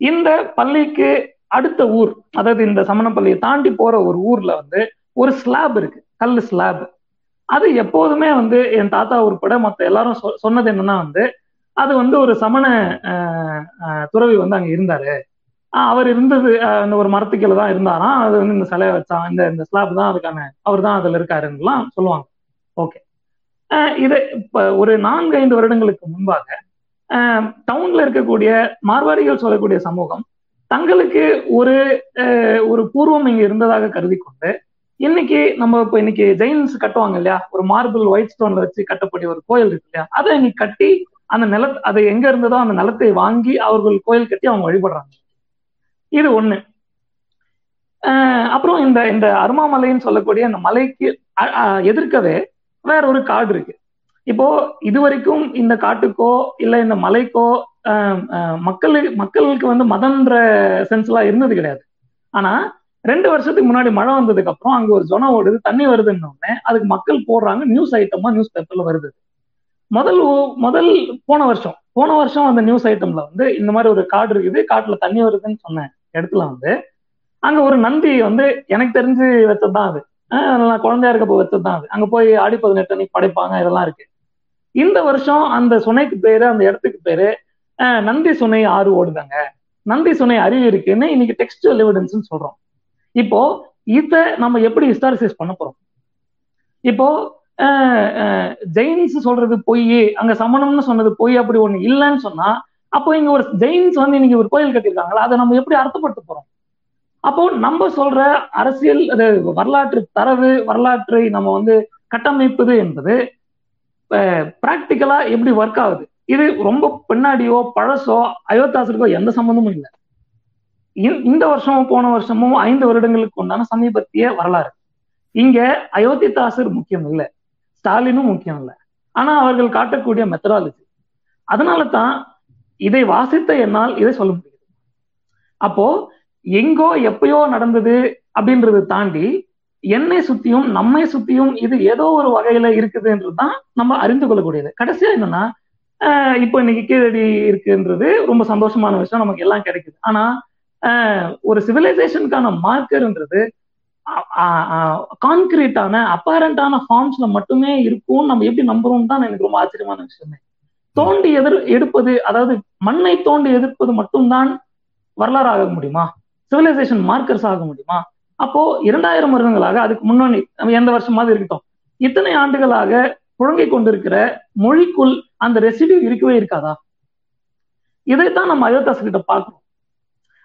இந்த பள்ளிக்கு அடுத்த ஊர் அதாவது இந்த சமணப்பள்ளியை தாண்டி போற ஒரு ஊர்ல வந்து ஒரு ஸ்லாப் இருக்கு. கல் ஸ்லாப் அது எப்போதுமே வந்து என் தாத்தா உட்பட மற்ற எல்லாரும் சொ- சொன்னது என்னன்னா வந்து அது வந்து ஒரு சமண ஆஹ், ஆஹ், துறவி வந்து அங்க இருந்தாரு. ஆஹ், அவர் இருந்தது அந்த ஒரு மரத்துக்கீழ தான் இருந்தாராம். அது வந்து இந்த சிலையை வச்சான். இந்த இந்த ஸ்லாப் தான் அதுக்கான அவர் தான் அதுல இருக்காருன்னுலாம் சொல்லுவாங்க. ஓகே இது இப்ப ஒரு நான்கு ஐந்து வருடங்களுக்கு முன்பாக டவுன்ல இருக்கக்கூடிய மார்வாடிகள் சொல்லக்கூடிய சமூகம் தங்களுக்கு ஒரு ஒரு பூர்வம் இங்க இருந்ததாக கருதி கொண்டு இன்னைக்கு நம்ம இப்போ இன்னைக்கு ஜெயின்ஸ் கட்டுவாங்க இல்லையா? ஒரு மார்பிள் ஒயிட் ஸ்டோன்ல வச்சு கட்டக்கூடிய ஒரு கோயில் இருக்கு இல்லையா? அதை இன்னைக்கு கட்டி அந்த நில அது எங்க இருந்ததோ அந்த நிலத்தை வாங்கி அவர்கள் கோயில் கட்டி அவங்க வழிபடுறாங்க. இது ஒண்ணு. அப்புறம் இந்த இந்த அருமாமலைன்னு சொல்லக்கூடிய அந்த மலைக்கு எதிர்க்கவே வேற ஒரு காடு இருக்கு. இப்போ இதுவரைக்கும் இந்த காட்டுக்கோ இல்ல இந்த மலைக்கோ அஹ், மக்களுக்கு மக்களுக்கு வந்து மதன்ற சென்ஸ்லாம் இருந்தது கிடையாது. ஆனா ரெண்டு வருஷத்துக்கு முன்னாடி மழை வந்ததுக்கு அப்புறம் அங்க ஒரு ஜொனம் ஓடுது தண்ணி வருதுன்னு அதுக்கு மக்கள் போடுறாங்க நியூஸ் ஐட்டமா நியூஸ் பேப்பர்ல வருது. முதல் முதல் போன வருஷம் போன வருஷம் அந்த நியூஸ் ஐட்டம்ல வந்து இந்த மாதிரி ஒரு காடு இருக்குது காட்டுல தண்ணி வருதுன்னு சொன்னேன் இடத்துல வந்து அங்க ஒரு நந்தி வந்து எனக்கு தெரிஞ்சு வச்சதுதான் அது. ஆஹ் நான் குழந்தையா இருக்கப்போ வச்சதுதான் அது. அங்க போய் ஆடி பதினெட்டு அன்னைக்கு படைப்பாங்க இதெல்லாம் இருக்கு. இந்த வருஷம் அந்த சுனைக்கு பேரு அந்த இடத்துக்கு பேரு நந்தி சுனை ஆறு ஓடுதாங்க. நந்தி சுனை அறிவு இருக்குன்னு இன்னைக்கு டெக்ஸ்டுவல் எவிடன்ஸ் சொல்றோம். இப்போ இத நம்ம எப்படி ஹிஸ்டாரிசைஸ் பண்ண போறோம்? இப்போ ஜெயினிஸ் சொல்றது பொய் அங்க சமணம்னு சொன்னது பொய் அப்படி ஒண்ணு இல்லைன்னு சொன்னா அப்போ இங்க ஒரு ஜெயின்ஸ் வந்து இன்னைக்கு ஒரு கோயில் கட்டியிருக்காங்களா? அதை நம்ம எப்படி அர்த்தப்படுத்த போறோம்? அப்போ நம்ம சொல்ற அரசியல் அது வரலாற்று தரவு வரலாற்றை நம்ம வந்து கட்டமைப்பது என்பது பிராக்டிக்கலா எப்படி ஒர்க் ஆகுது? இது ரொம்ப பின்னாடியோ பழசோ அயோத்தாசருக்கோ எந்த சம்மந்தமும் இல்லை. இந்த- இந்த வருஷமும் போன வருஷமும் ஐந்து வருடங்களுக்கு உண்டான சமீபத்திய வரலாறு. இங்க அயோத்திதாசர் முக்கியம் இல்லை. ஸ்டாலினும் முக்கியம் இல்லை. ஆனா அவர்கள் காட்டக்கூடிய மெத்தடாலஜி அதனால தான் இதை வாசித்த என்னால் இதை சொல்ல முடியுது. அப்போ எங்கோ எப்பயோ நடந்தது அப்படின்றத தாண்டி என்னை சுத்தியும் நம்மை சுத்தியும் இது ஏதோ ஒரு வகையில இருக்குதுன்றதுதான் நம்ம அறிந்து கொள்ளக்கூடியது. கடைசியா என்னன்னா ஆஹ் இப்போ இன்னைக்கு கீழடி இருக்குன்றது ரொம்ப சந்தோஷமான விஷயம் நமக்கு எல்லாம் கிடைக்குது. ஆனா ஆஹ் ஒரு சிவிலைசேஷனுக்கான மார்க்கர்ன்றது கான்கிரீட்டான அப்பேரண்டான ஃபார்ம்ஸ்ல மட்டுமே இருக்கும் நம்ம எப்படி நம்புறோம் தான் எனக்கு ரொம்ப ஆச்சரியமான விஷயமே. தோண்டி எதிர் எடுப்பது அதாவது மண்ணை தோண்டி எதிர்ப்பது மட்டும்தான் வரலாறு ஆக முடியுமா? சிவிலைசேஷன் மார்க்கர்ஸ் ஆக முடியுமா? அப்போ இரண்டாயிரம் வருடங்களாக அதுக்கு முன்னாடி நம்ம எந்த வருஷமாவது இருக்கட்டும் இத்தனை ஆண்டுகளாக புழங்கை கொண்டிருக்கிற மொழிக்குள் அந்த ரெசிடியூ இருக்கவே இருக்காதா? இதைத்தான் நம்ம அயோத்தாஸ் கிட்ட பார்க்கிறோம்.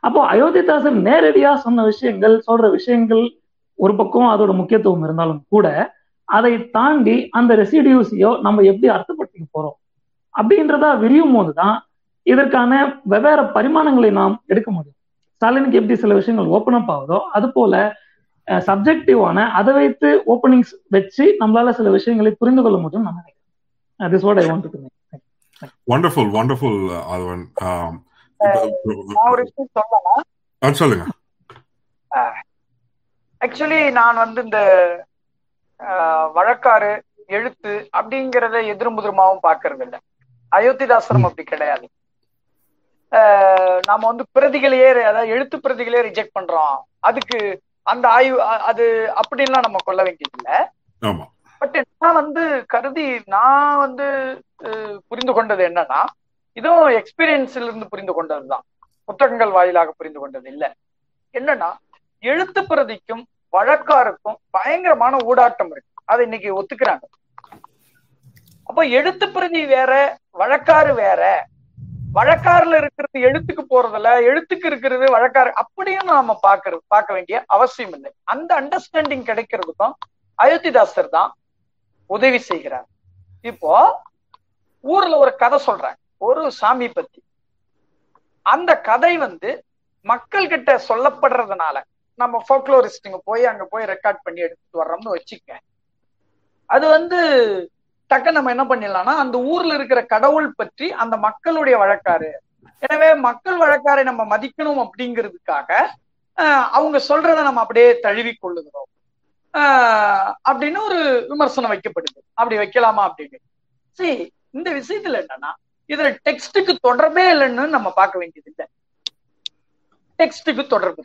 அப்போ அயோத்திதாசர் நேரடியா சொன்ன விஷயங்கள் சொல்ற விஷயங்கள் ஒரு பக்கம் அதோட முக்கியத்துவம் இருந்தாலும் கூட அதை தாண்டி அந்த ரெசிடியூஸையோ நம்ம எப்படி அர்த்தப்படுத்திக்க போறோம்? அப்படின்றதா விரியும் போதுதான் இதற்கான வெவ்வேறு பரிமாணங்களை நாம் எடுக்க முடியும். ஸ்டாலினுக்கு எப்படி சில விஷயங்கள் ஓப்பன் அப் ஆகுதோ அது போல சப்ஜெக்டிவான அதை வைத்து ஓப்பனிங்ஸ் வச்சு நம்மளால சில விஷயங்களை புரிந்து கொள்ள முடியும் நான் நினைக்கிறேன். வண்டர்ஃபுல் வண்டர்ஃபுல் சொல்லலாம் சொல்லுங்க. ஆக்சுவலி நான் வந்து இந்த வழக்காறு எழுத்து அப்படிங்கிறத எதிரும் புதிருமாவும் பார்க்கறது இல்லை அயோத்திதாசனம் அப்படி கிடையாது. நாம வந்து பிரதிகளையே அதாவது எழுத்து பிரதிகளையே ரிஜெக்ட் பண்றோம். அதுக்கு அந்த ஆய்வு அது அப்படின்லாம் நம்ம கொள்ள வேண்டியது இல்லை பட் நான் வந்து கருதி நான் வந்து புரிந்து கொண்டது என்னன்னா இதுவும் எக்ஸ்பீரியன்ஸ்ல இருந்து புரிந்து கொண்டதுதான். புத்தகங்கள் வாயிலாக புரிந்து கொண்டது இல்ல என்னன்னா எழுத்து பிரதிக்கும் வழக்காருக்கும் பயங்கரமான ஊடாட்டம் இருக்கு. அதை இன்னைக்கு ஒத்துக்கிறாங்க. அப்போ எழுத்து பிரதி வேற வழக்காறு வேற. வழக்காறுல இருக்கிறது எழுத்துக்கு போறதில்ல எழுத்துக்கு இருக்கிறது வழக்காறு. அப்படியும் நாம பாக்குறது பார்க்க வேண்டிய அவசியம் இல்லை. அந்த அண்டர்ஸ்டாண்டிங் கிடைக்கிறதுக்கும் அயோத்திதாசர் தான் உதவி செய்கிறார். இப்போ ஊர்ல ஒரு கதை சொல்றாங்க ஒரு சாமி பத்தி. அந்த கதை வந்து மக்கள் கிட்ட சொல்லப்படுறதுனால நம்ம ஃபோக்லோரிஸ்டுங்க போய் அங்க போய் ரெக்கார்ட் பண்ணி எடுத்துட்டு வர்றோம்னு வச்சுக்க அது வந்து டக்க நம்ம என்ன பண்ணிடலாம்னா அந்த ஊர்ல இருக்கிற கடவுள் பற்றி அந்த மக்களுடைய வழக்காறு எனவே மக்கள் வழக்காரை நம்ம மதிக்கணும் அப்படிங்கிறதுக்காக ஆஹ், அவங்க சொல்றத நம்ம அப்படியே தழுவி கொள்ளுகிறோம். ஆஹ், அப்படின்னு ஒரு விமர்சனம் வைக்கப்படுது. அப்படி வைக்கலாமா அப்படின்னு. சரி இந்த விஷயத்துல என்னன்னா இதுல டெக்ஸ்டுக்கு தொடர்பே இல்லைன்னு நம்ம பார்க்க வேண்டியது இல்லை டெக்ஸ்டுக்கு தொடர்பு.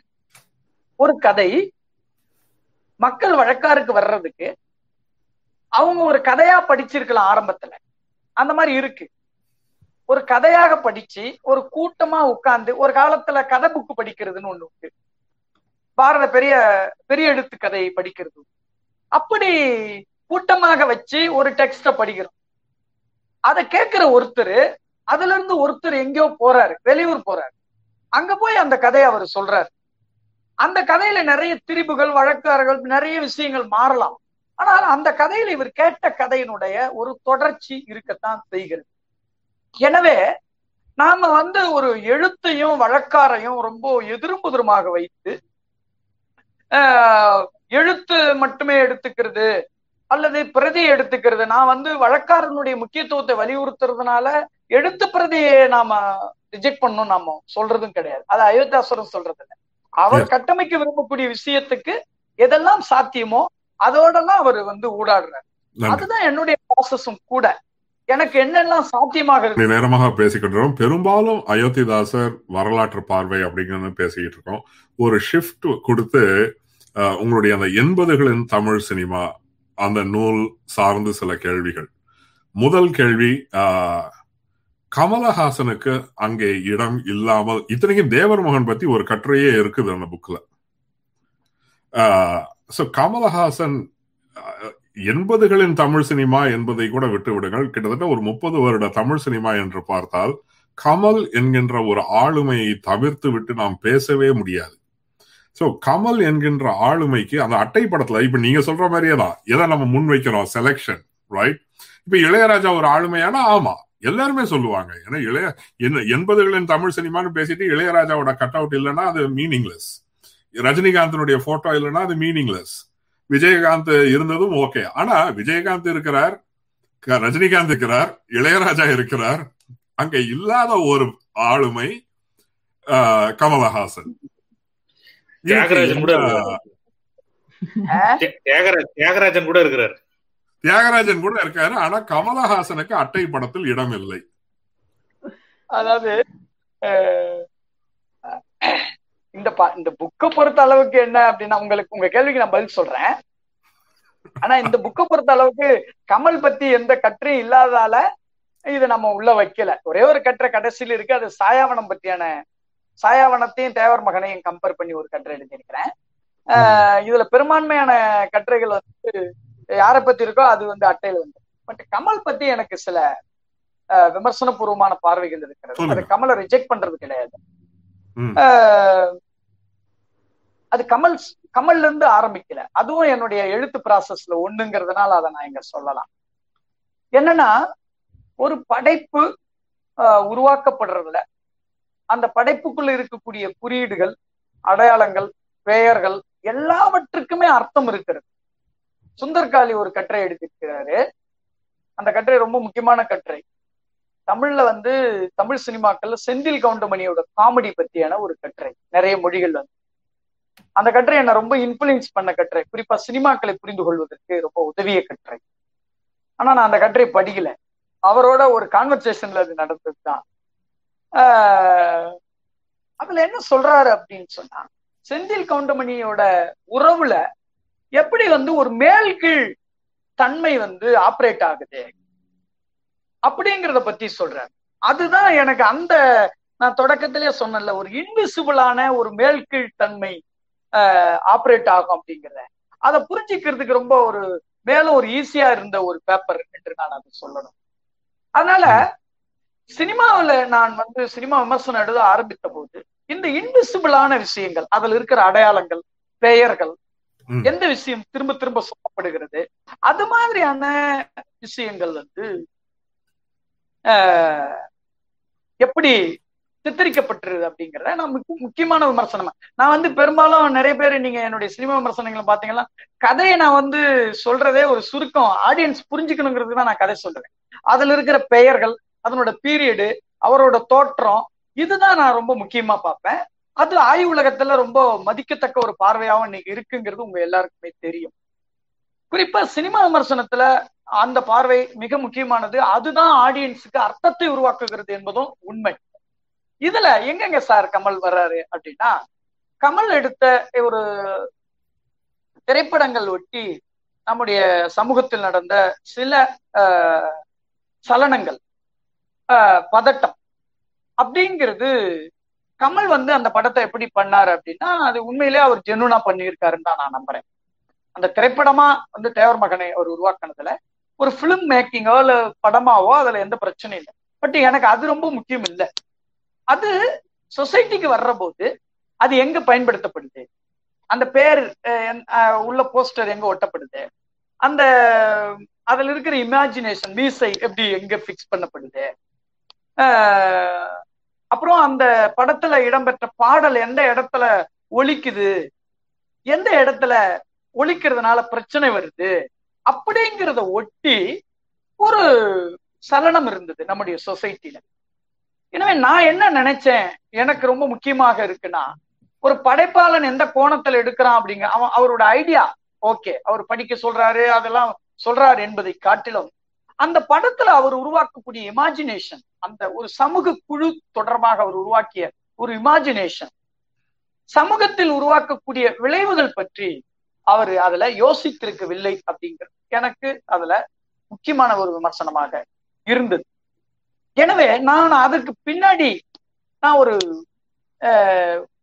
ஒரு கதை மக்கள் வழக்காருக்கு வர்றதுக்கு அவங்க ஒரு கதையா படிச்சிருக்கலாம் ஆரம்பத்துல. அந்த மாதிரி இருக்கு. ஒரு கதையாக படிச்சு ஒரு கூட்டமா உட்கார்ந்து ஒரு காலத்துல கதை புக்கு படிக்கிறதுன்னு ஒண்ணு உண்டு. பாரத பெரிய பெரிய எழுத்து கதை படிக்கிறது அப்படி கூட்டமாக வச்சு ஒரு டெக்ஸ்ட படிக்கிறோம். அதை கேட்கிற ஒருத்தர் அதுல இருந்து ஒருத்தர் எங்கேயோ போறாரு வெளியூர் போறாரு. அங்க போய் அந்த கதையை அவர் சொல்றாரு. அந்த கதையில நிறைய திரிபுகள் வழக்காரர்கள் நிறைய விஷயங்கள் மாறலாம். ஆனால் அந்த கதையில இவர் கேட்ட கதையினுடைய ஒரு தொடர்ச்சி இருக்கத்தான் செய்கிறது. எனவே நாம வந்து ஒரு எழுத்தையும் வழக்காரையும் ரொம்ப எதிரும்புதருமாக வைத்து ஆஹ், எழுத்து மட்டுமே எடுத்துக்கிறது அல்லது பிரதி எடுத்துக்கிறது. நான் வந்து வழக்காரனுடைய முக்கியத்துவத்தை வலியுறுத்துறதுனால எழுத்து பிரதியை நாம ரிஜெக்ட் பண்ணணும் நாம சொல்றதும் கிடையாது. அது அயோத்தியாசுரம் சொல்றது இல்லை அவர் கட்டமைக்க விரும்பக்கூடிய விஷயத்துக்கு எதெல்லாம் சாத்தியமோ அதோடலாம் அவர் வந்து ஊடாடுறார். அதுதான் என்னுடைய ப்ராசஸும் கூட. எனக்கு என்னெல்லாம் சாத்தியமாக நேரமாக பேசிக்கிட்டு பெரும்பாலும் அயோத்திதாசர் வரலாற்று பார்வை அப்படிங்கிறது பேசிக்கிட்டு இருக்கோம். ஒரு ஷிஃப்ட் கொடுத்து உங்களுடைய அந்த எண்பதுகளின் தமிழ் சினிமா அந்த நூல் சார்ந்து சில கேள்விகள். முதல் கேள்வி அஹ், கமலஹாசனுக்கு அங்கே இடம் இல்லாமல் இத்தனைக்கும் தேவர் மகன் பத்தி ஒரு கட்டுரையே இருக்குது அந்த புக்ல ஸோ கமலஹாசன் எண்பதுகளின் தமிழ் சினிமா என்பதை கூட விட்டு விடுங்கள் கிட்டத்தட்ட ஒரு முப்பது வருட தமிழ் சினிமா என்று பார்த்தால் கமல் என்கின்ற ஒரு ஆளுமையை தவிர்த்து விட்டு நாம் பேசவே முடியாது. சோ கமல் என்கின்ற ஆளுமைக்கு அந்த அட்டை படத்துல இப்ப நீங்க சொல்ற மாதிரியே தான் எதை நம்ம முன் வைக்கிறோம் செலெக்ஷன் ரைட் இப்ப இளையராஜா ஒரு ஆளுமையானா? ஆமா. எல்லாருமே சொல்லுவாங்க. ஏன்னா இளைய என்ன- எண்பதுகளின் தமிழ் சினிமான்னு பேசிட்டு இளையராஜாவோட கட் அவுட் இல்லைன்னா அது மீனிங்லெஸ் ரஜினிகாந்தனுடைய போட்டோ இல்லைன்னா அது மீனிங்லெஸ் விஜயகாந்த் இருந்ததும் ஓகே ஆனா விஜயகாந்த் இருக்கிறார் ரஜினிகாந்த் இருக்கிறார் இளையராஜா இருக்கிறார். அங்க இல்லாத ஒரு ஆளுமை ஆஹ், கமலஹாசன். தியாகராஜன் கூட தியாகராஜன் கூட இருக்கிறார். தியாகராஜன் கூட இருக்காரு ஆனா கமலஹாசனுக்கு அட்டை படத்தில் இடம் இல்லை. அதாவது இந்த இந்த புக்கை பொறுத்த அளவுக்கு என்ன அப்படின்னா உங்களுக்கு உங்க கேள்விக்கு நான் பதில் சொல்றேன். ஆனா இந்த புக்கை பொறுத்த அளவுக்கு கமல் பத்தி எந்த கற்றையும் இல்லாததால இது நம்ம உள்ள வைக்கல. ஒரே ஒரு கட்டுரை கடைசியில் இருக்கு அது சாயாவனம் பத்தியான சாயாவனத்தையும் தேவர் மகனையும் கம்பேர் பண்ணி ஒரு கட்டுரை எழுதியிருக்கிறேன். ஆஹ் இதுல பெரும்பான்மையான கட்டுரைகள் வந்து யாரை பத்தி இருக்கோ அது வந்து அட்டையில வந்து. பட் கமல் பத்தி எனக்கு சில விமர்சன பூர்வமான பார்வைகள் இருக்கிறது. அது. கமலை ரிஜெக்ட் பண்றது கிடையாது. அது கமல் கமல்ல இருந்து ஆரம்பிக்கல. அதுவும் என்னுடைய எழுத்து ப்ராசஸ்ல ஒண்ணுங்கிறதுனால அதை நான் இங்க சொல்லலாம். என்னன்னா ஒரு படைப்பு உருவாக்கப்படுறதுல அந்த படைப்புக்குள்ள இருக்கக்கூடிய குறியீடுகள் அடையாளங்கள் பெயர்கள் எல்லாவற்றுக்குமே அர்த்தம் இருக்கிறது. சுந்தர்காளி ஒரு கட்டுரை எடுத்திருக்கிறாரு அந்த கட்டுரை ரொம்ப முக்கியமான கட்டுரை. தமிழ்ல வந்து தமிழ் சினிமாக்கள்ல செந்தில் கவுண்டமணியோட காமெடி பத்தியான ஒரு கட்டுரை. நிறைய மொழிகள் வந்து. அந்த கட்டுரை என்ன ரொம்ப இன்ஃபுளுன்ஸ் பண்ண கட்டுரை. குறிப்பா சினிமாக்களை புரிந்து கொள்வதற்கு ரொம்ப உதவிய கட்டுரை. ஆனா நான் அந்த கட்டுரை படிக்கல. அவரோட ஒரு கான்வர்சேஷன்ல அது நடந்ததுதான். ஆஹ் அதுல என்ன சொல்றாரு அப்படின்னு சொன்னா செந்தில் கவுண்டமணியோட உறவுல எப்படி வந்து ஒரு மேல் கீழ் தன்மை வந்து ஆப்ரேட் ஆகுது? அப்படிங்கிறத பத்தி சொல்றாரு அதுதான் எனக்கு அந்த நான் தொடக்கத்திலே சொன்னேன்ல ஒரு இன்விசிபிளான ஒரு மேல் கீழ் தன்மை ஆப்ரேட் ஆகும் அப்படிங்கிறத. அதை புரிஞ்சுக்கிறதுக்கு ரொம்ப ஒரு மேலும் ஒரு ஈஸியா இருந்த ஒரு பேப்பர் என்று நான் அதை சொல்லணும். அதனால சினிமாவில் நான் வந்து சினிமா விமர்சனம் எழுத ஆரம்பித்த போது இந்த இன்விசிபிளான விஷயங்கள் அதுல இருக்கிற அடையாளங்கள் பெயர்கள் எந்த விஷயம் திரும்ப திரும்ப சொல்லப்படுகிறது? அது மாதிரியான விஷயங்கள் வந்து ஆஹ், எப்படி சித்தரிக்கப்பட்டிருது அப்படிங்கறத நான் முக்கியமான விமர்சனம். நான் வந்து பெரும்பாலும் நிறைய பேர் நீங்க என்னுடைய சினிமா விமர்சனங்களை பாத்தீங்கன்னா கதையை நான் வந்து சொல்றதே ஒரு சுருக்கம். ஆடியன்ஸ் புரிஞ்சுக்கணுங்கிறதுக்கு தான் நான் கதை சொல்றேன். அதுல இருக்கிற பெயர்கள் அதனோட பீரியடு அவரோட தோற்றம் இதுதான் நான் ரொம்ப முக்கியமா பார்ப்பேன். அது ஆய்வுலகத்துல ரொம்ப மதிக்கத்தக்க ஒரு பார்வையாவும் இன்னைக்கு இருக்குங்கிறது உங்க எல்லாருக்குமே தெரியும். குறிப்பா சினிமா விமர்சனத்துல அந்த பார்வை மிக முக்கியமானது. அதுதான் ஆடியன்ஸுக்கு அர்த்தத்தை உருவாக்குகிறது என்பதும் உண்மை. இதுல எங்கெங்க சார் கமல் வர்றாரு அப்படின்னா கமல் எடுத்த ஒரு திரைப்படங்கள் ஒட்டி நம்முடைய சமூகத்தில் நடந்த சில ஆஹ், சலனங்கள் பதட்டம் அப்படிங்கிறது கமல் வந்து அந்த படத்தை எப்படி பண்ணாரு அப்படின்னா அது உண்மையிலேயே அவர் ஜெனுனா பண்ணியிருக்காருன்னு தான் நான் நம்புறேன். அந்த திரைப்படமா வந்து தேவர் மகனை அவர் உருவாக்குனதுல ஒரு பிலிம் மேக்கிங்கோ இல்ல படமாவோ அதுல எந்த பிரச்சனையும் இல்லை. பட் எனக்கு அது ரொம்ப முக்கியம் இல்லை. அது சொசைட்டிக்கு வர்ற போது அது எங்க பயன்படுத்தப்படுது? அந்த பேர் உள்ள போஸ்டர் எங்க ஒட்டப்படுது? அந்த அதுல இருக்கிற இமேஜினேஷன் மீசை எப்படி எங்க பிக்ஸ் பண்ணப்படுது? அப்புறம் அந்த படத்துல இடம்பெற்ற பாடல் எந்த இடத்துல ஒழிக்குது எந்த இடத்துல ஒழிக்கிறதுனால பிரச்சனை வருது? அப்படிங்கிறத ஒட்டி ஒரு சலனம் இருந்தது நம்முடைய சொசைட்டில. எனவே நான் என்ன நினைச்சேன்? எனக்கு ரொம்ப முக்கியமாக இருக்குன்னா ஒரு படைப்பாளன் எந்த கோணத்துல எடுக்கிறான் அப்படிங்க அவன் அவரோட ஐடியா ஓகே அவர் படிக்க சொல்றாரு அதெல்லாம் சொல்றாரு என்பதை காட்டிலும் அந்த படத்துல அவர் உருவாக்கக்கூடிய இமேஜினேஷன் அந்த ஒரு சமூக குழு தொடர்பாக அவர் உருவாக்கிய ஒரு இமேஜினேஷன் சமூகத்தில் உருவாக்கக்கூடிய விளைவுகள் பற்றி அவர் அதுல யோசித்திருக்கவில்லை அப்படிங்கிறது எனக்கு அதுல முக்கியமான ஒரு விமர்சனமாக இருந்தது. எனவே நான் அதற்கு பின்னாடி நான் ஒரு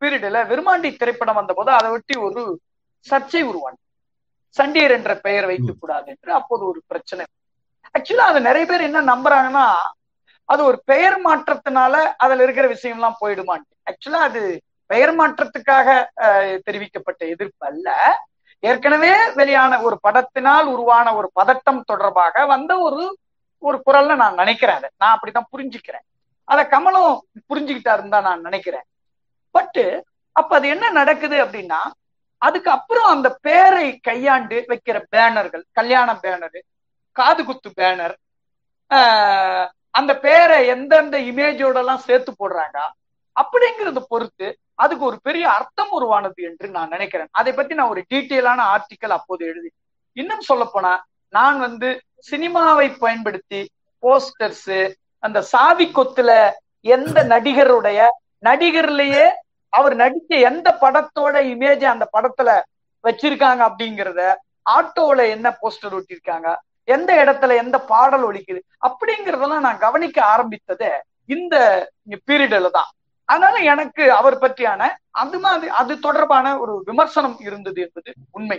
பீரியடில் விருமாண்டி திரைப்படம் வந்தபோது அதை ஒட்டி ஒரு சர்ச்சை உருவானது சண்டியர் என்ற பெயர் வைக்கக்கூடாது என்று அப்போது ஒரு பிரச்சனை ஆக்சுவலா அது நிறைய பேர் என்ன நம்புறாங்கன்னா அது ஒரு பெயர் மாற்றத்தினால அதுல இருக்கிற விஷயம் எல்லாம் போயிடுமான்ட்டு. ஆக்சுவலா அது பெயர் மாற்றத்துக்காக தெரிவிக்கப்பட்ட எதிர்ப்பு அல்ல. ஏற்கனவே வெளியான ஒரு படத்தினால் உருவான ஒரு பதட்டம் தொடர்பாக வந்த ஒரு ஒரு குரல்ல நான் நினைக்கிறேன் அதை. நான் அப்படித்தான் புரிஞ்சுக்கிறேன். அத கமலும் புரிஞ்சுக்கிட்டாருன்னு தான் நான் நினைக்கிறேன். பட்டு அப்ப அது என்ன நடக்குது அப்படின்னா அதுக்கு அப்புறம் அந்த பேரை கையாண்டு வைக்கிற பேனர்கள் கல்யாண பேனரு காது குத்து பேனர். அந்த பேரை எந்தெந்த இமேஜோட எல்லாம் சேர்த்து போடுறாங்க? அப்படிங்கறத பொறுத்து அதுக்கு ஒரு பெரிய அர்த்தம் உருவானது என்று நான் நினைக்கிறேன். அதை பத்தி நான் ஒரு டீட்டெயிலான ஆர்டிக்கல் அப்போது எழுதி இன்னும் சொல்ல போனா நான் வந்து சினிமாவை பயன்படுத்தி போஸ்டர்ஸ் அந்த சாவி கொத்துல எந்த நடிகருடைய நடிகர்லயே அவர் நடிச்ச எந்த படத்தோட இமேஜ் அந்த படத்துல வச்சிருக்காங்க அப்படிங்கிறத ஆட்டோல என்ன போஸ்டர் ஒட்டியிருக்காங்க? எந்த இடத்துல எந்த பாடல் ஒழிக்குது அப்படிங்கறதெல்லாம் நான் கவனிக்க ஆரம்பித்தது இந்த பீரியடில் தான். அதனால எனக்கு அவர் பற்றியான அது மாதிரி அது தொடர்பான ஒரு விமர்சனம் இருந்தது என்பது உண்மை.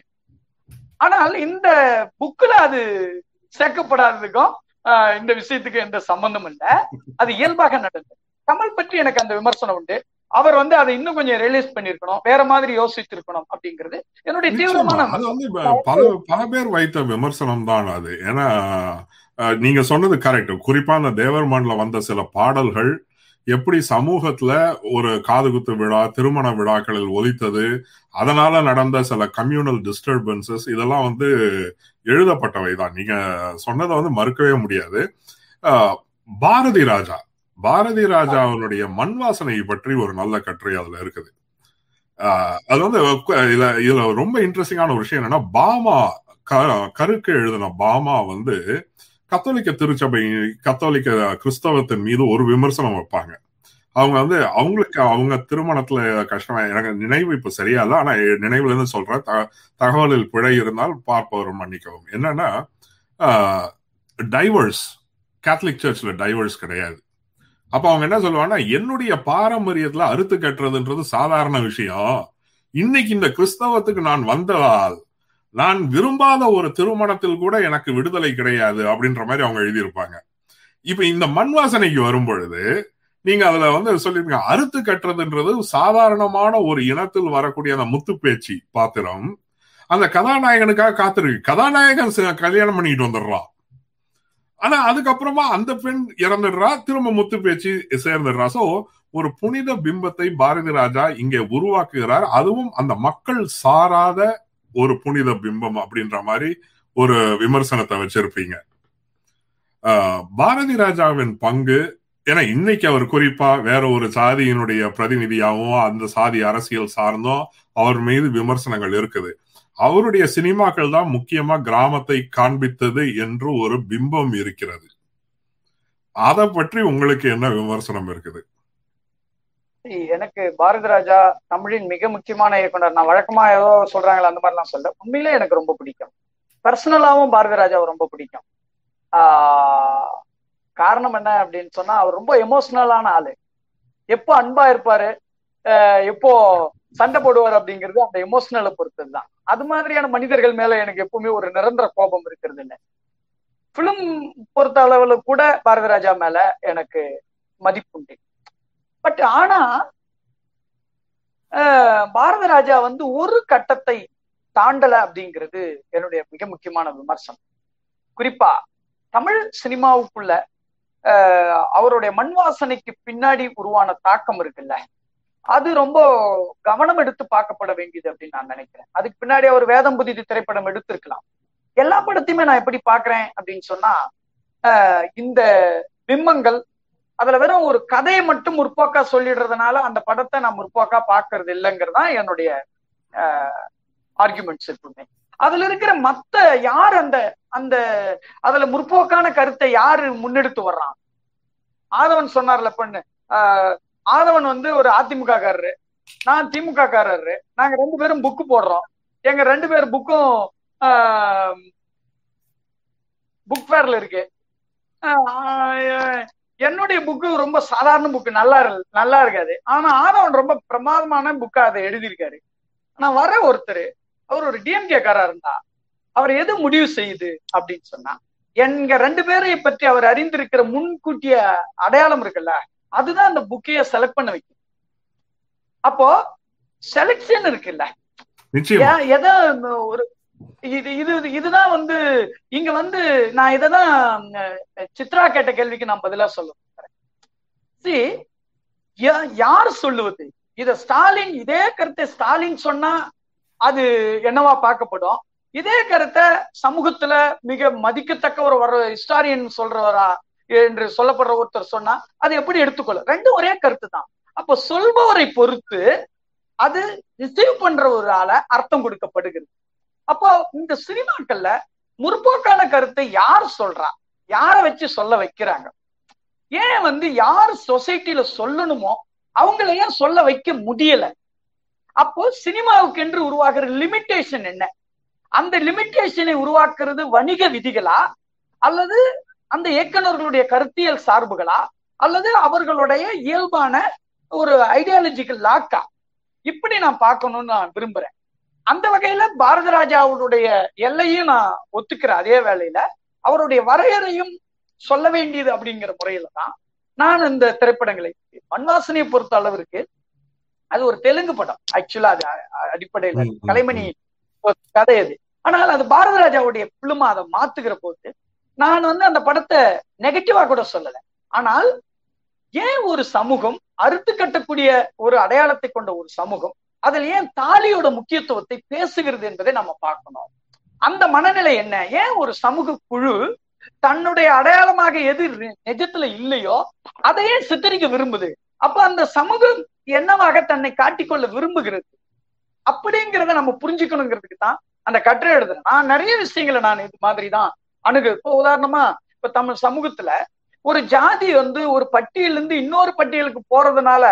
ஆனால் இந்த புக்ல அது சேர்க்கப்படாததுக்கும் இந்த விஷயத்துக்கு எந்த சம்பந்தம் இல்லை. அது இயல்பாக நடந்தது. கமல் பற்றி எனக்கு அந்த விமர்சனம் உண்டு. அவர் வந்து அதை இன்னும் கொஞ்சம் ரியலைஸ் பண்ணிருக்கணும் வேற மாதிரி யோசிச்சிருக்கணும் அப்படிங்கிறது என்னுடைய தீவிரமான அது வந்து பல பல பேர் வைத்த விமர்சனம் தான் அது. ஏன்னா நீங்க சொன்னது கரெக்ட் குறிப்பா அந்த தேவர்மன்ல வந்த சில பாடல்கள் எப்படி சமூகத்துல ஒரு காதுகுத்து விழா திருமண விழாக்களில் ஒலித்தது அதனால நடந்த சில கம்யூனல் டிஸ்டர்பன்சஸ் இதெல்லாம் வந்து எழுதப்பட்டவை தான் நீங்க சொன்னதை வந்து மறுக்கவே முடியாது. பாரதி ராஜா. பாரதி ராஜாவினுடைய மண் வாசனை பற்றி ஒரு நல்ல கட்டுரை அதுல இருக்குது. அது வந்து இதுல இதுல ரொம்ப இன்ட்ரெஸ்டிங்கான ஒரு விஷயம் என்னன்னா பாமா கருக்கு எழுதின பாமா வந்து கத்தோலிக்க திருச்சபை கத்தோலிக்க கிறிஸ்தவத்தின் மீது ஒரு விமர்சனம் வைப்பாங்க. அவங்க வந்து அவங்களுக்கு அவங்க திருமணத்துல கஷ்டம் எனக்கு நினைவு இப்ப சரியா இல்லை ஆனா நினைவுல இருந்து சொல்றேன். தகவலில் பிழை இருந்தால் பார்ப்பவர் மன்னிக்கவும். என்னன்னா டைவர்ஸ் கேத்தலிக் சர்ச்ல டைவர்ஸ் கிடையாது. அப்ப அவங்க என்ன சொல்லுவாங்கன்னா என்னுடைய பாரம்பரியத்துல அறுத்து கட்டுறதுன்றது சாதாரண விஷயம். இன்னைக்கு இந்த கிறிஸ்தவத்துக்கு நான் வந்ததால் நான் விரும்பாத ஒரு திருமணத்தில் கூட எனக்கு விடுதலை கிடையாது அப்படின்ற மாதிரி அவங்க எழுதியிருப்பாங்க. இப்ப இந்த மண் வாசனைக்கு வரும் பொழுது நீங்க அதுல வந்து சொல்லிருக்கீங்க அறுத்து கட்டுறதுன்றது சாதாரணமான ஒரு இனத்தில் வரக்கூடிய அந்த முத்து பேச்சு பாத்திரம் அந்த கதாநாயகனுக்காக காத்திருக்கு. கதாநாயகன் கல்யாணம் பண்ணிட்டு வந்துடுறான். ஆனா அதுக்கப்புறமா அந்த பெண் இறந்துடுறா. திரும்ப முத்து பேச்சு சேர்ந்துடுறா. சோ ஒரு புனித பிம்பத்தை பாரதி ராஜா இங்கே உருவாக்குகிறார். அதுவும் அந்த மக்கள் சாராத ஒரு புனித பிம்பம் அப்படின்ற மாதிரி ஒரு விமர்சனத்தை வச்சிருப்பீங்க. பாரதி ராஜாவின் பங்கு ஏன்னா இன்னைக்கு அவர் குறிப்பா வேற ஒரு சாதியினுடைய பிரதிநிதியாகவும் அந்த சாதி அரசியல் சார்ந்தும் அவர் மீது விமர்சனங்கள் இருக்குது. அவருடைய சினிமாக்கள் தான் முக்கியமா கிராமத்தை காண்பித்தது என்று ஒரு பிம்பம் இருக்கிறது. அதை பற்றி உங்களுக்கு என்ன விமர்சனம் இருக்குது? எனக்கு பாரதி ராஜா தமிழின் மிக முக்கியமான இயக்குனர். நான் வழக்கமா ஏதோ சொல்றாங்களா அந்த மாதிரிலாம் சொல்ல. உண்மையிலே எனக்கு ரொம்ப பிடிக்கும். பர்சனலாவும் பாரதி ராஜாவை ரொம்ப பிடிக்கும். ஆஹ் காரணம் என்ன அப்படின்னு சொன்னா அவர் ரொம்ப எமோஷனலான ஆளு. எப்போ அன்பா இருப்பாரு எப்போ சண்டை போடுவார் அப்படிங்கிறது அந்த எமோஷனலை பொறுத்தது தான் அது மாதிரியான மனிதர்கள் மேல எனக்கு எப்பவுமே ஒரு நிரந்தர கோபம் இருக்கிறது இல்லை. பிலிம் பொறுத்த அளவுல கூட பாரதிராஜா மேல எனக்கு மதிப்புண்டு பட் ஆனா பாரதராஜா பாரத ராஜா வந்து ஒரு கட்டத்தை தாண்டல அப்படிங்கிறது என்னுடைய மிக முக்கியமான விமர்சனம். குறிப்பா தமிழ் சினிமாவுக்குள்ள அவருடைய மண் வாசனைக்கு பின்னாடி உருவான தாக்கம் இருக்குல்ல. அது ரொம்ப கவனம் எடுத்து பார்க்கப்பட வேண்டியது அப்படின்னு நான் நினைக்கிறேன். அதுக்கு பின்னாடி அவர் வேதம் புதிது திரைப்படம் எடுத்திருக்கலாம். எல்லா படத்தையுமே நான் எப்படி பாக்குறேன் அப்படின்னு சொன்னா அஹ், இந்த பிம்பங்கள் அதுல வெறும் ஒரு கதையை மட்டும் முற்போக்கா சொல்லிடுறதுனால அந்த படத்தை நான் முற்போக்கா பாக்குறது இல்லைங்கிறதான் என்னுடைய ஆர்குமெண்ட்ஸ் எப்பவுமே அதுல இருக்கிற மத்த யார் அந்த அந்த அதுல முற்போக்கான கருத்தை யாரு முன்னெடுத்து வர்றான்? ஆதவன் சொன்னார்ல பொண்ணு ஆஹ் ஆதவன் வந்து ஒரு அதிமுக காரரு நான் திமுக காரரு நாங்க ரெண்டு பேரும் புக்கு போடுறோம். எங்க ரெண்டு பேர் புக்கும் புக் ஃபேர்ல இருக்கு. என்னுடைய புக்கு ரொம்ப சாதாரண புக்கு நல்லா நல்லா இருக்காது. ஆனா ஆதவன் ரொம்ப பிரமாதமான புக்கா அதை எழுதியிருக்காரு. ஆனா வர ஒருத்தர் அவர் ஒரு டிஎம்கே காரா இருந்தா அவர் எது முடிவு செய்யுது அப்படின்னு சொன்னா எங்க ரெண்டு பேரையும் பற்றி அவர் அறிந்திருக்கிற முன்கூட்டிய அடையாளம் இருக்குல்ல அதுதான் அந்த புக்கைய செலக்ட் பண்ண வைக்கும். அப்போ செலக்ஷன் இருக்குல்ல. எதை ஒரு இது இது இதுதான் வந்து இங்க வந்து நான் இததான் சித்ரா கேட்ட கேள்விக்கு நான் பதிலா சொல்ல See, யா- யார் சொல்லுவது? இத ஸ்டாலின் இதே கருத்தை ஸ்டாலின் சொன்னா அது என்னவா பார்க்கப்படும்? இதே கருத்தை சமூகத்துல மிக மதிக்கத்தக்க ஒரு வர ஹிஸ்டாரியன் சொல்றவரா என்று சொல்லப்படுற ஒருத்தர் சொன்னா அது எப்படி எடுத்துக்கொள்ள ரெண்டும் ஒரே கருத்து தான் அப்போ சொல்பவரை பொறுத்து அது ரிசீவ் பண்ற ஒரு ஆள அர்த்தம் கொடுக்கப்படுகிறது. அப்போ இந்த சினிமாக்கள்ல முற்போக்கான கருத்தை யார் சொல்றா? யாரை வச்சு சொல்ல வைக்கிறாங்க? ஏன் வந்து யார் சொசைட்டில சொல்லணுமோ அவங்கள ஏன் சொல்ல வைக்க முடியல? அப்போ சினிமாவுக்கு என்று உருவாகிற லிமிட்டேஷன் என்ன? அந்த லிமிட்டேஷனை உருவாக்குறது வணிக விதிகளா? அல்லது அந்த இயக்குனர்களுடைய கருத்தியல் சார்புகளா அல்லது அவர்களுடைய இயல்பான ஒரு ஐடியாலஜிக்கல் லாக்கா இப்படி நான் பார்க்கணும்னு நான் விரும்புறேன். அந்த வகையில பாரத ராஜாவுடைய எல்லையும் நான் ஒத்துக்கிறேன் அதே வேளையில அவருடைய வரையறையும் சொல்ல வேண்டியது அப்படிங்கிற முறையில தான் நான் இந்த திரைப்படங்களை மண்வாசனையை பொறுத்த அளவிற்கு அது ஒரு தெலுங்கு படம். ஆக்சுவலா அது அடிப்படையில கலைமணி கதை அது. ஆனால் அது பாரத ராஜாவுடைய பிள்ளுமா அதை மாத்துகிற போது நான் வந்து அந்த படத்தை நெகட்டிவா கூட சொல்லல. ஆனால் ஏன் ஒரு சமூகம் அறுத்து கட்டக்கூடிய ஒரு அடையாளத்தை கொண்ட ஒரு சமூகம் அதில் ஏன் தாலியோட முக்கியத்துவத்தை பேசுகிறது என்பதை நம்ம பார்க்கணும். அந்த மனநிலை என்ன? ஏன் ஒரு சமூக குழு தன்னுடைய அடையாளமாக எது நிஜத்துல இல்லையோ அதையே சித்தரிக்க விரும்புது. அப்ப அந்த சமூகம் என்னவாக தன்னை காட்டிக்கொள்ள விரும்புகிறது? அப்படிங்கிறத நம்ம புரிஞ்சுக்கணுங்கிறதுக்கு தான் அந்த கட்டுரை எழுதுறேன். நான் நிறைய விஷயங்களை நான் இது மாதிரி தான் அணுகு. இப்போ உதாரணமா இப்ப தமிழ் சமூகத்துல ஒரு ஜாதி வந்து ஒரு பட்டியல இருந்து இன்னொரு பட்டியலுக்கு போறதுனால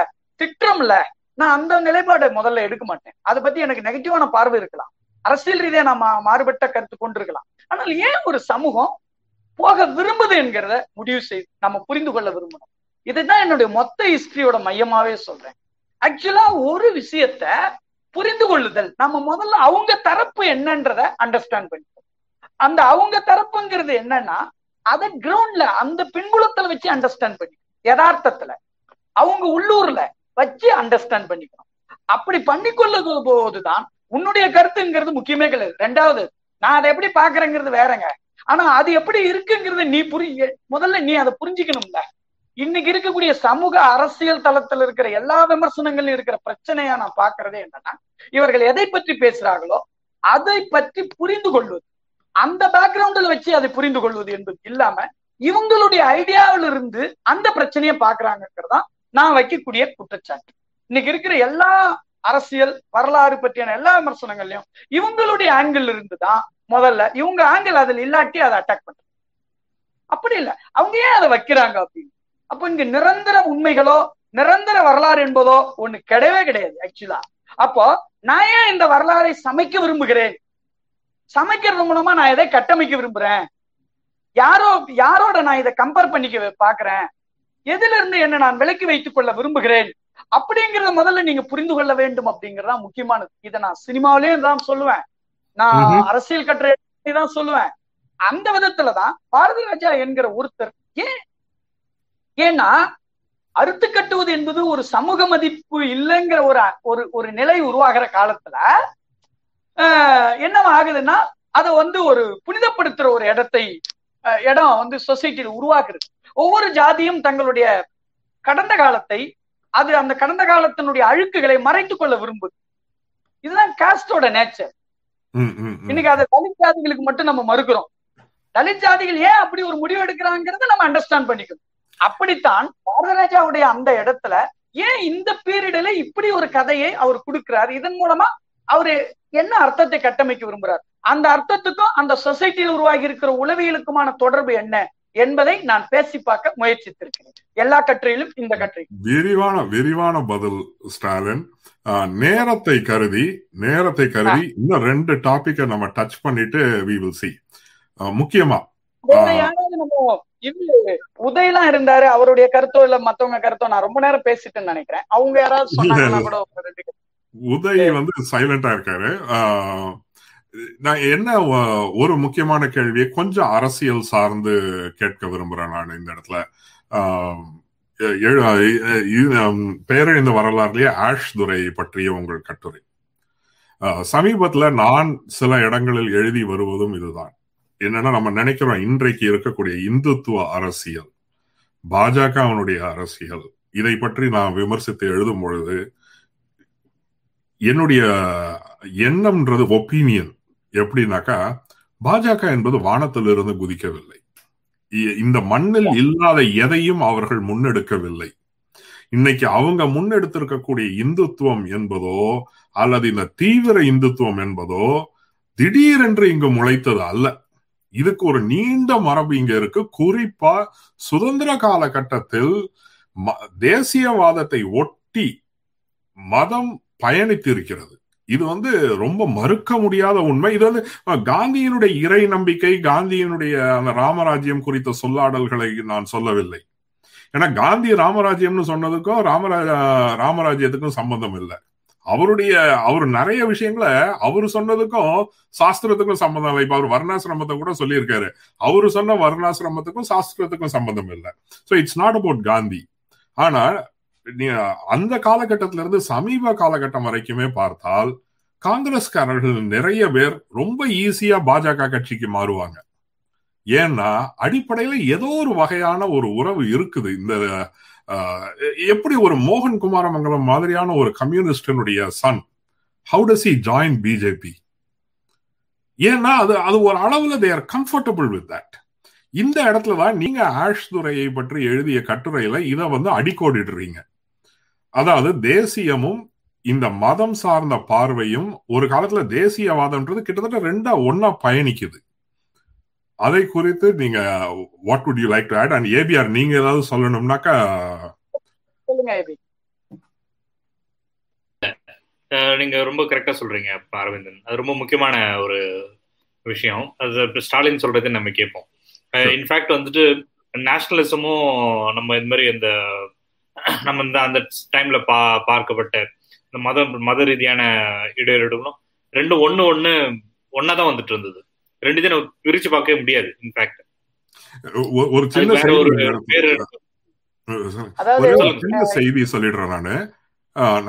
திட்டம்ல நான் அந்த நிலைப்பாடை முதல்ல எடுக்க மாட்டேன். அதை பத்தி எனக்கு நெகட்டிவான பார்வை இருக்கலாம். அரசியல் ரீதியா நான் மாறுபட்ட கருத்து கொண்டிருக்கலாம். ஆனால் ஏன் ஒரு சமூகம் போக விரும்புது என்கிறத முடிவு செய்து நம்ம புரிந்து கொள்ள விரும்பணும். இதுதான் என்னுடைய மொத்த ஹிஸ்டரியோட மையமாவே சொல்றேன். ஆக்சுவலா ஒரு விஷயத்த புரிந்து கொள்ளுதல் நம்ம முதல்ல அவங்க தரப்பு என்னன்றத அண்டர்ஸ்டாண்ட் பண்ணி அந்த அவங்க தரப்புங்கிறது என்னன்னா அத கிரவுண்ட்ல அந்த பின்புலத்துல வச்சு அண்டர்ஸ்டாண்ட் பண்ணிக்கணும். யதார்த்தத்துல. அவங்க உள்ளூர்ல வச்சு அண்டர்ஸ்டாண்ட் பண்ணிக்கணும். அப்படி பண்ணிக்கொள்ள போதுதான் உன்னுடைய கருத்துங்கிறது முக்கியமே கிடையாது. ரெண்டாவது நான் அதை எப்படி பாக்குறேங்கிறது வேறங்க. ஆனா அது எப்படி இருக்குங்கிறது நீ புரிய முதல்ல நீ அதை புரிஞ்சுக்கணும்ல. இன்னைக்கு இருக்கக்கூடிய சமூக அரசியல் தளத்துல இருக்கிற எல்லா விமர்சனங்களும் இருக்கிற பிரச்சனையா நான் பாக்குறதே என்னன்னா இவர்கள் எதை பற்றி பேசுறாங்களோ அதை பற்றி புரிந்து கொள்வது. அந்த பேக்ரவுண்டில் வச்சு அதை புரிந்து கொள்வது என்பது இல்லாம இவங்களுடைய ஐடியாவில் இருந்து அந்த பிரச்சனையை பாக்குறாங்கிறதா நான் வைக்கக்கூடிய குற்றச்சாட்டு. இன்னைக்கு இருக்கிற எல்லா அரசியல் வரலாறு பற்றியான எல்லா விமர்சனங்கள்லயும் இவங்களுடைய ஆங்கிள் இருந்து தான் முதல்ல இவங்க ஆங்கிள் அதில் இல்லாட்டி அதை அட்டாக் பண்றாங்க அப்படி இல்ல. அவங்க ஏன் அதை வைக்கிறாங்க அப்படின்னு? அப்போ இங்க நிரந்தர உண்மைகளோ நிரந்தர வரலாறு என்பதோ ஒண்ணு கிடையவே கிடையாது ஆக்சுவலா அப்போ நான் ஏன் இந்த வரலாறை சமைக்க விரும்புகிறேன்? சமைக்கிறது மூலமா நான் எதை கட்டமைக்க விரும்புறேன்? யாரோ யாரோட நான் இதை கம்பேர் பண்ணிக்க பாக்குறேன் எதுல இருந்து என்ன நான் விலக்கி வைத்துக் கொள்ள விரும்புகிறேன்? அப்படிங்கறத முதல்ல நீங்க புரிந்து கொள்ள வேண்டும் அப்படிங்கறதா முக்கியமானது. இதை நான் சினிமாவிலேயும் தான் சொல்லுவேன். நான். அரசியல் கட்டுரை தான் சொல்லுவேன். அந்த விதத்துலதான் பாரதி ராஜா என்கிற ஒருத்தர் ஏன் ஏன்னா அறுத்து கட்டுவது என்பது ஒரு சமூக மதிப்பு இல்லைங்கிற ஒரு ஒரு ஒரு நிலை உருவாகிற காலத்துல என்ன ஆகுதுன்னா அதை வந்து ஒரு புனிதப்படுத்துற ஒரு இடத்தை இடம் வந்து சொசைட்டியில் உருவாக்குறது ஒவ்வொரு ஜாதியும் தங்களுடைய கடந்த காலத்தை அது அந்த கடந்த காலத்தினுடைய அழுக்குகளை மறைத்துக் கொள்ள விரும்புது. இதுதான் காஸ்டோட நேச்சர். இன்னைக்கு அதை தலித் ஜாதிகளுக்கு மட்டும் நம்ம மறுக்கிறோம். தலித் ஜாதிகள் ஏன் அப்படி ஒரு முடிவு எடுக்கிறாங்கிறத நம்ம அண்டர்ஸ்டாண்ட் பண்ணிக்கணும். அப்படித்தான் பாரதராஜாவுடைய அந்த இடத்துல ஏன் இந்த பீரியட்ல இப்படி ஒரு கதையை அவர் கொடுக்கிறார்? இதன் மூலமா அவரு என்ன அர்த்தத்தை கட்டமைக்க விரும்புறார்? அந்த அர்த்தத்துக்கும் அந்த சொசைட்டியில் உருவாகி இருக்கிற உளவியலுக்குமான தொடர்பு என்ன என்பதை நான் பேசி பார்க்க முயற்சித்திருக்கிறேன். எல்லா கட்டுரையிலும் இந்த கட்டுரை. விரிவான விரிவான பதில் ஸ்டாலின். நேரத்தை கருதி நேரத்தை கருதி இன்னும் ரெண்டு டாபிக்கை நம்ம டச் பண்ணிட்டு வி வில் சி முக்கியமா உதயலாம் இருந்தாரு அவருடைய கருத்தோ இல்ல மத்தவங்க கருத்தோ நான் ரொம்ப நேரம் பேசிட்டேன்னு நினைக்கிறேன். அவங்க யாராவது சொன்னாங்கன்னா கூட உதய் வந்து சைலண்டா இருக்காரு. நான் என்ன ஒரு முக்கியமான கேள்வியை கொஞ்சம் அரசியல் சார்ந்து கேட்க விரும்புறேன் நான் இந்த இடத்துல. பேரழிந்த வரலாறுலயே ஆஷ் துரை பற்றிய உங்கள் கட்டுரை. சமீபத்துல நான் சில இடங்களில் எழுதி வருவதும் இதுதான். என்னன்னா நம்ம நினைக்கிறோம் இன்றைக்கு இருக்கக்கூடிய இந்துத்துவ அரசியல் பாஜக அவனுடைய அரசியல். இதை பற்றி நான் விமர்சித்து எழுதும் பொழுது என்னுடைய எண்ணம்ன்றது ஒப்பீனியன். எப்படின்னாக்கா பாஜக என்பது வானத்திலிருந்து குதிக்கவில்லை. இந்த மண்ணில் இல்லாத எதையும் அவர்கள் முன்னெடுக்கவில்லை. இன்னைக்கு அவங்க முன்னெடுத்திருக்கக்கூடிய இந்துத்துவம் என்பதோ அல்லது இந்த தீவிர இந்துத்துவம் என்பதோ திடீரென்று இங்கு முளைத்தது அல்ல. இதுக்கு ஒரு நீண்ட மரபு இங்க இருக்கு. குறிப்பா சுதந்திர காலகட்டத்தில் தேசியவாதத்தை ஒட்டி மதம் பயணித்து இருக்கிறது. இது வந்து ரொம்ப மறுக்க முடியாத உண்மை. இது வந்து காந்தியினுடைய இறை நம்பிக்கை காந்தியினுடைய அந்த ராமராஜ்யம் குறித்த சொல்லாடல்களை நான் சொல்லவில்லை. ஏன்னா காந்தி ராமராஜ்யம்னு சொன்னதுக்கும் ராமராஜ ராமராஜ்யத்துக்கும் சம்பந்தம் இல்லை. அவருடைய அவர் நிறைய விஷயங்களை அவர் சொன்னதுக்கும் சாஸ்திரத்துக்கும் சம்பந்தம் இல்லை. இப்ப அவர் வர்ணாசிரமத்தை கூட சொல்லியிருக்காரு. அவரு சொன்ன வர்ணாசிரமத்துக்கும் சாஸ்திரத்துக்கும் சம்பந்தம் இல்லை. So it's not about Gandhi. ஆனா அந்த காலகட்டத்தில இருந்து சமீப காலகட்டம் வரைக்குமே பார்த்தால் காங்கிரஸ்காரர்கள் நிறைய பேர் ரொம்ப ஈஸியா பாஜக கட்சிக்கு மாறுவாங்க. ஏன்னா அடிப்படையில ஏதோ ஒரு வகையான ஒரு உறவு இருக்குது. இந்த எப்படி ஒரு மோகன் குமாரமங்கலம் மாதிரியான ஒரு கம்யூனிஸ்டனுடைய son how does he join BJP ஏன்னா அது அது ஒரு அளவுல they are comfortable with that இந்த இடத்துல தான் நீங்க ஆஷ் துறையை பற்றி எழுதிய கட்டுரையில இதை வந்து அடிக்கோடிடுறீங்க. அதாவது தேசியமும் இந்த மதம் சார்ந்த பார்வையும் ஒரு காலத்துல தேசியவாதம்ன்றது கிட்டத்தட்ட ரெண்டா ஒன்னா பயணிக்குது. அதை குறித்து நீங்க what would you like to add and ABR நீங்க ஏதாவது சொல்லணும்னாக்கா சொல்லுங்க ஏபி நீங்க ரொம்ப கரெக்டா சொல்றீங்க அரவிந்தன். அது ரொம்ப முக்கியமான ஒரு விஷயம். அது ஸ்டாலின் சொல்றது நம்ம கேட்போம். இன்ஃபேக்ட் வந்துட்டு நேஷனலிசமும் நம்ம இந்த மாதிரி இந்த நம்ம இந்த அந்த டைம்ல பா பார்க்கப்பட்ட இந்த மத மத ரீதியான இடையீடுகளும் ரெண்டும் ஒண்ணு ஒண்ணு ஒன்னா தான் வந்துட்டு இருந்தது. ரெண்டு தினம் பிரிச்சு பார்க்கவே முடியாது இன்ஃபேக்ட் ஒரு சின்ன ஒரு பேரு சின்ன செய்தி சொல்லிடுறேன் நானு.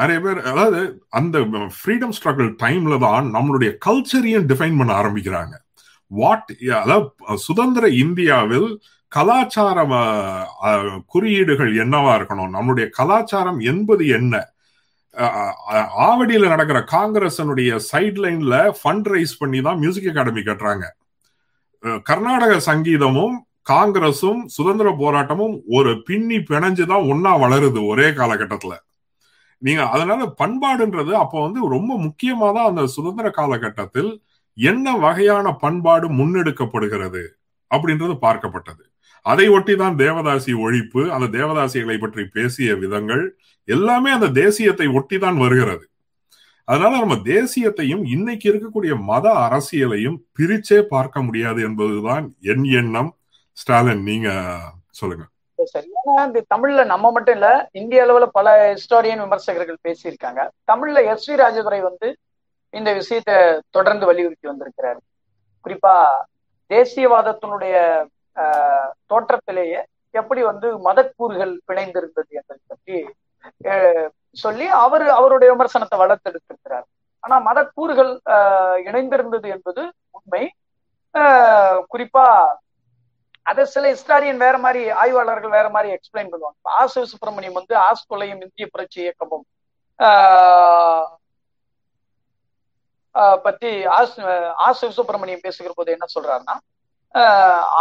நிறைய பேர் அதாவது அந்த ஃப்ரீடம் ஸ்ட்ரகிள் டைம்ல தான் நம்மளுடைய கல்ச்சரையும் டிஃபைன் பண்ண ஆரம்பிக்கிறாங்க. வாட் அதாவது சுதந்திர இந்தியாவில் கலாச்சார குறியீடுகள் என்னவா இருக்கணும்? நம்மளுடைய கலாச்சாரம் என்பது என்ன? ஆவடியில நடக்கிற காங்கிரசனுடைய சைட்லைன்ல ஃபண்ட் ரைஸ் பண்ணி தான் மியூசிக் அகாடமி கட்டுறாங்க. கர்நாடக சங்கீதமும் காங்கிரஸும் சுதந்திர போராட்டமும் ஒரு பின்னி பிணைஞ்சுதான் ஒன்னா வளருது ஒரே காலகட்டத்துல. நீங்க அதனால பண்பாடுன்றது அப்போ வந்து ரொம்ப முக்கியமா தான் அந்த சுதந்திர காலகட்டத்தில் என்ன வகையான பண்பாடு முன்னெடுக்கப்படுகிறது அப்படின்றது பார்க்கப்பட்டது. அதை ஒட்டி தான் தேவதாசி ஒழிப்பு அந்த தேவதாசிகளை பற்றி பேசிய விதங்கள் எல்லாமே அந்த தேசியத்தை ஒட்டி தான் வருகிறது. அதனால நம்ம தேசியத்தையும் இன்னைக்கு இருக்கக்கூடிய மத அரசியலையும் பிரிச்சே பார்க்க முடியாது என்பதுதான் என் எண்ணம். ஸ்டாலின் நீங்க சொல்லுங்க. சரியான தமிழ்ல நம்ம மட்டும் இல்ல இந்திய அளவுல பல ஹிஸ்டாரியன் விமர்சகர்கள் பேசியிருக்காங்க. தமிழ்ல எஸ் வி ராஜதுரை வந்து இந்த விஷயத்த தொடர்ந்து வலியுறுத்தி வந்திருக்கிறாரு. குறிப்பா தேசியவாதத்தினுடைய தோற்றத்திலேயே எப்படி வந்து மதக்கூறுகள் பிணைந்திருந்தது என்பதை பற்றி சொல்லி அவர் அவருடைய விமர்சனத்தை வளர்த்தெடுத்திருக்கிறார். ஆனா மதக்கூறுகள் அஹ், இணைந்திருந்தது என்பது உண்மை. அஹ், குறிப்பா அதை சில ஹிஸ்டாரியன் வேற மாதிரி ஆய்வாளர்கள் வேற மாதிரி எக்ஸ்பிளைன் பண்ணுவாங்க. இப்ப ஆ வந்து ஆஸ்கொலையும் இந்திய புரட்சி இயக்கமும் ஆஹ் ஆஹ் பத்தி ஆஸ் ஆ சிவசுப்பிரமணியம் பேசுகிற போது என்ன சொல்றாருன்னா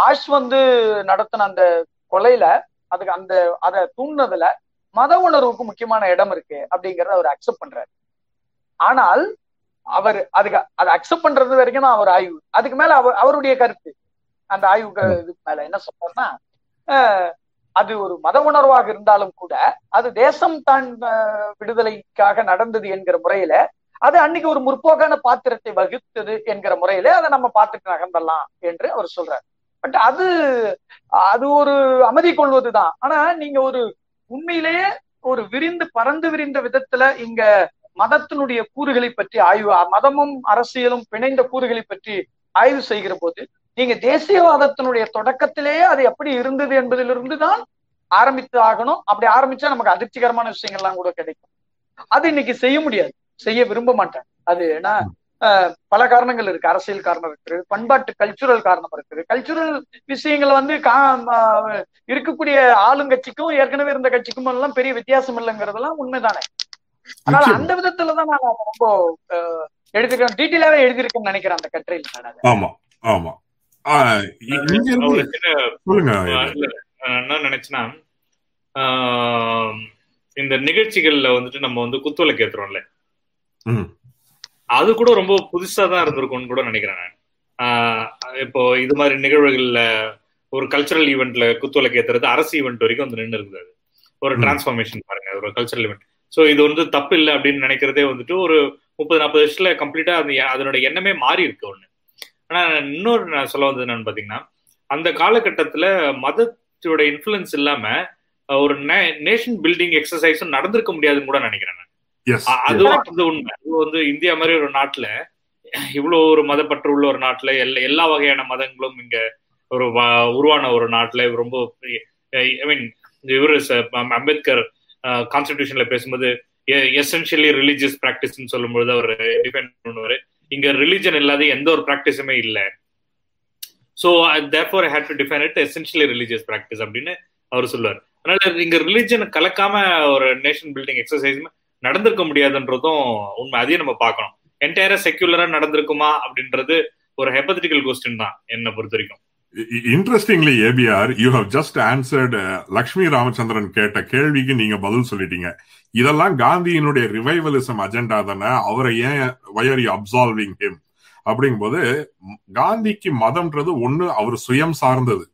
ஆஷ் வந்து நடத்தின அந்த கொலையில அதுக்கு அந்த அதை தூண்டினதுல மத உணர்வுக்கு முக்கியமான இடம் இருக்கு அப்படிங்கறத அவர் அக்செப்ட் பண்றாரு. ஆனால் அவர் அதுக்கு அதை அக்செப்ட் பண்றது வரைக்கும் தான் அவர் ஆய்வு. அதுக்கு மேல அவர் அவருடைய கருத்து. அந்த ஆய்வு க- இதுக்கு மேல என்ன சொல்றாருன்னா அது ஒரு மத உணர்வாக இருந்தாலும் கூட அது தேசம் தான் விடுதலைக்காக நடந்தது என்கிற முறையில அது அன்னைக்கு ஒரு முற்போக்கான பாத்திரத்தை வகித்தது என்கிற முறையில அதை நம்ம பார்த்துட்டு நகர்ந்தலாம் என்று அவர் சொல்றாரு. பட் அது அது ஒரு அமைதி கொள்வதுதான். ஆனா நீங்க ஒரு உண்மையிலேயே ஒரு விரிந்து பறந்து விரிந்த விதத்துல இங்க மதத்தினுடைய கூறுகளை பற்றி ஆய்வு மதமும் அரசியலும் பிணைந்த கூறுகளை பற்றி ஆய்வு செய்கிற போது நீங்க தேசியவாதத்தினுடைய தொடக்கத்திலேயே அது எப்படி இருந்தது என்பதிலிருந்து தான் ஆரம்பித்து ஆகணும். அப்படி ஆரம்பிச்சா நமக்கு அதிர்ச்சிகரமான விஷயங்கள்லாம் கூட கிடைக்கும். அது இன்னைக்கு செய்ய முடியாது. செய்ய விரும்ப மாட்டாங்க அது ஏன்னா பல காரணங்கள் இருக்கு. அரசியல் காரணம் இருக்குது பண்பாட்டு கல்ச்சுரல் காரணம் இருக்குது கல்ச்சுரல் விஷயங்கள் வந்து கா இருக்கக்கூடிய ஆளுங்கட்சிக்கும் ஏற்கனவே இருந்த கட்சிக்கும் எல்லாம் பெரிய வித்தியாசம் இல்லைங்கிறதெல்லாம் உண்மைதானே? அதனால. அந்த விதத்துல தான் நான் ரொம்ப எழுதிருக்கேன் டீட்டெயிலாவே எழுதியிருக்கேன்னு நினைக்கிறேன் அந்த கட்டுரையில். ஆமா ஆமா. என்ன நினைச்சேன்னா இந்த நிகழ்ச்சிகள்ல வந்துட்டு நம்ம வந்து குத்துவிளக்கு ஏத்துறோம்ல. அது கூட ரொம்ப புதுசா தான் இருந்திருக்கும்னு கூட நினைக்கிறேன் நான். ஆஹ் இப்போ இது மாதிரி நிகழ்வுகள்ல ஒரு கல்ச்சரல் ஈவெண்ட்ல குத்துவிளக்கு ஏத்துறது அரசு ஈவெண்ட் வரைக்கும் வந்து நின்று இருக்குது அது. ஒரு. டிரான்ஸ்ஃபார்மேஷன் பாருங்க ஒரு கல்ச்சரல் ஈவெண்ட் சோ இது வந்து தப்பு இல்லை அப்படின்னு நினைக்கிறதே வந்துட்டு ஒரு முப்பது நாற்பது வருஷத்துல கம்ப்ளீட்டா அந்த அதனோட எண்ணமே மாறி இருக்கு ஒண்ணு. ஆனா இன்னொரு நான் சொல்ல வந்தது என்னன்னு பாத்தீங்கன்னா அந்த காலகட்டத்துல மதத்தோட இன்ஃபுளுன்ஸ் இல்லாம ஒரு நேஷன் பில்டிங் எக்ஸசைஸும் நடந்திருக்க முடியாதுன்னு கூட நினைக்கிறேன் அதுவும் அது உண்மை. அது வந்து இந்தியா மாதிரி ஒரு நாட்டுல இவ்வளவு ஒரு மதப்பற்று உள்ள ஒரு நாட்டுல எல்லா எல்லா வகையான மதங்களும் இங்க ஒரு உருவான ஒரு நாட்டுல ரொம்ப ஐ மீன் இவரு அம்பேத்கர் கான்ஸ்டிடியூஷன்ல பேசும்போது எசென்ஷியலி ரிலீஜியஸ் பிராக்டிஸ்ன்னு சொல்லும்போது அவர் டிஃபைன் பண்ணுவாரு. இங்க ரிலிஜன் இல்லாத எந்த ஒரு ப்ராக்டிஸுமே இல்லை. So therefore I had to define it essentially religious practice அப்படின்னு அவர் சொல்லுவார். அதனால இங்க ரிலிஜன் கலக்காம ஒரு நேஷன் பில்டிங் எக்ஸசைஸ் நடந்திருக்க முடியாதுன்றதும் உண்மை. அதையும் நம்ம பார்க்கணும். என்டையரா செக்யூலரா நடந்திருக்குமா அப்படின்றது ஒரு ஹெபத்திக்கல் கொஸ்டின் தான் என்னை பொறுத்த வரைக்கும். Interestingly ABR you have just answered Lakshmi Ramachandran கேட்ட கேள்விக்கு நீங்க பதில் சொல்லிட்டீங்க. இதெல்லாம் காந்தியினுடைய ரிவைவலிசம் அஜெண்டா தானே? அவரை ஏன் வயர் யூ அப்சால்விங் ஹிம் அப்படிங்கும்போது போது காந்திக்கு மதம்ன்றது ஒண்ணு அவர் சுயம் சார்ந்தது.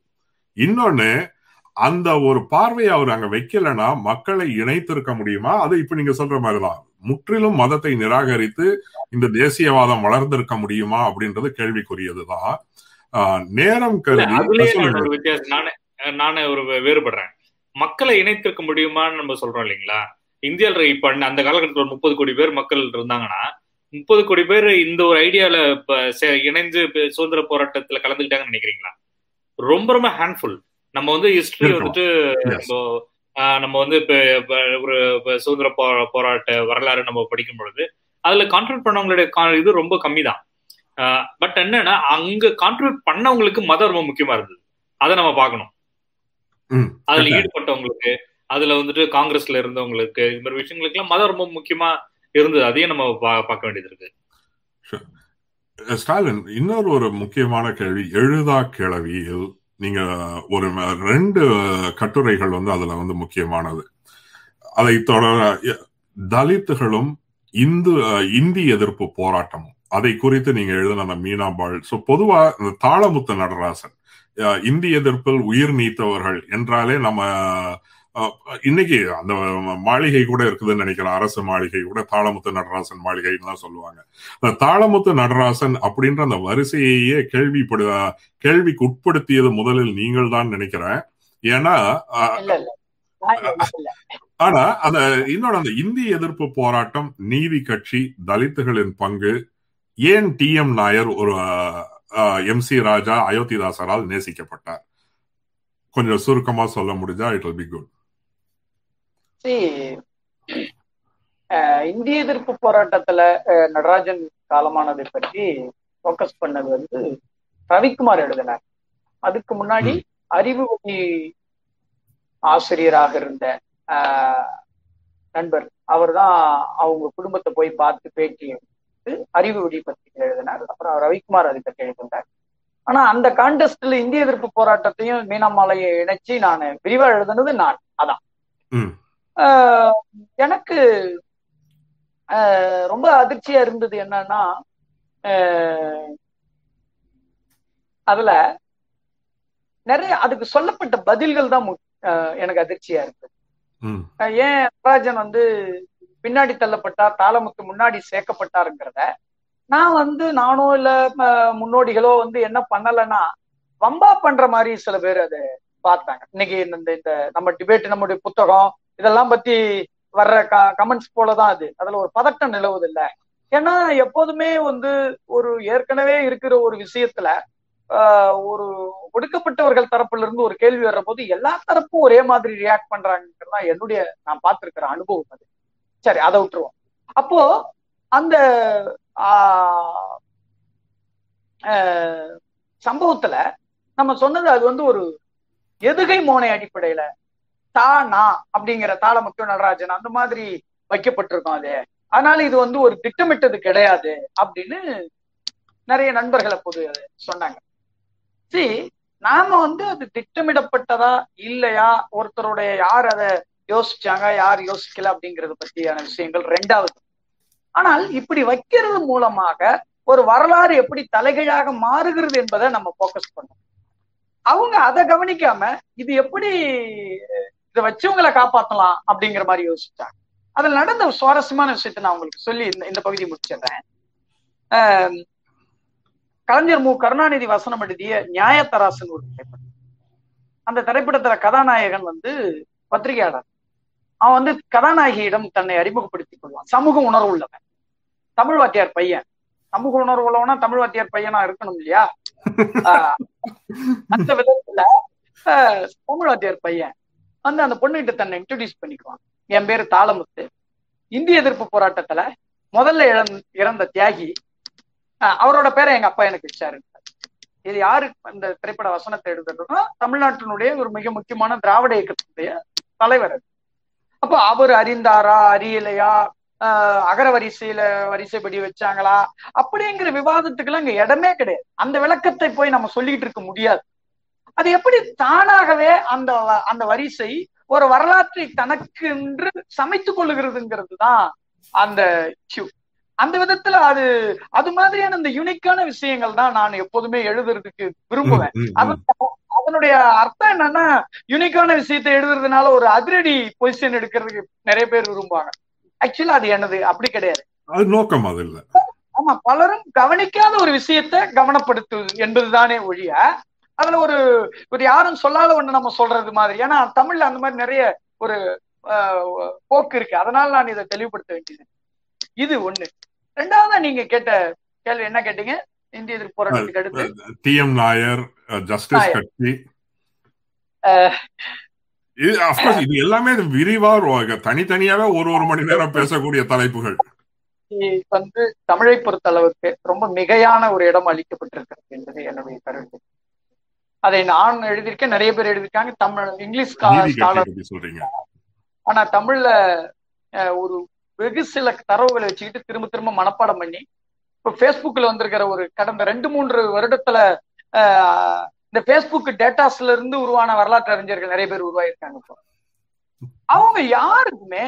இன்னொன்னு அந்த ஒரு பார்வையை அவர் அங்க வைக்கலன்னா மக்களை இணைத்திருக்க முடியுமா? அது இப்ப நீங்க சொல்ற மாதிரிதான். முற்றிலும் மதத்தை நிராகரித்து இந்த தேசியவாதம் வளர்ந்திருக்க முடியுமா அப்படின்றது கேள்விக்குரியதுதான். நேரம் வித்தியாசம் நானே நானே ஒரு வேறுபடுறேன். மக்களை இணைத்திருக்க முடியுமான்னு நம்ம சொல்றோம் இல்லைங்களா? இந்தியாவில் இப்ப அந்த காலகட்டத்தில் முப்பது கோடி பேர் மக்கள் இருந்தாங்கன்னா முப்பது கோடி பேர் இந்த ஒரு ஐடியால இணைந்து சுதந்திர போராட்டத்துல கலந்துக்கிட்டாங்கன்னு நினைக்கிறீங்களா? ரொம்ப ரொம்ப ஹேண்ட்ஃபுல் நம்ம வந்து ஹிஸ்டரி. வந்துட்டு. நம்ம வந்து இப்ப ஒரு சுதந்திர போ- போராட்ட வரலாறு நம்ம படிக்கும் பொழுது அதுல கான்ட்ரிபியூட் பண்ணவங்களுடைய இது ரொம்ப கம்மி தான் பட் என்னன்னா அங்க கான்ட்ரிபியூட் பண்ணவங்களுக்கு மதம் ரொம்ப முக்கியமா இருந்தது அதை நம்ம பார்க்கணும் அதுல. ஈடுபட்டவங்களுக்கு அதுல வந்துட்டு காங்கிரஸ்ல இருந்தவங்களுக்கு இது மாதிரி விஷயங்களுக்கு எல்லாம் மதம் ரொம்ப முக்கியமா இருந்தது அதையும் நம்ம பார்க்க வேண்டியது இருக்கு ஸ்டாலின் இன்னொரு ஒரு முக்கியமான கேள்வி எழுதா கிளவியில் நீங்க ஒரு ரெண்டு கட்டுரைகள் வந்து அதுல வந்து முக்கியமானது. அதை தொடர தலித்துகளும் இந்து அஹ், இந்தி எதிர்ப்பு போராட்டமும். அதை குறித்து நீங்க எழுதின அந்த மீனாம்பாள் சோ பொதுவா இந்த தாளமுத்து நடராசன் அஹ், இந்தி எதிர்ப்பில் உயிர் நீத்தவர்கள் என்றாலே நம்ம இன்னைக்கு அந்த மாளிகை கூட இருக்குதுன்னு நினைக்கிறேன். அரசு மாளிகை கூட தாளமுத்து நடராசன் மாளிகைன்னு தான் சொல்லுவாங்க. அந்த தாளமுத்து நடராசன் அப்படின்ற அந்த வரிசையையே கேள்விப்படு கேள்விக்கு உட்படுத்தியது முதலில் நீங்கள் தான் நினைக்கிறேன். ஏன்னா ஆனா அந்த இன்னொரு அந்த இந்தி எதிர்ப்பு போராட்டம் நீதி கட்சி தலித்துகளின் பங்கு ஏன் டி எம் நாயர் ஒரு எம் சி ராஜா அயோத்திதாசரால் நேசிக்கப்பட்டார்? கொஞ்சம் சுருக்கமா சொல்ல முடிஞ்சா it will be good ah, இந்திய எதிர்ப்பு போராட்டத்துல நடராஜன் காலமானதை பற்றி ஃபோக்கஸ் பண்ணது வந்து ரவிக்குமார் எழுதினார். அதுக்கு முன்னாடி அறிவு வழி ஆசிரியராக இருந்த நண்பர். அவர்தான் அவங்க குடும்பத்தை போய் பார்த்து பேட்டி எடுத்து அறிவு வழி பத்தி எழுதினார். அப்புறம் ரவிக்குமார் அதை பற்றி எழுதினார். ஆனா அந்த கான்டெஸ்ட்ல இந்திய எதிர்ப்பு போராட்டத்தையும் மீனம்மாலையை இணைச்சு நான் விரிவா எழுதுனது நான். அதான். எனக்கு ரொம்ப அதிர்ச்சியா இருந்தது என்னன்னா அதுல நிறைய அதுக்கு சொல்லப்பட்ட பதில்கள் தான் எனக்கு அதிர்ச்சியா இருந்தது. ஏன் நடராஜன் வந்து பின்னாடி தள்ளப்பட்டார் தாளமுத்து முன்னாடி சேர்க்கப்பட்டாருங்கிறத நான் வந்து நானோ இல்ல முன்னோடிகளோ வந்து என்ன பண்ணலைன்னா வம்பா பண்ற மாதிரி சில பேர் அதை பார்த்தாங்க. இன்னைக்கு இந்த இந்த நம்ம டிபேட் நம்முடைய புத்தகம் இதெல்லாம் பத்தி வர்ற க கமெண்ட்ஸ் போலதான் அது. அதுல ஒரு பதட்டம் நிலவுது இல்ல ஏன்னா எப்போதுமே வந்து ஒரு ஏற்கனவே இருக்கிற ஒரு விஷயத்துல ஆஹ் ஒரு ஒடுக்கப்பட்டவர்கள் தரப்புல இருந்து ஒரு கேள்வி வர்ற போது எல்லா தரப்பும் ஒரே மாதிரி ரியாக்ட் பண்றாங்கிறது தான் என்னுடைய நான் பார்த்திருக்கிற அனுபவம் அது. சரி அதை விட்டுருவோம். அப்போ அந்த ஆஹ் சம்பவத்துல நம்ம சொன்னது அது வந்து ஒரு எதுகை மோனை அடிப்படையில தா நா அப்படிங்கிற தாளமுத்து நடராஜன் அந்த மாதிரி வைக்கப்பட்டிருக்கோம் அது. அதனால இது வந்து ஒரு திட்டமிட்டது கிடையாது அப்படின்னு நிறைய நண்பர்கள் அப்போது சொன்னாங்க. சி நாம வந்து அது திட்டமிடப்பட்டதா இல்லையா? ஒருத்தருடைய யார் அதை யோசிச்சாங்க யார் யோசிக்கல அப்படிங்கறத பத்தியான விஷயங்கள் ரெண்டாவது. ஆனால் இப்படி வைக்கிறது மூலமாக ஒரு வரலாறு எப்படி தலைகீழாக மாறுகிறது என்பதை நம்ம போக்கஸ் பண்ணோம் அவங்க அதை கவனிக்காம இது எப்படி இதை வச்சவங்களை காப்பாத்தலாம் அப்படிங்கிற மாதிரி யோசிச்சாங்க. அதுல நடந்த சுவாரஸ்யமான விஷயத்தை நான் உங்களுக்கு சொல்லி இந்த இந்த பகுதி முடிச்சிடுறேன். ஆஹ் கலைஞர் மு. கருணாநிதி வசனம் எழுதிய நியாயத்தராசன் ஒரு திரைப்படம். அந்த திரைப்படத்துல கதாநாயகன் வந்து பத்திரிகையாளர். அவன் வந்து கதாநாயகியிடம் தன்னை அறிமுகப்படுத்திக் கொள்வான். சமூக உணர்வு உள்ளவன். தமிழ் வாத்தியார் பையன். சமூக உணர்வு உள்ளவனா தமிழ் வாத்தியார் பையனா இருக்கணும் இல்லையா? ஆஹ் அந்த விதத்துல ஆஹ் தமிழ் வாத்தியார் பையன். வந்து அந்த பொண்ணுகிட்ட தன்னை இன்ட்ரடியூஸ் பண்ணிக்குவான். என் பேரு தாளமுத்து. இந்திய எதிர்ப்பு போராட்டத்துல முதல்ல இழந் இறந்த தியாகி அவரோட பேரை எங்க அப்பா எனக்கு வச்சாரு. இது யாரு அந்த திரைப்பட வசனத்தை எழுதுறதுன்னா தமிழ்நாட்டினுடைய ஒரு மிக முக்கியமான திராவிட இயக்கத்தினுடைய தலைவர் அப்போ அவர் அறிந்தாரா அறியலையா? ஆஹ் அகர வரிசையில வரிசைப்படி வச்சாங்களா? அப்படிங்கிற விவாதத்துக்கெல்லாம் இங்க இடமே கிடையாது. அந்த விளக்கத்தை போய் நம்ம சொல்லிட்டு இருக்க முடியாது. அது எப்படி தானாகவே அந்த அந்த வரிசை ஒரு வரலாற்றை தனக்கு என்று சமைத்துக் கொள்ளுகிறதுங்கிறது தான் அந்த issue. அந்த விதத்துல அது அது மாதிரியான அந்த யூனிக்கான விஷயங்கள் தான் நான் எப்போதுமே எழுதுறதுக்கு விரும்புவேன். அதனுடைய அர்த்தம் என்னன்னா யூனிக்கான விஷயத்தை எழுதுறதுனால ஒரு அதிரடி பொசிஷன் எடுக்கிறதுக்கு நிறைய பேர் விரும்புவாங்க. ஆக்சுவலா அது என்னது? அப்படி கிடையாது. அது நோக்கம் அது இல்ல. ஆமா பலரும் கவனிக்காத ஒரு விஷயத்தை கவனப்படுத்துவது என்பதுதானே ஒழிய அதுல ஒரு ஒரு யாரும் சொல்லாத ஒண்ணு நம்ம சொல்றது மாதிரி. ஏன்னா தமிழ்ல அந்த மாதிரி நிறைய ஒரு போக்கு இருக்கு. அதனால நான் இதை தெளிவுபடுத்த வேண்டியது. இது ஒண்ணு. ரெண்டாவதா நீங்க கேட்ட கேள்வி என்ன கேட்டீங்க? இந்திய எதிர்ப்பு போராட்டத்துக்கு அடுத்து. T M Nair Justice. கட்சி. இது அப்கோர்ஸ் இது எல்லாமே விரிவா தனித்தனியாவே ஒரு ஒரு மணி நேரம் பேசக்கூடிய தலைப்புகள். வந்து தமிழை பொறுத்த அளவுக்கு ரொம்ப மிகையான ஒரு இடம் அளிக்கப்பட்டிருக்கிறது என்பது என்னுடைய கருத்து. அதை நான் எழுதியிருக்கேன் நிறைய பேர் எழுதியிருக்காங்க. Tamil English scholar. ஆனா தமிழ்ல ஒரு வெகு சில தரவுகளை வச்சுக்கிட்டு திரும்ப திரும்ப மனப்பாடம் பண்ணி இப்போ ஃபேஸ்புக்ல வந்திருக்கிற ஒரு கடந்த ரெண்டு மூன்று வருடத்துல இந்த ஃபேஸ்புக் டேட்டாஸ்ல இருந்து உருவான வரலாற்று அறிஞர்கள் நிறைய பேர் உருவாயிருக்காங்க இப்போ. அவங்க யாருக்குமே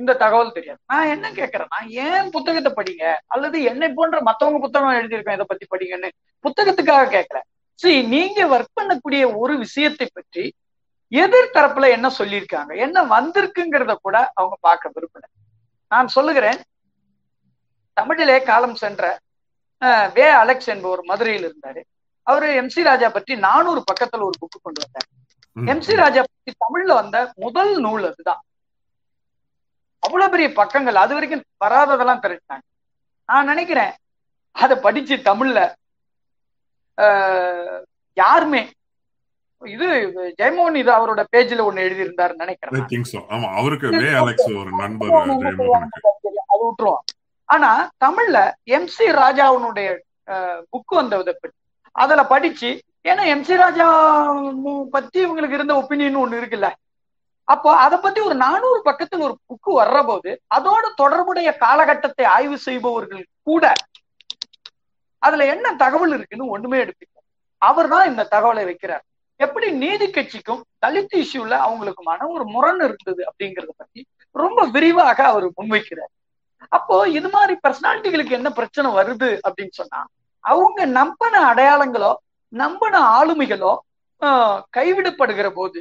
இந்த தகவல் தெரியாது. நான் என்ன கேட்கறேன்னா ஏன் புத்தகத்தை படிங்க? அல்லது என்னை போன்ற மத்தவங்க புத்தகம் எழுதியிருக்கேன் இதை பத்தி படிங்கன்னு புத்தகத்துக்காக கேட்கல சரி நீங்க ஒர்க் பண்ணக்கூடிய ஒரு விஷயத்தை பற்றி எதிர் தரப்புல என்ன சொல்லியிருக்காங்க? என்ன வந்திருக்குங்கிறத கூட அவங்க பார்க்க விரும்பல. நான் சொல்லுகிறேன் தமிழிலே காலம் சென்ற வே. அலெக்ஸ் என்பவர் மதுரையில் இருந்தாரு. அவரு எம் சி ராஜா பற்றி நானூறு பக்கத்துல ஒரு புக்கு கொண்டு வந்தார். எம் சி ராஜா பற்றி தமிழ்ல வந்த முதல் நூல் அதுதான். அவ்வளவு பெரிய பக்கங்கள் அது வரைக்கும் வராததெல்லாம் திரட்டினாங்க. நான் நினைக்கிறேன் அதை படிச்சு தமிழ்ல யாருமே. இது ஜெயமோகன் இது அவரோட பேஜ்ல ஒண்ணு எழுதியிருந்தாருன்னு நினைக்கிறேன் ஐ நான். திங்க் சோ ஆமா அவருக்கு வே அலெக்ஸ் ஒரு நண்பர் ஜெயமோகனுக்கு. அது விட்டுருவோம். ஆனா தமிழ்ல எம் சி ராஜாவுனுடைய புக் வந்ததை பத்தி அதுல படிச்சு ஏன்னா எம் சி ராஜா பத்தி இவங்களுக்கு இருந்த ஒப்பீனியன் ஒண்ணு இருக்குல்ல. அப்போ அதை பத்தி ஒரு நானூறு பக்கத்தில் ஒரு புக்கு வர்ற போது அதோட தொடர்புடைய காலகட்டத்தை ஆய்வு செய்பவர்கள் கூட அதுல என்ன தகவல் இருக்குன்னு ஒண்ணுமே எடுப்பீங்க அவர் தான் இந்த தகவலை வைக்கிறார். எப்படி நீதி கட்சிக்கும் தலித் இஷ்யூல அவங்களுக்குமான ஒரு முரண் இருந்தது அப்படிங்கறத பத்தி ரொம்ப விரிவாக அவர் முன்வைக்கிறார். அப்போ இது மாதிரி பர்சனாலிட்டிகளுக்கு என்ன பிரச்சனை வருது அப்படின்னு சொன்னா அவங்க நம்பின அடையாளங்களோ நம்பின ஆளுமைகளோ ஆஹ், கைவிடப்படுகிற போது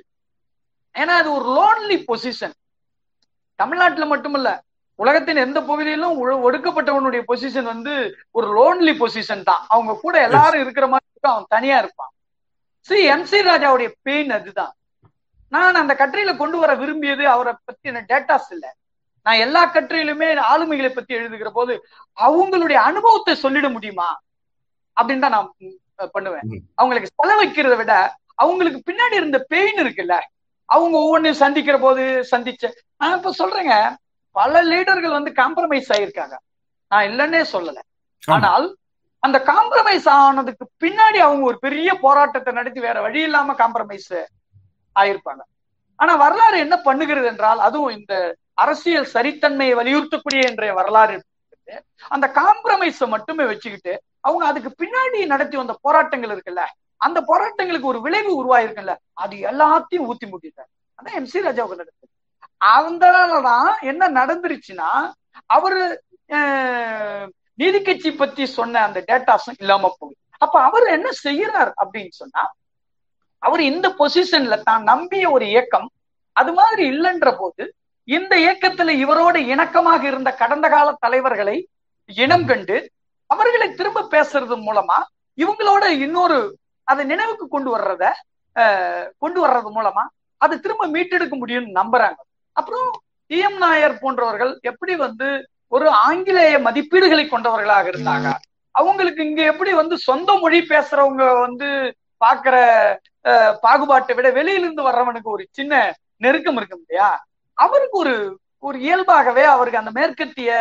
ஏன்னா அது ஒரு லோன்லி பொசிஷன் தமிழ்நாட்டுல மட்டுமல்ல உலகத்தின் எந்த பகுதியிலும் ஒடுக்கப்பட்டவனுடைய பொசிஷன் வந்து ஒரு லோன்லி பொசிஷன் தான். அவங்க கூட எல்லாரும் இருக்கிற மாதிரி இருக்கும். அவன் தனியா இருப்பான். சி எம் சி ராஜாவுடைய பெயின் அதுதான். நான் அந்த கட்டுரையில கொண்டு வர விரும்பியது அவரை பத்தின டேட்டாஸ் இல்ல. நான் எல்லா கட்டுரையிலுமே ஆளுமைகளை பத்தி எழுதுகிற போது அவங்களுடைய அனுபவத்தை சொல்லிட முடியுமா? அப்படின்னு தான் நான் பண்ணுவேன். அவங்களுக்கு செலவைக்கிறத விட அவங்களுக்கு பின்னாடி இருந்த பெயின் இருக்குல்ல அவங்க ஒவ்வொன்றையும் சந்திக்கிற போது சந்திச்ச நான் இப்ப சொல்றேங்க. பல லீடர்கள் வந்து காம்ப்ரமைஸ் ஆயிருக்காங்க நான் இல்லைன்னே சொல்லல. ஆனால் அந்த காம்ப்ரமைஸ் ஆனதுக்கு பின்னாடி அவங்க ஒரு பெரிய போராட்டத்தை நடத்தி வேற வழி இல்லாம காம்ப்ரமைஸ் ஆயிருப்பாங்க ஆனா வரலாறு என்ன பண்ணுகிறது என்றால் அதுவும் இந்த அரசியல் சரித்தன்மையை வலியுறுத்தக்கூடிய இன்றைய வரலாறு. அந்த காம்ப்ரமைஸை மட்டுமே வச்சுக்கிட்டு அவங்க அதுக்கு பின்னாடி நடத்தி வந்த போராட்டங்கள் இருக்குல்ல அந்த போராட்டங்களுக்கு ஒரு விளைவு உருவாயிருக்குல்ல அது எல்லாத்தையும் ஊத்தி முட்டிட்டார் அதான் எம் சி ராஜாவுக்கு நடந்தது அதனாலதான் என்ன நடந்துருச்சுன்னா அவரு நீதி கட்சி பத்தி சொன்ன அந்த டேட்டாஸும் இல்லாம போகுது. அப்ப அவர் என்ன செய்யறார் அப்படின்னு சொன்னா அவர் இந்த பொசிஷன்ல தான் நம்பிய ஒரு இயக்கம் அது மாதிரி இல்லைன்ற போது இந்த இயக்கத்துல இவரோட இணக்கமாக இருந்த கடந்த கால தலைவர்களை இனம் கண்டு அவர்களை திரும்ப பேசுறது மூலமா இவங்களோட இன்னொரு அதை நினைவுக்கு கொண்டு வர்றத கொண்டு வர்றது மூலமா அதை திரும்ப மீட்டெடுக்க முடியும்னு நம்புறாங்க. அப்புறம் டி எம் நாயர் போன்றவர்கள் எப்படி வந்து ஒரு ஆங்கிலேய மதிப்பீடுகளை கொண்டவர்களாக இருந்தாங்க. அவங்களுக்கு இங்க எப்படி வந்து சொந்த மொழி பேசுறவங்க வந்து பாக்குற பாகுபாட்டை விட வெளியிலிருந்து வர்றவனுக்கு ஒரு சின்ன நெருக்கம் இருக்கும் இல்லையா? அவருக்கு ஒரு ஒரு இயல்பாகவே அவருக்கு அந்த மேற்கத்திய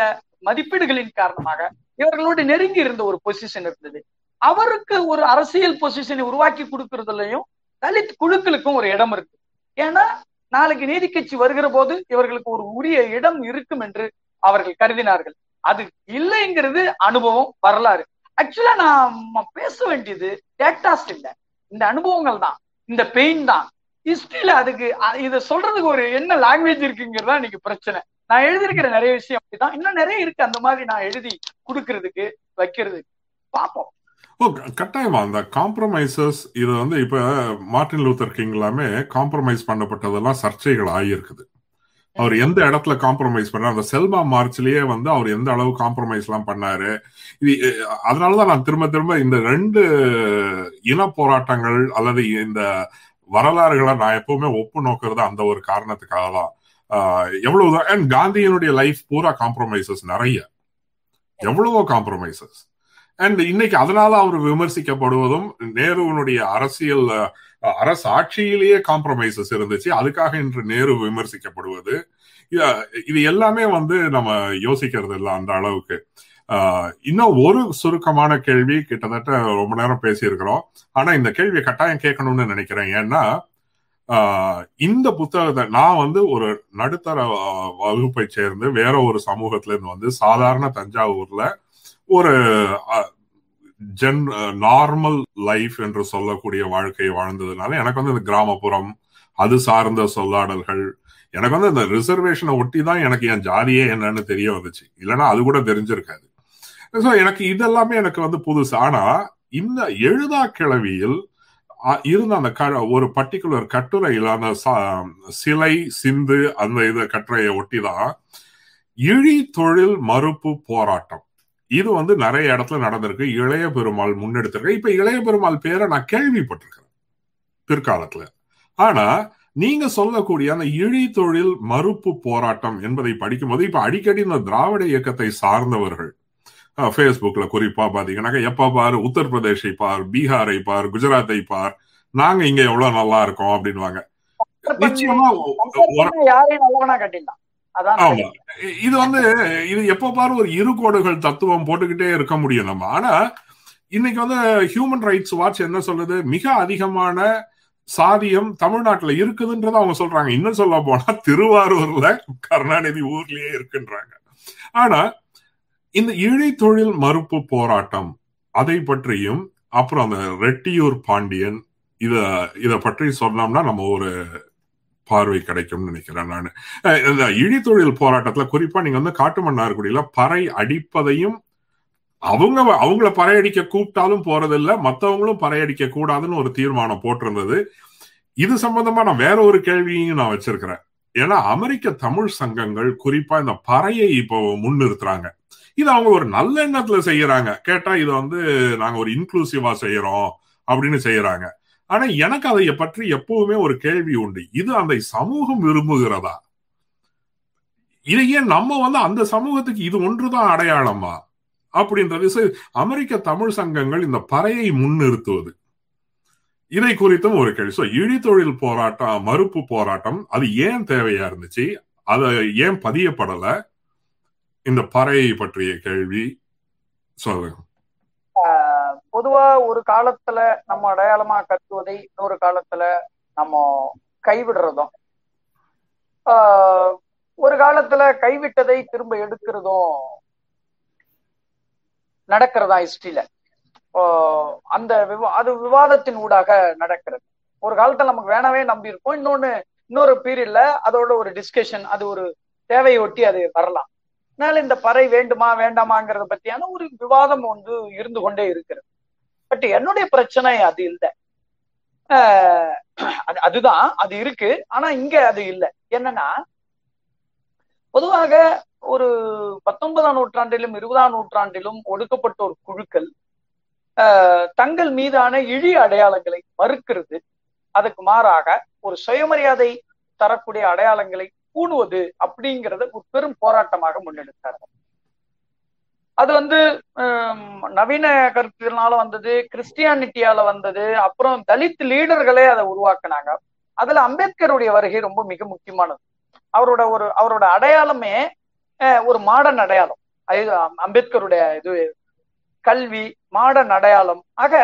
மதிப்பீடுகளின் காரணமாக இவர்களோடு நெருங்கி இருந்த ஒரு பொசிஷன் இருந்தது. அவருக்கு ஒரு அரசியல் பொசிஷனை உருவாக்கி கொடுக்கறதுலயும் தலித் குழுக்களுக்கும் ஒரு இடம் இருக்கு. ஏன்னா நாளைக்கு நீதி கட்சி வருகிற போது இவர்களுக்கு ஒரு உரிய இடம் இருக்கும் என்று அவர்கள் கருதினார்கள். அது இல்லைங்கிறது அனுபவம் வரலாறு. ஆக்சுவலா நான் பேச வேண்டியது டேட்டாஸ் இல்ல. இந்த அனுபவங்கள் தான் இந்த பெயின் தான். ஹிஸ்டரியில அதுக்கு இதை சொல்றதுக்கு ஒரு என்ன லாங்குவேஜ் இருக்குங்கிறது தான் இன்னைக்கு பிரச்சனை. நான் எழுதியிருக்கிற நிறைய விஷயம் அப்படிதான். இன்னும் நிறைய இருக்கு. அந்த மாதிரி நான் எழுதி கொடுக்கறதுக்கு வைக்கிறதுக்கு. பார்ப்போம். கட்டாயமா அந்த காம்ப்ரமைசஸ் இது வந்து இப்ப மார்ட்டின் லூத்தர் கிங் எல்லாமே காம்ப்ரமைஸ் பண்ணப்பட்டதெல்லாம் சர்ச்சைகள் ஆகியிருக்குது. அவர் எந்த இடத்துல காம்ப்ரமைஸ் பண்ணார்? அந்த செல்வா மார்ச்லயே வந்து அவர் எந்த அளவு காம்ப்ரமைஸ் எல்லாம் பண்ணாரு? இது அதனாலதான் நான் திரும்ப திரும்ப இந்த ரெண்டு இன போராட்டங்கள் அல்லது இந்த வரலாறுகளை நான் எப்பவுமே ஒப்பு நோக்கிறது அந்த ஒரு காரணத்துக்காக தான். ஆஹ், எவ்வளவு அண்ட் காந்தியினுடைய லைஃப் பூரா காம்ப்ரமைசஸ் நிறைய. எவ்வளவோ காம்ப்ரமைசஸ் அண்ட் இன்னைக்கு அதனால அவர் விமர்சிக்கப்படுவதும் நேருவனுடைய அரசியல் அரசு ஆட்சியிலேயே காம்ப்ரமைசஸ் இருந்துச்சு. அதுக்காக இன்று நேரு விமர்சிக்கப்படுவது. இது- இது எல்லாமே வந்து நம்ம யோசிக்கிறது இல்லை அந்த அளவுக்கு. இன்னும் ஒரு சுருக்கமான கேள்வி கிட்டத்தட்ட ரொம்ப நேரம் பேசியிருக்கிறோம். ஆனா இந்த கேள்வியை கட்டாயம் கேட்கணும்னு நினைக்கிறேன். ஏன்னா இந்த புத்தகத்தை நான் வந்து ஒரு நடுத்தர வகுப்பை சேர்ந்து வேற ஒரு சமூகத்துல இருந்து வந்து சாதாரண தஞ்சாவூர்ல ஒரு ஜென் நார்மல் லைஃப் என்று சொல்லக்கூடிய வாழ்க்கையை வாழ்ந்ததுனால எனக்கு வந்து இந்த கிராமப்புறம் அது சார்ந்த சொல்லாடல்கள் எனக்கு வந்து இந்த ரிசர்வேஷனை ஒட்டி தான் எனக்கு என் ஜாதியே என்னன்னு தெரிய வந்துச்சு. இல்லைன்னா அது கூட தெரிஞ்சிருக்காது. ஸோ எனக்கு இதெல்லாமே எனக்கு வந்து புதுசு. ஆனா இந்த எழுதா கிளவியில் இருந்த அந்த க- ஒரு பர்டிகுலர் கட்டுரையில் அந்த ச- சிலை சிந்து அந்த இதை கட்டுரையை ஒட்டி தான் இழி தொழில் மறுப்பு போராட்டம். இது வந்து நிறைய இடத்துல நடந்திருக்கு. இளைய பெருமாள் முன்னெடுத்திருக்கு. இப்ப இளைய பெருமாள் பேரை நான் கேள்விப்பட்டிருக்கிறேன் பிற்காலத்துல. ஆனா நீங்க சொல்லக்கூடிய அந்த இழி தொழில் மறுப்பு போராட்டம் என்பதை படிக்கும்போது இப்ப அடிக்கடி இந்த திராவிட இயக்கத்தை சார்ந்தவர்கள் ஃபேஸ்புக்ல குறிப்பா பாத்தீங்கன்னாக்கா எப்ப பார் உத்தரப்பிரதேஷை பார் பீகாரை பார் குஜராத்தை பார் நாங்க இங்க எவ்வளவு நல்லா இருக்கோம் அப்படின்வாங்க நிச்சயமா யாரையும் நல்லவனா கட்டிடலாம். அதான் இது வந்து இது எப்ப பாரு ஒரு இரு கோடுகள் தத்துவம் போட்டுக்கிட்டே இருக்க முடியும் நம்ம. ஆனா இன்னைக்கு வந்து ஹியூமன் ரைட்ஸ் வாட்ச் என்ன சொல்லுது? மிக அதிகமான சாதியம் தமிழ்நாட்டுல இருக்குதுன்றத அவங்க சொல்றாங்க. இன்னும் சொல்ல போனா திருவாரூர்ல கருணாநிதி ஊர்லயே இருக்குன்றாங்க. ஆனா இந்த இழை தொழில் மறுப்பு போராட்டம் அதை பற்றியும் அப்புறம் அந்த ரெட்டியூர் பாண்டியன் இத இத பற்றி சொன்னோம்னா நம்ம ஒரு பார்வை கிடைக்கும்னு நினைக்கிறேன் நான். இந்த இழித்தொழில் போராட்டத்துல குறிப்பா நீங்க வந்து காட்டுமன்னார்குடியில பறை அடிப்பதையும் அவங்க அவங்கள பறையடிக்க கூப்பிட்டாலும் போறதில்ல மற்றவங்களும் பறையடிக்க கூடாதுன்னு ஒரு தீர்மானம் போட்டிருந்தது. இது சம்பந்தமா நான் வேற ஒரு கேள்வியும் நான் வச்சிருக்கிறேன். ஏன்னா அமெரிக்க தமிழ் சங்கங்கள் குறிப்பா இந்த பறையை இப்போ முன்னிறுத்துறாங்க. இது அவங்க ஒரு நல்ல எண்ணத்துல செய்யறாங்க. கேட்டா இது வந்து நாங்க ஒரு இன்க்ளூசிவா செய்யறோம் அப்படின்னு செய்யறாங்க. ஆனா எனக்கு அதை பற்றி எப்பவுமே ஒரு கேள்வி உண்டு. இது அந்த சமூகம் விரும்புகிறதா? இதையே நம்ம வந்து அந்த சமூகத்துக்கு இது ஒன்றுதான் அடையாளமா? அப்படின்றது அமெரிக்க தமிழ் சங்கங்கள் இந்த பறையை முன்னிறுத்துவது. இதை குறித்தும் ஒரு கேள்வி. ஸோ இழித்தொழில் போராட்டம் மறுப்பு போராட்டம் அது ஏன் தேவையா இருந்துச்சு? அதை ஏன் பதியப்படல? இந்த பறையை பற்றிய கேள்வி. சொல்லுங்க பொதுவா ஒரு காலத்துல நம்ம அடையாளமா கத்துவதை இன்னொரு காலத்துல நம்ம கைவிடுறதும் ஒரு காலத்துல கைவிட்டதை திரும்ப எடுக்கிறதும் நடக்கிறதா ஹிஸ்டரியில. அந்த விவா அது விவாதத்தின் ஊடாக நடக்கிறது. ஒரு காலத்துல நமக்கு வேணவே நம்பி இருப்போம். இன்னொன்னு இன்னொரு பீரியட்ல அதோட ஒரு டிஸ்கஷன் அது ஒரு தேவையொட்டி அது வரலாம். அதனால இந்த பறை வேண்டுமா வேண்டாமாங்கிறத பத்தியான ஒரு விவாதம் வந்து இருந்து கொண்டே இருக்கிறது. பட் என்னுடைய பிரச்சனை அது இல்லை. அதுதான் அது இருக்கு. ஆனா இங்க அது இல்லை. என்னன்னா பொதுவாக ஒரு பத்தொன்பதாம் நூற்றாண்டிலும் இருபதாம் நூற்றாண்டிலும் ஒடுக்கப்பட்ட ஒரு குழுக்கள் தங்கள் மீதான இழி அடையாளங்களை மறுக்கிறது. அதுக்கு மாறாக ஒரு சுயமரியாதை தரக்கூடிய அடையாளங்களை கூடுவது அப்படிங்கிறத ஒரு பெரும் போராட்டமாக முன்னெடுத்தார்கள். அது வந்து நவீன கருத்தினால வந்தது கிறிஸ்டியானிட்டியால வந்தது அப்புறம் தலித் லீடர்களே அதை உருவாக்குனாங்க. அதுல அம்பேத்கருடைய வருகை ரொம்ப மிக முக்கியமானது. அவரோட ஒரு அவரோட அடையாளமே ஒரு மாடர்ன் அடையாளம். அம்பேத்கருடைய இது கல்வி மாடர்ன் அடையாளம். ஆக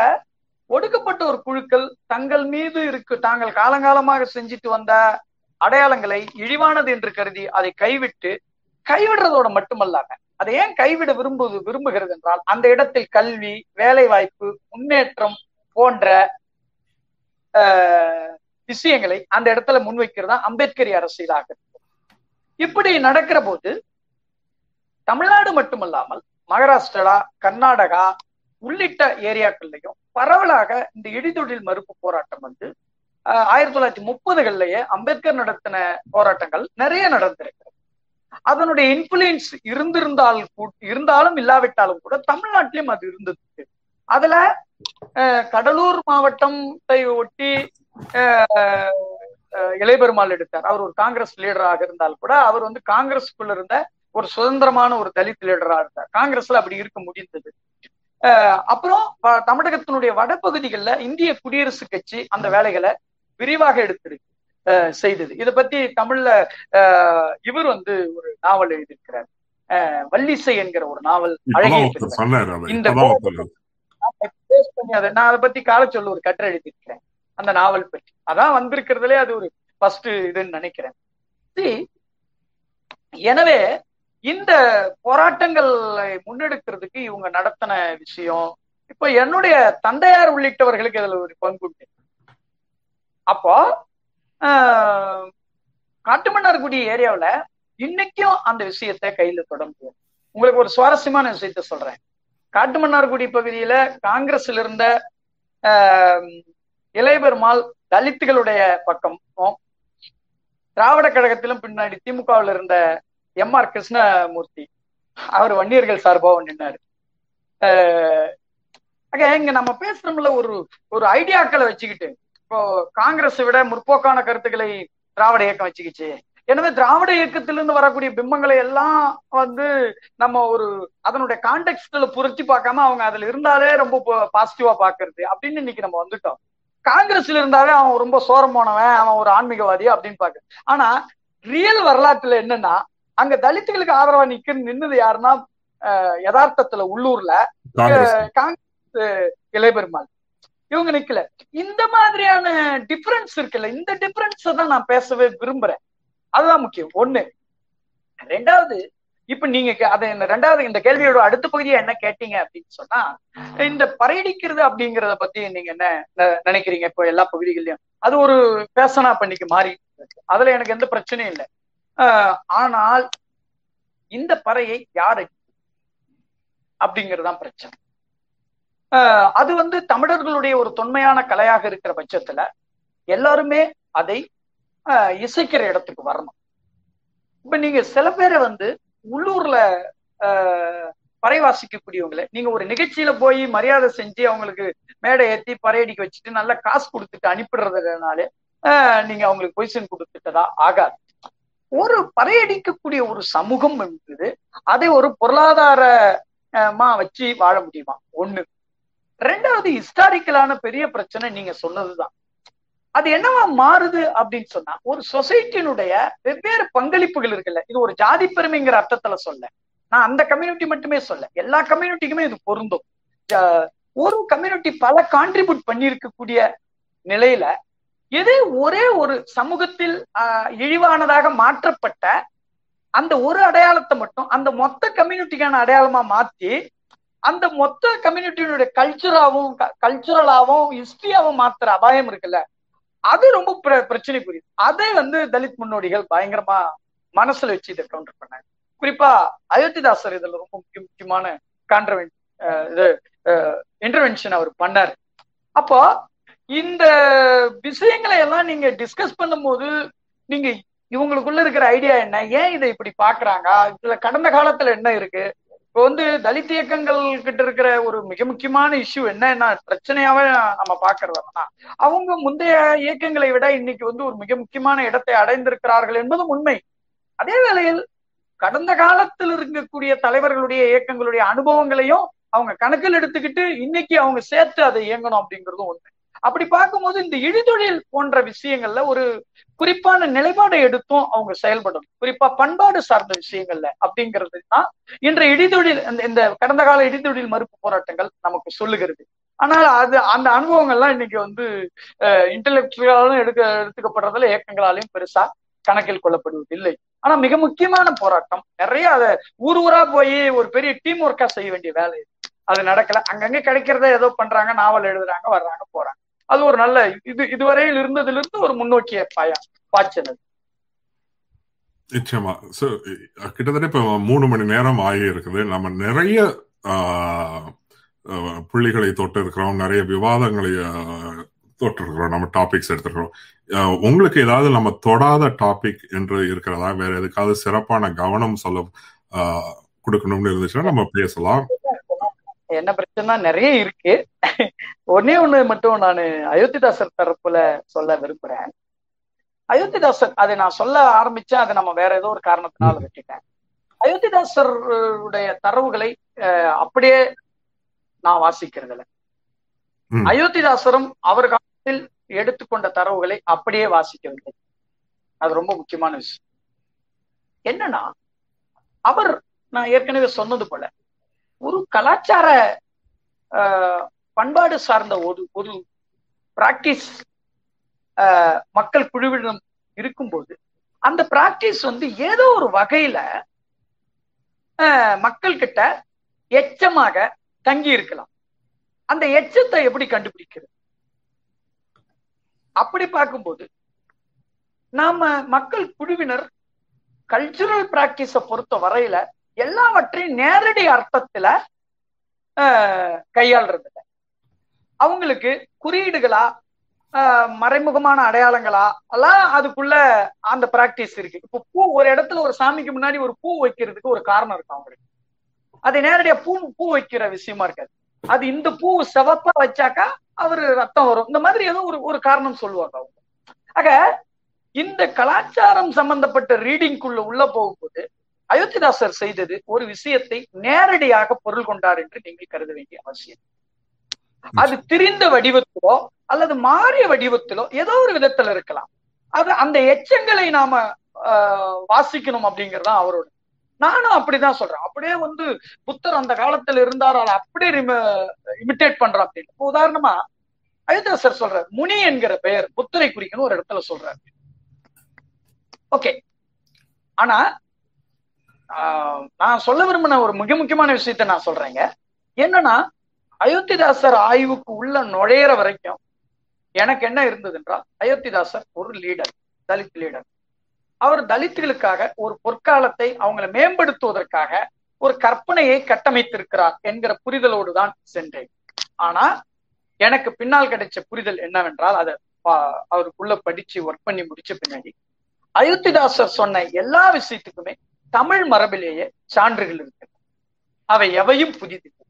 ஒடுக்கப்பட்ட ஒரு குழுக்கள் தங்கள் மீது இருக்கு தாங்கள் காலங்காலமாக செஞ்சுட்டு வந்த அடையாளங்களை இழிவானது என்று கருதி அதை கைவிட்டு கைவிடுறதோட மட்டுமல்லாம அதை ஏன் கைவிட விரும்புவது விரும்புகிறது என்றால் அந்த இடத்தில் கல்வி வேலை வாய்ப்பு முன்னேற்றம் போன்ற விஷயங்களை அந்த இடத்துல முன்வைக்கிறதா அம்பேத்கரி அரசியலாக இப்படி நடக்கிற போது தமிழ்நாடு மட்டுமல்லாமல் மகாராஷ்டிரா கர்நாடகா உள்ளிட்ட ஏரியாக்கள்லையும் பரவலாக இந்த இடிதொழில் மறுப்பு போராட்டம் வந்து ஆயிரத்தி தொள்ளாயிரத்தி முப்பதுகள்லயே அம்பேத்கர் நடத்தின போராட்டங்கள் நிறைய நடந்திருக்கு. அதனுடைய இன்ஃபுளுன்ஸ் இருந்திருந்தால் இருந்தாலும் இல்லாவிட்டாலும் கூட தமிழ்நாட்டிலும் அது இருந்தது அதுல கடலூர் மாவட்டத்தை ஒட்டி இளையபெருமாள் எடுத்தார். அவர் ஒரு காங்கிரஸ் லீடராக இருந்தால் கூட அவர் வந்து காங்கிரஸ்க்குள்ள இருந்த ஒரு சுதந்திரமான ஒரு தலித் லீடரா இருந்தார். காங்கிரஸ்ல அப்படி இருக்க முடிந்தது. அப்புறம் தமிழகத்தினுடைய வடபகுதிகளில் இந்திய குடியரசு கட்சி அந்த வேலைகளை விரிவாக எடுத்திருக்கு. செய்தது. இதை பத்தி தமிழ்ல இவர் வந்து ஒரு நாவல் எழுதியிருக்கிறார். வல்லிசை என்கிற ஒரு நாவல் அழகிய இந்த நான் அதை பத்தி கால சொல்ல ஒரு கட்டுரை எழுதியிருக்கிறேன். அந்த நாவல் பற்றி. அதான் வந்திருக்கிறதுலே அது ஒரு ஃபர்ஸ்ட் இதுன்னு நினைக்கிறேன். எனவே இந்த போராட்டங்களை முன்னெடுக்கிறதுக்கு இவங்க நடத்தின விஷயம் இப்ப என்னுடைய தந்தையார் உள்ளிட்டவர்களுக்கு இதுல ஒரு பங்குண்டு. அப்போ காட்டுமன்னார்குடி ஏரியாவில் இன்னைக்கும் அந்த விஷயத்தை கையில தொட முடியும் உங்களுக்கு ஒரு சுவாரஸ்யமான விஷயத்த சொல்றேன். காட்டுமன்னார்குடி பகுதியில காங்கிரஸ்ல இருந்த இளையபெருமாள் தலித்துகளுடைய பக்கமும் திராவிட கழகத்திலும் பின்னாடி திமுகவில் இருந்த எம் ஆர் கிருஷ்ணமூர்த்தி அவர் வன்னியர்கள் சார்பாக நின்னாரு. இங்க நம்ம பேசுறோம்ல ஒரு ஒரு ஐடியாக்களை வச்சுக்கிட்டு. இப்போ காங்கிரஸ் விட முற்போக்கான கருத்துக்களை திராவிட இயக்கம் வச்சுக்கிச்சு. எனவே திராவிட இயக்கத்திலிருந்து வரக்கூடிய பிம்பங்களை எல்லாம் வந்து நம்ம ஒரு அதனுடைய கான்டெக்ட்ல புரட்சி பார்க்காம அவங்க அதுல இருந்தாலே ரொம்ப பாசிட்டிவா பாக்குறது அப்படின்னு இன்னைக்கு நம்ம வந்துட்டோம். காங்கிரஸ்ல இருந்தாவே அவன் ரொம்ப சோரம் போனவன் அவன் ஒரு ஆன்மீகவாதி அப்படின்னு பாக்கு ஆனா ரியல் வரலாற்றுல என்னன்னா அங்க தலித்துகளுக்கு ஆதரவா நிக்க நின்னது யாருன்னா யதார்த்தத்துல உள்ளூர்ல காங்கிரஸ். இளையபெருமாள். இவங்க நிக்கல. இந்த மாதிரியான டிஃபரன்ஸ் இருக்குல்ல இந்த டிஃபரன்ஸ தான் நான் பேசவே விரும்புறேன். அதுதான் முக்கியம். ஒண்ணு. ரெண்டாவது இப்ப நீங்க அதை ரெண்டாவது இந்த கேள்வியோட அடுத்த பகுதியை என்ன கேட்டீங்க அப்படின்னு சொன்னா இந்த பறையடிக்கிறது அப்படிங்கறத பத்தி நீங்க என்ன நினைக்கிறீங்க? இப்போ எல்லா பகுதிகள்லயும். அது ஒரு பேசனா பண்ணிக்கு மாறி இருக்கு. அதுல எனக்கு எந்த பிரச்சனையும் இல்லை. ஆஹ் ஆனால் இந்த பறையை யார் அப்படிங்கறதுதான் பிரச்சனை. அது வந்து தமிழர்களுடைய ஒரு தொன்மையான கலையாக இருக்கிற பட்சத்துல எல்லாருமே அதை ஆஹ் இசைக்கிற இடத்துக்கு வரணும். இப்ப நீங்க சில பேரை வந்து உள்ளூர்ல ஆஹ் நீங்க ஒரு நிகழ்ச்சியில போய் மரியாதை செஞ்சு அவங்களுக்கு மேடை ஏத்தி பறையடிக்க வச்சுட்டு நல்ல காசு கொடுத்துட்டு அனுப்பிடுறதுனால ஆஹ் நீங்க அவங்களுக்கு பொசிஷன் கொடுத்துட்டதா ஆகாது. ஒரு பறையடிக்கக்கூடிய ஒரு சமூகம் என்பது அதை ஒரு பொருளாதாரமா வச்சு வாழ முடியுமா? ஒண்ணு. ரெண்டாவது ஹிஸ்டாரிக்கலான பெரிய பிரச்சனை நீங்க சொன்னதுதான். அது என்னவா மாறுது அப்படின்னு சொன்னா ஒரு சொசைட்டினுடைய வெவ்வேறு பங்களிப்புகள் இருக்குல்ல இது ஒரு ஜாதி பெருமைங்கிற அர்த்தத்துல சொல்ல நான் அந்த கம்யூனிட்டி மட்டுமே சொல்ல எல்லா கம்யூனிட்டிக்குமே இது பொருந்தும். ஒரு கம்யூனிட்டி பல கான்ட்ரிபியூட் பண்ணியிருக்கக்கூடிய நிலையில எது ஒரே ஒரு சமூகத்தில் ஆஹ், இழிவானதாக மாற்றப்பட்ட அந்த ஒரு அடையாளத்தை மட்டும் அந்த மொத்த கம்யூனிட்டிக்கான அடையாளமா மாத்தி அந்த மொத்த கம்யூனிட்டியினுடைய கல்ச்சுராவும் கல்ச்சுரலாவும் ஹிஸ்டரியாவும் மாத்துற அபாயம் இருக்குல்ல? அது ரொம்ப பிர- பிரச்சனைக்குரியது. அதை வந்து தலித் முன்னோடிகள் பயங்கரமா மனசுல வச்சு இதை கவுண்டர் பண்ணாங்க. குறிப்பா அயோத்திதாசர் இதுல ரொம்ப முக்கிய முக்கியமான கான்ட்ரவென் இது இன்டர்வென்ஷன் அவர் பண்ணாரு. அப்போ இந்த விஷயங்களை எல்லாம் நீங்க டிஸ்கஸ் பண்ணும்போது நீங்க இவங்களுக்குள்ள இருக்கிற ஐடியா என்ன? ஏன் இதை இப்படி பாக்குறாங்க? இதுல கடந்த காலத்துல என்ன இருக்கு? இப்போ வந்து தலித் இயக்கங்கள் கிட்ட இருக்கிற ஒரு மிக முக்கியமான இஷ்யூ என்ன? பிரச்சனையாவே நம்ம பாக்குறதுனா அவங்க முந்தைய இயக்கங்களை விட இன்னைக்கு வந்து ஒரு மிக முக்கியமான இடத்தை அடைந்திருக்கிறார்கள் என்பதும் உண்மை. அதே வேளையில் கடந்த காலத்தில் இருக்கக்கூடிய தலைவர்களுடைய இயக்கங்களுடைய அனுபவங்களையும் அவங்க கணக்கில் எடுத்துக்கிட்டு இன்னைக்கு அவங்க சேர்த்து அதை இயங்கணும் அப்படிங்கிறதும் உண்மை. அப்படி பார்க்கும்போது இந்த இழிதொழில் போன்ற விஷயங்கள்ல ஒரு குறிப்பான நிலைப்பாடை எடுத்தும் அவங்க செயல்படணும். குறிப்பா பண்பாடு சார்ந்த விஷயங்கள்ல அப்படிங்கிறது தான் இன்றைய இடிதொழில் இந்த- இந்த கடந்த கால இடிதொழில் மறுப்பு போராட்டங்கள் நமக்கு சொல்லுகிறது. ஆனால் அது அந்த அனுபவங்கள்லாம் இன்னைக்கு வந்து இன்டலெக்சுவலாலும் எடுக்க எடுத்துக்கப்படுறதுல இயக்கங்களாலையும் பெருசா கணக்கில் கொள்ளப்படுவதில்லை. ஆனா மிக முக்கியமான போராட்டம் நிறைய அதை ஊர் ஊரா போய் ஒரு பெரிய டீம் ஒர்க்கா செய்ய வேண்டிய வேலை அது நடக்கல. அங்கங்க கிடைக்கிறத ஏதோ பண்றாங்க நாவல் எழுதுறாங்க வர்றாங்க போறாங்க. அது ஒரு நல்ல இது இதுவரையில் இருந்ததுல இருந்து ஒரு முன்னோக்கிய பாயா பாய்ச்சல். அது. நிச்சயமா. So, கிட்டத்தட்ட இப்ப மூணு மணி நேரம் ஆகி இருக்குது நம்ம நிறைய புள்ளிகளை தொட்டு இருக்கிறோம் நிறைய விவாதங்களை ஆஹ், தொட்டு இருக்கிறோம் நம்ம டாபிக்ஸ் எடுத்துருக்கிறோம். உங்களுக்கு ஏதாவது நம்ம தொடாத டாபிக் என்று இருக்கிறதா? வேற எதுக்காவது சிறப்பான கவனம் சொல்ல ஆஹ், கொடுக்கணும்னு இருந்துச்சுன்னா நம்ம பேசலாம். என்ன பிரச்சனை நிறைய இருக்கு. ஒன்னே ஒண்ணு மட்டும் நான் அயோத்திதாசர் தரப்புல சொல்ல விரும்புறேன். அயோத்திதாசர் அதை நான் சொல்ல ஆரம்பிச்சேன் அதை நம்ம வேற ஏதோ ஒரு காரணத்தினால விட்டுட்டேன். அயோத்திதாசருடைய தரவுகளை அப்படியே நான் வாசிக்கிறது இல்ல. அயோத்திதாசரும் அவர் காலத்தில் எடுத்துக்கொண்ட தரவுகளை அப்படியே வாசிக்கவில்லை. அது ரொம்ப முக்கியமான விஷயம். என்னன்னா அவர் நான் ஏற்கனவே சொன்னது போல ஒரு கலாச்சார ஆஹ், பண்பாடு சார்ந்த ஒரு ஒரு பிராக்டிஸ் மக்கள் குழுவிடம் இருக்கும்போது அந்த பிராக்டிஸ் வந்து ஏதோ ஒரு வகையில ஆஹ், மக்கள் கிட்ட எச்சமாக தங்கி இருக்கலாம். அந்த எச்சத்தை எப்படி கண்டுபிடிக்கிறது? அப்படி பார்க்கும்போது நாம மக்கள் குழுவினர் கல்ச்சுரல் பிராக்டிஸ பொறுத்த வரையில எல்லாவற்றையும் நேரடி அர்த்தத்துல ஆஹ், கையாள்றது இல்ல. அவங்களுக்கு குறியீடுகளா ஆஹ், மறைமுகமான அடையாளங்களா எல்லாம் அதுக்குள்ள அந்த பிராக்டிஸ் இருக்கு. இப்போ பூ ஒரு இடத்துல ஒரு சாமிக்கு முன்னாடி ஒரு பூ வைக்கிறதுக்கு ஒரு காரணம் இருக்கு அவங்களுக்கு. அது நேரடியா பூ பூ வைக்கிற விஷயமா இருக்காது. அது இந்த பூ சிவப்பா வச்சாக்கா அவரு ரத்தம் வரும். இந்த மாதிரி ஏதோ ஒரு ஒரு காரணம் சொல்லுவாங்க அவங்க. ஆக இந்த கலாச்சாரம் சம்பந்தப்பட்ட ரீடிங்குள்ள உள்ள போகும்போது அயோத்திதாசர் செய்தது ஒரு விஷயத்தை நேரடியாக பொருள் கொண்டார் என்று நீங்கள் கருத வேண்டிய அவசியம். அது திரிந்த வடிவத்திலோ அல்லது மாறிய வடிவத்திலோ ஏதோ ஒரு விதத்துல இருக்கலாம். அது அந்த எச்சங்களை நாம வாசிக்கணும் அப்படிங்கறது தான் அவரோட. நானும் அப்படிதான் சொல்றேன். அப்படியே வந்து புத்தர் அந்த காலத்துல இருந்தார் அதை அப்படியே இமிட்டேட் பண்றான் அப்படின்னு. உதாரணமா அயோத்தியாசர் சொல்றார் முனி என்கிற பெயர் புத்தரை குறிக்கணும் ஒரு இடத்துல சொல்றாரு. ஓகே. ஆனா நான் சொல்ல விரும்பின ஒரு மிக முக்கியமான விஷயத்த நான் சொல்றேங்க. என்னன்னா அயோத்திதாசர் ஆய்வுக்கு உள்ள நுழையிற வரைக்கும் எனக்கு என்ன இருந்தது என்றால் அயோத்திதாசர் ஒரு லீடர் தலித் லீடர். அவர் தலித்துகளுக்காக ஒரு பொற்காலத்தை அவங்களை மேம்படுத்துவதற்காக ஒரு கற்பனையை கட்டமைத்திருக்கிறார் என்கிற புரிதலோடு தான் சென்றேன். ஆனா எனக்கு பின்னால் கிடைச்ச புரிதல் என்னவென்றால் அதை பா- அவருக்குள்ள படிச்சு ஒர்க் பண்ணி முடிச்ச பின்னாடி அயோத்திதாசர் சொன்ன எல்லா விஷயத்துக்குமே தமிழ் மரபிலேயே சான்றுகள் இருக்கு. அவை எவையும் புதிதில்லை.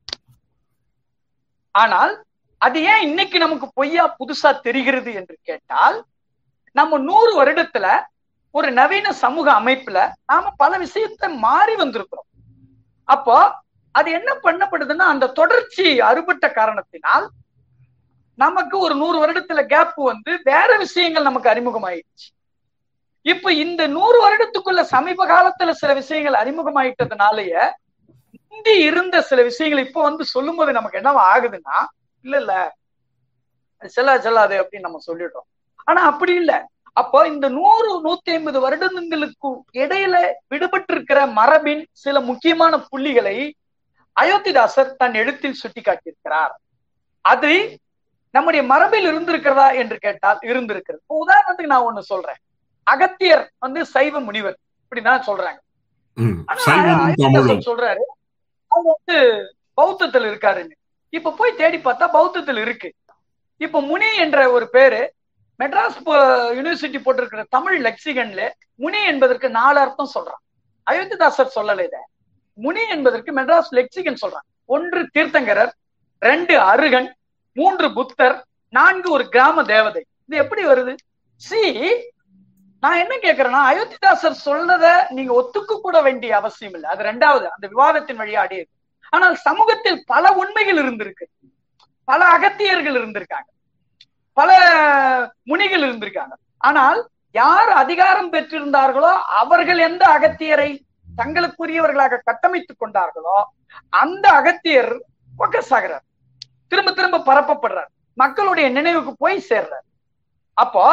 ஆனால் அது ஏன் இன்னைக்கு நமக்கு பொய்யா புதுசா தெரிகிறது என்று கேட்டால் நம்ம நூறு வருடத்துல ஒரு நவீன சமூக அமைப்புல நாம பல விஷயத்த மாறி வந்திருக்கிறோம். அப்போ அது என்ன பண்ணப்படுதுன்னா அந்த தொடர்ச்சி அறுபட்ட காரணத்தினால் நமக்கு ஒரு நூறு வருடத்துல கேப் வந்து வேற விஷயங்கள் நமக்கு அறிமுகமாயிடுச்சு. இப்ப இந்த நூறு வருடத்துக்குள்ள சமீப காலத்துல சில விஷயங்கள் அறிமுகமாயிட்டதுனாலயே முந்தி இருந்த சில விஷயங்கள் இப்ப வந்து சொல்லும் போது நமக்கு என்ன ஆகுதுன்னா இல்ல இல்ல செல்லா செல்லாது அப்படின்னு நம்ம சொல்லிடுறோம். ஆனா அப்படி இல்ல. அப்போ இந்த நூறு நூத்தி ஐம்பது வருடங்களுக்கு இடையில விடுபட்டிருக்கிற மரபின் சில முக்கியமான புள்ளிகளை அயோத்திதாசர் தன் எழுத்தில் சுட்டி காட்டியிருக்கிறார் அது நம்முடைய மரபில் இருந்திருக்கிறதா என்று கேட்டால் இருந்திருக்கிறது. உதாரணத்துக்கு நான் ஒண்ணு சொல்றேன். அகத்தியர் வந்து சைவ முனிவர் இப்படிதான் சொல்றாங்க. ஆனா சொல்றாரு அவர் வந்து பௌத்தத்தில் இருக்காருன்னு. இப்ப போய் தேடி பார்த்தா பௌத்தத்தில் இருக்கு. இப்ப முனி என்ற ஒரு பேரு மெட்ராஸ் யூனிவர்சிட்டி போட்டிருக்கிற தமிழ் லெக்சிகன்ல முனி என்பதற்கு நாலு அர்த்தம் சொல்றான். அயோத்திதாசர் சொல்லல இத. முனி என்பதற்கு மெட்ராஸ் லெக்சிகன் சொல்றான். ஒன்று தீர்த்தங்கரர் ரெண்டு அருகன் மூன்று புத்தர் நான்கு ஒரு கிராம தேவதை. இது எப்படி வருது? சி நான் என்ன கேக்குறேன்னா அயோத்திதாசர் சொன்னதை நீங்க ஒத்துக்க கூட வேண்டிய அவசியம் இல்லை. அது ரெண்டாவது அந்த விவாதத்தின் வழியா அடையுது ஆனால் சமூகத்தில் பல உண்மைகள் இருந்திருக்கு. பல அகத்தியர்கள் இருந்திருக்காங்க. பல முனிகள் இருந்திருக்காங்க. ஆனால் யார் அதிகாரம் பெற்றிருந்தார்களோ அவர்கள் எந்த அகத்தியரை தங்களுக்குரியவர்களாக கட்டமைத்துக் கொண்டார்களோ அந்த அகத்தியர் ஃபோக்கஸ் ஆகிறார் திரும்ப திரும்ப பரப்பப்படுறார். மக்களுடைய நினைவுக்கு போய் சேர்றார். அப்போ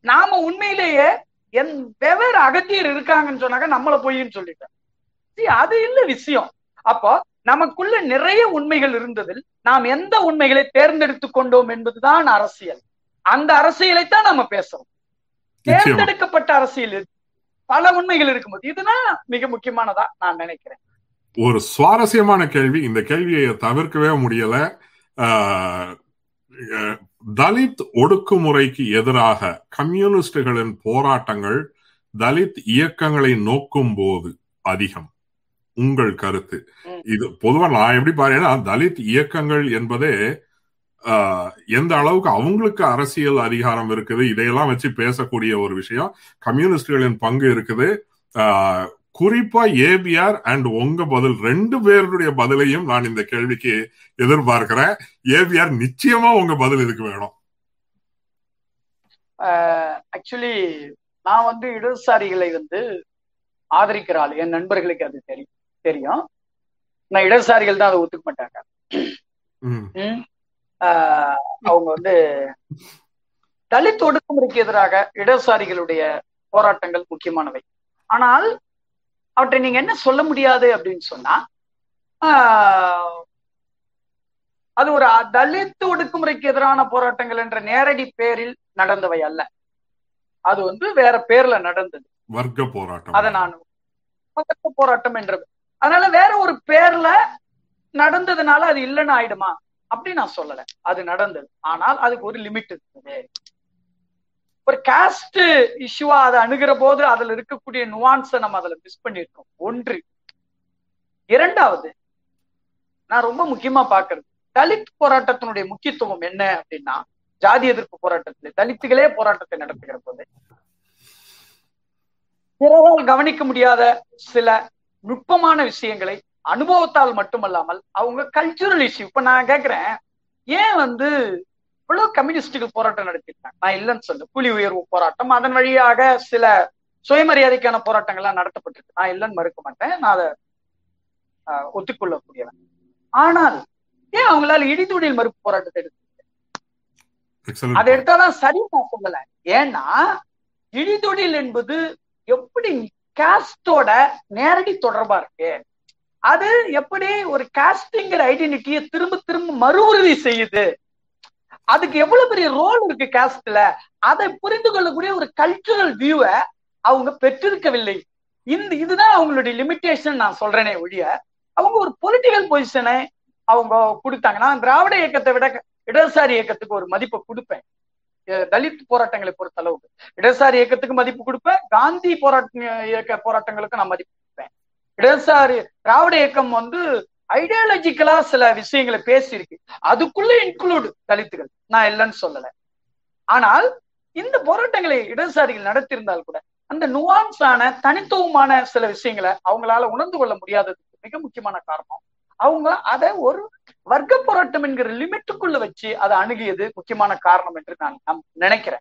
நாம உண்மையிலேயே என் வெவ்வேறு அகத்தியர் இருக்காங்கன்னு சொன்னாக்க நம்மள பொய்ன்னு சொல்லிட்டேன். அது இல்ல விஷயம். அப்போ நமக்குள்ள நிறைய உண்மைகள் இருந்ததில் நாம் எந்த உண்மைகளை தேர்ந்தெடுத்துக் கொண்டோம் என்பதுதான் அரசியல். அந்த அரசியலைத்தான் நம்ம பேசுறோம். தேர்ந்தெடுக்கப்பட்ட அரசியல். பல உண்மைகள் இருக்கும்போது. இதுதான் மிக முக்கியமானதா நான் நினைக்கிறேன். ஒரு சுவாரஸ்யமான கேள்வி. இந்த கேள்வியை தவிர்க்கவே முடியல. தலித் ஒடுக்குமுறைக்கு எதிராக கம்யூனிஸ்டுகளின் போராட்டங்கள் தலித் இயக்கங்களை நோக்கும் போது அதிகம். உங்கள் கருத்து. இது பொதுவா நான் எப்படி பாருன்னா தலித் இயக்கங்கள் என்பதே ஆஹ், எந்த அளவுக்கு அவங்களுக்கு அரசியல் அதிகாரம் இருக்குது இதையெல்லாம் வச்சு பேசக்கூடிய ஒரு விஷயம். கம்யூனிஸ்டுகளின் பங்கு இருக்குது. ஆஹ், குறிப்பா ஏபிஆர் அண்ட் உங்க பதில் ரெண்டு பேருடைய பதிலையும் நான் இந்த கேள்விக்கு எதிர்பார்க்கிறேன். ஏபிஆர் நிச்சயமா உங்க பதில் இதுக்கு வேணும். ஆக்சுவலி நான் வந்து இடதுசாரிகளை வந்து ஆதரிக்கிற ஆள். என் நண்பர்களுக்கு அது தெரியும் தெரியும். நான் இடதுசாரிகள் தான் அதை ஒத்துக்க மாட்டாங்க. அவங்க வந்து தலித் ஒடுக்குமுறைக்கு எதிராக இடதுசாரிகளுடைய போராட்டங்கள் முக்கியமானவை. ஆனால் அவற்றை நீங்க என்ன சொல்ல முடியாது அப்படின்னு சொன்னா அது ஒரு தலித் ஒடுக்குமுறைக்கு எதிரான போராட்டங்கள் என்ற நேரடி பேரில் நடந்தவை அல்ல. அது வந்து வேற பேர்ல நடந்தது. வர்க்க போராட்டம். அதை நான் வர்க்க போராட்டம் என்றது. அதனால வேற ஒரு பேர்ல நடந்ததுனால அது இல்லைன்னு ஆயிடுமா? அப்படி நான் சொல்லல. அது நடந்தது. ஆனால் அதுக்கு ஒரு லிமிட் இருக்குது. ஒரு காஸ்ட் இஷ்யூவா அதை அணுகிற போது அதுல இருக்கக்கூடிய நுவான்ஸை நம்ம அதுல மிஸ் பண்ணிருக்கோம். ஒன்று. இரண்டாவது நான் ரொம்ப முக்கியமா பாக்குறது தலித் போராட்டத்தினுடைய முக்கியத்துவம் என்ன அப்படின்னா ஜாதி எதிர்ப்பு போராட்டத்தில் தலித்துகளே போராட்டத்தை நடத்துகிற போது பிறரால் கவனிக்க முடியாத சில நுட்பமான விஷயங்களை அனுபவத்தால் மட்டுமல்லாமல் அவங்க கல்ச்சுரல் இஷ்யூ இப்ப நான் கேக்குறேன் ஏன் வந்து இவ்வளவு கம்யூனிஸ்டுகள் போராட்டம் நடத்திருக்காங்க நான் இல்லைன்னு சொல்ல கூலி உயர்வு போராட்டம் அதன் வழியாக சில சுயமரியாதைக்கான போராட்டங்கள்லாம் நடத்தப்பட்டிருக்கு. நான் இல்லைன்னு மறுக்க மாட்டேன். நான் அதை ஒத்துக்கொள்ளக்கூடியவன். ஆனால் ஏன் அவங்களால இடிதொழில் மறுப்பு போராட்டத்தை எடுத்து அதை எடுத்தாதான் சரி நான் சொல்லல. ஏன்னா இழிதொழில் என்பது எப்படி காஸ்டோட நேரடி தொடர்பா இருக்கு? அது எப்படி ஒரு காஸ்டிங்கிற ஐடென்டிட்டியை திரும்ப திரும்ப மறு உறுதி செய்யுது? அதுக்கு எவ்வளவு பெரிய ரோல் இருக்கு காஸ்ட்ல அதை புரிந்து கொள்ளக்கூடிய ஒரு கல்ச்சுரல் வியூவை அவங்க பெற்றிருக்கவில்லை. இந்த இதுதான் அவங்களுடைய லிமிட்டேஷன் நான் சொல்றேனே ஒழிய அவங்க ஒரு பொலிட்டிக்கல் பொசிஷனை அவங்க கொடுத்தாங்க நான் திராவிட இயக்கத்தை விட இடதுசாரி இயக்கத்துக்கு ஒரு மதிப்பை கொடுப்பேன். தலித் போராட்டங்களை பொறுத்த அளவுக்கு இடதுசாரி இயக்கத்துக்கு மதிப்பு கொடுப்பேன் காந்தி போராட்ட இயக்க போராட்டங்களுக்கு நான் மதிப்பு கொடுப்பேன். இடதுசாரி திராவிட இயக்கம் வந்து ஐடியாலஜிக்கலா சில விஷயங்களை பேசியிருக்கு. அதுக்குள்ள இன்க்ளூடு தலித்துகள். நான் இல்லைன்னு சொல்லல. ஆனால் இந்த போராட்டங்களை இடதுசாரிகள் நடத்தியிருந்தால் கூட அந்த நுவான்ஸான தனித்துவமான சில விஷயங்களை அவங்களால உணர்ந்து கொள்ள முடியாததுக்கு மிக முக்கியமான காரணம். அவங்க அதை ஒரு வர்க்க போராட்டம் என்கிற லிமிட்டுக்குள்ள வச்சு அதை அணுகியது முக்கியமான காரணம் என்று நான் நம்- நினைக்கிறேன்.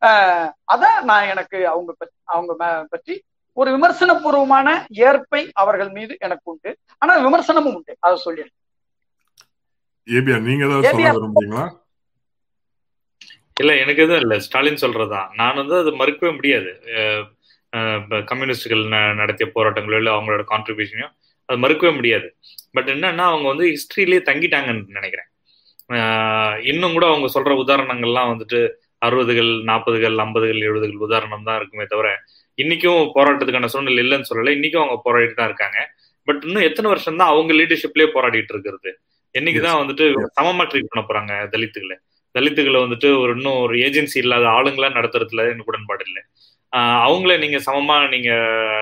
ஆஹ் அதான் நான் எனக்கு அவங்க பற்றி அவங்க பற்றி ஒரு விமர்சனபூர்வமான ஏற்பை அவர்கள் மீது எனக்கு உண்டு. ஆனா விமர்சனமும் உண்டு. அதை சொல்ல இல்ல எனக்கு எதுவும் இல்ல. ஸ்டாலின் சொல்றதா? நான் வந்து அது மறுக்கவே முடியாது. கம்யூனிஸ்டுகள் நடத்திய போராட்டங்களோ இல்ல அவங்களோட கான்ட்ரிபியூஷனையும் அது மறுக்கவே முடியாது. பட் என்னன்னா அவங்க வந்து ஹிஸ்டரியிலேயே தங்கிட்டாங்கன்னு நினைக்கிறேன். இன்னும் கூட அவங்க சொல்ற உதாரணங்கள்லாம் வந்துட்டு அறுபதுகள் நாற்பதுகள் ஐம்பதுகள் எழுபதுகள் உதாரணம் தான் இருக்குமே தவிர இன்னைக்கும் போராட்டத்துக்கான சூழ்நிலை இல்லைன்னு சொல்லல. இன்னைக்கும் அவங்க போராடிட்டு தான் இருக்காங்க. பட் இன்னும் எத்தனை வருஷம் தான் அவங்க லீடர்ஷிப்லயே போராடிட்டு இருக்கிறது? என்னைக்குதான் வந்துட்டு சமமா ட்ரீட் பண்ண போறாங்க தலித்துகளை. தலித்துகளை வந்துட்டு ஒரு இன்னும் ஒரு ஏஜென்சி இல்லாத ஆளுங்களா நடத்துறதுல எனக்கு உடன்பாடு இல்லை. ஆஹ் அவங்கள நீங்க சமமா நீங்க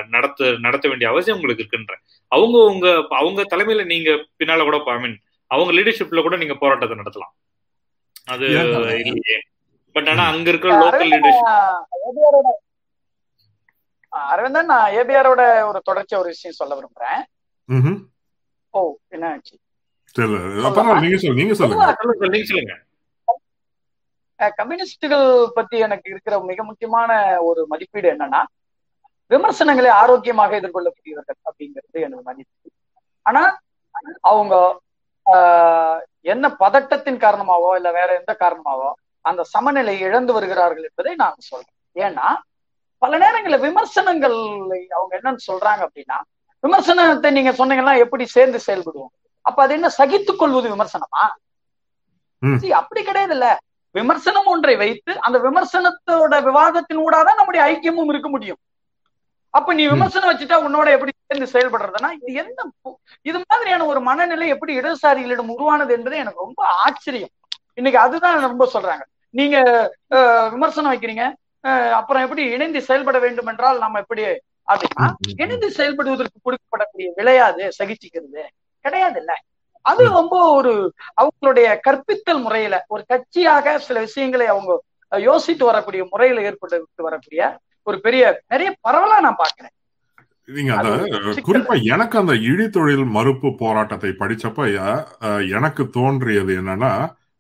நடத்த நடத்த வேண்டிய அவசியம் உங்களுக்கு இருக்குன்றேன் அவங்க உங்க அவங்க தலைமையில நீங்க பின்னால கூட ஐ மீன் அவங்க லீடர்ஷிப்ல கூட நீங்க போராட்டத்தை நடத்தலாம். அது? இல்லையே. பட் ஆனா அங்க இருக்கிற லோக்கல் லீடர்ஷிப் அரவிந்தன் நான் ஏபிஆரோட ஒரு தொடர்ச்சியா ஒரு விஷயம் சொல்ல விரும்புறேன். ஓ என்ன ஆச்சு கம்யூனிஸ்டுகள் பத்தி எனக்கு இருக்கிற மிக முக்கியமான ஒரு மதிப்பீடு என்னன்னா விமர்சனங்களை ஆரோக்கியமாக எதிர்கொள்ளக்கூடியவர்கள் அப்படிங்கிறது எனது மதிப்பு. ஆனா அவங்க ஆஹ் என்ன பதட்டத்தின் காரணமாவோ இல்ல வேற எந்த காரணமாவோ அந்த சமநிலை இழந்து வருகிறார்கள் என்பதை நான் சொல்றேன். ஏன்னா பல நேரங்களில் விமர்சனங்கள் அவங்க என்னன்னு சொல்றாங்க அப்படின்னா விமர்சனத்தை நீங்க சொன்னீங்கன்னா எப்படி சேர்ந்து செயல்படுவோம்? அப்ப அது என்ன சகித்துக் கொள்வது விமர்சனமா? அப்படி கிடையாது இல்ல விமர்சனம் ஒன்றை வைத்து அந்த விமர்சனத்தோட விவாதத்தின் ஊடாதான் நம்முடைய ஐக்கியமும் இருக்க முடியும். அப்ப நீ. விமர்சனம் வச்சுட்டா உன்னோட எப்படி சேர்ந்து செயல்படுறதுன்னா இது பு- இது மாதிரியான ஒரு மனநிலை எப்படி இடதுசாரிகளிடம் உருவானது என்பது எனக்கு ரொம்ப ஆச்சரியம். இன்னைக்கு அதுதான் ரொம்ப சொல்றாங்க. நீங்க விமர்சனம் வைக்கிறீங்க அப்புறம் எப்படி இணைந்து செயல்பட வேண்டும் என்றால் நம்ம எப்படி அப்படின்னா. இணைந்து செயல்படுவதற்கு கொடுக்கப்படக்கூடிய விளையாது சகிச்சுக்கிறது கிடையாது இல்ல அது ரொம்ப ஒரு அவங்களுடைய கற்பித்தல் முறையில ஒரு கட்சியாக சில விஷயங்களை அவங்க யோசித்து வரக்கூடிய முறையில ஏற்பட்டு வரக்கூடிய ஒரு பெரிய நிறைய பரவலா நான் பாக்குறேன் நீங்க அது. குறிப்பா எனக்கு அந்த இழித்தொழில் மறுப்பு போராட்டத்தை படிச்சப்ப எனக்கு தோன்றியது என்னன்னா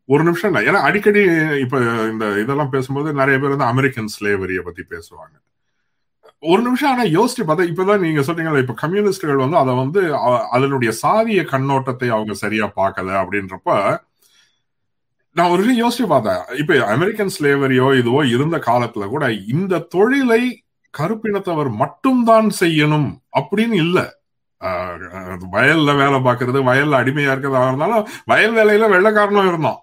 ஒரு நிமிஷம் இல்லை. ஏன்னா அடிக்கடி இப்ப இந்த இதெல்லாம் பேசும்போது நிறைய பேர் வந்து அமெரிக்கன் ஸ்லேவரிய பத்தி பேசுவாங்க. ஒரு நிமிஷம் ஆனா யோசிச்சு பார்த்தா இப்பதான் நீங்க சொன்னீங்கல்ல இப்ப கம்யூனிஸ்டுகள் வந்து அதை வந்து அதனுடைய சாதிய கண்ணோட்டத்தை அவங்க சரியா பார்க்கல அப்படின்றப்ப நான் ஒரு விஷயம் யோசிச்சு பார்த்தேன் இப்ப அமெரிக்கன் ஸ்லேவரியோ இதுவோ இருந்த காலத்துல கூட இந்த தொழிலை கருப்பினத்தவர் மட்டும்தான் செய்யணும் அப்படின்னு இல்லை. வயல்ல வேலை பார்க்கறது வயல்ல அடிமையா இருக்கிறதா இருந்தாலும் வயல் வேலையில வெள்ளக்காரனும் இருந்தோம்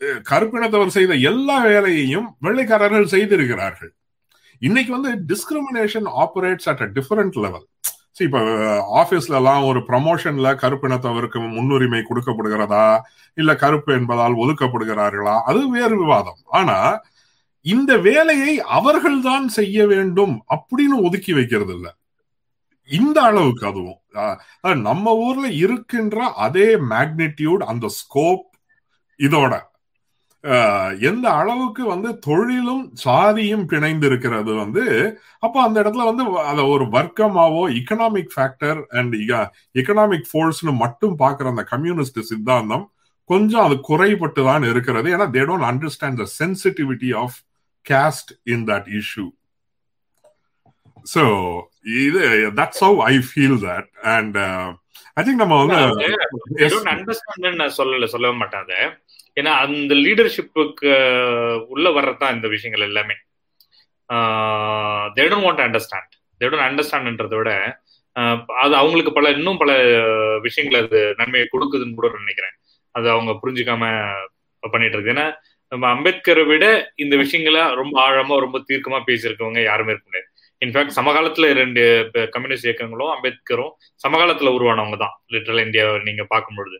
கருப்பினத்தவர் செய்த எல்லா வேலையையும் வெள்ளைக்காரர்கள் செய்திருக்கிறார்கள். இன்னைக்கு வந்து discrimination operates at a different level இப்ப uh, ஆபீஸ்ல எல்லாம் ஒரு ப்ரமோஷன்ல கருப்பினத்தவருக்கு முன்னுரிமை கொடுக்கப்படுகிறதா? இல்ல கருப்பு என்பதால் ஒதுக்கப்படுகிறார்களா? அது வேறு விவாதம். ஆனா இந்த வேலையை அவர்கள்தான் செய்ய வேண்டும் அப்படின்னு ஒதுக்கி வைக்கிறது இல்ல இந்த அளவுக்கு அதுவும். நம்ம ஊர்ல இருக்கின்ற அதே மேக்னிடியூட் அந்த ஸ்கோப் இதோட. எந்த அளவுக்கு வந்து தொழிலும் சாதியும் பிணைந்து இருக்கிறது வந்து அப்ப அந்த இடத்துல வந்து அத ஒரு வர்க்கமாவோ எக்கனாமிக் ஃபேக்டர் அண்ட் எக்கனாமிக் ஃபோர்ஸ்னு மட்டும் பாக்குற அந்த கம்யூனிஸ்ட் சித்தாந்தம் கொஞ்சம் அது குறைபட்டு தான் இருக்கிறது. ஏன்னா they don't understand the sensitivity of caste in that issue so இது that's how I feel that and I think நம்ம வந்து சொல்லல சொல்லவே மாட்டேன் அதை. ஏன்னா அந்த லீடர்ஷிப்புக்கு உள்ள வர்றதுதான் இந்த விஷயங்கள் எல்லாமே. They don't want understand they don't அண்டர்ஸ்டாண்ட்ன்றத விட அது அவங்களுக்கு பல இன்னும் பல விஷயங்கள் அது நன்மையை கொடுக்குதுன்னு கூட நினைக்கிறேன். அது அவங்க புரிஞ்சுக்காம பண்ணிட்டு இருக்கு ஏன்னா நம்ம அம்பேத்கரை விட இந்த விஷயங்களை ரொம்ப ஆழமா ரொம்ப தீர்க்கமா பேசியிருக்கவங்க யாருமே இருக்க முடியாது. இன்ஃபேக்ட் சமகாலத்துல ரெண்டு கம்யூனிஸ்ட் இயக்கங்களும் அம்பேத்கரும் சமகாலத்துல உருவானவங்க தான் லிட்டரல் இந்தியாவை நீங்க பார்க்கும்பொழுது.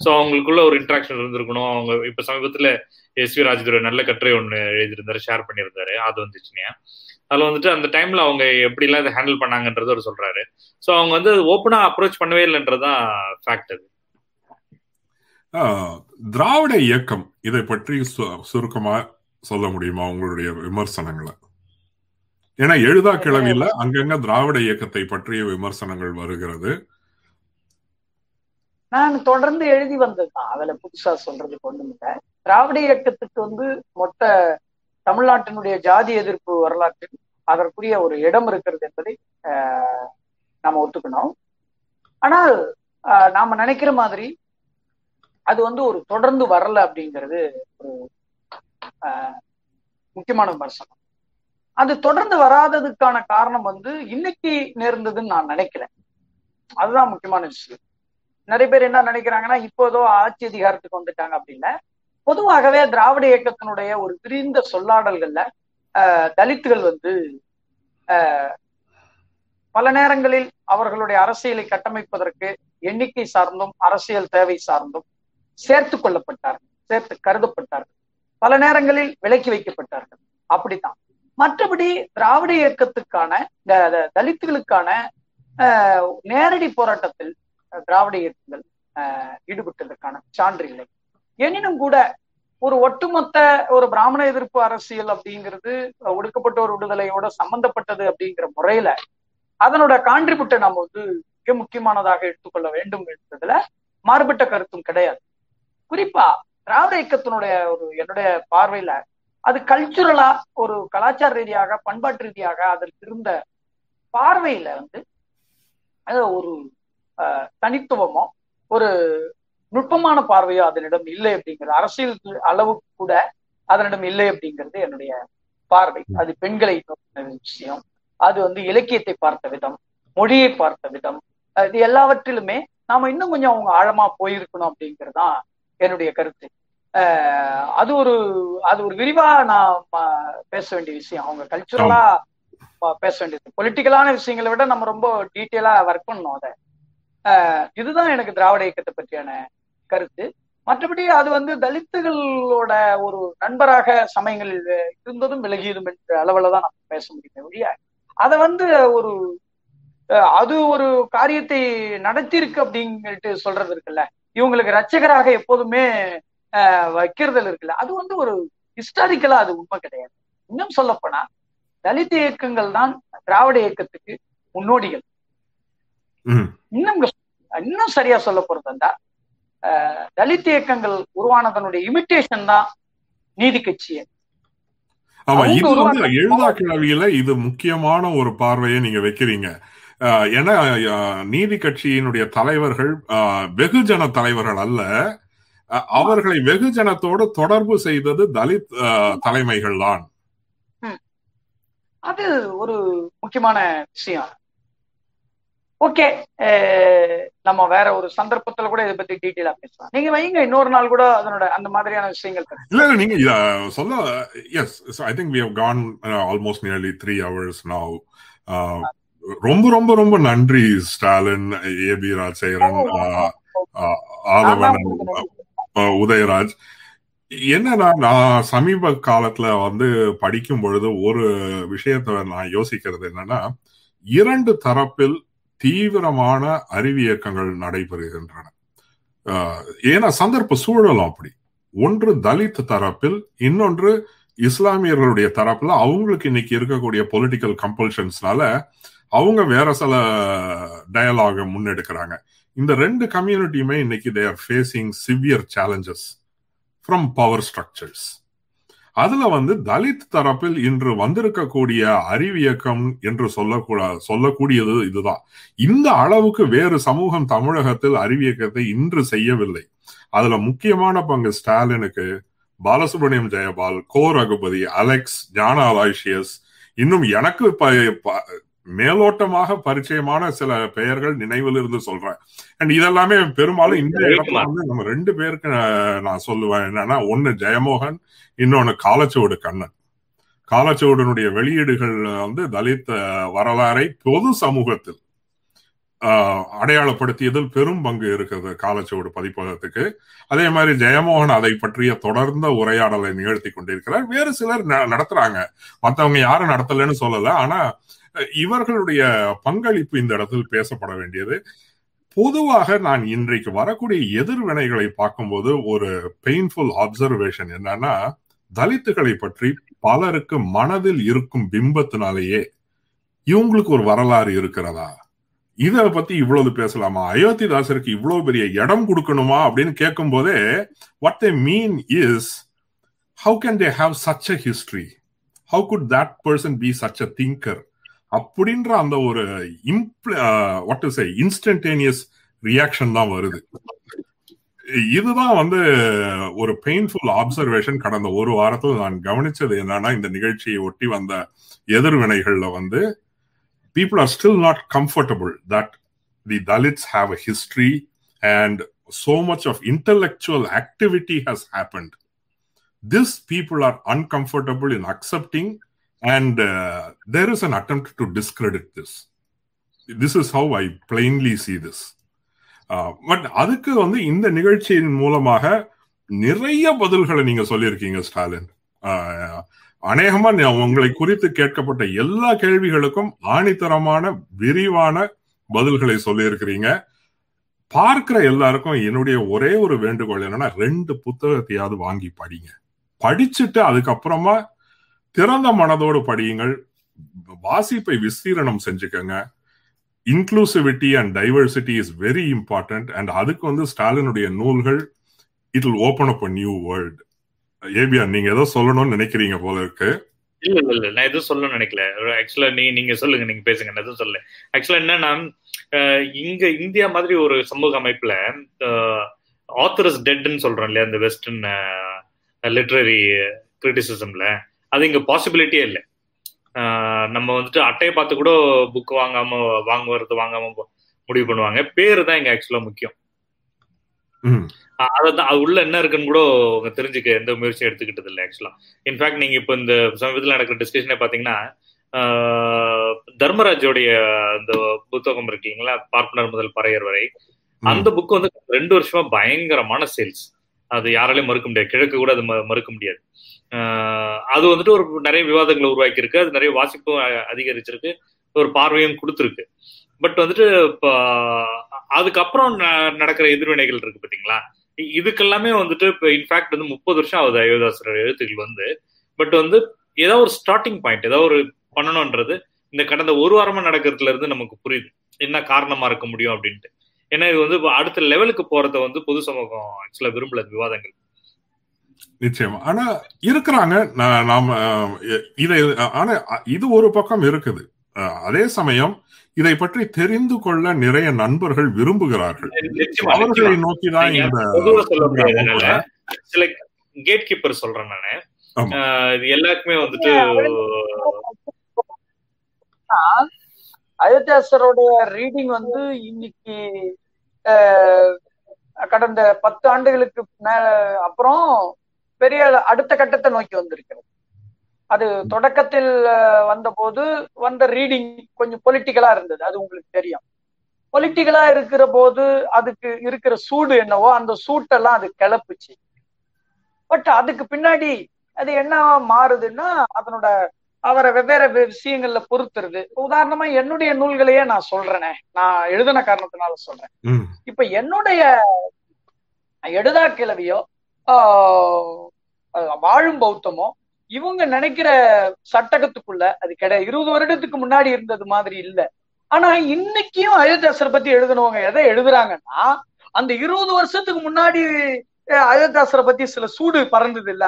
ஸோ அவங்களுக்குள்ள ஒரு இன்ட்ராக்ஷன் இருந்திருக்கணும். அவங்க இப்ப சமீபத்துல எஸ் வி ராஜதுரை நல்ல கட்டுரை ஒன்று எழுதியிருந்தாரு ஷேர் பண்ணியிருந்தாரு. அது வந்துச்சுனியா அதுல வந்துட்டு அந்த டைம்ல அவங்க எப்படிலாம் இதை ஹேண்டில் பண்ணாங்கன்றது அவர் சொல்றாரு. ஸோ அவங்க வந்து ஓப்பனா அப்ரோச் பண்ணவே இல்லைன்றதுதான் ஃபேக்ட் அது. திராவிட இயக்கம் இதை பற்றி சுருக்கமா சொல்ல முடியுமா உங்களுடைய விமர்சனங்களை? ஏன்னா எழுதா கிளவியில அங்கங்க திராவிட இயக்கத்தை பற்றிய விமர்சனங்கள் வருகிறது. நான் தொடர்ந்து எழுதி வந்ததுதான். அதுல புதுசா சொல்றதுக்கு ஒண்ணும் இல்லை. திராவிட இயக்கத்துக்கு வந்து மொத்த தமிழ்நாட்டினுடைய ஜாதி எதிர்ப்பு வரலாற்றில் அதற்குரிய ஒரு இடம் இருக்கிறது என்பதை நாம ஒத்துக்கணும். ஆனால் நாம நினைக்கிற மாதிரி அது வந்து ஒரு தொடர்ந்து வரல அப்படிங்கிறது ஒரு முக்கியமான விமர்சனம். அது தொடர்ந்து வராததுக்கான காரணம் வந்து இன்னைக்கு நேர்ந்ததுன்னு நான் நினைக்கிறேன். அதுதான் முக்கியமான விஷயம். நிறைய பேர் என்ன நினைக்கிறாங்கன்னா இப்போதோ ஆட்சி அதிகாரத்துக்கு வந்துட்டாங்க அப்படின்னா பொதுவாகவே திராவிட இயக்கத்தினுடைய ஒரு விரிந்த சொல்லாடல்கள்ல தலித்துகள் வந்து பல நேரங்களில் அவர்களுடைய அரசியலை கட்டமைப்பதற்கு எண்ணிக்கை சார்ந்தும் அரசியல் தேவை சார்ந்தும் சேர்த்து கொள்ளப்பட்டார்கள் சேர்த்து கருதப்பட்டார்கள். பல நேரங்களில் விலக்கி வைக்கப்பட்டார்கள். அப்படித்தான். மற்றபடி திராவிட இயக்கத்துக்கான இந்த தலித்துகளுக்கான நேரடி போராட்டத்தில் திராவிட இயக்கங்கள் ஈடுபட்டதற்கான சான்று இல்லை. எனினும் கூட ஒரு ஒட்டுமொத்த ஒரு பிராமண எதிர்ப்பு அரசியல் அப்படிங்கிறது ஒடுக்கப்பட்டோர் விடுதலையோட சம்பந்தப்பட்டது அப்படிங்கிற முறையில அதனோட கான்ட்ரிபியூட்டை நம்ம வந்து மிக முக்கியமானதாக எடுத்துக்கொள்ள வேண்டும் என்பதுல மாறுபட்ட கருத்தும் கிடையாது. குறிப்பா திராவிட இயக்கத்தினுடைய ஒரு என்னுடைய பார்வையில அது கல்ச்சுரலா ஒரு கலாச்சார ரீதியாக பண்பாட்டு ரீதியாக அதற்கு இருந்த பார்வையில வந்து ஒரு தனித்துவமோ ஒரு நுட்பமான பார்வையோ அதனிடம் இல்லை அப்படிங்கிறது அரசியல் அளவு கூட அதனிடம் இல்லை அப்படிங்கிறது என்னுடைய பார்வை. அது பெண்களை விஷயம். அது வந்து இலக்கியத்தை பார்த்த விதம் மொழியை பார்த்த விதம். இது எல்லாவற்றிலுமே நாம இன்னும் கொஞ்சம் அவங்க ஆழமா போயிருக்கணும் அப்படிங்கிறது தான் என்னுடைய கருத்து. அது ஒரு அது ஒரு விரிவா நான் பேச வேண்டிய விஷயம். அவங்க கல்ச்சுரலா பேச வேண்டியது. பொலிட்டிக்கலான விஷயங்களை விட நம்ம ரொம்ப டீட்டெயிலா ஒர்க் பண்ணணும் அதை. இதுதான் எனக்கு திராவிட இயக்கத்தை பற்றியான கருத்து. மற்றபடி அது வந்து தலித்துகளோட ஒரு நண்பராக சமயங்களில் இருந்ததும் விலகியதும் என்ற அளவில் தான் நம்ம பேச முடியுமே ஒழிய அதை வந்து ஒரு அது ஒரு காரியத்தை நடத்தியிருக்கு அப்படின்ட்டு சொல்றது இருக்குல்ல. இவங்களுக்கு ரச்சகராக எப்போதுமே வைக்கிறதுல இருக்குல்ல. அது வந்து ஒரு ஹிஸ்டாரிக்கலா அது உண்மை கிடையாது. இன்னும் சொல்லப்போனா தலித் இயக்கங்கள் தான் திராவிட இயக்கத்துக்கு முன்னோடிகள். இன்னும் இன்னும் சரியா சொல்ல போறதா தலித் இயக்கங்கள் உருவானதனுடைய இமிட்டேஷன் தான் நீதி கட்சியை ஆமா இது வந்து எழுதா கிழவியில இது முக்கியமான ஒரு பார்வையை நீங்க வைக்கிறீங்க. ஏன்னா நீதி கட்சியினுடைய தலைவர்கள் வெகுஜன தலைவர்கள் அல்ல. அவர்களை வெகுஜனத்தோடு தொடர்பு செய்தது தலித் தலைமைகள் தான் அது ஒரு முக்கியமான விஷயம். ஓகே நம்ம வேற ஒரு சந்தர்ப்பத்துல கூட இதை பத்தி டீட்டெயிலா பேசலாம். நீங்க வைங்க இன்னொரு நாள் கூட அதனோட அந்த மாதிரியான விஷயங்கள் இல்ல நீங்க சொல்ல yes I think we have gone almost nearly three hours now ரொம்ப ரொம்ப ரொம்ப நன்றி ஸ்டாலின் ஏ பி ராஜசேகரன் ஆதவன் உதயராஜ். என்னன்னா நான் சமீப காலத்துல வந்து படிக்கும் பொழுது ஒரு விஷயத்த நான் யோசிக்கிறது என்னன்னா இரண்டு தரப்பில் தீவிரமான அறிவியக்கங்கள் நடைபெறுகின்றன. ஏன்னா சந்தர்ப்ப சூழலும் அப்படி. ஒன்று தலித் தரப்பில் இன்னொன்று இஸ்லாமியர்களுடைய தரப்புல. அவங்களுக்கு இன்னைக்கு இருக்கக்கூடிய பொலிட்டிக்கல் கம்பல்ஷன்ஸ்னால அவங்க வேற சில டயலாக முன்னெடுக்கிறாங்க. இந்த ரெண்டு கம்யூனிட்டியுமே இன்னைக்கு they are facing severe challenges from power structures அதுல வந்து தலித் தரப்பில் இன்று வந்திருக்கக்கூடிய அறிவியக்கம் என்று சொல்லக்கூட சொல்லக்கூடியது இதுதான். இந்த அளவுக்கு வேறு சமூகம் தமிழகத்தில் அறிவியக்கத்தை இன்று செய்யவில்லை. அதுல முக்கியமான பங்கு ஸ்டாலினுக்கு பாலசுப்ரமணியம் ஜெயபால் கோ ரகுபதி அலெக்ஸ் ஞான அலாய்ஷியஸ் இன்னும் எனக்கு மேலோட்டமாக பரிச்சயமான சில பெயர்கள் நினைவில் இருந்து சொல்றேன். அண்ட் இதெல்லாமே பெரும்பாலும் இந்த இடத்துல வந்து நம்ம ரெண்டு பேருக்கு நான் சொல்லுவேன் என்னன்னா ஒன்னு ஜெயமோகன் இன்னொன்னு காலச்சுவடு கண்ணன். காலச்சுவடனுடைய வெளியீடுகள் வந்து தலித் வரலாறை பொது சமூகத்தில் அடையாளப்படுத்தியதில் பெரும் பங்கு இருக்கிறது காலச்சுவடு பதிப்பகத்துக்கு. அதே மாதிரி ஜெயமோகன் அதை பற்றிய தொடர்ந்த உரையாடலை நிகழ்த்தி கொண்டிருக்கிறார். வேறு சிலர் நடத்துறாங்க. மற்றவங்க யாரும் நடத்தலன்னு சொல்லல. ஆனா இவர்களுடைய பங்களிப்பு இந்த இடத்தில் பேசப்பட வேண்டியது. பொதுவாக நான் இன்றைக்கு வரக்கூடிய எதிர்வினைகளை பார்க்கும்போது ஒரு பெயின்ஃபுல் அப்சர்வேஷன் என்னன்னா தலித்துகளை பற்றி பலருக்கு மனதில் இருக்கும் பிம்பத்தினாலேயே இவங்களுக்கு ஒரு வரலாறு இருக்கிறதா? இத பத்தி இவ்வளவு பேசலாமா? அயோத்திதாசருக்கு இவ்வளவு பெரிய இடம் கொடுக்கணுமா அப்படின்னு கேட்கும் போதே what they mean is how can they have such a history how good that person be such a thinker அப்படின்ற அந்த ஒரு இம்ப்ள what to say instantaneous reaction தான் வருது இதுதான் வந்து ஒரு பெயின்ஃபுல் ஆப்சர்வேஷன் கடந்த ஒரு வாரத்தில் நான் கவனிச்சது என்னன்னா இந்த நிகழ்ச்சியை ஒட்டி வந்த எதிர்வினைகள்ல வந்து people are still not comfortable that the Dalits have a history and so much of intellectual activity has happened this people are uncomfortable in accepting and uh, there is an attempt to discredit this. This is how I plainly see this. Uh, but அதுக்கு வந்து இந்த நிகழ்ச்சியின் மூலமாக நிறைய பதில்களை நீங்க சொல்லியிருக்கீங்க ஸ்டாலின் அநேகமா உங்களை குறித்து கேட்கப்பட்ட எல்லா கேள்விகளுக்கும் ஆணித்தரமான விரிவான பதில்களை சொல்லியிருக்கிறீங்க பார்க்கிற எல்லாருக்கும் என்னுடைய ஒரே ஒரு வேண்டுகோள் என்னன்னா ரெண்டு புத்தகத்தையாவது வாங்கி படிங்க படிச்சுட்டு அதுக்கப்புறமா திறந்த மனதோடு படியுங்கள். வாசிப்பை விஸ்தீரணம் செஞ்சுக்கங்க. Inclusivity and diversity is very important and அதுக்கு வந்து ஸ்டாலினுடைய நூல்கள் it will open up a new world ஏபியா நீங்க ஏதோ சொல்லணும்னு நினைக்கிறீங்க போல இருக்கு. இல்ல இல்ல இல்ல நான் எதுவும் சொல்லணும்னு நினைக்கல. ஆக்சுவலா நீ நீங்க சொல்லுங்க நீங்க பேசுங்க நான் எதுவும் சொல்லல. ஆக்சுவலா என்னன்னா இங்க இந்தியா மாதிரி ஒரு சமூக அமைப்புல ஆத்தர்ஸ் டெட்னு சொல்றோம் இல்லையா அந்த வெஸ்டர்ன் லிட்ரரி கிரிட்டிசிசம்ல அது இங்க பாசிபிலிட்டியே இல்லை. நம்ம வந்துட்டு அட்டையை பார்த்து கூட புக் வாங்காம வாங்குறது வாங்காம முடிவு பண்ணுவாங்க. பேரு தான் இங்க ஆக்சுவலா முக்கியம். அதான் அது உள்ள என்ன இருக்குன்னு கூட உங்க தெரிஞ்சுக்க எந்த முயற்சியும் எடுத்துக்கிட்டது இல்லை ஆக்சுவலா இன்ஃபேக்ட் நீங்க இப்போ இந்த சமீபத்தில் நடக்கிற டிஸ்கஷனே பாத்தீங்கன்னா தர்மராஜோடைய இந்த புத்தகம் இருக்கு இல்லைங்களா? பார்ப்பனர் முதல் பறையர் வரை. அந்த புக் வந்து ரெண்டு வருஷமா பயங்கரமான சேல்ஸ் அது யாராலையும் மறுக்க முடியாது. கிழக்கு கூட அது மறுக்க முடியாது. அது வந்துட்டு ஒரு நிறைய விவாதங்களை உருவாக்கி இருக்கு அது நிறைய வாசிப்பும் அதிகரிச்சிருக்கு. ஒரு பார்வையும் கொடுத்துருக்கு. பட் வந்துட்டு இப்போ அதுக்கப்புறம் நடக்கிற எதிர்வினைகள் இருக்கு பாத்தீங்களா? இதுக்கெல்லாமே வந்துட்டு இப்போ இன்ஃபேக்ட் வந்து முப்பது வருஷம் ஆகுது அயோதாசர் எழுத்துக்கள் வந்து. பட் வந்து ஏதோ ஒரு ஸ்டார்டிங் பாயிண்ட் ஏதோ ஒரு பண்ணணும்ன்றது இந்த கடந்த ஒரு வாரமா நடக்கிறதுல இருந்து நமக்கு புரியுது. என்ன காரணமா இருக்க முடியும் அப்படின்ட்டு. ஏன்னா இது வந்து அடுத்த லெவலுக்கு போறத வந்து பொது சமூகம் ஆக்சுவலா விரும்பல விவாதங்கள். நிச்சயமா. ஆனா இருக்கிறாங்க. நாம இதை ஆனா இது ஒரு பக்கம் இருக்குது. அதே சமயம் இதை பற்றி தெரிந்து கொள்ள நிறைய நண்பர்கள் விரும்புகிறார்கள். அவர்களை நோக்கிதான் இந்த சில கேட் கீப்பர் சொல்றேன் நானு. இது எல்லாருக்குமே வந்துட்டு அயோத்தியாசரோட ரீடிங் வந்து இன்னைக்கு கடந்த பத்து ஆண்டுகளுக்கு மேல அப்புறம் பெரிய அடுத்த கட்டத்தை நோக்கி வந்திருக்கிறது. அது தொடக்கத்தில் வந்தபோது வந்த ரீடிங் கொஞ்சம் பொலிட்டிக்கலா இருந்தது அது உங்களுக்கு தெரியும். பொலிட்டிக்கலா இருக்கிற போது அதுக்கு இருக்கிற சூடு என்னவோ அந்த சூட்டெல்லாம் அது கிளப்புச்சு. பட் அதுக்கு பின்னாடி அது என்ன மாறுதுன்னா அதனோட அவரை வெவ்வேறு விஷயங்கள்ல பொறுத்துருது உதாரணமா என்னுடைய நூல்களையே நான் சொல்றேனே. நான் எழுதின காரணத்தினால சொல்றேன். இப்ப என்னுடைய எழுதா கிளவியோ வாழும் பௌத்தமோ? இவங்க நினைக்கிற சட்டகத்துக்குள்ள அது கிடையாது இருபது வருடத்துக்கு முன்னாடி இருந்தது மாதிரி இல்ல. ஆனா இன்னைக்கும் அயோத்தியாசரை பத்தி எழுதுனவங்க எதை எழுதுறாங்கன்னா அந்த இருபது வருஷத்துக்கு முன்னாடி அயோத்தியாசரை பத்தி சில சூடு பறந்தது இல்ல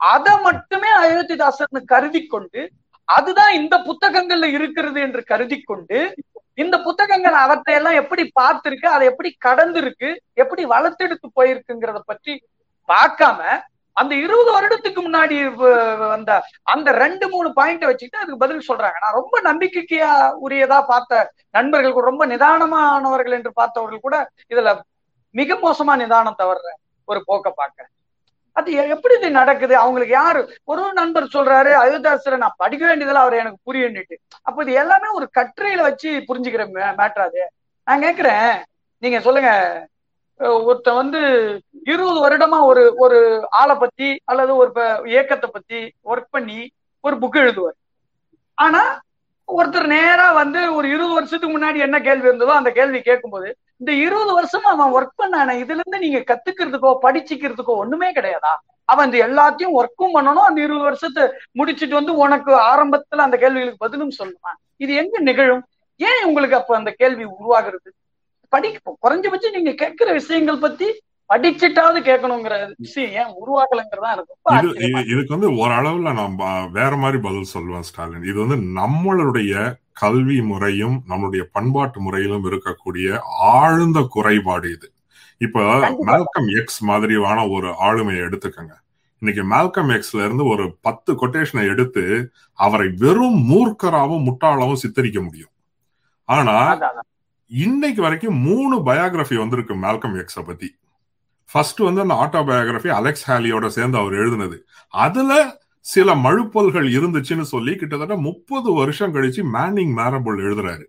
அதை மட்டுமே அயோத்திதாசர்னு கருதி கொண்டு அதுதான் இந்த புத்தகங்கள்ல இருக்கிறது என்று கருதி கொண்டு இந்த புத்தகங்கள் அவற்றையெல்லாம் எப்படி பார்த்திருக்கு அதை எப்படி கடந்திருக்கு எப்படி வளர்த்தெடுத்து போயிருக்குங்கிறத பற்றி பார்க்காம அந்த இருபது வருடத்துக்கு முன்னாடி வந்த அந்த ரெண்டு மூணு பாயிண்ட் வச்சுக்கிட்டு அதுக்கு பதில் சொல்றாங்க. நான் ரொம்ப நம்பிக்கைக்கையா உரியதா பார்த்த நண்பர்கள் கூட ரொம்ப நிதானமானவர்கள் என்று பார்த்தவர்கள் கூட இதுல மிக மோசமா நிதானம் தவறுற ஒரு போக்க பார்க்க அது எப்படி இது நடக்குது? அவங்களுக்கு யாரு? ஒரு நண்பர் சொல்றாரு அயோத்தியாசரை நான் படிக்க வேண்டியதுல அவர் எனக்கு புரியுன்னுட்டு அப்ப இது எல்லாமே ஒரு கட்டுரையில வச்சு புரிஞ்சுக்கிற மேட்டர் அது. நான் கேக்குறேன். நீங்க சொல்லுங்க. ஒருத்த ஒருத்தன் வந்து இருபது வருடமா ஒரு ஒரு ஆளை பத்தி அல்லது ஒரு இயக்கத்தை பத்தி ஒர்க் பண்ணி ஒரு புக் எழுதுவார். ஆனா ஒருத்தர் நேரா வந்து ஒரு இருபது வருஷத்துக்கு முன்னாடி என்ன கேள்வி இருந்ததோ அந்த கேள்வி கேட்கும்போது இந்த இருபது வருஷமா அவன் ஒர்க் பண்ணான இதுல இருந்து நீங்க கத்துக்கிறதுக்கோ படிச்சுக்கிறதுக்கோ ஒண்ணுமே கிடையாதா? அவன் இந்த எல்லாத்தையும் ஒர்க்கும் பண்ணணும் அந்த இருபது வருஷத்தை முடிச்சிட்டு வந்து உனக்கு ஆரம்பத்துல அந்த கேள்விகளுக்கு பதிலும் சொல்லுவான் இது எங்க நிகழும்? ஏன் உங்களுக்கு அப்ப அந்த கேள்வி உருவாகிறது? படி குறைஞ்சபட்சம் நீங்க கேட்கிற விஷயங்கள் பத்தி படிச்சுட்டாவது கேட்கணுங்கிற விஷயம். ஏன்? உருவாக்கலைங்கிறதா இது- இதுக்கு வந்து ஓரளவுல நான் வேற மாதிரி பதில் சொல்லுவேன் ஸ்டாலின். இது வந்து நம்மளுடைய கல்வி முறையும் நம்மளுடைய பண்பாட்டு முறையிலும் இருக்கக்கூடிய ஆழ்ந்த குறைபாடு இது. இப்ப. மேல்கம் எக்ஸ் மாதிரியான ஒரு ஆளுமையை எடுத்துக்கங்க. இன்னைக்கு மேல்கம் எக்ஸ்ல இருந்து ஒரு பத்து கொட்டேஷனை எடுத்து அவரை வெறும் மூர்க்கராவும் முட்டாளாவும் சித்தரிக்க முடியும். ஆனா. இன்னைக்கு வரைக்கும் மூணு பயோகிராஃபி வந்திருக்கு மேல்கம் எக்ஸ பத்தி. ஃபர்ஸ்ட் வந்து அந்த ஆட்டோபயோகிராஃபி அலெக்ஸ் ஹாலியோட சேர்ந்து அவர் எழுதுனது. அதுல சில மழுப்பல்கள் இருந்துச்சுன்னு சொல்லி கிட்டத்தட்ட முப்பது வருஷம் கழிச்சு மேனிங் மேரபுல் எழுதுறாரு.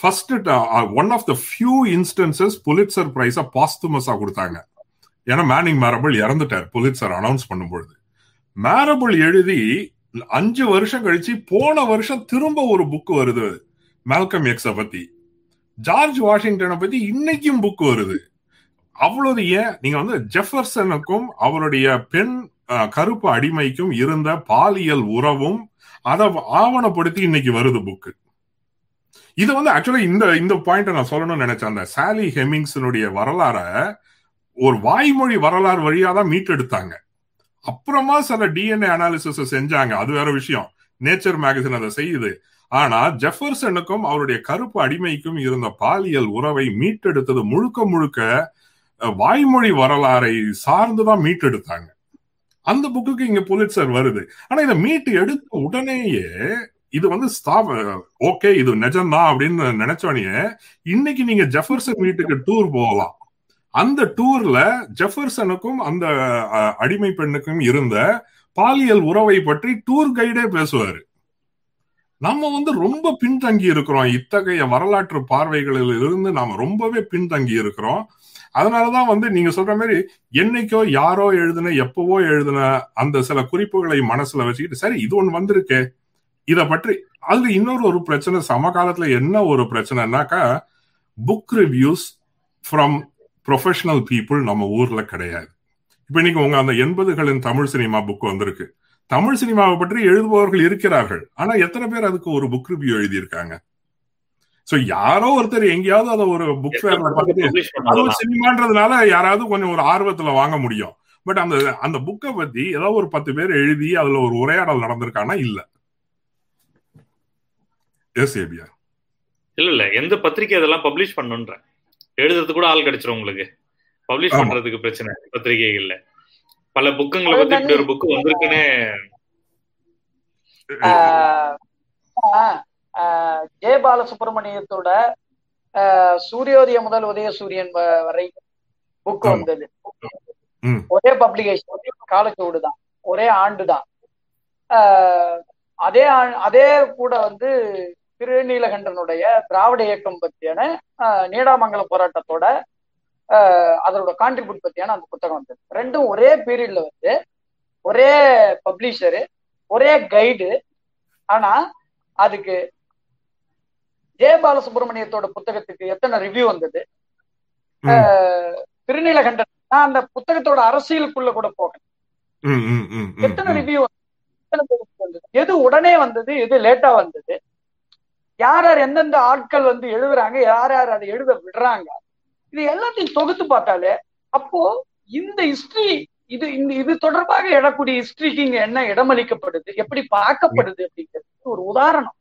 First one of the few instances Pulitzer prize பாஸ்துமஸா கொடுத்தாங்க. ஏன்னா மேனிங் மேரபிள் இறந்துட்டார் புலிட்சர் அனௌன்ஸ் பண்ணும்பொழுது. மேரபிள் எழுதி அஞ்சு வருஷம் கழிச்சு போன வருஷம் திரும்ப ஒரு புக் வருது மேல்கம் எக்ஸ பத்தி. ஜார்ஜ் வாஷிங்டனை பத்தி இன்னைக்கும் புக் வருது. அவ்வளவு ஏன் நீங்க வந்து ஜெஃபர்சனுக்கும் அவருடைய பெண் கருப்பு அடிமைக்கும் இருந்த பாலியல் உறவும் அதை ஆவணப்படுத்தி இன்னைக்கு வருது புக்கு இது வந்து ஆக்சுவலா இந்த இந்த பாயிண்ட் நான் சொல்லணும்னு நினைச்சேன். அந்த சாலி ஹெமிங்ஸனுடைய வரலாற ஒரு வாய்மொழி வரலாறு வழியா தான் மீட்டெடுத்தாங்க. அப்புறமா சில டிஎன்ஏ அனாலிசிஸ் செஞ்சாங்க. அது வேற விஷயம். நேச்சர் மேகசின் அதை செய்யுது. ஆனா ஜெஃபர்சனுக்கும் அவருடைய கருப்பு அடிமைக்கும் இருந்த பாலியல் உறவை மீட்டெடுத்தது முழுக்க முழுக்க வாய்மொழி வரலாறை சார்ந்துதான் மீட்டெடுத்தாங்க. அந்த புக்குக்கு இங்க புலிட்சர் வருது. ஆனா இதை மீட்டு எடுத்த உடனேயே இது வந்து ஓகே இது நிஜம்தான் அப்படின்னு நினைச்சோடனே இன்னைக்கு நீங்க ஜெஃபர்சன் வீட்டுக்கு டூர் போகலாம். அந்த டூர்ல ஜெஃபர்சனுக்கும் அந்த அடிமை பெண்ணுக்கும் இருந்த பாலியல் உறவை பற்றி டூர் கைடே பேசுவாரு. நம்ம வந்து ரொம்ப பின்தங்கி இருக்கிறோம். இத்தகைய வரலாற்று பார்வைகளில் இருந்து நாம ரொம்பவே பின்தங்கி இருக்கிறோம். அதனாலதான் வந்து நீங்க சொல்ற மாதிரி என்னைக்கோ யாரோ எழுதின எப்பவோ எழுதின அந்த சில குறிப்புகளை மனசுல வச்சுக்கிட்டு சரி இது ஒண்ணு வந்திருக்கே. இத பற்றி அதுல இன்னொரு ஒரு பிரச்சனை சமகாலத்துல என்ன ஒரு பிரச்சனைனாக்கா book reviews from professional people நம்ம ஊர்ல கிடையாது. இப்ப இன்னைக்கு உங்க அந்த எண்பதுகளின் தமிழ் சினிமா புக் வந்திருக்கு. தமிழ் சினிமாவை பற்றி எழுதுபவர்கள் இருக்கிறார்கள். ஆனா எத்தனை பேர் அதுக்கு ஒரு புக் ரிவ்யூ எழுதியிருக்காங்க? சோ யாரோ ஒருத்தர் எங்கேயாவது அதை ஒரு புக் ஃபேர்ல பார்த்துட்டு அதுவும் சினிமான்றதுனால யாராவது கொஞ்சம் ஒரு ஆர்வத்துல வாங்க முடியும். பட் அந்த அந்த புக்கை பத்தி ஏதாவது ஒரு பத்து பேர் எழுதி அதுல ஒரு உரையாடல் நடந்திருக்கானா? இல்ல. எஸ் ஏபியா இல்ல இல்ல. எந்த பத்திரிக்கை இதெல்லாம் பப்ளிஷ் பண்ணுன்ற? எழுதுறது கூட ஆள் கிடைச்சிரும் உங்களுக்கு. பப்ளிஷ். பண்றதுக்கு பிரச்சனை. பத்திரிகைகள்ல. பல புக்குங்களை பத்தி இப்படி ஒரு புக் வந்திருக்குன்னு ஆஹ் ஆஹ் ஆஹ் ஜெய பாலசுப்ரமணியத்தோட ஆஹ் சூரியோதயம் முதல் உதயசூரியன் வ- வரை புக். வந்தது. ஒரே பப்ளிகேஷன் ஒரே காலச்சோடு தான் ஒரே ஆண்டு தான் ஆஹ் அதே ஆ- அதே கூட வந்து திருநீலகண்டனுடைய திராவிட இயக்கம் பத்தியான ஆஹ் நீடாமங்கல போராட்டத்தோட அதோட கான்ட்ரிபியூட் பத்தியான அந்த புத்தகம் வந்தது ரெண்டும் ஒரே பீரியட்ல வந்து ஒரே பப்ளிஷரு ஒரே கைடு ஆனா அதுக்கு ஜெய பாலசுப்ரமணியத்தோட புத்தகத்துக்கு எத்தனை ரிவ்யூ வந்தது? திருநீலகண்டன் நான் அந்த புத்தகத்தோட அரசியலுக்குள்ள கூட போகேன் ம், ம், ம், ம், எத்தனை. ரிவ்யூ வந்தது? எது உடனே வந்தது? எது லேட்டா வந்தது? யார் யார் எந்தெந்த ஆட்கள் வந்து எழுதுறாங்க? யார் யார் அதை எழுத விடுறாங்க? இது எல்லாத்தையும் தொகுத்து பார்த்தாலே அப்போ இந்த ஹிஸ்டரி இது இந்த இது தொடர்பாக எழக்கூடிய ஹிஸ்டரிக்கு இங்க என்ன இடமளிக்கப்படுது எப்படி பார்க்கப்படுது அப்படிங்கிறது ஒரு உதாரணம்.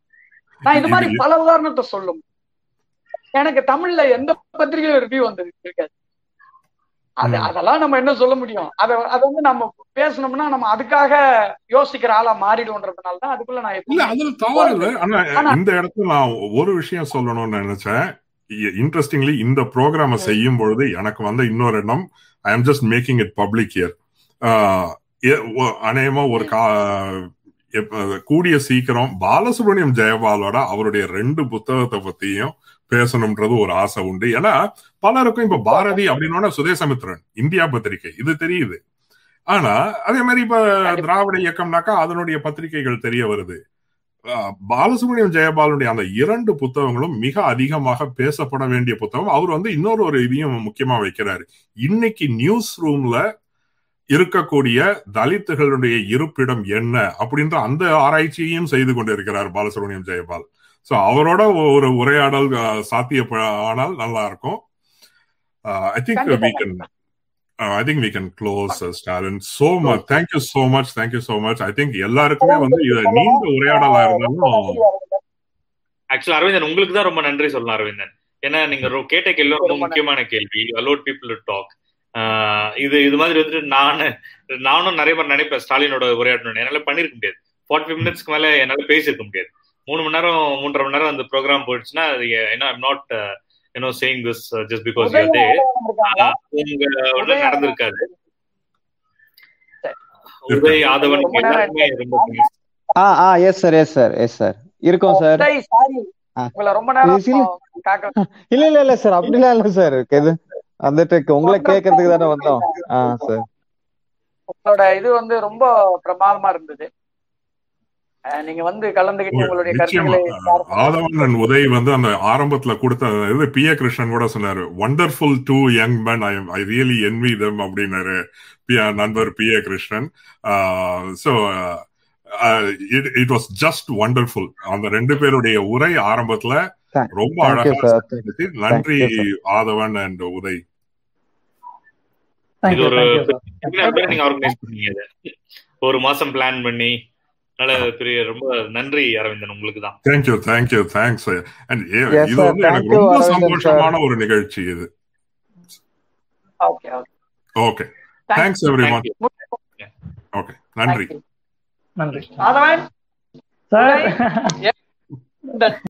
நான் இது மாதிரி பல உதாரணத்தை சொல்லும். எனக்கு தமிழ்ல எந்த பத்திரிகையில ரிவ்யூ வந்தது இருக்காது அது அதெல்லாம் நம்ம என்ன சொல்ல முடியும்? அத அத வந்து நம்ம பேசணும்னா நம்ம அதுக்காக யோசிக்கிற ஆளா மாறிடும்ன்றதுனால தான் அதுக்குள்ள நான் இல்ல அதுல தவறு இந்த இடத்துல நான் ஒரு விஷயம் சொல்லணும்னு நினைச்சேன். இன்ட்ரெஸ்டிங்லி இந்த ப்ரோக்ராம செய்யும் பொழுது எனக்கு வந்த இன்னொரு எண்ணம் I am just making it public year அநேகமா ஒரு கா கூடிய சீக்கிரம் பாலசுப்ரமணியம் ஜெயபாலோட அவருடைய ரெண்டு புத்தகத்தை பத்தியும் பேசணும்ன்றது ஒரு ஆசை உண்டு. ஏன்னா பலருக்கும் இப்ப பாரதி அப்படின்னா சுதேசமித்ரன் இந்தியா பத்திரிகை இது தெரியுது. ஆனா அதே மாதிரி இப்ப திராவிட இயக்கம்னாக்கா அதனுடைய பத்திரிகைகள் தெரிய வருது. பாலசுப்ரமணியம் ஜெயபாலுடைய அந்த இரண்டு புத்தகங்களும் மிக அதிகமாக பேசப்பட வேண்டிய புத்தகம். அவர் வந்து இன்னொரு ஒரு இதையும் முக்கியமா வைக்கிறாரு. இன்னைக்கு நியூஸ் ரூம்ல இருக்கக்கூடிய தலித்துகளுடைய இருப்பிடம் என்ன அப்படின்ற அந்த ஆராய்ச்சியையும் செய்து கொண்டிருக்கிறார் பாலசுப்ரமணியம் ஜெயபால். சோ அவரோட ஒரு உரையாடல் சாத்திய ஆனால் நல்லா இருக்கும். I think we can I think we can close Stalin so much thank you so much thank you so much I think எல்லாருக்குமே வந்து இது நீண்ட உரையாடலா இருந்தாலும் ஆக்சுவலா அரவிந்தன் உங்களுக்கு தான் ரொம்ப நன்றி சொல்லலாம் அரவிந்தன் ஏன்னா நீங்க கேட்ட கேள்வி ரொம்ப முக்கியமான கேள்வி. அலோட் பீப்புள் டாக் இது இது மாதிரி வந்துட்டு நான் நானும் நிறைய பேர் நினைப்பேன் ஸ்டாலினோட உரையாடணும் என்னால பண்ணிருக்க முடியாது. ஃபார்ட்டி மினிட்ஸ்க்கு மேல என்னால பேசியிருக்க முடியாது. மூணு மணி நேரம் மூன்றரை மணி நேரம் அந்த ப்ரோக்ராம் போயிடுச்சுன்னா ஏன்னா I'm not you know saying this just because you they உங்க நடந்திருக்காது உதய் ஆதவன் எல்லாருமே ரொம்ப ஆ ஆ yes sir yes sir yes sir இருக்கோம் சார் உங்களை ரொம்ப நேரம் இல்ல இல்ல இல்ல சார் அப்படிலாம் இல்ல சார் இது வந்துட்டு உங்களை கேக்குறதுக்கு தானே வந்தோம். ஆ சார் உங்களோட இது வந்து ரொம்ப பிரமாதமா இருந்தது. நீங்க வந்து கலந்துகிட்டு உங்களுடைய கருத்துக்களை ஆதவன் உதய் வந்து அந்த ஆரம்பத்துல கொடுத்த இது பி ஏ கிருஷ்ணன் கூட சொன்னாரு wonderful two young man I I really envy them அப்படின்னாரு. நண்பர் P A Krishnan. So it was just wonderful அந்த ரெண்டு பேருடைய உரை ஆரம்பத்துல ரொம்ப அழகா நன்றி ஆதவன் அண்ட் உதய். இது ஒரு நீங்க ஆர்கனைஸ் பண்ணீங்க. ஒரு மாசம் பிளான் பண்ணி நல்ல பெரிய ரொம்ப நன்றி அரவிந்தன் உங்களுக்கு தான் தேங்க்யூ தேங்க்யூ தேங்க்ஸ் அண்ட் இது வந்து எனக்கு ரொம்ப சந்தோஷமான ஒரு நிகழ்ச்சி இது. Okay okay thanks everyone okay நன்றி நன்றி ஆதவன் சார்